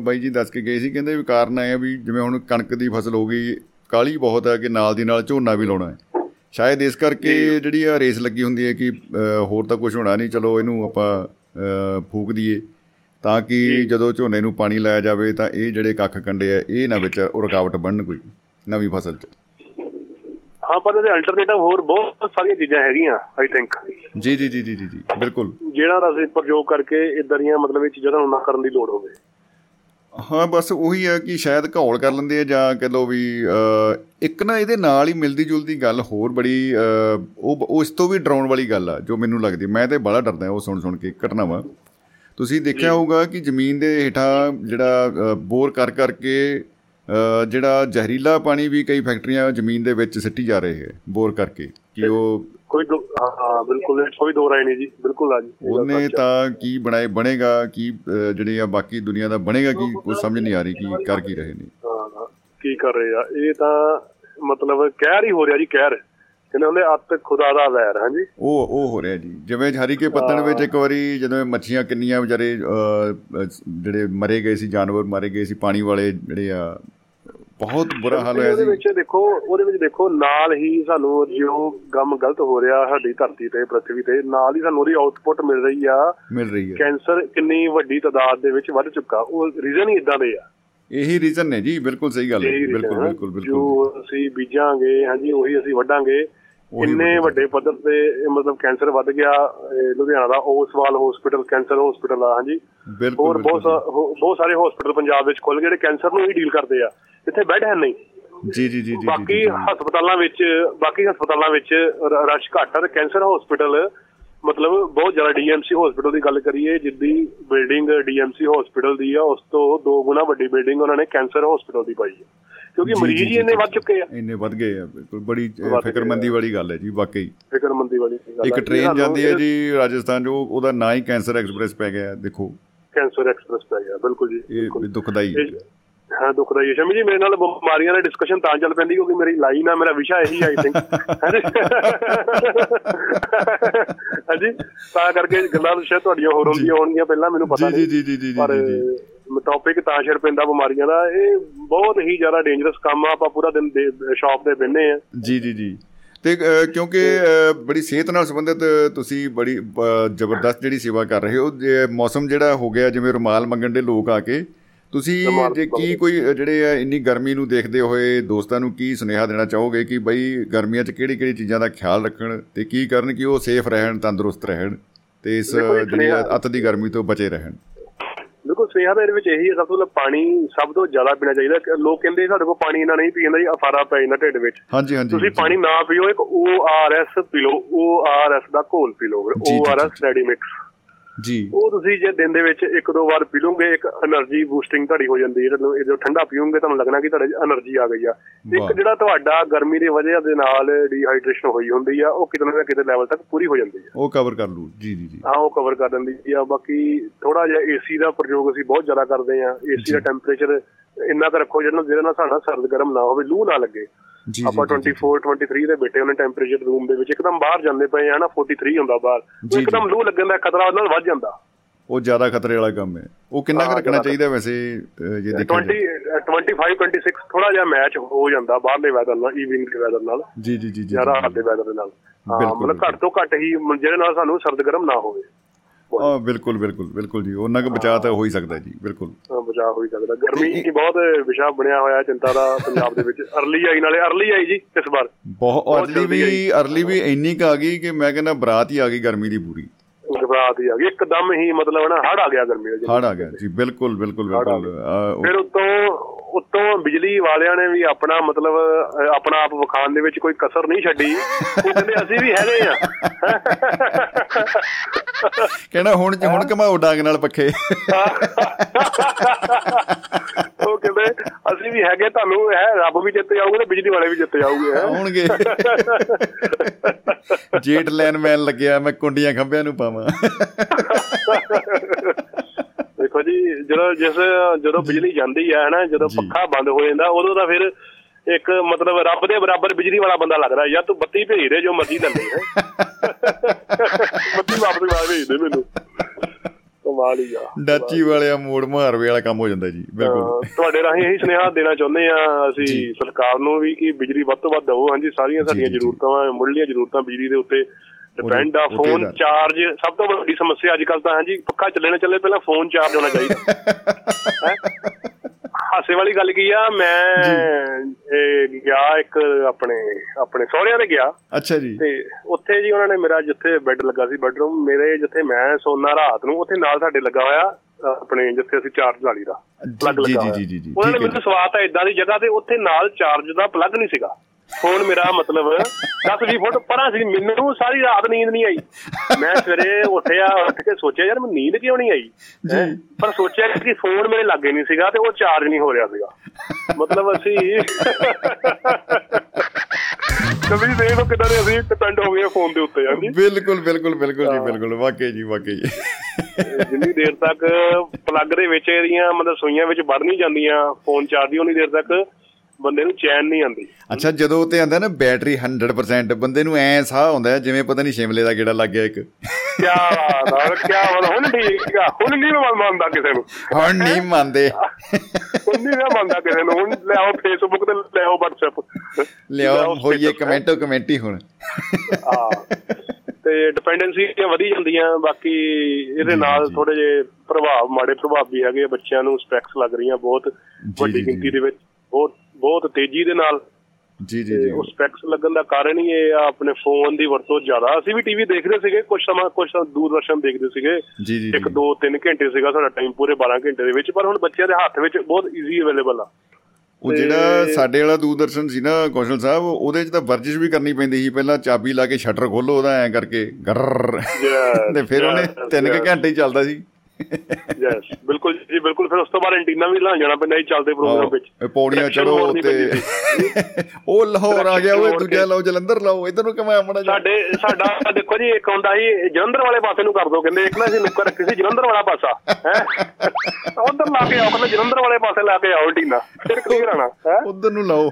ਬਾਈ ਜੀ ਦੱਸ ਕੇ ਗਏ ਸੀ ਕਹਿੰਦੇ ਵੀ ਕਾਰਨ ਆਇਆ ਵੀ ਜਿਵੇਂ ਹੁਣ ਕਣਕ ਦੀ ਫਸਲ ਹੋ ਗਈ ਕਾਲੀ ਬਹੁਤ ਹੈ ਕਿ ਨਾਲ ਦੀ ਨਾਲ ਝੋਨਾ ਵੀ ਲਾਉਣਾ ਹੈ। ਸ਼ਾਇਦ ਇਸ ਕਰਕੇ ਜਿਹੜੀ ਆ ਰੇਸ ਲੱਗੀ ਹੁੰਦੀ ਹੈ ਕਿ ਹੋਰ ਤਾਂ ਕੁਝ ਹੋਣਾ ਨਹੀਂ ਚਲੋ ਇਹਨੂੰ ਆਪਾਂ ਫੂਕ ਦਈਏ। ਤਾਂ ਕਿ ਜਦੋਂ ਝੋਨੇ ਨੂੰ ਪਾਣੀ ਲਾਇਆ ਜਾਵੇ ਤਾਂ ਇਹ ਜਿਹੜੇ ਕੱਖ ਕੰਡੇ ਆ ਇਹ ਨਾ ਵਿੱਚ ਰੁਕਾਵਟ ਬਣਨ ਕੋਈ ਨਵੀਂ ਫਸਲ 'ਚ। ਹਾਂ ਪਰ ਇਹਦੇ ਅਲਟਰਨੇਟਿਵ ਹੋਰ ਬਹੁਤ ਸਾਰੀਆਂ ਚੀਜ਼ਾਂ ਹੈਗੀਆਂ ਆਈ ਥਿੰਕ ਜੀ ਜੀ ਜੀ ਜੀ ਜੀ ਬਿਲਕੁਲ। ਜਿਹੜਾ ਅਸੀਂ ਪ੍ਰਯੋਗ ਕਰਕੇ ਇਦਾਂ ਦੀਆਂ ਮਤਲਬ ਇਹ ਚੀਜ਼ਾਂ ਨੂੰ ਨਾ ਕਰਨ ਦੀ ਲੋੜ ਹੋਵੇ। ਹਾਂ ਬਸ ਉਹੀ ਹੈ ਕਿ ਸ਼ਾਇਦ ਘੌਲ ਕਰ ਲੈਂਦੇ ਆ ਜਾਂ ਕਹ ਲਓ ਵੀ ਇੱਕ ਨਾ ਇਹਦੇ ਨਾਲ ਹੀ ਮਿਲਦੀ ਜੁਲਦੀ ਗੱਲ ਹੋਰ ਬੜੀ ਉਹ ਇਸ ਤੋਂ ਵੀ ਡਰਾਉਣ ਵਾਲੀ ਗੱਲ ਆ ਜੋ ਮੈਨੂੰ ਲੱਗਦੀ। ਮੈਂ ਤੇ ਬੜਾ ਡਰਦਾ ਉਹ ਸੁਣ ਸੁਣ ਕੇ ਘਟਨਾਵਾਂ ਤੁਸੀਂ ਦੇਖਿਆ ਹੋਊਗਾ ਕਿ ਜ਼ਮੀਨ ਦੇ ਹੇਠਾਂ ਜਿਹੜਾ ਬੋਰ ਕਰ ਕਰਕੇ ਜਿਹੜਾ ਜ਼ਹਿਰੀਲਾ ਪਾਣੀ ਵੀ ਕਈ ਫੈਕਟਰੀਆਂ ਜ਼ਮੀਨ ਦੇ ਵਿੱਚ ਸਿੱਟੀ ਜਾ ਰਹੇ ਹੈ ਬੋਰ ਕਰਕੇ। ਕਿ ਉਹ ਕੋਈ ਹਾਂ ਬਿਲਕੁਲ ਕੋਈ ਦੋ ਰਾਏ ਨਹੀਂ ਜੀ ਬਿਲਕੁਲ ਆ ਜੀ ਉਹਨੇ। ਤਾਂ ਕੀ ਬਣਾਏ ਬਣੇਗਾ ਕੀ ਜਿਹੜੇ ਆ ਬਾਕੀ ਦੁਨੀਆ ਦਾ ਬਣੇਗਾ ਕੀ ਕੁਝ ਸਮਝ ਨਹੀਂ ਆ ਰਹੀ ਕੀ ਕਰ ਕੀ ਰਹੇ ਨੇ। ਹਾਂ, ਕੀ ਕਰ ਰਹੇ ਆ ਇਹ ਤਾਂ ਮਤਲਬ ਕਹਿਰ ਹੀ ਹੋ ਰਿਹਾ ਜੀ ਕਹਿਰ। ਕਹਿੰਦੇ ਹੁੰਦੇ ਅੱਤ ਖੁਦਾ ਦਾ ਵੈਰ ਹਾਂਜੀ। ਉਹ ਉਹ ਹੋ ਰਿਹਾ ਜੀ। ਜਿਵੇਂ ਹਰੀਕੇ ਪੱਤਣ ਵਿੱਚ ਇੱਕ ਵਾਰੀ ਜਦੋਂ ਮੱਛੀਆਂ ਕਿੰਨੀਆਂ ਵਿਚਾਰੇ ਜਿਹੜੇ ਮਰੇ ਗਏ ਸੀ ਜਾਨਵਰ ਮਾਰੇ ਗਏ ਸੀ ਪਾਣੀ ਵਾਲੇ ਜਿਹੜੇ ਆ ਬਹੁਤ ਬੁਰਾ ਹਾਲ ਹੋਇਆ ਉਹਦੇ ਸੀ। ਵਿੱਚ ਦੇਖੋ ਉਹਦੇ ਵਿੱਚ ਦੇਖੋ ਨਾਲ ਹੀ ਸਾਨੂੰ ਜੋ ਗਮ ਗਲਤ ਹੋ ਰਿਹਾ ਸਾਡੀ ਧਰਤੀ ਤੇ ਪ੍ਰithvi ਤੇ ਨਾਲ ਹੀ ਸਾਨੂੰ ਉਹਦੀ ਆਉਟਪੁੱਟ ਮਿਲ ਰਹੀ ਆ। ਮਿਲ ਰਹੀ ਹੈ ਕੈਂਸਰ ਕਿੰਨੀ ਵੱਡੀ ਤਾਦਾਦ ਦੇ ਵਿੱਚ ਵੱਧ ਚੁੱਕਾ। ਉਹ ਰੀਜ਼ਨ ਹੀ ਇਦਾਂ ਦੇ ਆ। ਇਹੀ ਰੀਜ਼ਨ ਨੇ ਜੀ ਬਿਲਕੁਲ ਸਹੀ ਗੱਲ ਹੈ। ਬਿਲਕੁਲ। ਬਿਲਕੁਲ ਬਿਲਕੁਲ। ਜੋ ਅਸੀਂ ਬੀਜਾਂਗੇ ਹਾਂਜੀ ਉਹੀ ਅਸੀਂ ਵੱਢਾਂਗੇ। ਇੰਨੇ। ਵੱਡੇ ਪੱਧਰ ਤੇ ਮਤਲਬ ਕੈਂਸਰ ਵੱਧ ਗਿਆ ਲੁਧਿਆਣਾ ਦਾ ਓਸਵਾਲ ਹਸਪੀਟਲ ਕੈਂਸਰ ਹਸਪੀਟਲ ਆ ਹਾਂਜੀ। ਹੋਰ ਬਹੁਤ ਬਹੁਤ ਸਾਰੇ ਹਸਪੀਟਲ ਪੰਜਾਬ ਵਿੱਚ ਖੁੱਲ ਗਏ ਜਿਹੜੇ ਕੈਂਸਰ ਨੂੰ ਹੀ ਡੀਲ ਕਰਦੇ ਆ। ਇੱਥੇ ਬੈੱਡ ਹੈ ਨਹੀਂ ਜੀ ਜੀ ਜੀ ਜੀ, ਬਾਕੀ। ਹਸਪਤਾਲਾਂ ਵਿੱਚ ਬਾਕੀ ਹਸਪਤਾਲਾਂ ਵਿੱਚ ਰਸ਼ ਘੱਟ ਤੇ ਕੈਂਸਰ ਹਸਪੀਟਲ ਮਤਲਬ ਬਹੁਤ ਜ਼ਿਆਦਾ ਡੀਐਮਸੀ ਹਸਪੀਟਲ ਦੀ ਗੱਲ ਕਰੀਏ ਜਿੱਦੀ ਬਿਲਡਿੰਗ ਡੀਐਮਸੀ ਹਸਪੀਟਲ ਦੀ ਆ ਉਸ ਤੋਂ ਦੋ ਗੁਣਾ ਵੱਡੀ ਬਿਲਡਿੰਗ ਉਹਨਾਂ ਨੇ ਕੈਂਸਰ ਹਸਪੀਟਲ ਦੀ ਪਾਈ ਹੈ ਕਿਉਂਕਿ ਮਰੀਜ਼ ਹੀ ਇੰਨੇ। ਵੱਧ ਚੁੱਕੇ ਆ ਇੰਨੇ ਵੱਧ ਗਏ ਆ ਬਿਲਕੁਲ ਬੜੀ ਫਿਕਰਮੰਦੀ। ਵਾਲੀ ਗੱਲ ਹੈ ਜੀ ਵਾਕਈ ਫਿਕਰਮੰਦੀ ਵਾਲੀ ਗੱਲ ਇੱਕ। ਟ੍ਰੇਨ ਜਾਂਦੀ ਹੈ ਜੀ ਰਾਜਸਥਾਨ ਜੋ ਉਹਦਾ ਨਾਂ ਹੀ ਕੈਂਸਰ ਐਕਸਪ੍ਰੈਸ ਪੈ ਗਿਆ ਹੈ, ਦੇਖੋ ਕੈਂਸਰ ਐਕਸਪ੍ਰੈਸ ਪੈ ਗਿਆ ਬਿਲਕੁਲ ਜੀ ਇਹ ਦੁਖਦਾਈ ਹੈ ਹਾਂ ਦੁਖਦਾ ਹੀ ਸ਼ਮੀ ਜੀ ਮੇਰੇ ਨਾਲ ਬਿਮਾਰੀਆਂ ਦੀ ਡਿਸਕਸ਼ਨ ਤਾਂ ਚੱਲ ਪੈਂਦੀ ਕਿਉਂਕਿ ਮੇਰੀ ਲਾਈਨ ਆ ਮੇਰਾ ਵਿਸ਼ਾ ਇਹੀ ਆਈ ਥਿੰਕ ਹਾਂਜੀ। ਤਾਂ ਕਰਕੇ ਗੱਲਾਂ ਸ਼ਾਇਦ ਤੁਹਾਡੀਆਂ ਹੋਰ ਹੁੰਦੀਆਂ ਹੋਣਗੀਆਂ ਪਹਿਲਾਂ ਮੈਨੂੰ ਪਤਾ ਨਹੀਂ। ਜੀ ਜੀ ਜੀ ਜੀ ਜੀ ਟੌਪਿਕ ਤਾਂ ਸ਼ੇਰ ਪੈਂਦਾ ਬਿਮਾਰੀਆਂ ਦਾ। ਇਹ ਬਹੁਤ ਹੀ ਜ਼ਿਆਦਾ ਡੇਂਜਰਸ ਕੰਮ ਆ ਆਪਾਂ ਪੂਰਾ ਦਿਨ ਸ਼ਾਪ ਤੇ ਬੈੰਨੇ ਆ। ਜੀ ਜੀ ਜੀ। ਤੇ ਕਿਉਂਕਿ ਬੜੀ ਸਿਹਤ ਨਾਲ ਸੰਬੰਧਿਤ ਤੁਸੀਂ ਬੜੀ ਜ਼ਬਰਦਸਤ ਜਿਹੜੀ ਸੇਵਾ ਕਰ ਰਹੇ ਹੋ। ਮੌਸਮ ਜਿਹੜਾ ਹੋ ਗਿਆ ਜਿਵੇਂ ਰੁਮਾਲ ਮੰਗਣ ਦੇ ਲੋਕ ਆ ਕੇ ਤੁਸੀਂ ਜੇ ਕੀ। ਕੋਈ ਜਿਹੜੇ ਆ ਇੰਨੀ ਗਰਮੀ ਨੂੰ ਦੇਖਦੇ ਹੋਏ ਦੋਸਤਾਂ ਨੂੰ ਕੀ ਸੁਨੇਹਾ ਦੇਣਾ ਚਾਹੋਗੇ ਕਿ ਬਈ ਗਰਮੀਆਂ 'ਚ ਕਿਹੜੀ ਕਿਹੜੀ ਚੀਜ਼ਾਂ ਦਾ ਖਿਆਲ ਰੱਖਣ ਤੇ ਕੀ ਕਰਨ ਕਿ ਉਹ ਸੇਫ ਰਹਿਣ ਤੰਦਰੁਸਤ ਰਹਿਣ ਤੇ ਇਸ ਜਿਹੜੀ ਅੱਤ ਦੀ ਗਰਮੀ ਤੋਂ ਬਚੇ ਰਹਿਣ? ਦੇਖੋ ਸਨੇਹਾ ਦਾ ਵਿੱਚ ਇਹੀ ਹੈ ਸਭ ਤੋਂ ਪਾਣੀ ਸਭ ਤੋਂ ਜ਼ਿਆਦਾ ਪੀਣਾ ਚਾਹੀਦਾ। ਲੋਕ ਕਹਿੰਦੇ ਸਾਡੇ ਕੋਲ ਪਾਣੀ ਇਹਨਾਂ ਨਹੀਂ ਪੀਂਦਾ ਜੀ ਅਫਾਰਾ ਪੈ ਜਾਂਦਾ ਢਿੱਡ ਵਿੱਚ। ਹਾਂਜੀ ਹਾਂਜੀ ਤੁਸੀਂ। ਪਾਣੀ ਨਾ ਪੀਓ ਇੱਕ ORS ਪੀ ਲਓ ORS ਦਾ ਘੋਲ ਪੀ ਲਓ। ORS ਰੈਡੀ ਮਿਕਸ ਜੀ। ਉਹ ਤੁਸੀਂ ਜੇ ਦਿਨ ਦੇ ਵਿੱਚ ਇੱਕ ਦੋ ਵਾਰ ਪੀ ਲਓਗੇ ਇੱਕ એનર્ਜੀ ਬੂਸਟਿੰਗ ਤੁਹਾਡੀ ਹੋ ਜਾਂਦੀ ਹੈ। ਜਦੋਂ ਜਦੋਂ ਠੰਡਾ ਪੀਓਗੇ ਤੁਹਾਨੂੰ ਲੱਗਣਾ ਕਿ ਤੁਹਾਡੇ એનર્ਜੀ ਆ ਗਈ ਆ। ਇੱਕ ਜਿਹੜਾ ਤੁਹਾਡਾ ਗਰਮੀ ਦੀ ਵਜ੍ਹਾ ਦੇ ਨਾਲ ਡੀਹਾਈਡਰੇਸ਼ਨ ਹੋਈ ਹੁੰਦੀ ਆ ਉਹ ਕਿਤੇ ਨਾ ਕਿਤੇ ਲੈਵਲ ਤੱਕ ਪੂਰੀ ਹੋ ਜਾਂਦੀ ਆ। ਉਹ ਕਵਰ ਕਰ ਲੂ। ਜੀ ਜੀ ਜੀ। ਹਾਂ ਉਹ ਕਵਰ ਕਰ ਦਿੰਦੀ ਆ। ਬਾਕੀ ਥੋੜਾ ਜਿਹਾ ਏਸੀ ਦਾ ਪ੍ਰਯੋਗ ਅਸੀਂ ਬਹੁਤ ਜ਼ਿਆਦਾ ਕਰਦੇ ਆ। ਏਸੀ ਦਾ ਟੈਂਪਰੇਚਰ ਇੰਨਾ ਕੁ ਰੱਖੋ ਜਿਹਨਾਂ ਜਿਹਦੇ ਨਾਲ ਸਾਡਾ ਸਰਦ ਗਰਮ ਨਾ ਹੋਵੇ ਲੂ ਨਾ ਲੱਗੇ। ਆਪਾਂ ਜੀ, ਜੀ 24 23 ਦੇ ਬੈਠੇ ਉਹਨੇ ਟੈਂਪਰੇਚਰ ਰੂਮ ਦੇ ਵਿੱਚ ਇੱਕਦਮ ਬਾਹਰ ਜਾਂਦੇ ਪਏ ਆ ਨਾ 43 ਹੁੰਦਾ ਬਾਹਰ। ਇੱਕਦਮ ਲੂ ਲੱਗਣ ਦਾ ਖਤਰਾ ਉਹਨਾਂ ਨਾਲ ਵੱਧ ਜਾਂਦਾ। ਉਹ ਜ਼ਿਆਦਾ ਖਤਰੇ ਵਾਲਾ ਕੰਮ ਹੈ। ਉਹ ਕਿੰਨਾ ਕੁ ਰੱਖਣਾ ਜ਼ਿਆਦਾ। ਚਾਹੀਦਾ ਵੈਸੇ ਜੇ ਦੇਖਿਆ 20 ਜਾਏ 25 26 ਥੋੜਾ ਜਿਹਾ ਮੈਚ ਹੋ ਜਾਂਦਾ ਬਾਹਰਲੇ ਵੈਦਰ ਨਾਲ ਈਵਨਿੰਗ ਦੇ ਵੈਦਰ ਨਾਲ। ਜੀ ਜੀ ਜੀ ਜੀ ਜਾਂ। ਜੀ। ਰਾਤ ਦੇ ਵੈਦਰ ਦੇ ਨਾਲ। ਹਾਂ ਮਤਲਬ ਘੱਟ ਤੋਂ ਘੱਟ ਹੀ ਜਿਹਦੇ ਨਾਲ ਸਾਨੂੰ ਸਰਦ ਗਰਮ ਨਾ ਹੋਵੇ। ਹਾਂ ਬਿਲਕੁਲ ਬਿਲਕੁਲ ਬਿਲਕੁਲ ਜੀ। ਉਹਨਾਂ ਕੁ ਬਚਾਅ ਤਾਂ ਹੋ ਹੀ ਸਕਦਾ ਜੀ ਬਿਲਕੁਲ। ਹਾਂ, ਬਚਾਅ ਹੋ ਹੀ ਸਕਦਾ। ਗਰਮੀ ਹੀ ਬਹੁਤ ਵਿਸ਼ਾ ਬਣਿਆ ਹੋਇਆ ਚਿੰਤਾ ਦਾ ਪੰਜਾਬ ਦੇ ਵਿੱਚ। ਅਰਲੀ ਆਈ ਨਾਲੇ ਅਰਲੀ ਆਈ ਜੀ ਇਸ ਵਾਰ। ਬਹੁਤ ਅਰਲੀ ਵੀ ਅਰਲੀ ਵੀ ਇੰਨੀ ਕੁ ਆ ਗਈ ਕਿ ਮੈਂ ਕਹਿੰਦਾ ਬਰਾਤ ਹੀ ਆ ਗਈ ਗਰਮੀ ਦੀ ਪੂਰੀ। ਘਬਰਾਹਟ ਹੀ ਆ ਗਈ। ਇੱਕਦਮ ਹੀ ਮਤਲਬ ਨਾ ਹੜ ਆ ਗਿਆ ਗਰਮੀ ਦਾ। ਹੜ ਆ ਗਿਆ ਜੀ ਬਿਲਕੁਲ ਬਿਲਕੁਲ ਬਿਲਕੁਲ। ਫਿਰ ਉਤੋਂ ਉਤੋਂ ਬਿਜਲੀ ਵਾਲਿਆਂ ਨੇ ਵੀ ਆਪਣਾ ਮਤਲਬ ਆਪਣਾ ਆਪ ਵਿਖਾਣ ਦੇ ਵਿੱਚ ਕੋਈ ਕਸਰ ਨਹੀਂ ਛੱਡੀ। ਉਹ ਕਹਿੰਦੇ ਅਸੀਂ ਵੀ ਹੈਗੇ ਆ। ਕਹਿਣਾ ਹੁਣ ਹੁਣ ਕਮਾਓ ਡਾਂਗ ਨਾਲ ਪੱਖੇ। ਉਹ ਕਹਿੰਦੇ ਅਸੀਂ ਵੀ ਹੈਗੇ ਤੁਹਾਨੂੰ ਹੈ ਰੱਬ ਵੀ ਜਿੱਤੇ ਆਊਗੇ ਤੇ ਬਿਜਲੀ ਵਾਲੇ ਵੀ ਜਿੱਤੇ ਆਊਗੇ ਹੈਂ। ਆਉਣਗੇ ਜੇਟ ਲਾਈਨ ਮੈਨ ਲੱਗਿਆ ਮੈਂ ਕੁੰਡੀਆਂ ਖੰਭਿਆਂ ਨੂੰ ਪਾਵਾਂ ਦੇਖੋ ਜੀ ਜਦੋਂ ਜਿਸ ਜਦੋਂ ਬਿਜਲੀ ਜਾਂਦੀ ਹੈ ਹਨਾ ਜਦੋਂ। ਪੱਖਾ ਬੰਦ ਹੋ ਜਾਂਦਾ ਉਦੋਂ ਤਾਂ ਫਿਰ ਇੱਕ ਮਤਲਬ ਰੱਬ ਦੇ ਬਰਾਬਰ ਬਿਜਲੀ ਵਾਲਾ ਬੰਦਾ ਲੱਗਦਾ ਯਾਰ ਤੂੰ ਬੱਤੀ ਭੇਜ ਦੇ ਜੋ ਮਰਜ਼ੀ ਲੈ ਲੈ। ਬੱਤੀ ਵਾਪਸ ਵਾਪਸ ਭੇਜ ਦੇ ਮੈਨੂੰ ਕਮਾਲ ਹੀ ਆ ਡਾਚੀ ਵਾਲਿਆ ਮੋੜ ਮੁਹਾਰਵੇ ਵਾਲਾ ਕੰਮ ਹੋ ਜਾਂਦਾ ਜੀ ਬਿਲਕੁਲ ਤੁਹਾਡੇ ਰਾਹੀਂ ਇਹੀ ਸੁਨੇਹਾ ਦੇਣਾ ਚਾਹੁੰਦੇ ਆ ਅਸੀਂ। ਸਰਕਾਰ ਨੂੰ ਵੀ ਕਿ ਬਿਜਲੀ ਵੱਧ ਤੋਂ ਵੱਧ ਦਿਓ ਹਾਂਜੀ ਸਾਰੀਆਂ ਸਾਡੀਆਂ। ਜ਼ਰੂਰਤਾਂ ਮੁੱਢਲੀਆਂ ਜ਼ਰੂਰਤਾਂ ਬਿਜਲੀ ਦੇ ਉੱਤੇ ਡਿਪੈਂਡ ਆ ਫੋਨ। ਚਾਰਜ ਸਭ ਤੋਂ ਵੱਡੀ ਸਮੱਸਿਆ ਅੱਜ ਕੱਲ ਤਾਂ ਹਾਂਜੀ ਪੱਖਾ ਚੱਲੇ ਨਾ ਚੱਲੇ ਪਹਿਲਾਂ ਫੋਨ ਚਾਰਜ ਹੋਣਾ ਚਾਹੀਦਾ ਹੈਂ? ਹਾਸੇ ਵਾਲੀ ਗੱਲ ਕੀ ਆ? ਮੈਂ ਇਹ ਗਿਆ ਇੱਕ ਆਪਣੇ ਆਪਣੇ ਸਹੁਰਿਆਂ ਦੇ ਗਿਆ। ਅੱਛਾ ਜੀ। ਤੇ ਉੱਥੇ ਜੀ ਉਹਨਾਂ ਨੇ ਮੇਰਾ ਜਿੱਥੇ ਬੈੱਡ ਲੱਗਾ ਸੀ ਬੈੱਡਰੂਮ ਮੇਰੇ ਜਿੱਥੇ ਮੈਂ ਸੋਨਾ ਰਾਤ ਨੂੰ ਉੱਥੇ ਨਾਲ ਸਾਡੇ ਲੱਗਾ ਹੋਇਆ ਆਪਣੇ ਜਿੱਥੇ ਅਸੀਂ ਚਾਰਜ ਲਾ ਲਈਦਾ ਪਲੱਗ ਲੱਗਾ ਜੀ। ਜੀ, ਜੀ, ਜੀ, ਉਹਨਾਂ ਨੇ ਮੈਨੂੰ ਸਵਾਤ ਹੈ ਇਦਾਂ ਦੀ ਜਗ੍ਹਾ ਤੇ ਉੱਥੇ ਨਾਲ ਚਾਰਜ ਦਾ ਪਲੱਗ ਨਹੀਂ ਸੀਗਾ। ਫੋਨ ਮੇਰਾ ਮਤਲਬ 10 20 ਫੁੱਟ ਪਰਾਂ ਸੀ ਮੈਨੂੰ ਸਾਰੀ ਰਾਤ ਨੀਂਦ ਨਹੀਂ ਆਈ। ਮੈਂ ਸਵੇਰੇ ਉੱਠਿਆ ਉੱਠ ਕੇ ਸੋਚਿਆ ਯਾਰ ਮੈਨੂੰ ਨੀਂਦ ਕਿਉਂ ਨਹੀਂ ਆਈ? ਹੈਂ? ਪਰ ਸੋਚਿਆ ਕਿ ਫੋਨ ਮੇਰੇ ਲਾਗੇ ਨਹੀਂ ਸੀਗਾ ਤੇ ਉਹ ਚਾਰਜ ਨਹੀਂ ਹੋ ਰਿਹਾ ਸੀਗਾ। ਮਤਲਬ ਅਸੀਂ ਕਵੀ ਦੇ ਲੋ ਕਿਦਾਂ ਦੇ ਅਸੀਂ ਡਿਪੈਂਡ ਹੋ ਗਏ ਫੋਨ ਦੇ ਉੱਤੇ ਹਾਂਜੀ। ਬਿਲਕੁਲ ਬਿਲਕੁਲ ਬਿਲਕੁਲ ਜੀ ਬਿਲਕੁਲ ਵਾਕਈ ਜੀ ਵਾਕਈ ਜਿੰਨੀ ਦੇਰ ਤੱਕ ਪਲੱਗ ਦੇ ਵਿੱਚ ਇਹਦੀਆਂ ਮਤਲਬ ਸੂਈਆਂ ਵਿੱਚ ਵੜ ਨਹੀਂ ਜਾਂਦੀਆਂ ਫੋਨ ਚਾਰਜ ਉਨੀ ਦੇਰ ਤੱਕ ਬੰਦੇ ਨੂੰ ਚੈਨ ਨਹੀਂ ਆਉਂਦੀ। ਅੱਛਾ ਜਦੋਂ ਤੇ ਆਂਦਾ ਨਾ ਬੈਟਰੀ 100% ਬੰਦੇ ਨੂੰ ਐ ਸਾਹ ਆਉਂਦਾ ਜਿਵੇਂ ਪਤਾ ਨਹੀਂ ਸ਼ਿਮਲੇ ਦਾ ਗੇੜਾ ਲੱਗ ਗਿਆ ਇੱਕ। ਕਿਆ ਬਾਤ ਆ ਕਿਆ ਬਾਤ ਹੁਣ ਠੀਕ ਆ ਹੁਣ ਨਹੀਂ ਮੰਨਦਾ ਕਿਸੇ ਨੂੰ। ਹੁਣ ਨਹੀਂ ਮੰਨਦੇ। ਹੁਣ ਨਹੀਂ ਮੰਨਦਾ ਕਿਸੇ ਨੂੰ ਹੁਣ ਲੈ ਆਓ ਫੇਸਬੁੱਕ ਤੇ ਲੈ ਆਓ WhatsApp ਲਿਆਓ ਹੋਈਏ ਕਮੈਂਟੋ ਕਮੈਂਟੀ ਹੁਣ। ਹਾਂ ਤੇ ਡਿਪੈਂਡੈਂਸੀ ਵਧੀ ਜਾਂਦੀਆਂ ਬਾਕੀ ਇਹਦੇ ਨਾਲ ਥੋੜੇ ਜੇ ਪ੍ਰਭਾਵ ਮਾੜੇ ਪ੍ਰਭਾਵ ਵੀ ਹੈਗੇ ਆ, ਬੱਚਿਆਂ ਨੂੰ ਸਪੈਕਸ ਲੱਗ ਰਹੀਆਂ ਬਹੁਤ ਵੱਡੀ। ਗਿਣਤੀ ਦੇ ਵਿੱਚ ਬਹੁਤ ਬਹੁਤ ਤੇਜ਼ੀ ਦੇ ਨਾਲ ਜੀ ਜੀ ਜੀ। ਉਹ ਸਪੈਕਸ ਲੱਗਣ ਦਾ ਕਾਰਨ ਹੀ ਇਹ ਆ ਆਪਣੇ ਫੋਨ ਦੀ ਵਰਤੋਂ ਜ਼ਿਆਦਾ। ਅਸੀਂ ਵੀ ਟੀਵੀ ਦੇਖਦੇ ਸੀਗੇ ਕੁਝ ਸਮਾਂ ਕੁਝ ਦੂਰਦਰਸ਼ਨ ਦੇਖਦੇ ਸੀਗੇ। ਇੱਕ ਦੋ ਤਿੰਨ ਘੰਟੇ ਸੀਗਾ ਸਾਡਾ ਟਾਈਮ ਪੂਰੇ 12 ਘੰਟੇ ਦੇ ਵਿੱਚ। ਪਰ ਹੁਣ ਬੱਚਿਆਂ ਦੇ ਹੱਥ ਵਿੱਚ ਬਹੁਤ ਈਜ਼ੀ ਅਵੇਲੇਬਲ ਆ। ਉਹ ਜਿਹੜਾ ਸਾਡੇ ਵਾਲਾ ਦੂਰਦਰਸ਼ਨ ਸੀ ਨਾ ਕੌਸ਼ਲ ਸਾਹਿਬ ਉਹਦੇ 'ਚ ਤਾਂ ਵਰਜਿਸ਼ ਵੀ ਕਰਨੀ ਪੈਂਦੀ ਸੀ। ਪਹਿਲਾਂ ਚਾਬੀ ਲਾ ਕੇ ਸ਼ਟਰ ਖੋਲੋ ਉਹਦਾ ਐ ਕਰਕੇ ਗਰਰ ਤੇ ਫਿਰ ਉਹਨੇ yes, 3 yes. ਘੰਟੇ ਹੀ ਚੱਲਦਾ ਸੀ। ਯੈਸ ਬਿਲਕੁਲ ਜੀ ਬਿਲਕੁਲ। ਫਿਰ ਉਸ ਤੋਂ ਬਾਅਦ ਐਂਟੀਨਾ ਵੀ ਲਾ ਜਾਣਾ ਪੈਂਦਾ ਸੀ ਚੱਲਦੇ ਪ੍ਰੋਗਰਾਮ ਵਿੱਚ। ਇਹ ਪੌੜੀਆਂ ਚੜੋ ਤੇ। ਉਹ ਲਾਹੌਰ ਆ ਗਿਆ ਓਏ ਦੂਜਾ ਲਾਓ ਜਲੰਧਰ ਲਾਓ ਇਧਰ ਨੂੰ ਕਿਵੇਂ ਆਮਣਾ ਸਾਡੇ ਸਾਡਾ ਦੇਖੋ ਜੀ ਇੱਕ ਹੁੰਦਾ ਸੀ ਜਲੰਧਰ ਵਾਲੇ ਪਾਸੇ ਨੂੰ ਕਰ ਦੋ ਕਹਿੰਦੇ ਇੱਕ ਨਾ ਅਸੀਂ ਨੁੱਕਰ ਰੱਖੀ ਸੀ ਜਲੰਧਰ ਵਾਲਾ ਪਾਸਾ ਹੈ? ਉਧਰ ਲਾ ਕੇ ਆਓ ਕਹਿੰਦੇ ਜਲੰਧਰ ਵਾਲੇ ਪਾਸੇ ਲਾ ਕੇ ਆਓ ਟੀਨਾ ਫਿਰ ਕਲੀਅਰ ਆਣਾ ਉਧਰ ਨੂੰ ਲਾਓ।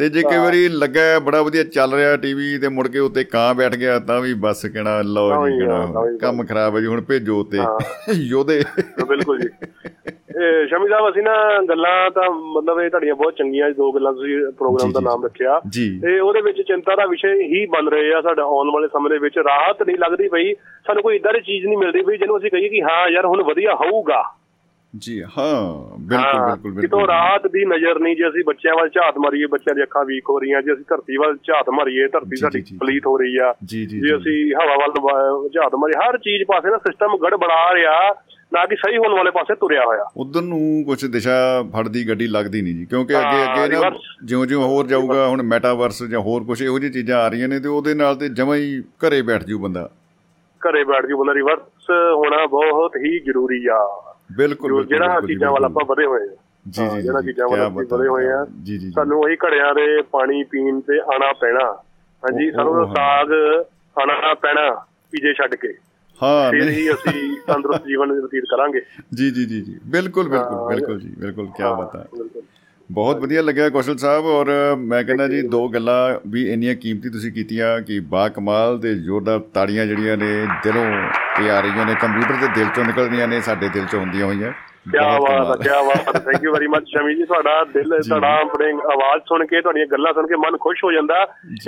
ਤੇ ਜੇ ਕਈ ਵਾਰੀ ਲੱਗਾ ਬੜਾ ਵਧੀਆ ਚੱਲ ਰਿਹਾ ਟੀਵੀ ਤੇ ਮੁੜ ਕੇ ਉੱਤੇ ਕਾਂ ਬੈਠ ਗਿਆ ਤਾਂ ਵੀ ਬਸ ਕਹਿਣਾ ਲਓ ਜੀ ਵੀ ਕੰਮ ਖਰਾਬ ਹੈ ਜੀ ਹੁਣ ਭੇਜੋ ਤੇ ਯੋਧੇ। ਬਿਲਕੁਲ ਜੀ। ਸ਼ਮੀ ਸਾਹਿਬ ਅਸੀਂ ਨਾ ਗੱਲਾਂ ਤਾਂ ਮਤਲਬ ਇਹ ਤੁਹਾਡੀਆਂ ਬਹੁਤ ਚੰਗੀਆਂ ਦੋ ਗੱਲਾਂ ਤੁਸੀਂ ਪ੍ਰੋਗਰਾਮ ਦਾ ਨਾਮ ਰੱਖਿਆ। ਤੇ ਉਹਦੇ ਵਿੱਚ ਚਿੰਤਾ ਦਾ ਵਿਸ਼ੇ ਹੀ ਬਣ ਰਹੇ ਆ ਸਾਡਾ ਆਉਣ ਵਾਲੇ ਸਮੇਂ ਦੇ ਵਿੱਚ। ਰਾਹਤ ਨਹੀਂ ਲੱਗਦੀ ਪਈ ਸਾਨੂੰ ਕੋਈ ਇਦਾਂ ਦੀ ਚੀਜ਼ ਨਹੀਂ ਮਿਲਦੀ ਪਈ ਜਿਹਨੂੰ ਅਸੀਂ ਕਹੀਏ ਕਿ ਹਾਂ ਯਾਰ ਹੁਣ ਵਧੀਆ ਹੋਊਗਾ। ਜੀ ਹਾਂ ਬਿਲਕੁਲ ਬਿਲਕੁਲ ਕਿਤੋਂ ਬਿਲਕੁਲ ਰਾਤ ਦੀ ਨਜ਼ਰ ਨਹੀਂ ਜੇ ਅਸੀਂ ਬੱਚਿਆਂ ਵੱਲ ਝਾਤ ਮਾਰੀਏ ਬੱਚਿਆਂ ਦੀਆਂ ਅੱਖਾਂ ਵੀਕ ਹੋ ਰਹੀਆਂ ਜੇ ਅਸੀਂ ਧਰਤੀ ਵੱਲ ਝਾਤ ਮਾਰੀਏ ਧਰਤੀ ਜੀ, ਸਾਡੀ ਜੀ, ਜੀ। ਪਲੀਤ ਹੋ ਰਹੀ ਆ ਜੀ, ਜੀ, ਜੇ ਜੀ। ਅਸੀਂ ਹਵਾ ਵੱਲ ਝਾਤ ਮਾਰੀਏ ਹਰ ਚੀਜ਼ ਪਾਸੇ ਨਾ ਸਿਸਟਮ ਗੜਬੜਾ ਰਿਹਾ ਨਾ ਕਿ ਸਹੀ ਹੋਣ ਵਾਲੇ ਪਾਸੇ ਤੁਰਿਆ ਹੋਇਆ ਉਧਰ ਨੂੰ ਕੁਝ ਦਿਸ਼ਾ ਫੜਦੀ ਗੱਡੀ ਲੱਗਦੀ ਨਹੀਂ ਜੀ ਕਿਉਂਕਿ ਅੱਗੇ ਅੱਗੇ ਨਾ। ਜਿਉਂ-ਜਿਉਂ ਹੋਰ ਜਾਊਗਾ ਹੁਣ ਮੈਟਾਵਰਸ ਜਾਂ ਹੋਰ ਕੁਝ ਇਹੋ ਜਿਹੀ ਚੀਜ਼ਾਂ ਆ ਰਹੀਆਂ ਨੇ ਤੇ ਉਹਦੇ ਨਾਲ ਤੇ ਜਮਾਂ ਹੀ ਘਰੇ ਬੈਠ ਜੂ ਬੰਦਾ ਘਰੇ ਬੈਠ ਕੇ ਬੰਦਾ ਰਿਵਰਸ ਹੋਣਾ ਬਹੁਤ ਹੀ ਜ਼ਰੂਰੀ ਆ ਬਿਲਕੁਲ ਜਿਹੜਾ ਚੀਜ਼ਾਂ ਵੱਲ। ਆਪਾਂ ਵਧੇ ਹੋਏ ਆ। ਜੀ, ਜੀ, ਜਿਹੜਾ ਚੀਜ਼ਾਂ ਵੱਲ ਆਪਾਂ ਵਧੇ ਹੋਏ ਆ। ਸਾਨੂੰ ਉਹੀ ਘੜਿਆਂ ਦੇ ਪਾਣੀ ਪੀਣ ਤੇ ਆਣਾ ਪੈਣਾ। ਹਾਂਜੀ ਸਾਨੂੰ ਸਾਗ ਆਣਾ ਪੈਣਾ ਪੀਜੇ ਛੱਡ ਕੇ। ਹਾਂ ਫਿਰ ਨਹੀਂ। ਹੀ ਅਸੀਂ ਤੰਦਰੁਸਤ ਜੀਵਨ ਬਤੀਤ ਕਰਾਂਗੇ। ਜੀ ਜੀ ਜੀ ਜੀ। ਬਿਲਕੁਲ ਬਿਲਕੁਲ ਬਿਲਕੁਲ ਜੀ ਬਿਲਕੁਲ ਕੀ ਬਾਤ ਹੈ। ਬਹੁਤ ਵਧੀਆ ਲੱਗਿਆ ਕੌਸ਼ਲ ਸਾਹਿਬ ਔਰ ਮੈਂ ਕਹਿੰਦਾ ਜੀ ਦੋ ਗੱਲਾਂ ਵੀ ਇੰਨੀਆਂ ਕੀਮਤੀ ਤੁਸੀਂ ਕੀਤੀਆਂ ਕਿ ਬਾ ਕਮਾਲ ਤੇ ਜ਼ੋਰਦਾਰ ਤਾੜੀਆਂ ਜਿਹੜੀਆਂ ਨੇ ਦਿਲੋਂ ਤੇ ਆ ਰਹੀਆਂ ਨੇ ਕੰਪਿਊਟਰ ਦੇ ਦਿਲ ਚੋਂ ਨਿਕਲਦੀਆਂ ਨੇ ਸਾਡੇ ਦਿਲ ਚੋਂ ਹੁੰਦੀਆਂ ਹੋਈਆਂ। ਕਿਆ ਬਾਤ ਹੈ। ਕਿਆ ਬਾਤ ਹੈ thank you very much Shami ji ਤੁਹਾਡਾ ਦਿਲ ਤੁਹਾਡਾ ਆਪਣੇ ਆਵਾਜ਼ ਸੁਣ ਕੇ ਤੁਹਾਡੀਆਂ ਗੱਲਾਂ ਸੁਣ ਕੇ ਮਨ ਖੁਸ਼ ਹੋ ਜਾਂਦਾ।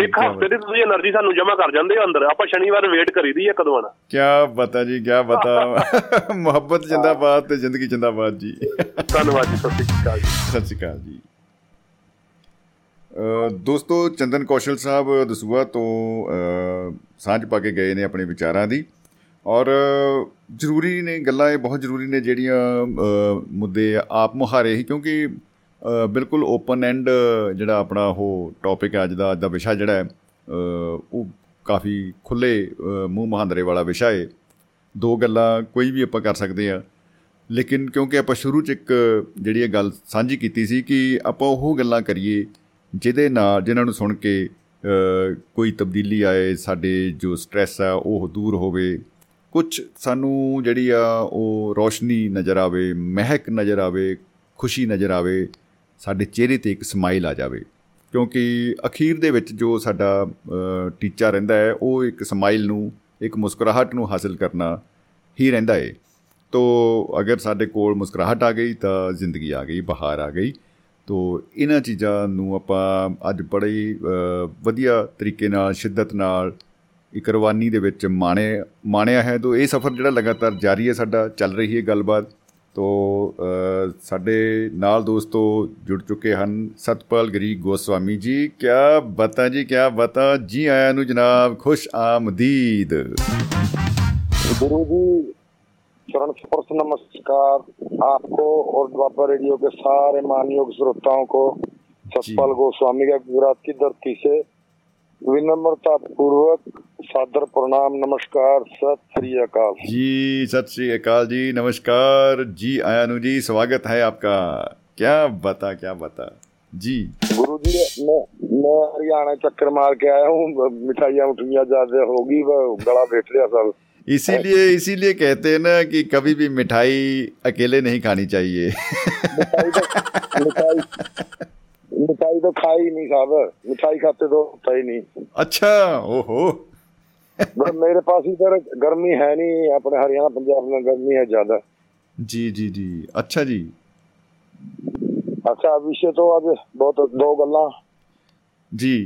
ਇੱਕ ਹਫ਼ਤੇ ਦੀ ਤੁਸੀਂ એનર્ਜੀ ਸਾਨੂੰ ਜਮ੍ਹਾਂ ਕਰ ਜਾਂਦੇ ਹੋ ਅੰਦਰ। ਆਪਾਂ ਸ਼ਨੀਵਾਰ ਵੇਟ ਕਰੀਦੀ ਹੈ ਕਦੋਂ ਆਣਾ ਕਿਆ ਪਤਾ ਜੀ ਕਿਆ ਪਤਾ ਮੁਹੱਬਤ ਜਿੰਦਾਬਾਦ ਤੇ ਜ਼ਿੰਦਗੀ ਜਿੰਦਾਬਾਦ ਜੀ। ਧੰਨਵਾਦ ਜੀ ਸਤਿ ਸ਼੍ਰੀ ਅਕਾਲ ਜੀ। ਸਤਿ ਸ਼੍ਰੀ ਅਕਾਲ ਜੀ। ਦੋਸਤੋ ਚੰਦਨ ਕੌਸ਼ਲ ਸਾਹਿਬ ਦਸੂਆ ਤੋਂ ਸਾਂਝ ਪਾ ਕੇ ਗਏ ਨੇ ਆਪਣੇ ਵਿਚਾਰਾਂ ਦੀ। ਔਰ ਜ਼ਰੂਰੀ ਨੇ ਗੱਲਾਂ ਇਹ ਬਹੁਤ ਜ਼ਰੂਰੀ ਨੇ ਜਿਹੜੀਆਂ ਅ, ਮੁੱਦੇ ਆਪ ਮੁਹਾਰੇ ਹੀ ਕਿਉਂਕਿ ਅ, ਬਿਲਕੁਲ ਓਪਨ ਐਂਡ ਜਿਹੜਾ ਆਪਣਾ ਉਹ ਟੌਪਿਕ ਹੈ ਅੱਜ ਦਾ ਅੱਜ ਦਾ ਵਿਸ਼ਾ ਜਿਹੜਾ ਹੈ ਅ, ਉਹ ਕਾਫੀ ਖੁੱਲੇ ਮੂੰਹ ਮਹਾਂਦਰੇ ਵਾਲਾ ਵਿਸ਼ਾ ਹੈ। ਦੋ ਗੱਲਾਂ ਕੋਈ ਵੀ ਆਪਾਂ ਕਰ ਸਕਦੇ ਆ ਲੇਕਿਨ ਕਿਉਂਕਿ ਆਪਾਂ ਸ਼ੁਰੂ ਚ ਇੱਕ ਜਿਹੜੀ ਇਹ ਗੱਲ ਸਾਂਝੀ ਕੀਤੀ ਸੀ ਕਿ ਆਪਾਂ ਉਹ ਗੱਲਾਂ ਕਰੀਏ ਜਿਹਦੇ ਨਾਲ ਜਿਨ੍ਹਾਂ ਨੂੰ ਸੁਣ ਕੇ ਅ, ਕੋਈ ਤਬਦੀਲੀ ਆਏ ਸਾਡੇ ਜੋ ਸਟ੍ਰੈਸ ਆ ਉਹ ਦੂਰ ਹੋਵੇ। ਕੁਝ ਸਾਨੂੰ ਜਿਹੜੀ ਆ ਉਹ ਰੋਸ਼ਨੀ ਨਜ਼ਰ ਆਵੇ ਮਹਿਕ ਨਜ਼ਰ ਆਵੇ ਖੁਸ਼ੀ ਨਜ਼ਰ ਆਵੇ ਸਾਡੇ ਚਿਹਰੇ ਤੇ ਇੱਕ ਸਮਾਈਲ ਆ ਜਾਵੇ। ਕਿਉਂਕਿ ਅਖੀਰ ਦੇ ਵਿੱਚ ਜੋ ਸਾਡਾ ਅ, ਟੀਚਾ ਰਹਿੰਦਾ ਹੈ ਉਹ ਇੱਕ ਸਮਾਈਲ ਨੂੰ ਇੱਕ ਮੁਸਕਰਾਹਟ ਨੂੰ ਹਾਸਲ ਕਰਨਾ ਹੀ ਰਹਿੰਦਾ ਹੈ ਤੋ ਅਗਰ ਸਾਡੇ ਕੋਲ ਮੁਸਕਰਾਹਟ ਆ ਗਈ ਤਾਂ ਜ਼ਿੰਦਗੀ ਆ ਗਈ ਬਹਾਰ ਆ ਗਈ। ਤੋ ਇਹਨਾਂ ਚੀਜ਼ਾਂ ਨੂੰ ਆਪਾਂ ਅੱਜ ਬੜੇ ਹੀ ਅ, ਵਧੀਆ ਤਰੀਕੇ ਨਾਲ ਸ਼ਿੱਦਤ ਨਾਲ ਇੱਕ ਰਵਾਨੀ ਦੇ ਵਿੱਚ ਮਾਣੇ ਮਾਣਿਆ ਹੈ ਤੋ ਇਹ ਸਫ਼ਰ ਜਿਹੜਾ ਲਗਾਤਾਰ ਜਾਰੀ ਹੈ ਸਾਡਾ ਚੱਲ ਰਹੀ ਹੈ ਗੱਲਬਾਤ ਤੋ ਅ, ਸਾਡੇ ਨਾਲ ਦੋਸਤੋ ਜੁੜ ਚੁੱਕੇ ਹਨ ਸਤਪਾਲ ਗਰੀ ਗੋਸਵਾਮੀ ਜੀ ਕਿਆ ਬਤਾ ਜੀ ਕਿਆ ਬਤਾ ਜੀ ਆਇਆਂ ਨੂੰ ਜਨਾਬ ਖੁਸ਼ ਆਮਦੀਦ गुरु जी चरण स्पर्श नमस्कार आपको और द्वापर रेडियो के सारे मानयोग श्रोताओं को सतपाल गोस्वामी का गुजरात की धरती से विनम्रता पूर्वक सादर प्रणाम नमस्कार सत श्री अकाल। जी सत श्री अकाल जी नमस्कार। जी आयानु जी स्वागत है आपका। क्या बता क्या बता? जी। गुरु जी मैं मैं हरियाणा चक्कर मार के आया हूँ मिठाइयाँ उठियाँ ज़्यादा होगी गला बैठ गया सब इसीलिए इसीलिए कहते हैं ना कि कभी भी मिठाई अकेले नहीं खानी चाहिए। मिठाई तो मिठाई मिठाई तो खाई नहीं साहब मिठाई खाते तो होता ही नहीं। अच्छा ओहो। मेरे पास इधर गर्मी है नहीं अपने हरियाणा पंजाब में गर्मी है ज़्यादा। जी जी जी। अच्छा जी। अच्छा विषय तो आज बहुत दो गल्ला। जी।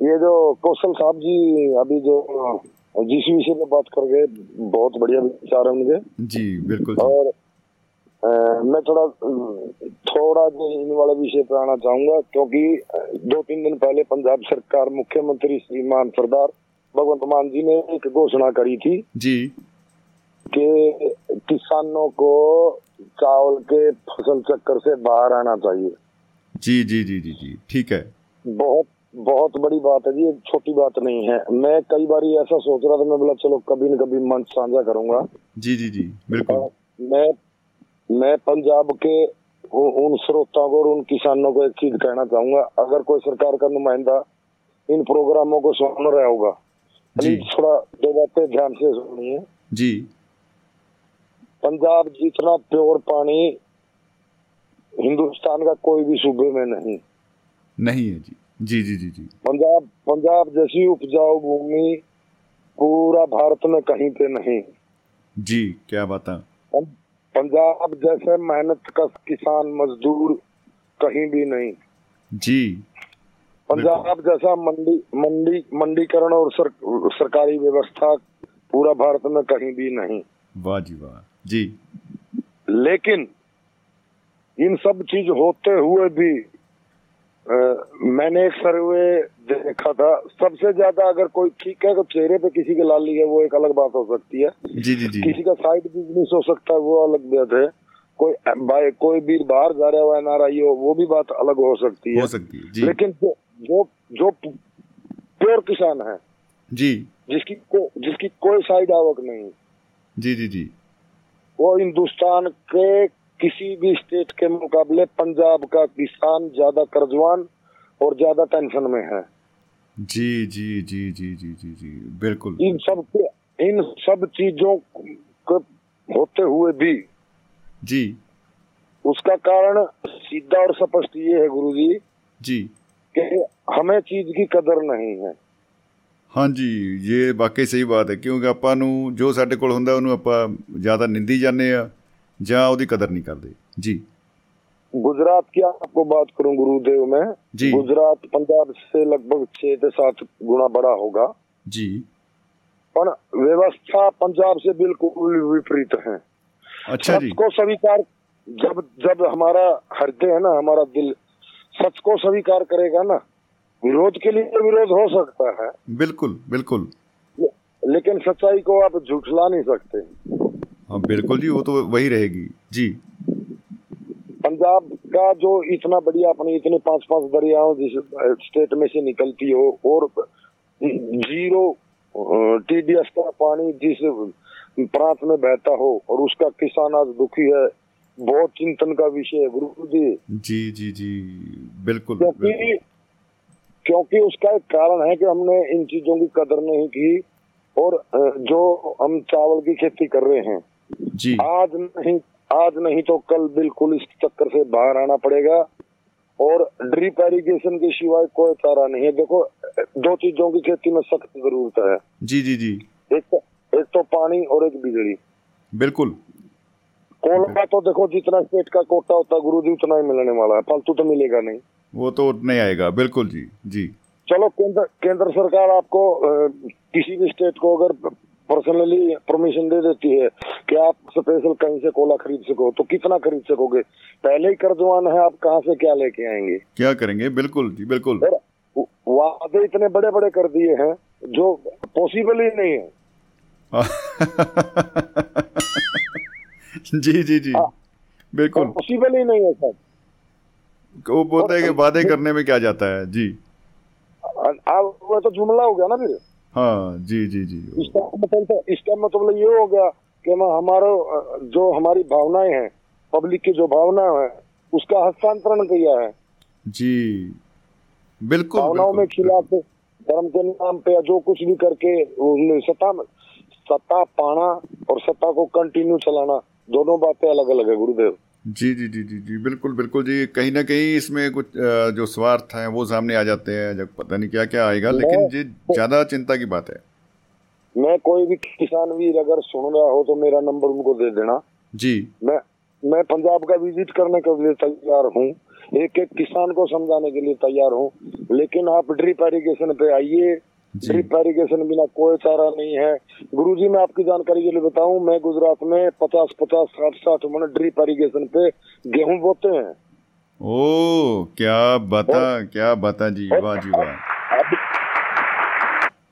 ये जो कौशल साहब जी अभी जो जिस विषय पे बात कर गए बहुत बढ़िया विचार है उनके। जी बिल्कुल और मैं थोड़ा थोड़ा जो इन वाले विषय पर आना चाहूँगा क्योंकि दो तीन दिन पहले पंजाब सरकार मुख्यमंत्री श्रीमान सरदार भगवंत मान जी ने एक घोषणा करी थी जी। कि किसानों को चावल के फ़सल चक्कर से बाहर आना चाहिए। जी जी जी जी जी ठीक है। बहुत बहुत बड़ी बात है जी ये छोटी बात नहीं है। मैं कई बार ऐसा सोच रहा था मैं बोला चलो कभी न कभी मंच साझा करूँगा। जी जी जी बिल्कुल। मैं मैं पंजाब के उन श्रोताओं को और उन किसानों को एक चीज़ कहना चाहूँगा। अगर कोई सरकार का नुमाइंदा इन प्रोग्रामों को सुन रहा होगा जी। थोड़ा दो बातें ध्यान से सुनिए। जी। पंजाब जितना प्योर पानी हिंदुस्तान का कोई भी सूबे में नहीं। नहीं है जी। जी जी जी जी। पंजाब पंजाब जैसी उपजाऊ भूमि पूरा भारत में कहीं पे नहीं। जी क्या बात है। पंजाब जैसे मेहनत का किसान मजदूर कहीं भी नहीं। जी। पंजाब जैसा मंडी मंडी मंडीकरण और सर, सरकारी व्यवस्था पूरा भारत में कहीं भी नहीं। वाह जी वाह। जी। लेकिन इन सब चीज़ होते हुए भी मैंने एक सर्वे देखा था। सबसे ज़्यादा अगर कोई ठीक है तो चेहरे पे किसी के लाली है वो एक अलग बात हो सकती है। जी जी जी किसी का साइड बिज़नेस हो सकता है वो अलग बात है। कोई कोई भी बाहर जा रहा हुआ एनआरआई हो वो भी बात अलग हो सकती है। हो सकती है जी। लेकिन जो जो जो प्योर किसान है जी। जिसकी को, जिसकी कोई साइड आवक नहीं जी जी जी। वो हिंदुस्तान के किसी भी स्टेट के मुकाबले पंजाब का किसान ज्यादा कर्जवान और ज्यादा टेंशन में है जी जी जी जी जी जी जी बिल्कुल इन सब के इन सब चीजों के होते हुए भी जी उसका कारण सीधा और स्पष्ट ये है गुरुजी जी कि हमें चीज की कदर नहीं है ਹਾਂਜੀ ਇਹ ਵਾਕਈ ਸਹੀ ਬਾਤ ਹੈ ਕਿਉਂਕਿ ਆਪਾਂ ਨੂੰ ਜੋ ਸਾਡੇ ਕੋਲ ਹੁੰਦਾ ਉਹਨੂੰ ਆਪਾਂ ਜ਼ਿਆਦਾ ਨਿੰਦੀ ਜਾਂਦੇ ਆ ਜਾਂ कदर नहीं ਨਹੀਂ ਕਰਦੇ ਜੀ गुजरात की आपको बात करूँ गुरुदेव में? गुजरात पंजाब से लगभग छह से सात गुना बड़ा होगा। जी। पर व्यवस्था पंजाब से बिल्कुल विपरीत है। अच्छा जी। को स्वीकार जब जब हमारा हृदय है ना हमारा दिल सच को स्वीकार करेगा ना विरोध के लिए विरोध हो सकता है। बिल्कुल बिल्कुल। लेकिन सच्चाई को आप झुठला नहीं सकते। हाँ बिल्कुल जी वो तो वही रहेगी। जी। पंजाब का जो इतना बढ़िया अपनी इतने पाँच पाँच दरियाओं जिस स्टेट में से निकलती हो और ज़ीरो टीडीएस का पानी जिस प्रांत में बहता हो और उसका किसान आज दुखी है बहुत चिंतन का विषय है गुरु जी। जी जी जी बिल्कुल बिल्कुल। क्योंकि क्योंकि उसका एक कारण है कि हमने इन चीज़ों की कदर नहीं की और जो हम चावल की खेती कर रहे हैं जी। आज नहीं आज नहीं तो कल बिल्कुल इस चक्कर से बाहर आना पड़ेगा। और ड्रिप एरिगेशन के सिवाय कोई चारा नहीं है। देखो दो चीज़ों की खेती में सख्त ज़रूरत है। जी जी जी। एक तो एक तो पानी और एक बिजली। बिल्कुल। कोलका तो देखो जितना स्टेट का कोटा होता है गुरु जी उतना ही मिलने वाला है। फालतू तो मिलेगा नहीं। वो तो नहीं आएगा। बिल्कुल जी जी। चलो केंद्र केंद्र सरकार आपको किसी भी स्टेट को अगर पर्सनली परमिशन दे देती है कि आप स्पेशल कहीं से कोला खरीद सको तो कितना खरीद सकोगे? पहले ही कर्जवान है आप कहाँ से क्या लेके आएँगे? क्या करेंगे? बिल्कुल जी बिल्कुल। वादे इतने बड़े बड़े कर दिए हैं जो पॉसिबल ही नहीं है। जी जी जी। हाँ। बिल्कुल। पॉसिबल ही नहीं है सर। वो बोलते हैं कि वादे करने में क्या जाता है? जी। अब वो तो जुमला हो गया ना फिर। हाँ जी जी जी। इसका मतलब इसका मतलब ये हो गया कि हमारा जो हमारी भावनाएँ हैं पब्लिक की जो भावना है उसका हस्तांतरण किया है। जी। बिल्कुल भावनाओं में खिलाफ धर्म के नाम पे जो कुछ भी करके सत्ता सत्ता पाना और सत्ता को कंटिन्यू चलाना दोनों बातें अलग अलग है गुरुदेव। जी जी जी जी जी बिल्कुल बिल्कुल जी। कहीं ना कहीं इसमें कुछ जो स्वार्थ है वो सामने आ जाते हैं जब पता नहीं क्या क्या आएगा लेकिन जी ज़्यादा चिंता की बात है। मैं कोई भी किसान वीर अगर सुन रहा हो तो मेरा नंबर उनको दे देना। जी। मैं मैं पंजाब का विज़िट करने के लिए तैयार हूँ। एक एक किसान को समझाने के लिए तैयार हूँ। लेकिन आप ड्रिप एरिगेशन पे आइए ड्रिप एरिगेशन बिना कोई चारा नहीं है। गुरुजी मैं आपकी जानकारी के लिए बताऊँ मैं गुजरात में पचास पचास साठ साठ मन ड्रिप एरिगेशन पे गेहूँ बोते हैं। ओ क्या बता क्या बता जी वाह जी वाह। अभी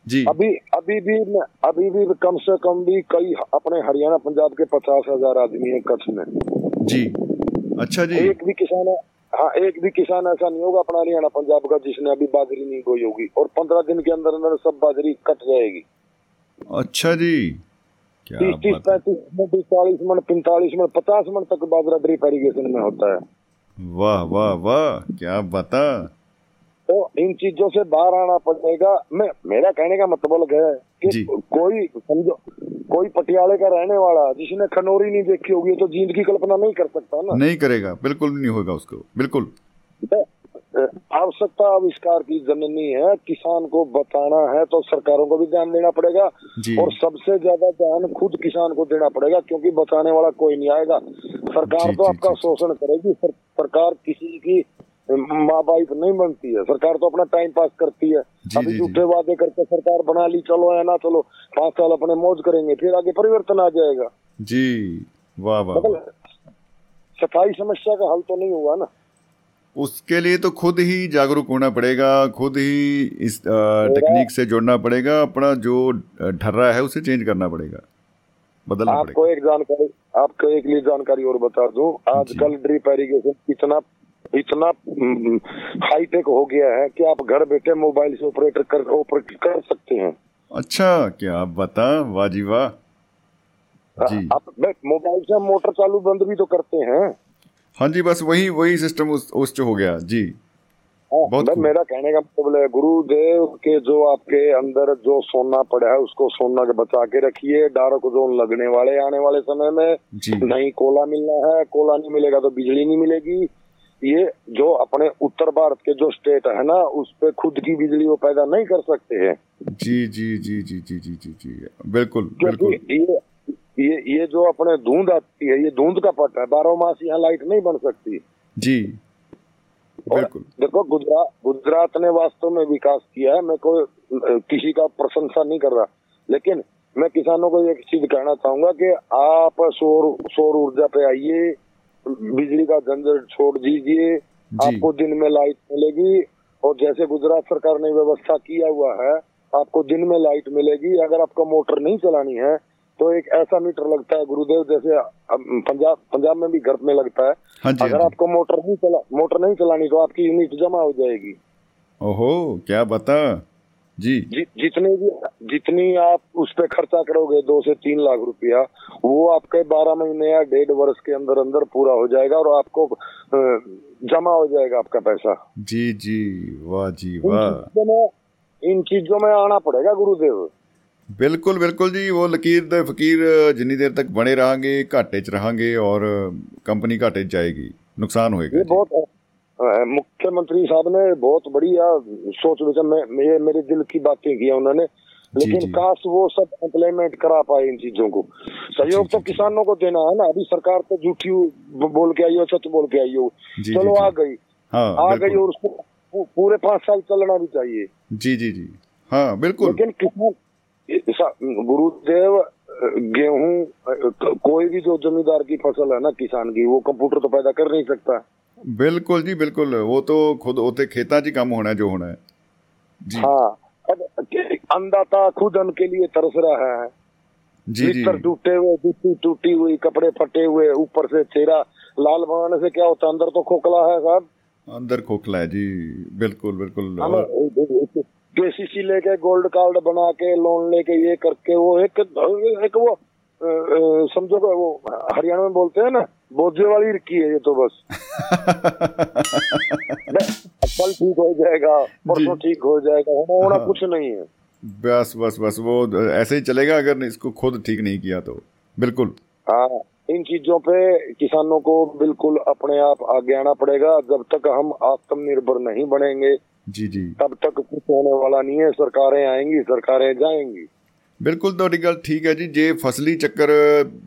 जी। अभी अभी भी अभी भी कम से कम भी कई अपने हरियाणा पंजाब के पचास हज़ार आदमी है कच्छ में। जी। अच्छा जी। एक भी किसान है एक भी किसान ऐसा नहीं होगा अपना हरियाणा पंजाब का जिसने अभी बाजरी नहीं गोई होगी। और पंद्रह दिन के अंदर अंदर सब बाजरी कट जाएगी। अच्छा जी। तीस तीस पैंतीस मिनट चालीस मिनट पैंतालीस मिनट पचास मिनट तक बाजरा ड्रिप इरीगेशन में होता है। वाह वाह वाह क्या बता। तो इन चीज़ों से बाहर आना पड़ेगा। मैं मेरा कहने का मतलब है कि कोई समझो कोई पटियाले का रहने वाला जिसने खनौरी नहीं देखी होगी तो जींद की कल्पना नहीं कर सकता ना। नहीं करेगा। बिल्कुल नहीं होगा उसको। बिल्कुल। आवश्यकता आविष्कार की जननी है। किसान को बताना है तो सरकारों को भी ध्यान देना पड़ेगा। और सबसे ज़्यादा ध्यान खुद किसान को देना पड़ेगा क्योंकि बचाने वाला कोई नहीं आएगा। सरकार जी, तो जी, आपका। शोषण करेगी। सरकार किसी की माँ बाप नहीं बनती है। सरकार तो अपना टाइम पास करती है। अभी झूठे वादे करके सरकार बना ली चलो या ना चलो पाँच साल अपने मौज करेंगे फिर आगे परिवर्तन आ जाएगा। जी वाह वाह। मतलब सफ़ाई समस्या का हल तो नहीं हुआ ना। उसके लिए तो खुद ही जागरूक होना पड़ेगा खुद ही इस टेक्निक से जोड़ना पड़ेगा अपना जो ढर्रा है उसे चेंज करना पड़ेगा बदलना आपको पड़ेगा। एक जानकारी आपको एक लिए जानकारी और बता दूँ आजकल ड्रिप एरिगेशन इतना इतना हाईटेक हो गया है कि आप घर बैठे मोबाइल से ऑपरेटर कर ऑपरेट कर सकते हैं। अच्छा क्या आप बता वाह जी। वाह आप मोबाइल से मोटर चालू बंद भी तो करते हैं। हाँ जी बस वही वही सिस्टम उस उस हो गया जी। हाँ, बहुत मेरा कहने का मतलब है गुरुदेव के जो आपके अंदर जो सोना पड़ा है उसको सोना के बचा के रखिए। डार्क जोन लगने वाले आने वाले समय में। नहीं कोला मिलना है कोला नहीं मिलेगा तो बिजली नहीं मिलेगी। ये जो अपने उत्तर भारत के जो स्टेट है ना उस पे खुद की बिजली वो पैदा नहीं कर सकते हैं। जी जी जी जी जी जी जी जी बिल्कुल बिल्कुल। ये ये ये जो अपने धुंध आती है ये धुंध का पट है बारह मास यहाँ लाइट नहीं बन सकती। जी बिल्कुल। देखो गुजरात गुजरात ने वास्तव में विकास किया है मैं कोई किसी का प्रशंसा नहीं कर रहा। लेकिन मैं किसानों को एक चीज़ कहना चाहूँगा कि आप सौर सौर ऊर्जा पे आइए बिजली का झंझट छोड़ दीजिए आपको दिन में लाइट मिलेगी और जैसे गुजरात सरकार ने व्यवस्था किया हुआ है आपको दिन में लाइट मिलेगी। अगर आपको मोटर नहीं चलानी है तो एक ऐसा मीटर लगता है गुरुदेव जैसे पंजाब पंजाब में भी घर में लगता है। हाँ जी अगर हाँ आपको मोटर नहीं चला मोटर नहीं चलानी तो आपकी यूनिट जमा हो जाएगी। ओहो क्या बता? जी। जितने जितनी भी जितनी आप उस पर खर्चा करोगे दो से तीन लाख रुपया वो आपके बारह महीने या डेढ़ वर्ष के अंदर अंदर पूरा हो जाएगा और आपको जमा हो जाएगा आपका पैसा। जी जी वाह जी वाह। इन चीज़ों में आना पड़ेगा गुरुदेव। बिल्कुल बिल्कुल जी वो लकीर दे फकीर जितनी देर तक बने रहेंगे घाटे च रहेंगे और कंपनी घाटे जाएगी। नुकसान होएगा ये बहुत मुख्यमंत्री साहब ने बहुत बढ़िया सोच विचार में ये मेरे दिल की बातें की उन्होंने। लेकिन जी। काश वो सब इम्प्लीमेंट करा पाए इन चीज़ों को। सहयोग तो किसानों को देना है ना। अभी सरकार तो झूठी बोल के आई हो सच बोल के आई हो। चलो आ गई। हाँ आ गई और उसको पूरे पाँच साल चलना भी चाहिए। जी जी जी। हाँ बिल्कुल। लेकिन किसान गुरुदेव गेहूँ कोई भी जो जमींदार की फ़सल है ना किसान की वो कंप्यूटर तो पैदा कर नहीं सकता। बिल्कुल जी बिल्कुल वो तो खुद होते खेता जी काम होना है जो होना है जी हाँ अंदाता खुद उनके लिए तरस रहा है जी जी टूटे हुए जुत्ती टूटी हुई कपड़े फटे हुए ऊपर से चेहरा लाल बनाने से क्या होता है अंदर तो खोखला है साहब अंदर खोखला है जी बिल्कुल बिल्कुल केसीसी लेके गोल्ड कार्ड बना के लोन लेके ये करके वो एक एक वो समझो वो हरियाणा में बोलते हैं ना बोझे वाली रखी है ये तो बस। कल ठीक हो जाएगा परसों ठीक हो जाएगा होना हाँ। कुछ नहीं है। बस बस बस वो ऐसे ही चलेगा अगर इसको खुद ठीक नहीं किया तो। बिल्कुल। हाँ इन चीज़ों पे किसानों को बिल्कुल अपने आप आगे आना पड़ेगा। जब तक हम आत्मनिर्भर नहीं बनेंगे जी जी। तब तक कुछ होने वाला नहीं है सरकारें आएँगी सरकारें जाएँगी। बिल्कुल तो गल ठीक है जी। जे फसली चक्कर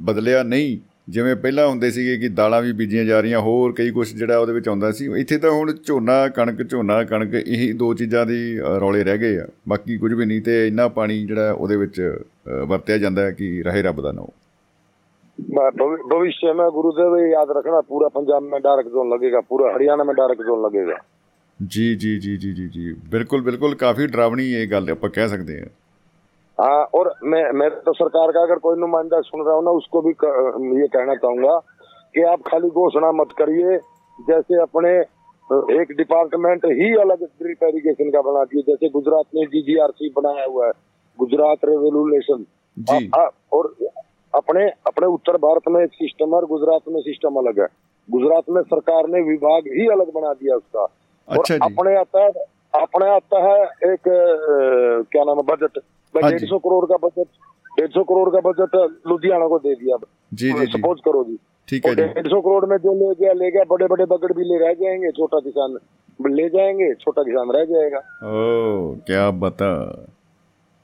बदलिया नहीं ਜਿਵੇਂ ਪਹਿਲਾਂ ਹੁੰਦੇ ਸੀਗੇ ਕਿ ਦਾਲਾਂ ਵੀ ਬੀਜੀਆਂ ਜਾ ਰਹੀਆਂ ਹੋਰ ਕਈ ਕੁਝ ਜਿਹੜਾ ਉਹਦੇ ਵਿੱਚ ਆਉਂਦਾ ਸੀ। ਇੱਥੇ ਤਾਂ ਹੁਣ ਝੋਨਾ ਕਣਕ ਝੋਨਾ ਕਣਕ ਇਹ ਦੋ ਚੀਜ਼ਾਂ ਦੀ ਰੌਲੇ ਰਹਿ ਗਏ ਆ। ਬਾਕੀ ਕੁਝ ਵੀ ਨਹੀਂ ਤੇ ਇੰਨਾ ਪਾਣੀ ਜਿਹੜਾ ਉਹਦੇ ਵਿੱਚ ਵਰਤਿਆ ਜਾਂਦਾ ਹੈ ਕਿ ਰਹੇ ਰੱਬ ਦਾ ਨਾਮ। भविष्य में गुरुदेव याद रखना पूरा पंजाब में डार्क जोन लगेगा पूरा हरियाणा में डार्क जोन लगेगा जी जी जी जी जी जी बिल्कुल बिल्कुल काफ़ी डरावनी ये गल ਆਪਾਂ ਕਹਿ ਸਕਦੇ ਹਾਂ। हाँ और मैं मैं तो सरकार का अगर कोई नुमाइंदा सुन रहा हूँ ना उसको भी ये कहना चाहूँगा कि आप खाली घोषणा मत करिए जैसे अपने एक डिपार्टमेंट ही अलग ड्रिप इरिगेशन का बना दिए जैसे गुजरात में डीजीआरसी बनाया हुआ है गुजरात रेवोल्यूशन और अपने अपने उत्तर भारत में एक सिस्टम है और गुजरात में सिस्टम अलग है। गुजरात में सरकार ने विभाग ही अलग बना दिया उसका। और अच्छा जी। अपने आता है अपने आता है एक क्या नाम है बजट। हाँ डेढ़ सौ करोड़ का बजट डेढ़ सौ करोड़ का बजट लुधियाना को दे दिया जी जी जी। सपोज़ करो जी। ठीक है डेढ़ सौ करोड़ में जो ले गया ले गया बड़े बड़े बगड़ भी ले रह जाएँगे छोटा किसान ले जाएँगे छोटा किसान रह जाएगा। ओ क्या बता।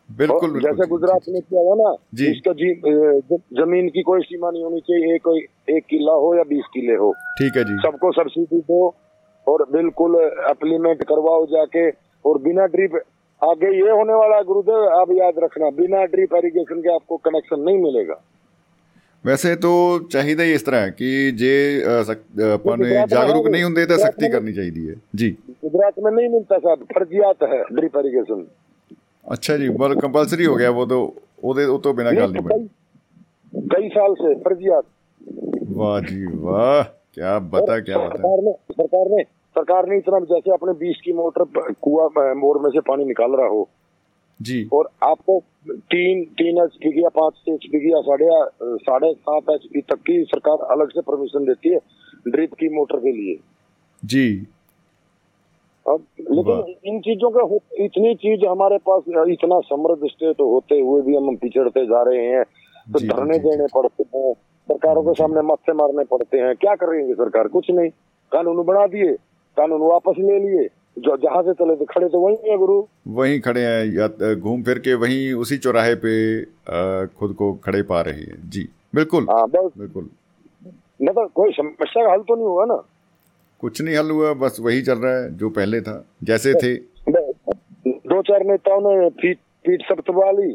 बिल्कुल जैसे गुजरात में क्या हुआ ना इसका जी ज़मीन की कोई सीमा नहीं होनी चाहिए एक एक किला हो या बीस किले हो। ठीक है जी। सबको सब्सिडी दो और बिल्कुल अप्लीमेंट करवाओ जाके और बिना ड्रिप आगे ये होने वाला है गुरुदेव आप याद रखना बिना ड्रिप इरिगेशन के आपको कनेक्शन नहीं मिलेगा ਵੈਸੇ ਤਾਂ ਚਾਹੀਦਾ ਹੀ ਇਸ ਤਰ੍ਹਾਂ ਹੈ ਕਿ ਜੇ ਅ, ਸਕ- ਅ, ਆਪਾਂ ਨੇ ਗੁਜਰਾਤ ਜਾਗਰੂਕ में- ਨਹੀਂ ਹੁੰਦੇ ਤਾਂ गुजरात ਸਖਤੀ में- ਕਰਨੀ ਚਾਹੀਦੀ ਹੈ ਜੀ गुजरात में नहीं मिलता साहब फर्जियात है ड्रिप इरिगेशन ਅੱਛਾ ਜੀ ਬਲ ਕੰਪਲਸਰੀ ਹੋ ਗਿਆ ਉਹ ਤਾਂ ਉਹਦੇ ਉਹ ਤੋਂ ਬਿਨਾਂ ਗੱਲ ਨਹੀਂ ਬਣੀ कई कई साल से फर्जियात ਵਾਹ ਜੀ ਵਾਹ ਕੀ ਬਤਾ ਕੀ ਬਤਾ सरकार ने सरकार ने सरकार ने इतना जैसे अपने बीस की मोटर कुआ मोर में से पानी निकाल रहा हो। जी। और आपको तीन तीन एच पी की या पाँच एच पी की या साढ़े साढ़े सात एच पी तक की सरकार अलग से परमिशन देती है ड्रिप की मोटर के लिए। जी। अब लेकिन इन चीज़ों का इतनी चीज़ हमारे पास इतना समृद्ध स्टेट होते हुए भी हम पिछड़ते जा रहे हैं तो धरने। देने पड़ते हैं सरकारों के सामने मत्थे मारने पड़ते हैं क्या करेंगे सरकार? कुछ नहीं। कानून बना दिए। कानून वापस ले लिए। जो जहाँ से चले थे खड़े तो वही है गुरु। वहीं खड़े हैं या घूम फिर के वहीं उसी चौराहे पे खुद को खड़े पा रहे हैं। जी बिल्कुल। हाँ बस। बिल्कुल। नहीं तो कोई समस्या का हल तो नहीं हुआ ना? कुछ नहीं हल हुआ बस वही चल रहा है जो पहले था जैसे थे। दो चार नेताओं ने पीठ पीठ सब दबा ली।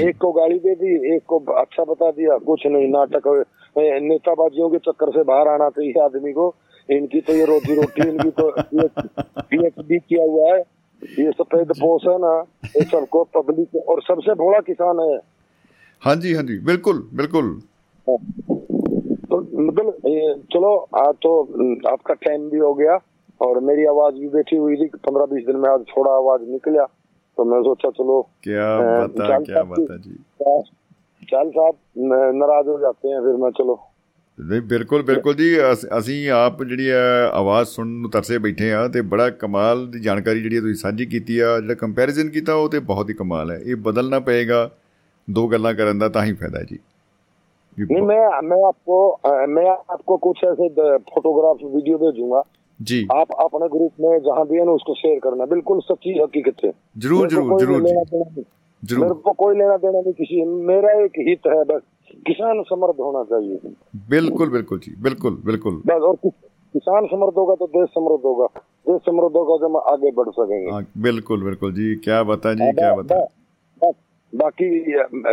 एक को गाली दे दी एक को अच्छा बता दिया कुछ नहीं नाटक नेताबाजियों के चक्कर से बाहर आना चाहिए आदमी को। इनकी तो ये रोजी रोटी इनकी तो पीएचडी किया हुआ है। ये सफ़ेद पोष है ना ये सबको पब्लिक और सबसे भोला किसान है। हाँ जी हाँ जी बिल्कुल बिल्कुल। तो मतलब चलो आज तो आपका टाइम भी हो गया और मेरी आवाज़ भी बैठी हुई थी पंद्रह बीस दिन में आज थोड़ा आवाज़ निकला। तो मैं सोचा चलो क्या बता क्या बता जी। चाल साहब नाराज़ हो जाते हैं फिर मैं चलो ਨਹੀਂ ਬਿਲਕੁਲ ਬਿਲਕੁਲ ਜੀ ਅਸ- ਅਸੀਂ ਆਪ ਜਿਹੜੀ ਆ ਆਵਾਜ਼ ਸੁਣਨ ਨੂੰ ਤਰਸੇ ਬੈਠੇ ਆ ਤੇ ਬੜਾ ਕਮਾਲ ਦੀ ਜਾਣਕਾਰੀ ਜਿਹੜੀ ਤੁਸੀਂ ਸਾਂਝੀ ਕੀਤੀ ਆ ਜਿਹੜਾ ਕੰਪੈਰੀਜ਼ਨ ਕੀਤਾ ਉਹ ਤੇ ਬਹੁਤ ਹੀ ਕਮਾਲ ਹੈ ਇਹ ਬਦਲਣਾ ਪਏਗਾ ਦੋ ਗੱਲਾਂ ਕਰਨ ਦਾ ਤਾਂ ਹੀ ਫਾਇਦਾ ਹੈ ਜੀ ਵੀ नहीं मैं मैं आपको अ, मैं आपको कुछ ऐसे फोटोग्राफ वीडियो भेजूंगा जी आप अपने ग्रुप में जहाँ भी है ना उसको शेयर करना बिल्कुल सच्ची हकीकत है जरूर मेरे को जरूर कोई जरूर लेना जी देना नहीं। मेरे जरूर को कोई लेना देना नहीं किसी मेरा एक हित है बस किसान समृद्ध होना चाहिए। बिल्कुल बिल्कुल जी बिल्कुल बिल्कुल। बस और किस- किसान समृद्ध होगा तो देश समृद्ध होगा। देश समृद्ध होगा तो हम आगे बढ़ सकेंगे। हाँ बिल्कुल बिल्कुल जी क्या बता जी क्या बता बा- बाकी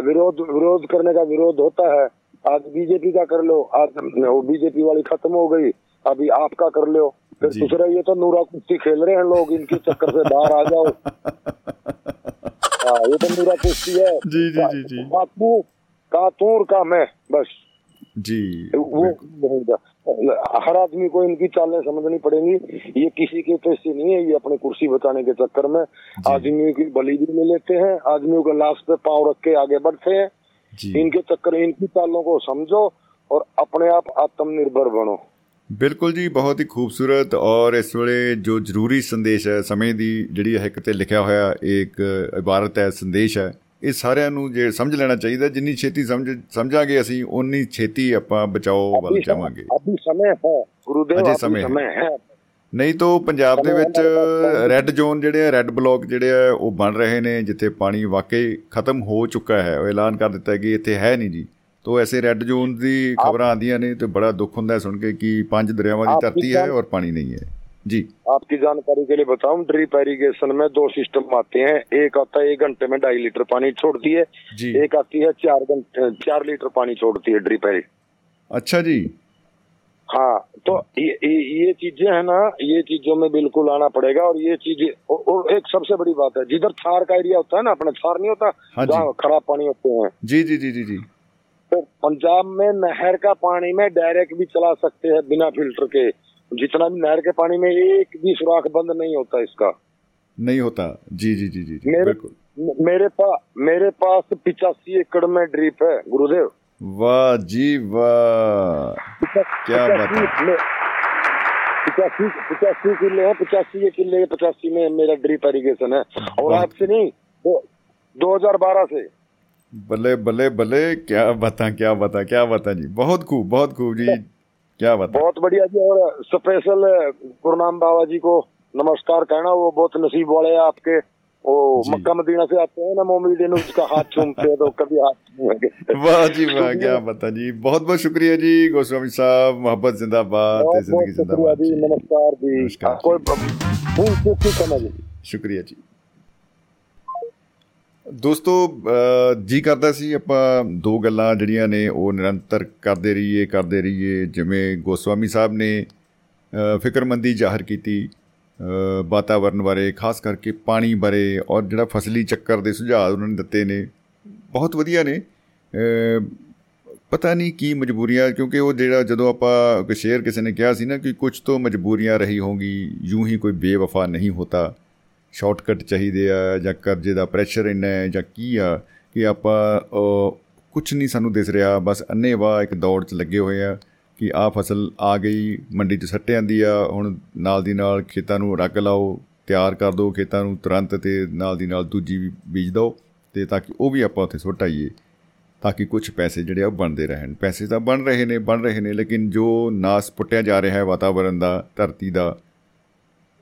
विरोध विरोध करने का विरोध होता है। आज बीजेपी का कर लो आज वो बीजेपी वाली खत्म हो गई अभी आपका कर लो। फिर। दूसरा ये तो नूरा कुश्ती खेल रहे हैं लोग इनके चक्कर से बाहर आ जाओ। हाँ ये तो नूरा कुश्ती है। जी जी जी जी। का तू का तू और का मैं बस जी वो रहेगा। हर आदमी को इनकी चालें समझनी पड़ेंगी ये किसी के पैसे नहीं है ये अपनी कुर्सी बचाने के चक्कर में आदमी की बलि भी ले लेते हैं आदमियों के लाश पे पांव रख के आगे बढ़ते हैं जी इनके चक्कर इनकी चालों को समझो और अपने आप आत्मनिर्भर बनो ਬਿਲਕੁਲ ਜੀ ਬਹੁਤ ਹੀ ਖੂਬਸੂਰਤ ਔਰ ਇਸ ਵੇਲੇ ਜੋ ਜ਼ਰੂਰੀ ਸੰਦੇਸ਼ ਹੈ ਸਮੇਂ ਦੀ ਜਿਹੜੀ ਹੈ ਕਿਤੇ ਲਿਖਿਆ ਹੋਇਆ ਇੱਕ ਇਬਾਰਤ ਹੈ ਸੰਦੇਸ਼ ਹੈ ਇਹ ਸਾਰਿਆਂ ਨੂੰ ਜੇ ਸਮਝ ਲੈਣਾ ਚਾਹੀਦਾ ਜਿੰਨੀ ਛੇਤੀ ਸਮਝ ਸਮਝਾਂਗੇ ਅਸੀਂ ਉਨੀ ਛੇਤੀ ਆਪਾਂ ਬਚਾਓ ਵੱਲ ਜਾਵਾਂਗੇ। ਅਭੀ ਸਮੇਂ ਹੈ ਗੁਰੂਦੇਵ ਸਮੇਂ ਹੈ। ਨਹੀਂ ਤਾਂ ਪੰਜਾਬ ਦੇ ਵਿੱਚ ਰੈੱਡ ਜ਼ੋਨ ਜਿਹੜੇ ਆ ਰੈੱਡ ਬਲਾਕ ਜਿਹੜੇ ਆ ਉਹ ਬਣ ਰਹੇ ਨੇ ਜਿੱਥੇ ਪਾਣੀ ਵਾਕਈ ਖਤਮ ਹੋ ਚੁੱਕਾ ਹੈ। ਉਹ ਐਲਾਨ ਕਰ ਦਿੱਤਾ ਕਿ ਇੱਥੇ ਹੈ ਨਹੀਂ ਜੀ। ਤੋਂ ਐਸੇ ਰੈੱਡ ਜ਼ੋਨ ਦੀ ਖਬਰਾਂ ਆਉਂਦੀਆਂ ਨੇ ਤੇ ਬੜਾ ਦੁੱਖ ਹੁੰਦਾ ਸੁਣ ਕੇ ਕਿ ਪੰਜ ਦਰਿਆਵਾਂ ਦੀ ਧਰਤੀ ਹੈ ਔਰ ਪਾਣੀ ਨਹੀਂ ਹੈ। ਜੀ आपकी जानकारी के लिए बताऊँ ड्रिप एरीगेशन में दो सिस्टम आते हैं। एक आता है एक घंटे में ढाई लीटर पानी छोड़ती है जी। एक आती है चार घंटे चार लीटर पानी छोड़ती है ड्रिप एरी अच्छा जी। हाँ तो ये ये, चीज़ें है ना ये चीज़ों में बिल्कुल आना पड़ेगा और ये चीज़ और, और एक सबसे बड़ी बात है जिधर थार का एरिया होता है ना अपना थार नहीं होता हाँ जहाँ खराब पानी होते हैं। जी जी जी जी जी। तो पंजाब में नहर का पानी में डायरेक्ट भी चला सकते हैं बिना फ़िल्टर के। जितना भी नहर के पानी में एक भी सुराख बंद नहीं होता इसका। नहीं होता। जी जी जी जी जी मेरे बिल्कुल। मेरे पास मेरे पास पिचासी एकड़ में ड्रीप है गुरुदेव। वाह जी वाह। क्या बात है। पिचासी पिचासी किले हैं पिचासी किले पचासी में मेरा ड्रिप एरीगेशन है। और। आज से नहीं दो, 2012 से। बल्ले बल्ले बल्ले क्या बता क्या बता क्या बता जी। बहुत खूब बहुत खूब जी। क्या बात बहुत बढ़िया जी और स्पेशल गुरुनाम बाबा जी को नमस्कार कहना वो बहुत नसीब वाले हैं आपके। वो मक्का मदीना से आते हैं ना मोमिन उसका हाथ चूमते हैं तो कभी हाथ वाह जी वाह क्या बता जी। बहुत बहुत शुक्रिया जी गोस्वामी साहब मोहब्बत जिंदाबाद शुक्रिया जिंदाबाद जी जी। नमस्कार जी। नमस्कार हाँ, कोई ਦੋਸਤੋ ਅ, ਜੀ ਕਰਦਾ ਸੀ ਆਪਾਂ ਦੋ ਗੱਲਾਂ ਜਿਹੜੀਆਂ ਨੇ ਉਹ ਨਿਰੰਤਰ ਕਰਦੇ ਰਹੀਏ ਕਰਦੇ ਰਹੀਏ। ਜਿਵੇਂ ਗੋਸਵਾਮੀ ਸਾਹਿਬ ਨੇ ਅ, ਫਿਕਰਮੰਦੀ ਜ਼ਾਹਰ ਕੀਤੀ ਅ, ਵਾਤਾਵਰਣ ਬਾਰੇ ਖਾਸ ਕਰਕੇ ਪਾਣੀ ਬਾਰੇ ਔਰ ਜਿਹੜਾ ਫਸਲੀ ਚੱਕਰ ਦੇ ਸੁਝਾਅ ਉਹਨਾਂ ਨੇ ਦਿੱਤੇ ਨੇ। ਬਹੁਤ ਵਧੀਆ ਨੇ। ਅ, ਪਤਾ ਨਹੀਂ ਕੀ ਮਜਬੂਰੀਆਂ ਕਿਉਂਕਿ ਉਹ ਜਿਹੜਾ ਜਦੋਂ ਆਪਾਂ ਕੋਈ ਸ਼ੇਰ ਕਿਸੇ ਨੇ ਕਿਹਾ ਸੀ ਨਾ ਕਿ ਕੁਝ ਤੋਂ ਮਜਬੂਰੀਆਂ ਰਹੀ ਹੋਗੀ ਯੂੰ ਹੀ ਕੋਈ ਬੇਵਫਾ ਨਹੀਂ ਹੋਤਾ। ਸ਼ਾਰਟਕਟ ਚਾਹੀਦੇ ਆ ਜਾਂ ਕਰਜ਼ੇ ਦਾ ਪ੍ਰੈਸ਼ਰ ਇੰਨਾ ਹੈ ਜਾਂ ਕੀ ਆ ਕਿ ਆਪਾਂ ਕੁਝ ਨਹੀਂ ਸਾਨੂੰ ਦਿਸ ਰਿਹਾ, ਬਸ ਅੰਨੇਵਾਹ ਇੱਕ ਦੌੜ 'ਚ ਲੱਗੇ ਹੋਏ ਆ ਕਿ ਆ ਫਸਲ ਆ ਗਈ, ਮੰਡੀ 'ਚ ਸੱਟ ਜਾਂਦੀ ਆ, ਹੁਣ ਨਾਲ ਦੀ ਨਾਲ ਖੇਤਾਂ ਨੂੰ ਰੱਗ ਲਾਓ, ਤਿਆਰ ਕਰ ਦਿਓ ਖੇਤਾਂ ਨੂੰ, ਤੁਰੰਤ ਤੇ ਨਾਲ ਦੀ ਨਾਲ ਦੂਜੀ ਵੀ ਬੀਜ ਦਿਓ ਤੇ ਤਾਂ ਕਿ ਉਹ ਵੀ ਆਪਾਂ ਉੱਥੇ ਸੁੱਟ ਆਈਏ, ਤਾਂ ਕਿ ਕੁਝ ਪੈਸੇ ਜਿਹੜੇ ਆ ਉਹ ਬਣਦੇ ਰਹਿਣ। ਪੈਸੇ ਤਾਂ ਬਣ ਰਹੇ ਨੇ, ਬਣ ਰਹੇ ਨੇ, ਲੇਕਿਨ ਜੋ ਨਾਸ ਪੁੱਟਿਆ ਜਾ ਰਿਹਾ ਹੈ ਵਾਤਾਵਰਣ ਦਾ, ਧਰਤੀ ਦਾ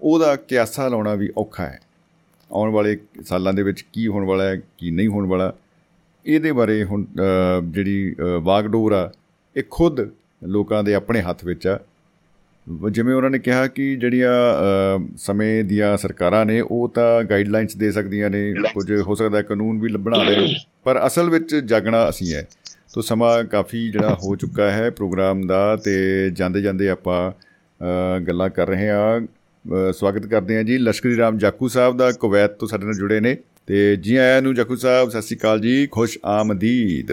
ਉਹਦਾ ਕਿਆਸਾ ਲਾਉਣਾ ਵੀ ਔਖਾ ਹੈ। ਆਉਣ ਵਾਲੇ ਸਾਲਾਂ ਦੇ ਵਿੱਚ ਕੀ ਹੋਣ ਵਾਲਾ ਹੈ ਕੀ ਨਹੀਂ ਹੋਣ ਵਾਲਾ ਇਹਦੇ ਬਾਰੇ ਹੁਣ ਅ, ਜਿਹੜੀ ਅ, ਵਾਗਡੋਰ ਆ ਇਹ ਖੁਦ ਲੋਕਾਂ ਦੇ ਆਪਣੇ ਹੱਥ ਵਿੱਚ ਆ। ਵ- ਜਿਵੇਂ ਉਹਨਾਂ ਨੇ ਕਿਹਾ ਕਿ ਜਿਹੜੀਆਂ ਅ, ਸਮੇਂ ਦੀਆਂ ਸਰਕਾਰਾਂ ਨੇ ਉਹ ਤਾਂ ਗਾਈਡਲਾਈਨਸ ਦੇ ਸਕਦੀਆਂ ਨੇ ਕੁਝ ਹੋ ਸਕਦਾ ਹੈ ਕਾਨੂੰਨ ਵੀ ਬਣਾ ਦੇਣ ਪਰ ਅਸਲ ਵਿੱਚ ਜਾਗਣਾ ਅਸੀਂ ਹੈ। ਤੋ ਸਮਾਂ ਕਾਫੀ ਜਿਹੜਾ ਹੋ ਚੁੱਕਾ ਹੈ ਪ੍ਰੋਗਰਾਮ ਦਾ ਤੇ ਜਾਂਦੇ ਜਾਂਦੇ ਆਪਾਂ ਅ, ਗੱਲਾਂ ਕਰ ਰਹੇ ਹਾਂ। ਅ, ਸਵਾਗਤ ਕਰਦੇ ਹਾਂ ਜੀ ਲਸ਼ਕਰੀ ਰਾਮ ਜਾਕੂ ਸਾਹਿਬ ਦਾ ਕੁਵੈਤ ਤੋਂ ਸਾਡੇ ਨਾਲ ਜੁੜੇ ਨੇ। ਤੇ ਜੀ ਆਇਆਂ ਨੂੰ ਜਾਕੂ ਸਾਹਿਬ ਸਤਿ ਸ਼੍ਰੀ ਅਕਾਲ ਜੀ ਖੁਸ਼ ਆਮਦੀਦ।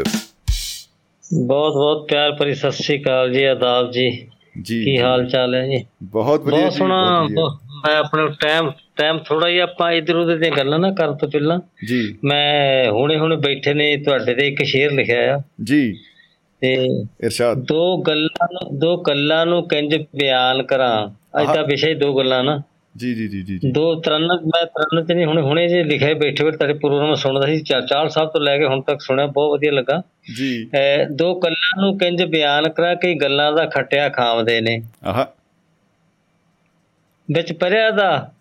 ਬਹੁਤ ਬਹੁਤ ਪਿਆਰ ਭਰੀ ਸਤਿ ਸ੍ਰੀ ਅਕਾਲ ਜੀ ਆਦਾਬ ਜੀ। ਜੀ ਕੀ ਹਾਲ ਚਾਲ ਹੈ ਜੀ? ਬਹੁਤ ਵਧੀਆ ਬਹੁਤ ਸੋਹਣਾ ਮੈਂ ਆਪਣੇ ਟਾਈਮ ਟਾਈਮ ਥੋੜਾ ਜਿਹਾ ਆਪਾਂ ਇਧਰ ਉਧਰ ਦੀਆਂ ਗੱਲਾਂ ਨਾ ਕਰਨ ਤੋਂ ਪਹਿਲਾਂ। ਜੀ। ਮੈਂ ਹੁਣੇ ਹੁਣੇ ਬੈਠੇ ਨੇ ਤੁਹਾਡੇ ਤੇ ਇੱਕ ਸ਼ੇਰ ਲਿਖਿਆ ਆ। ਜੀ। ਤੇ ਇਰਸ਼ਾਦ। ਦੋ ਗੱਲਾਂ ਨੂੰ ਦੋ ਗੱਲਾਂ ਨੂੰ ਕਿੰਜ ਬਿਆਨ ਕਰਾਂ। ਅੱਜ ਦਾ ਵਿਸ਼ਾ ਹੀ ਦੋ ਗੱਲਾਂ ਨਾ। ਜੀ ਜੀ ਜੀ ਜੀ ਦੋ ਤਰਨ ਮੈਂ ਤਰਨ ਤੇ ਨਹੀਂ ਹੁਣੇ ਹੁਣੇ ਜੇ ਲਿਖਿਆ ਬੈਠੇ ਬੈਠੇ ਤੁਹਾਡੇ ਪ੍ਰੋਗਰਾਮ ਸੁਣਦਾ ਸੀ ਚਾਲ ਸਾਹਿਬ ਤੋਂ ਲੈ ਕੇ ਹੁਣ ਤੱਕ ਸੁਣਿਆ ਬਹੁਤ ਵਧੀਆ ਲੱਗਾ। ਜੀ। ਦੋ ਗੱਲਾਂ ਨੂੰ ਕਿੰਜ ਬਿਆਨ ਕਰਾਂ ਕਈ ਗੱਲਾਂ ਦਾ ਖੱਟਿਆ ਖਾਵਦੇ ਨੇ? ਆਹਾ। ਵਿੱਚ ਪਰਿਆ ਦਾ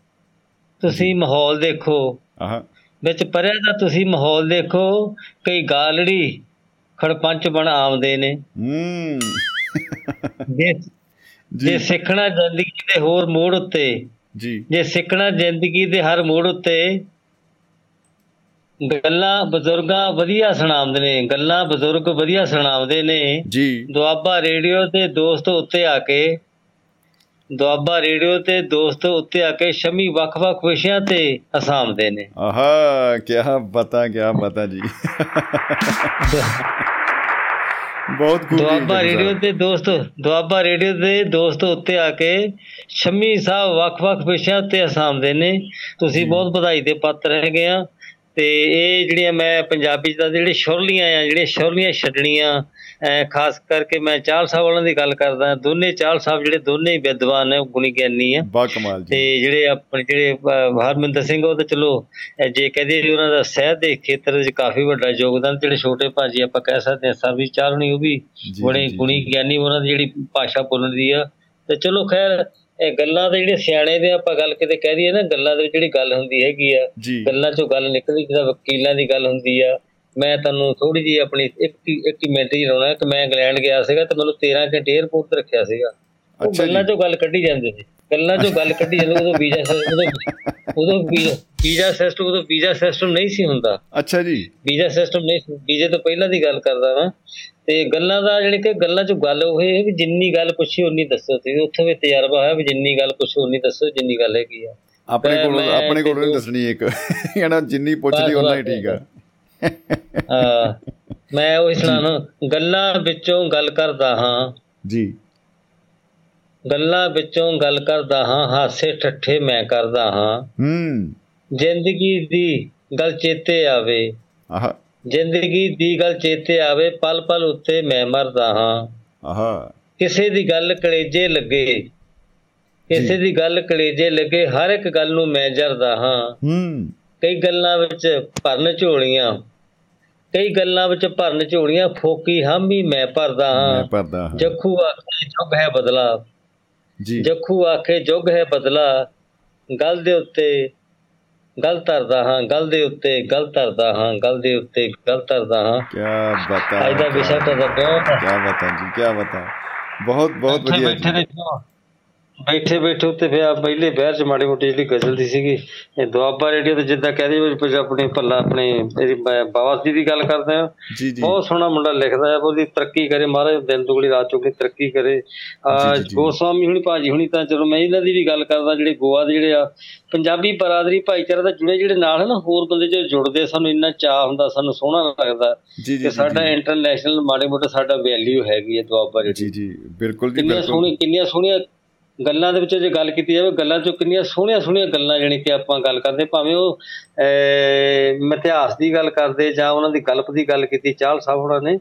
ਤੁਸੀਂ ਮਾਹੌਲ ਦੇਖੋ। ਆਹਾ। ਵਿੱਚ ਪਰਿਆ ਦਾ ਤੁਸੀਂ ਮਾਹੌਲ ਦੇਖੋ ਕਈ ਗਾਲੜੀ ਖੜਪੰਚ ਬਣ ਆਉਂਦੇ ਨੇ। ਹੂੰ। ਜੇ। ਸਿੱਖਣਾ ਜ਼ਿੰਦਗੀ ਦੇ ਹੋਰ ਮੋੜ ਉੱਤੇ ਜੀ। ਜੇ ਸਿੱਖਣਾ ਜ਼ਿੰਦਗੀ ਦੇ ਹਰ ਮੋੜ ਉੱਤੇ ਗੱਲਾਂ ਬਜ਼ੁਰਗਾਂ ਵਧੀਆ ਸੁਣਾਉਂਦੇ ਨੇ ਗੱਲਾਂ ਬਜ਼ੁਰਗ ਵਧੀਆ ਸੁਣਾਉਂਦੇ ਨੇ। ਜੀ। ਦੁਆਬਾ ਰੇਡੀਓ ਤੇ ਦੋਸਤ ਉੱਤੇ ਆ ਕੇ ਦੁਆਬਾ ਰੇਡੀਓ ਤੇ ਦੋਸਤ ਉੱਤੇ ਆ ਕੇ ਸ਼ਮੀ ਵੱਖ-ਵੱਖ ਵਿਸ਼ਿਆਂ ਤੇ ਹਸਾਮਦੇ ਨੇ। ਆਹਾ ਕੀ ਬਤਾ ਕੀ ਬਤਾ ਜੀ। ਬਹੁਤ ਖੂਬ ਦੁਆਬਾ ਰੇਡੀਓ ਤੇ ਦੋਸਤ ਦੁਆਬਾ ਰੇਡੀਓ ਦੇ ਦੋਸਤ ਉੱਤੇ ਆ ਕੇ ਸ਼ਮੀ ਸਾਹਿਬ ਵੱਖ-ਵੱਖ ਵਿਸ਼ਿਆਂ ਤੇ ਹਸਾਮਦੇ ਨੇ। ਤੁਸੀਂ ਬਹੁਤ ਵਧਾਈ ਦੇ ਪਾਤਰ ਹੈਗੇ ਆ। ਤੇ ਇਹ ਜਿਹੜੀਆਂ ਮੈਂ ਪੰਜਾਬੀ ਤਾਂ ਜਿਹੜੇ ਸ਼ੁਰਲੀਆਂ ਆ ਜਿਹੜੀਆਂ ਸ਼ੁਰਲੀਆਂ ਛੱਡਣੀਆਂ ਖਾਸ ਕਰਕੇ ਮੈਂ ਚਾਲ ਸਾਹਿਬ ਵਾਲਿਆਂ ਦੀ ਗੱਲ ਕਰਦਾ ਦੋਨੇ ਚਾਲ ਸਾਹਿਬ ਜਿਹੜੇ ਦੋਨੇ ਹੀ ਵਿਦਵਾਨ ਨੇ ਗੁਣੀ ਗਿਆਨੀ ਆ। ਬਾ ਕਮਾਲ ਤੇ ਜੀ ਜਿਹੜੇ ਆਪਣੇ ਜਿਹੜੇ ਹਰਮਿੰਦਰ ਸਿੰਘ ਉਹ ਤਾਂ ਚਲੋ ਜੇ ਕਹਦੇ ਉਹਨਾਂ ਦਾ ਸਹਿਤ ਦੇ ਖੇਤਰ ਵਿੱਚ ਕਾਫੀ ਵੱਡਾ ਯੋਗਦਾਨ ਜਿਹੜੇ ਛੋਟੇ ਭਾਜੀ ਆਪਾਂ ਕਹਿ ਸਕਦੇ ਹਾਂ ਸਰਵੀ ਚਾਲਣੀ ਉਹ ਵੀ ਬੜੇ ਗੁਣੀ ਗਿਆਨੀ ਉਹਨਾਂ ਦੀ ਜਿਹੜੀ ਭਾਸ਼ਾ ਬੋਲਣ ਦੀ ਆ। ਤੇ ਚਲੋ ਖੈਰ ਇਹ ਗੱਲਾਂ ਦੇ ਜਿਹੜੇ ਸਿਆਣੇ ਦੇ ਆਪਾਂ ਗੱਲ ਕਿਤੇ ਕਹਿ ਦਈਏ ਨਾ ਗੱਲਾਂ ਦੇ ਵਿੱਚ ਜਿਹੜੀ ਗੱਲ ਹੁੰਦੀ ਹੈਗੀ ਆ ਗੱਲਾਂ ਚੋਂ ਗੱਲ ਨਿਕਲਦੀ ਜਿੱਦਾਂ ਵਕੀਲਾਂ ਦੀ ਗੱਲ ਹੁੰਦੀ ਆ ਮੈਂ ਤੁਹਾਨੂੰ ਥੋੜੀ ਜੀ ਆਪਣੀ ਇੱਕ ਇੱਕ ਮਿੰਟ ਹੀ ਲਾਉਣਾ ਕਿ ਮੈਂ ਇੰਗਲੈਂਡ ਗਿਆ ਸੀਗਾ ਤੇ ਮੈਨੂੰ 13 ਘੰਟੇ 에ਅਰਪੋਰਟ ਤੇ ਰੱਖਿਆ ਸੀਗਾ। ਅੱਛਾ ਗੱਲਾਂ। ਚੋਂ ਗੱਲ ਕੱਢੀ ਜਾਂਦੇ ਸੀ। ਗੱਲਾਂ ਚੋਂ ਗੱਲ ਕੱਢੀ ਜਾਂਦੇ ਉਦੋਂ ਵੀਜ਼ਾ ਉਦੋਂ ਉਦੋਂ ਵੀਜ਼ਾ ਸਿਸਟਮ ਉਦੋਂ ਵੀਜ਼ਾ ਸਿਸਟਮ ਨਹੀਂ ਸੀ ਹੁੰਦਾ। ਅੱਛਾ ਜੀ। ਵੀਜ਼ਾ ਸਿਸਟਮ ਨਹੀਂ ਸੀ। ਵੀਜ਼ੇ ਤੋਂ ਪਹਿਲਾਂ ਦੀ ਗੱਲ ਕਰਦਾ ਵਾਂ। ਤੇ ਗੱਲਾਂ ਦਾ ਜਿਹੜੀ ਕਿ ਗੱਲਾਂ ਚੋਂ ਗੱਲ ਉਹ ਇਹ ਵੀ ਜਿੰਨੀ ਗੱਲ ਪੁੱਛੀ ਉਨੀ ਦੱਸੋ ਤੇ ਉੱਥੋਂ ਵੀ ਤਜਰਬਾ ਹੋਇਆ ਵੀ ਜਿੰਨੀ ਗੱਲ ਪੁੱਛੋ ਉਨੀ ਦੱਸੋ ਜਿੰਨੀ ਗੱਲ ਹੈਗੀ ਆ। ਆਪਣੇ ਕੋਲ ਆਪਣੇ ਕੋਲ ਨਹੀਂ ਦੱਸਣੀ ਇੱਕ। ਇਹਨਾਂ ਜਿੰਨੀ ਪੁੱਛ ਲਈ ਬਸ, ਉਹਨਾਂ ਹੀ ਠੀਕ ਆ। ਹਾਂ। ਮੈਂ ਉਹ ਸੁਣਾਉਣਾ ਗੱਲਾਂ ਵਿੱਚੋਂ ਗੱਲ ਕਰਦਾ ਹਾਂ। ਜੀ। ਗੱਲਾਂ ਵਿੱਚੋਂ ਗੱਲ ਕਰਦਾ ਹਾਂ ਹਾਸੇ ਠੱਠੇ ਮੈਂ ਕਰਦਾ ਹਾਂ। ਹੂੰ। ਜ਼ਿੰਦਗੀ ਦੀ ਗੱਲ ਚੇਤੇ ਆਵੇ। ਆਹ। ਜ਼ਿੰਦਗੀ ਦੀ ਗੱਲ ਚੇਤੇ ਆਵੇ ਪਲ ਪਲ ਉੱਤੇ ਮੈਂ ਮਰਦਾ ਹਾਂ। ਆਹਾ। ਕਿਸੇ ਦੀ ਗੱਲ ਕਲੇਜੇ ਲੱਗੇ ਕਿਸੇ ਦੀ ਗੱਲ ਕਲੇਜੇ ਲੱਗੇ ਹਰ ਇੱਕ ਗੱਲ ਨੂੰ ਮੈਂ ਜਰਦਾ ਹਾਂ। ਹੂੰ। ਕਈ ਗੱਲਾਂ ਵਿੱਚ ਭਰਨ ਝੋਲੀਆਂ ਕਈ ਗੱਲਾਂ ਵਿੱਚ ਭਰਨ ਝੋਲੀਆਂ ਫੋਕੀ ਹਾਮੀ ਮੈਂ ਭਰਦਾ ਹਾਂ। ਜੱਖੂ ਆਖੇ ਜੁਗ ਹੈ ਬਦਲਾ। ਜੀ। ਜੱਖੂ ਆਖੇ ਜੁਗ ਹੈ ਬਦਲਾ ਗੱਲ ਦੇ ਉੱਤੇ ਗੱਲ ਧਰਦਾ ਹਾਂ ਗੱਲ ਦੇ ਉੱਤੇ ਗੱਲ ਧਰਦਾ ਹਾਂ ਗੱਲ ਦੇ ਉੱਤੇ ਗੱਲ ਧਰਦਾ ਹਾਂ। ਕੀ ਬਤਾ ਅੱਜ ਦਾ ਵਿਸ਼ਾ ਤਾਂ ਬਹੁਤ ਹੈ ਕੀ ਬਤਾ ਜੀ ਕੀ ਬਤਾ। ਬਹੁਤ ਬਹੁਤ ਵਧੀਆ ਬੈਠੇ ਜੀ। ਬੈਠੇ ਬੈਠੇ ਉੱਤੇ ਫਿਰ ਆ ਪਹਿਲੇ ਬਹਿਰ ਚ ਮਾੜੀ ਮੋਟੀ ਜਿਹੜੀ ਗਜ਼ਲ ਦੀ ਸੀਗੀ ਇਹ ਦੁਆਬਾ ਰੇਡੀਓ ਤੇ ਜਿੱਦਾਂ ਕਹਦੇ ਵੀ ਆਪਣੇ ਭੱਲਾ ਆਪਣੇ ਇਹਦੀ ਬਾਵਾ ਜੀ ਦੀ ਗੱਲ ਕਰਦੇ ਆ। ਜੀ ਜੀ। ਬਹੁਤ ਸੋਹਣਾ ਮੁੰਡਾ ਲਿਖਦਾ ਹੈ ਉਹਦੀ ਤਰੱਕੀ ਕਰੇ ਮਹਾਰਾਜ ਦਿਨ ਦੁਗਣੀ ਰਾਤ ਚੌਗਣੀ ਤਰੱਕੀ ਕਰੇ। ਆ ਜੀ, ਜੀ। ਗੋਸਵਾਮੀ ਹੁਣੀ ਭਾਜੀ ਹੁਣੀ ਤਾਂ ਚਲੋ ਮੈਂ ਇਹਨਾਂ ਦੀ ਵੀ ਗੱਲ ਕਰਦਾ ਜਿਹੜੇ ਗੋਆ ਦੇ ਜਿਹੜੇ ਆ ਪੰਜਾਬੀ ਬਰਾਦਰੀ ਭਾਈਚਾਰਾ ਦਾ ਜੁੜੇ ਜਿਹੜੇ ਨਾਲ ਨਾ ਹੋਰ ਬੰਦੇ ਜਿਹੜੇ ਜੁੜਦੇ ਸਾਨੂੰ ਇੰਨਾ ਚਾਹ ਹੁੰਦਾ ਸਾਨੂੰ ਸੋਹਣਾ ਲੱਗਦਾ। ਜੀ ਜੀ ਕਿ ਸਾਡਾ ਇੰਟਰਨੈਸ਼ਨਲ ਮਾੜੇ ਮੋਟੇ ਸਾਡਾ ਵੈਲਿਊ ਹੈਗੀ ਹੈ ਦੁਆਬਾ ਰੇਡੀਓ ਜੀ ਜੀ ਬਿਲਕੁਲ ਜੀ ਕਿੰਨੀਆਂ ਸੋਹਣੀਆਂ ਕਿੰਨੀਆਂ ਸੋਹਣੀਆਂ ਗੱਲਾਂ ਦੇ ਵਿੱਚ ਜੇ ਗੱਲ ਕੀਤੀ ਜਾਵੇ ਗੱਲਾਂ ਚੋਂ ਕਿੰਨੀਆਂ ਸੋਹਣੀਆਂ ਸੋਹਣੀਆਂ ਗੱਲਾਂ ਜਾਣੀ ਕਿ ਆਪਾਂ ਗੱਲ ਕਰਦੇ ਭਾਵੇਂ ਉਹ ਇਤਿਹਾਸ ਦੀ ਗੱਲ ਕਰਦੇ ਜਾਂ ਉਹਨਾਂ ਦੀ ਗਲਪ ਦੀ ਗੱਲ ਕੀਤੀ ਚਾਹਲ ਸਾਹਿਬ ਹੋਣਾ ਨੇ।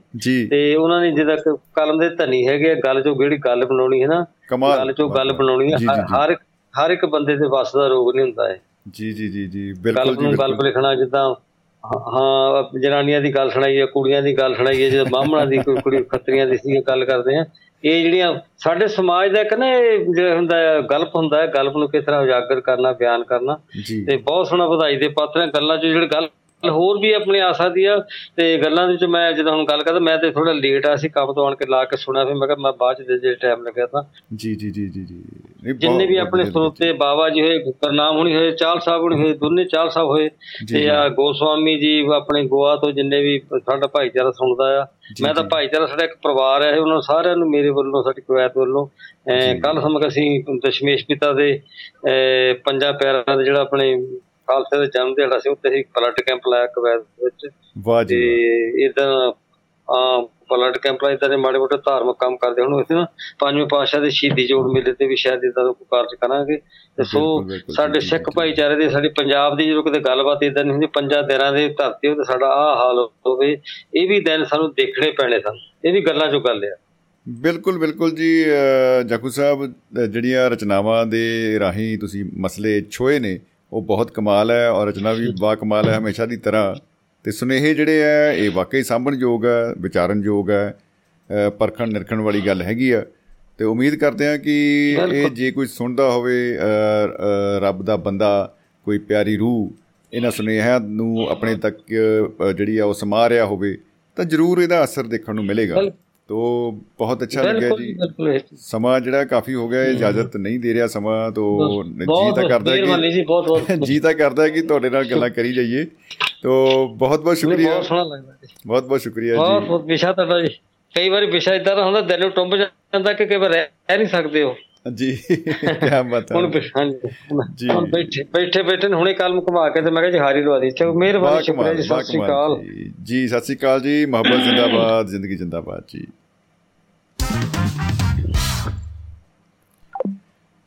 ਤੇ ਉਹਨਾਂ ਨੇ ਜਿਹਦਾ ਕਲਮ ਦੇ ਧਨੀ ਹੈਗੇ ਗੱਲ ਚੋਂ ਜਿਹੜੀ ਗੱਲ ਬਣਾਉਣੀ ਹੈ ਨਾ ਗੱਲ ਚੋਂ ਗੱਲ ਬਣਾਉਣੀ ਹੈ। ਹਰ ਹਰ ਇੱਕ ਬੰਦੇ ਦੇ ਵੱਸ ਦਾ ਰੋਗ ਨਹੀਂ ਹੁੰਦਾ ਹੈ ਜੀ ਜੀ ਜੀ ਜੀ ਬਿਲਕੁਲ ਜੀ ਬਿਲਕੁਲ। ਲਿਖਣਾ ਜਿੱਦਾਂ ਹਾਂ- ਜਨਾਨੀਆਂ ਦੀ ਗੱਲ ਸੁਣਾਈ ਹੈ ਕੁੜੀਆਂ ਦੀ ਗੱਲ ਸੁਣਾਈ ਹੈ ਜਦੋਂ ਬਾਹਮਣਾਂ ਦੀ ਕੋਈ ਕੁੜੀ ਖੱਤਰੀਆਂ ਦੀ ਸੀ ਗੱਲ ਕਰਦੇ ਆ ਇਹ ਜਿਹੜੀਆਂ ਸਾਡੇ ਸਮਾਜ ਦਾ ਇੱਕ ਨਾ ਇਹ ਜਿਹੜਾ ਹੁੰਦਾ ਹੈ, ਗਲਪ ਹੁੰਦਾ ਹੈ ਗਲਪ ਨੂੰ ਕਿਸ ਤਰ੍ਹਾਂ ਉਜਾਗਰ ਕਰਨਾ ਬਿਆਨ ਕਰਨਾ ਤੇ ਬਹੁਤ ਸੋਹਣਾ ਵਧਾਈ ਦੇ ਪਾਤਰ ਗੱਲਾਂ 'ਚ ਜਿਹੜੀ ਗੱਲ ਹੋਰ ਵੀ ਆਪਣੀ ਆ ਸਕਦੀ ਆ ਤੇ ਗੱਲਾਂ ਦੇ ਵਿੱਚ ਮੈਂ ਜਦੋਂ ਹੁਣ ਗੱਲ ਕਰਦਾ ਮੈਂ ਤੇ ਥੋੜਾ ਲੇਟ ਆ ਸੀ ਕੰਮ ਤੋਂ ਆਣ ਕੇ ਲਾ ਕੇ ਸੁਣਿਆ ਫਿਰ ਮੈਂ ਕਿਹਾ ਮੈਂ ਬਾਅਦ ਚ ਜੇ- ਟਾਈਮ ਲੱਗਿਆ ਤਾਂ। ਜੀ ਜੀ ਜੀ ਜੀ ਜੀ। ਜਿੰਨੇ ਵੀ ਆਪਣੇ ਸਰੋਤੇ ਬਾਬਾ ਜੀ ਹੋਏ ਕਰਨਾਮ ਹੁਣੀ ਹੋਏ ਚਾਲ ਸਾਹਿਬ ਹੁਣੀ ਹੋਏ ਦੋਨੇ ਚਾਲ ਸਾਹਿਬ ਹੋਏ ਤੇ। ਆ ਗੋਸਵਾਮੀ ਜੀ ਆਪਣੇ ਗੋਆ ਤੋਂ ਜਿੰਨੇ ਵੀ ਸਾਡਾ ਭਾਈਚਾਰਾ ਸੁਣਦਾ ਆ। ਮੈਂ ਤਾਂ। ਭਾਈਚਾਰਾ ਸਾਡਾ ਇੱਕ ਪਰਿਵਾਰ ਹੈ ਉਹਨਾਂ ਸਾਰਿਆਂ ਨੂੰ ਮੇਰੇ ਵੱਲੋਂ ਸਾਡੀ ਕੁਵੈਤ ਵੱਲੋਂ ਕੱਲ ਸਮਕ ਅਸੀਂ ਦਸ਼ਮੇਸ਼ ਪਿਤਾ ਦੇ ਪੰਜਾਂ ਪਿਆਰਿਆਂ ਦੇ ਜਿਹੜਾ ਆਪਣੇ ਖਾਲਸੇ ਦਾ ਜਨਮ ਦਿਹਾੜਾ ਸੀ ਉੱਤੇ ਅਸੀਂ ਬਲੱਡ ਕੈਂਪ ਲਾਇਆ ਕੁਵੈਤ ਵਿੱਚ। ਵਾਹ ਜੀ ਇਦਾਂ ਬਲੱਡ ਕੈਂਪ ਇਦਾਂ ਦੇ ਮਾੜੇ ਮੋਟੇ ਧਾਰਮਿਕ ਕੰਮ ਕਰਦੇ ਹੁਣ ਅਸੀਂ ਨਾ ਪੰਜਵੇਂ ਪਾਤਸ਼ਾਹ ਦੇ ਸ਼ਹੀਦੀ ਜੋੜ ਮੇਲੇ ਤੇ ਵੀ ਸ਼ਾਇਦ ਇਦਾਂ ਦਾ ਕੋਈ ਕਾਰਜ ਕਰਾਂਗੇ। ਤੇ ਸੋ ਸਾਡੇ ਸਿੱਖ। ਭਾਈਚਾਰੇ ਦੇ ਸਾਡੀ ਪੰਜਾਬ ਦੀ ਜਦੋਂ ਕਿਤੇ ਗੱਲਬਾਤ ਇਦਾਂ ਨਹੀਂ ਹੁੰਦੀ ਪੰਜਾਂ ਦਿਨਾਂ ਦੇ ਧਰਤੀ ਉੱਤੇ ਸਾਡਾ ਆਹ ਹਾਲ ਹੋਵੇ ਇਹ ਵੀ ਦਿਨ ਸਾਨੂੰ ਦੇਖਣੇ ਪੈਣੇ ਸਨ। ਇਹ ਵੀ ਗੱਲਾਂ ਚੋਂ ਗੱਲ ਆ। ਬਿਲਕੁਲ ਬਿਲਕੁਲ ਜੀ ਜਾਖੂ ਸਾਹਿਬ ਜਿਹੜੀਆਂ ਰਚਨਾਵਾਂ ਦੇ ਰਾਹੀਂ ਤੁਸੀਂ ਮਸਲੇ ਛੋਏ ਨੇ ਉਹ ਬਹੁਤ ਕਮਾਲ ਹੈ ਔਰ ਰਚਨਾ ਵੀ ਬਾ ਕਮਾਲ ਹੈ ਹਮੇਸ਼ਾ ਦੀ ਤਰ੍ਹਾਂ। ਤੇ ਸੁਨੇਹੇ ਜਿਹੜੇ ਆ ਇਹ ਵਾਕਈ ਸਾਂਭਣਯੋਗ ਹੈ ਵਿਚਾਰਨਯੋਗ ਹੈ ਅ, ਪਰਖਣ ਨਿਰਖਣ ਵਾਲੀ ਗੱਲ ਹੈਗੀ ਆ। ਤੇ ਉਮੀਦ ਕਰਦੇ ਹਾਂ ਕਿ ਇਹ। ਜੇ ਕੋਈ ਸੁਣਦਾ ਹੋਵੇ ਰੱਬ ਦਾ ਬੰਦਾ ਕੋਈ ਪਿਆਰੀ ਰੂਹ ਇਹਨਾਂ ਸੁਨੇਹਿਆਂ ਨੂੰ ਆਪਣੇ ਤੱਕ ਜਿਹੜੀ ਆ ਉਹ ਸਮਾ ਰਿਹਾ ਹੋਵੇ ਤਾਂ ਜ਼ਰੂਰ ਇਹਦਾ ਅਸਰ ਦੇਖਣ ਨੂੰ ਮਿਲੇਗਾ। ਤੋ ਬਹੁਤ ਅੱਛਾ ਲੱਗਿਆ ਜੀ। ਸਮਾਂ ਜਿਹੜਾ ਕਾਫੀ ਹੋ ਗਿਆ ਇਜਾਜ਼ਤ ਨਹੀਂ ਦੇ ਰਿਹਾ ਸਮਾਂ ਤੋ ਜੀ ਬਹੁਤ ਤਾਂ ਕਰਦਾ ਬਹੁਤ ਬਹੁਤ ਕਿ ਜੀ ਤਾਂ ਕਰਦਾ ਕਿ ਤੁਹਾਡੇ ਨਾਲ ਗੱਲਾਂ ਕਰੀ ਜਾਈਏ ਤੋ ਬਹੁਤ ਬਹੁਤ ਸ਼ੁਕਰੀਆ। ਬਹੁਤ ਸੋਹਣਾ ਲੱਗਦਾ ਜੀ। ਬਹੁਤ ਬਹੁਤ ਸ਼ੁਕਰੀਆ ਬਹੁਤ ਜੀ। ਬਹੁਤ ਵਿਸ਼ਾ ਤੁਹਾਡਾ ਜੀ। ਕਈ ਵਾਰੀ ਵਿਸ਼ਾ ਇਦਾਂ ਦਾ ਹੁੰਦਾ ਦਿਲ ਨੂੰ ਟੁੰਬ ਜਾਂਦਾ ਕਿ ਕਈ ਵਾਰ ਰਹਿ ਨਹੀਂ ਸਕਦੇ ਹੋ ਜੀ ਕੀ ਬਾਤ ਹੁਣ ਹਾਂਜੀ ਜੀ। ਹੁਣ ਬੈਠੇ ਬੈਠੇ ਬੈਠੇ ਹੁਣੇ ਕਲਮ ਘੁਮਾ ਕੇ ਤੇ ਮੈਂ ਕਿਹਾ ਜੀ ਹਾਰੀ ਲਵਾ ਦੀ ਚਲੋ ਮਿਹਰਬਾਨੀ ਸ਼ੁਕਰੀਆ ਜੀ ਸਤਿ ਸ਼੍ਰੀ ਅਕਾਲ। ਜੀ ਸਤਿ ਸ਼੍ਰੀ ਅਕਾਲ ਜੀ। ਮੁਹੱਬਤ ਜ਼ਿੰਦਾਬਾਦ ਜ਼ਿੰਦਗੀ ਜ਼ਿੰਦਾਬਾਦ ਜੀ।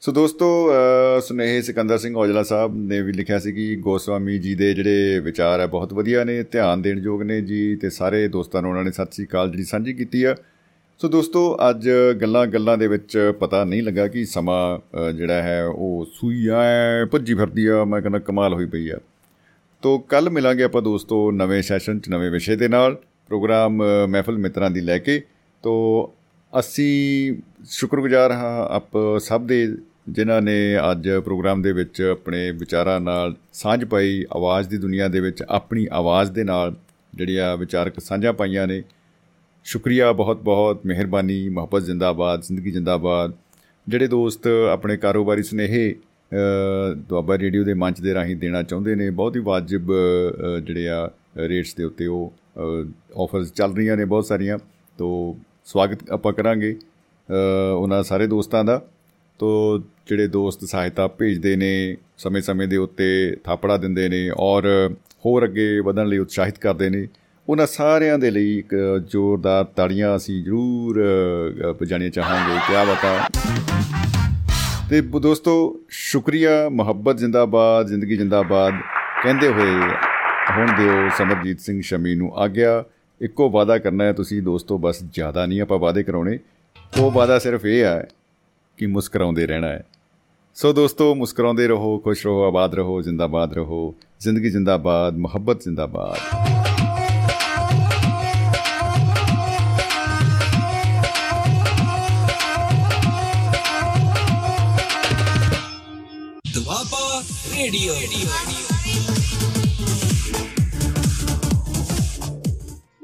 ਸੋ ਦੋਸਤੋ ਅ, ਸੁਨੇਹੇ ਸਿਕੰਦਰ ਸਿੰਘ ਔਜਲਾ ਸਾਹਿਬ ਨੇ ਵੀ ਲਿਖਿਆ ਸੀ ਕਿ ਗੋਸਵਾਮੀ ਜੀ ਦੇ ਜਿਹੜੇ ਵਿਚਾਰ ਹੈ ਬਹੁਤ ਵਧੀਆ ਨੇ ਧਿਆਨ ਦੇਣ ਯੋਗ ਨੇ ਜੀ ਤੇ ਸਾਰੇ ਦੋਸਤਾਂ ਨੂੰ ਉਹਨਾਂ ਨੇ ਸਤਿ ਸ੍ਰੀ ਅਕਾਲ ਜਿਹੜੀ ਸਾਂਝੀ ਕੀਤੀ ਆ। ਸੋ ਦੋਸਤੋ ਅੱਜ ਗੱਲਾਂ ਗੱਲਾਂ ਦੇ ਵਿੱਚ ਪਤਾ ਨਹੀਂ ਲੱਗਾ ਕਿ ਸਮਾਂ ਅ, ਜਿਹੜਾ ਹੈ ਉਹ ਸੂਈ ਐ ਭੱਜੀ ਫਿਰਦੀ ਆ ਮੈਂ ਕਹਿੰਦਾ ਕਮਾਲ ਹੋਈ ਪਈ ਆ। ਤੋ ਕੱਲ ਮਿਲਾਂਗੇ ਆਪਾਂ ਦੋਸਤੋ ਨਵੇਂ ਸੈਸ਼ਨ 'ਚ ਨਵੇਂ ਵਿਸ਼ੇ ਦੇ ਨਾਲ। ਪ੍ਰੋਗਰਾਮ ਅ, ਮਹਿਫਲ ਮਿੱਤਰਾਂ ਦੀ ਲੈ ਕੇ। ਤੋ ਅਸੀਂ ਸ਼ੁਕਰਗੁਜ਼ਾਰ ਹਾਂ ਆਪ ਸਭ ਦੇ ਜਿਨ੍ਹਾਂ ਨੇ ਅੱਜ ਪ੍ਰੋਗਰਾਮ ਦੇ ਵਿੱਚ ਆਪਣੇ ਵਿਚਾਰਾਂ ਨਾਲ ਸਾਂਝ ਪਾਈ ਆਵਾਜ਼ ਦੀ ਦੁਨੀਆ ਦੇ ਵਿੱਚ ਆਪਣੀ ਆਵਾਜ਼ ਦੇ ਨਾਲ ਜਿਹੜੀਆਂ ਵਿਚਾਰਕ ਸਾਂਝਾਂ ਪਾਈਆਂ ਨੇ। ਸ਼ੁਕਰੀਆ ਬਹੁਤ ਬਹੁਤ ਮਿਹਰਬਾਨੀ ਮੁਹੱਬਤ ਜ਼ਿੰਦਾਬਾਦ ਜ਼ਿੰਦਗੀ ਜ਼ਿੰਦਾਬਾਦ। ਜਿਹੜੇ ਦੋਸਤ ਆਪਣੇ ਕਾਰੋਬਾਰੀ ਸੁਨੇਹੇ ਅ, ਦੁਆਬਾ ਰੇਡੀਓ ਦੇ ਮੰਚ ਦੇ ਰਾਹੀਂ ਦੇਣਾ ਚਾਹੁੰਦੇ ਨੇ ਬਹੁਤ ਹੀ ਵਾਜਿਬ ਅ, ਜਿਹੜੇ ਆ ਰੇਟਸ ਦੇ ਉੱਤੇ ਉਹ ਆਫਰਸ ਚੱਲ ਰਹੀਆਂ ਨੇ ਬਹੁਤ ਸਾਰੀਆਂ। ਤੋਂ ਸਵਾਗਤ ਆਪਾਂ ਕਰਾਂਗੇ ਅ, ਉਹਨਾਂ ਸਾਰੇ ਦੋਸਤਾਂ ਦਾ। ਤੋਂ ਜਿਹੜੇ ਦੋਸਤ ਸਹਾਇਤਾ ਭੇਜਦੇ ਨੇ ਸਮੇਂ-ਸਮੇਂ ਦੇ ਉੱਤੇ ਥਾਪੜਾ ਦਿੰਦੇ ਨੇ ਔਰ ਹੋਰ ਅੱਗੇ ਵਧਣ ਲਈ ਉਤਸ਼ਾਹਿਤ ਕਰਦੇ ਨੇ ਉਹਨਾਂ ਸਾਰਿਆਂ ਦੇ ਲਈ ਇੱਕ ਜ਼ੋਰਦਾਰ ਤਾੜੀਆਂ ਅਸੀਂ ਜ਼ਰੂਰ ਅ, ਅ, ਵਜਾਣੀਆਂ ਚਾਹਾਂਗੇ। ਕਿਆ ਬਤਾ ਤੇ ਬ- ਦੋਸਤੋ ਸ਼ੁਕਰੀਆ ਮੁਹੱਬਤ ਜ਼ਿੰਦਾਬਾਦ ਜ਼ਿੰਦਗੀ ਜ਼ਿੰਦਾਬਾਦ। ਕਹਿੰਦੇ ਹੋਏ ਹੁਣ ਦਿਓ ਸਮਰਜੀਤ ਸਿੰਘ ਸ਼ਮੀ ਨੂੰ ਆਗਿਆ। ਇੱਕੋ ਵਾਅਦਾ ਕਰਨਾ ਹੈ, ਤੁਸੀਂ ਦੋਸਤੋ, ਬਸ ਜ਼ਿਆਦਾ ਨਹੀਂ, ਆਪਾਂ ਵਾਅਦੇ ਕਰਾਉਣੇ। ਉਹ ਵਾਅਦਾ ਸਿਰਫ ਇਹ ਹੈ ਕਿ ਮੁਸਕਰਾਉਂਦੇ ਰਹਿਣਾ ਹੈ। ਸੋ ਦੋਸਤੋ, ਮੁਸਕਰਾਉਂਦੇ ਰਹੋ, ਖੁਸ਼ ਰਹੋ, ਆਬਾਦ ਰਹੋ, ਜ਼ਿੰਦਾਬਾਦ ਰਹੋ। ਜ਼ਿੰਦਗੀ ਜ਼ਿੰਦਾਬਾਦ, ਮੁਹੱਬਤ ਜ਼ਿੰਦਾਬਾਦ। ਦੁਆਬਾ ਰੇਡੀਓ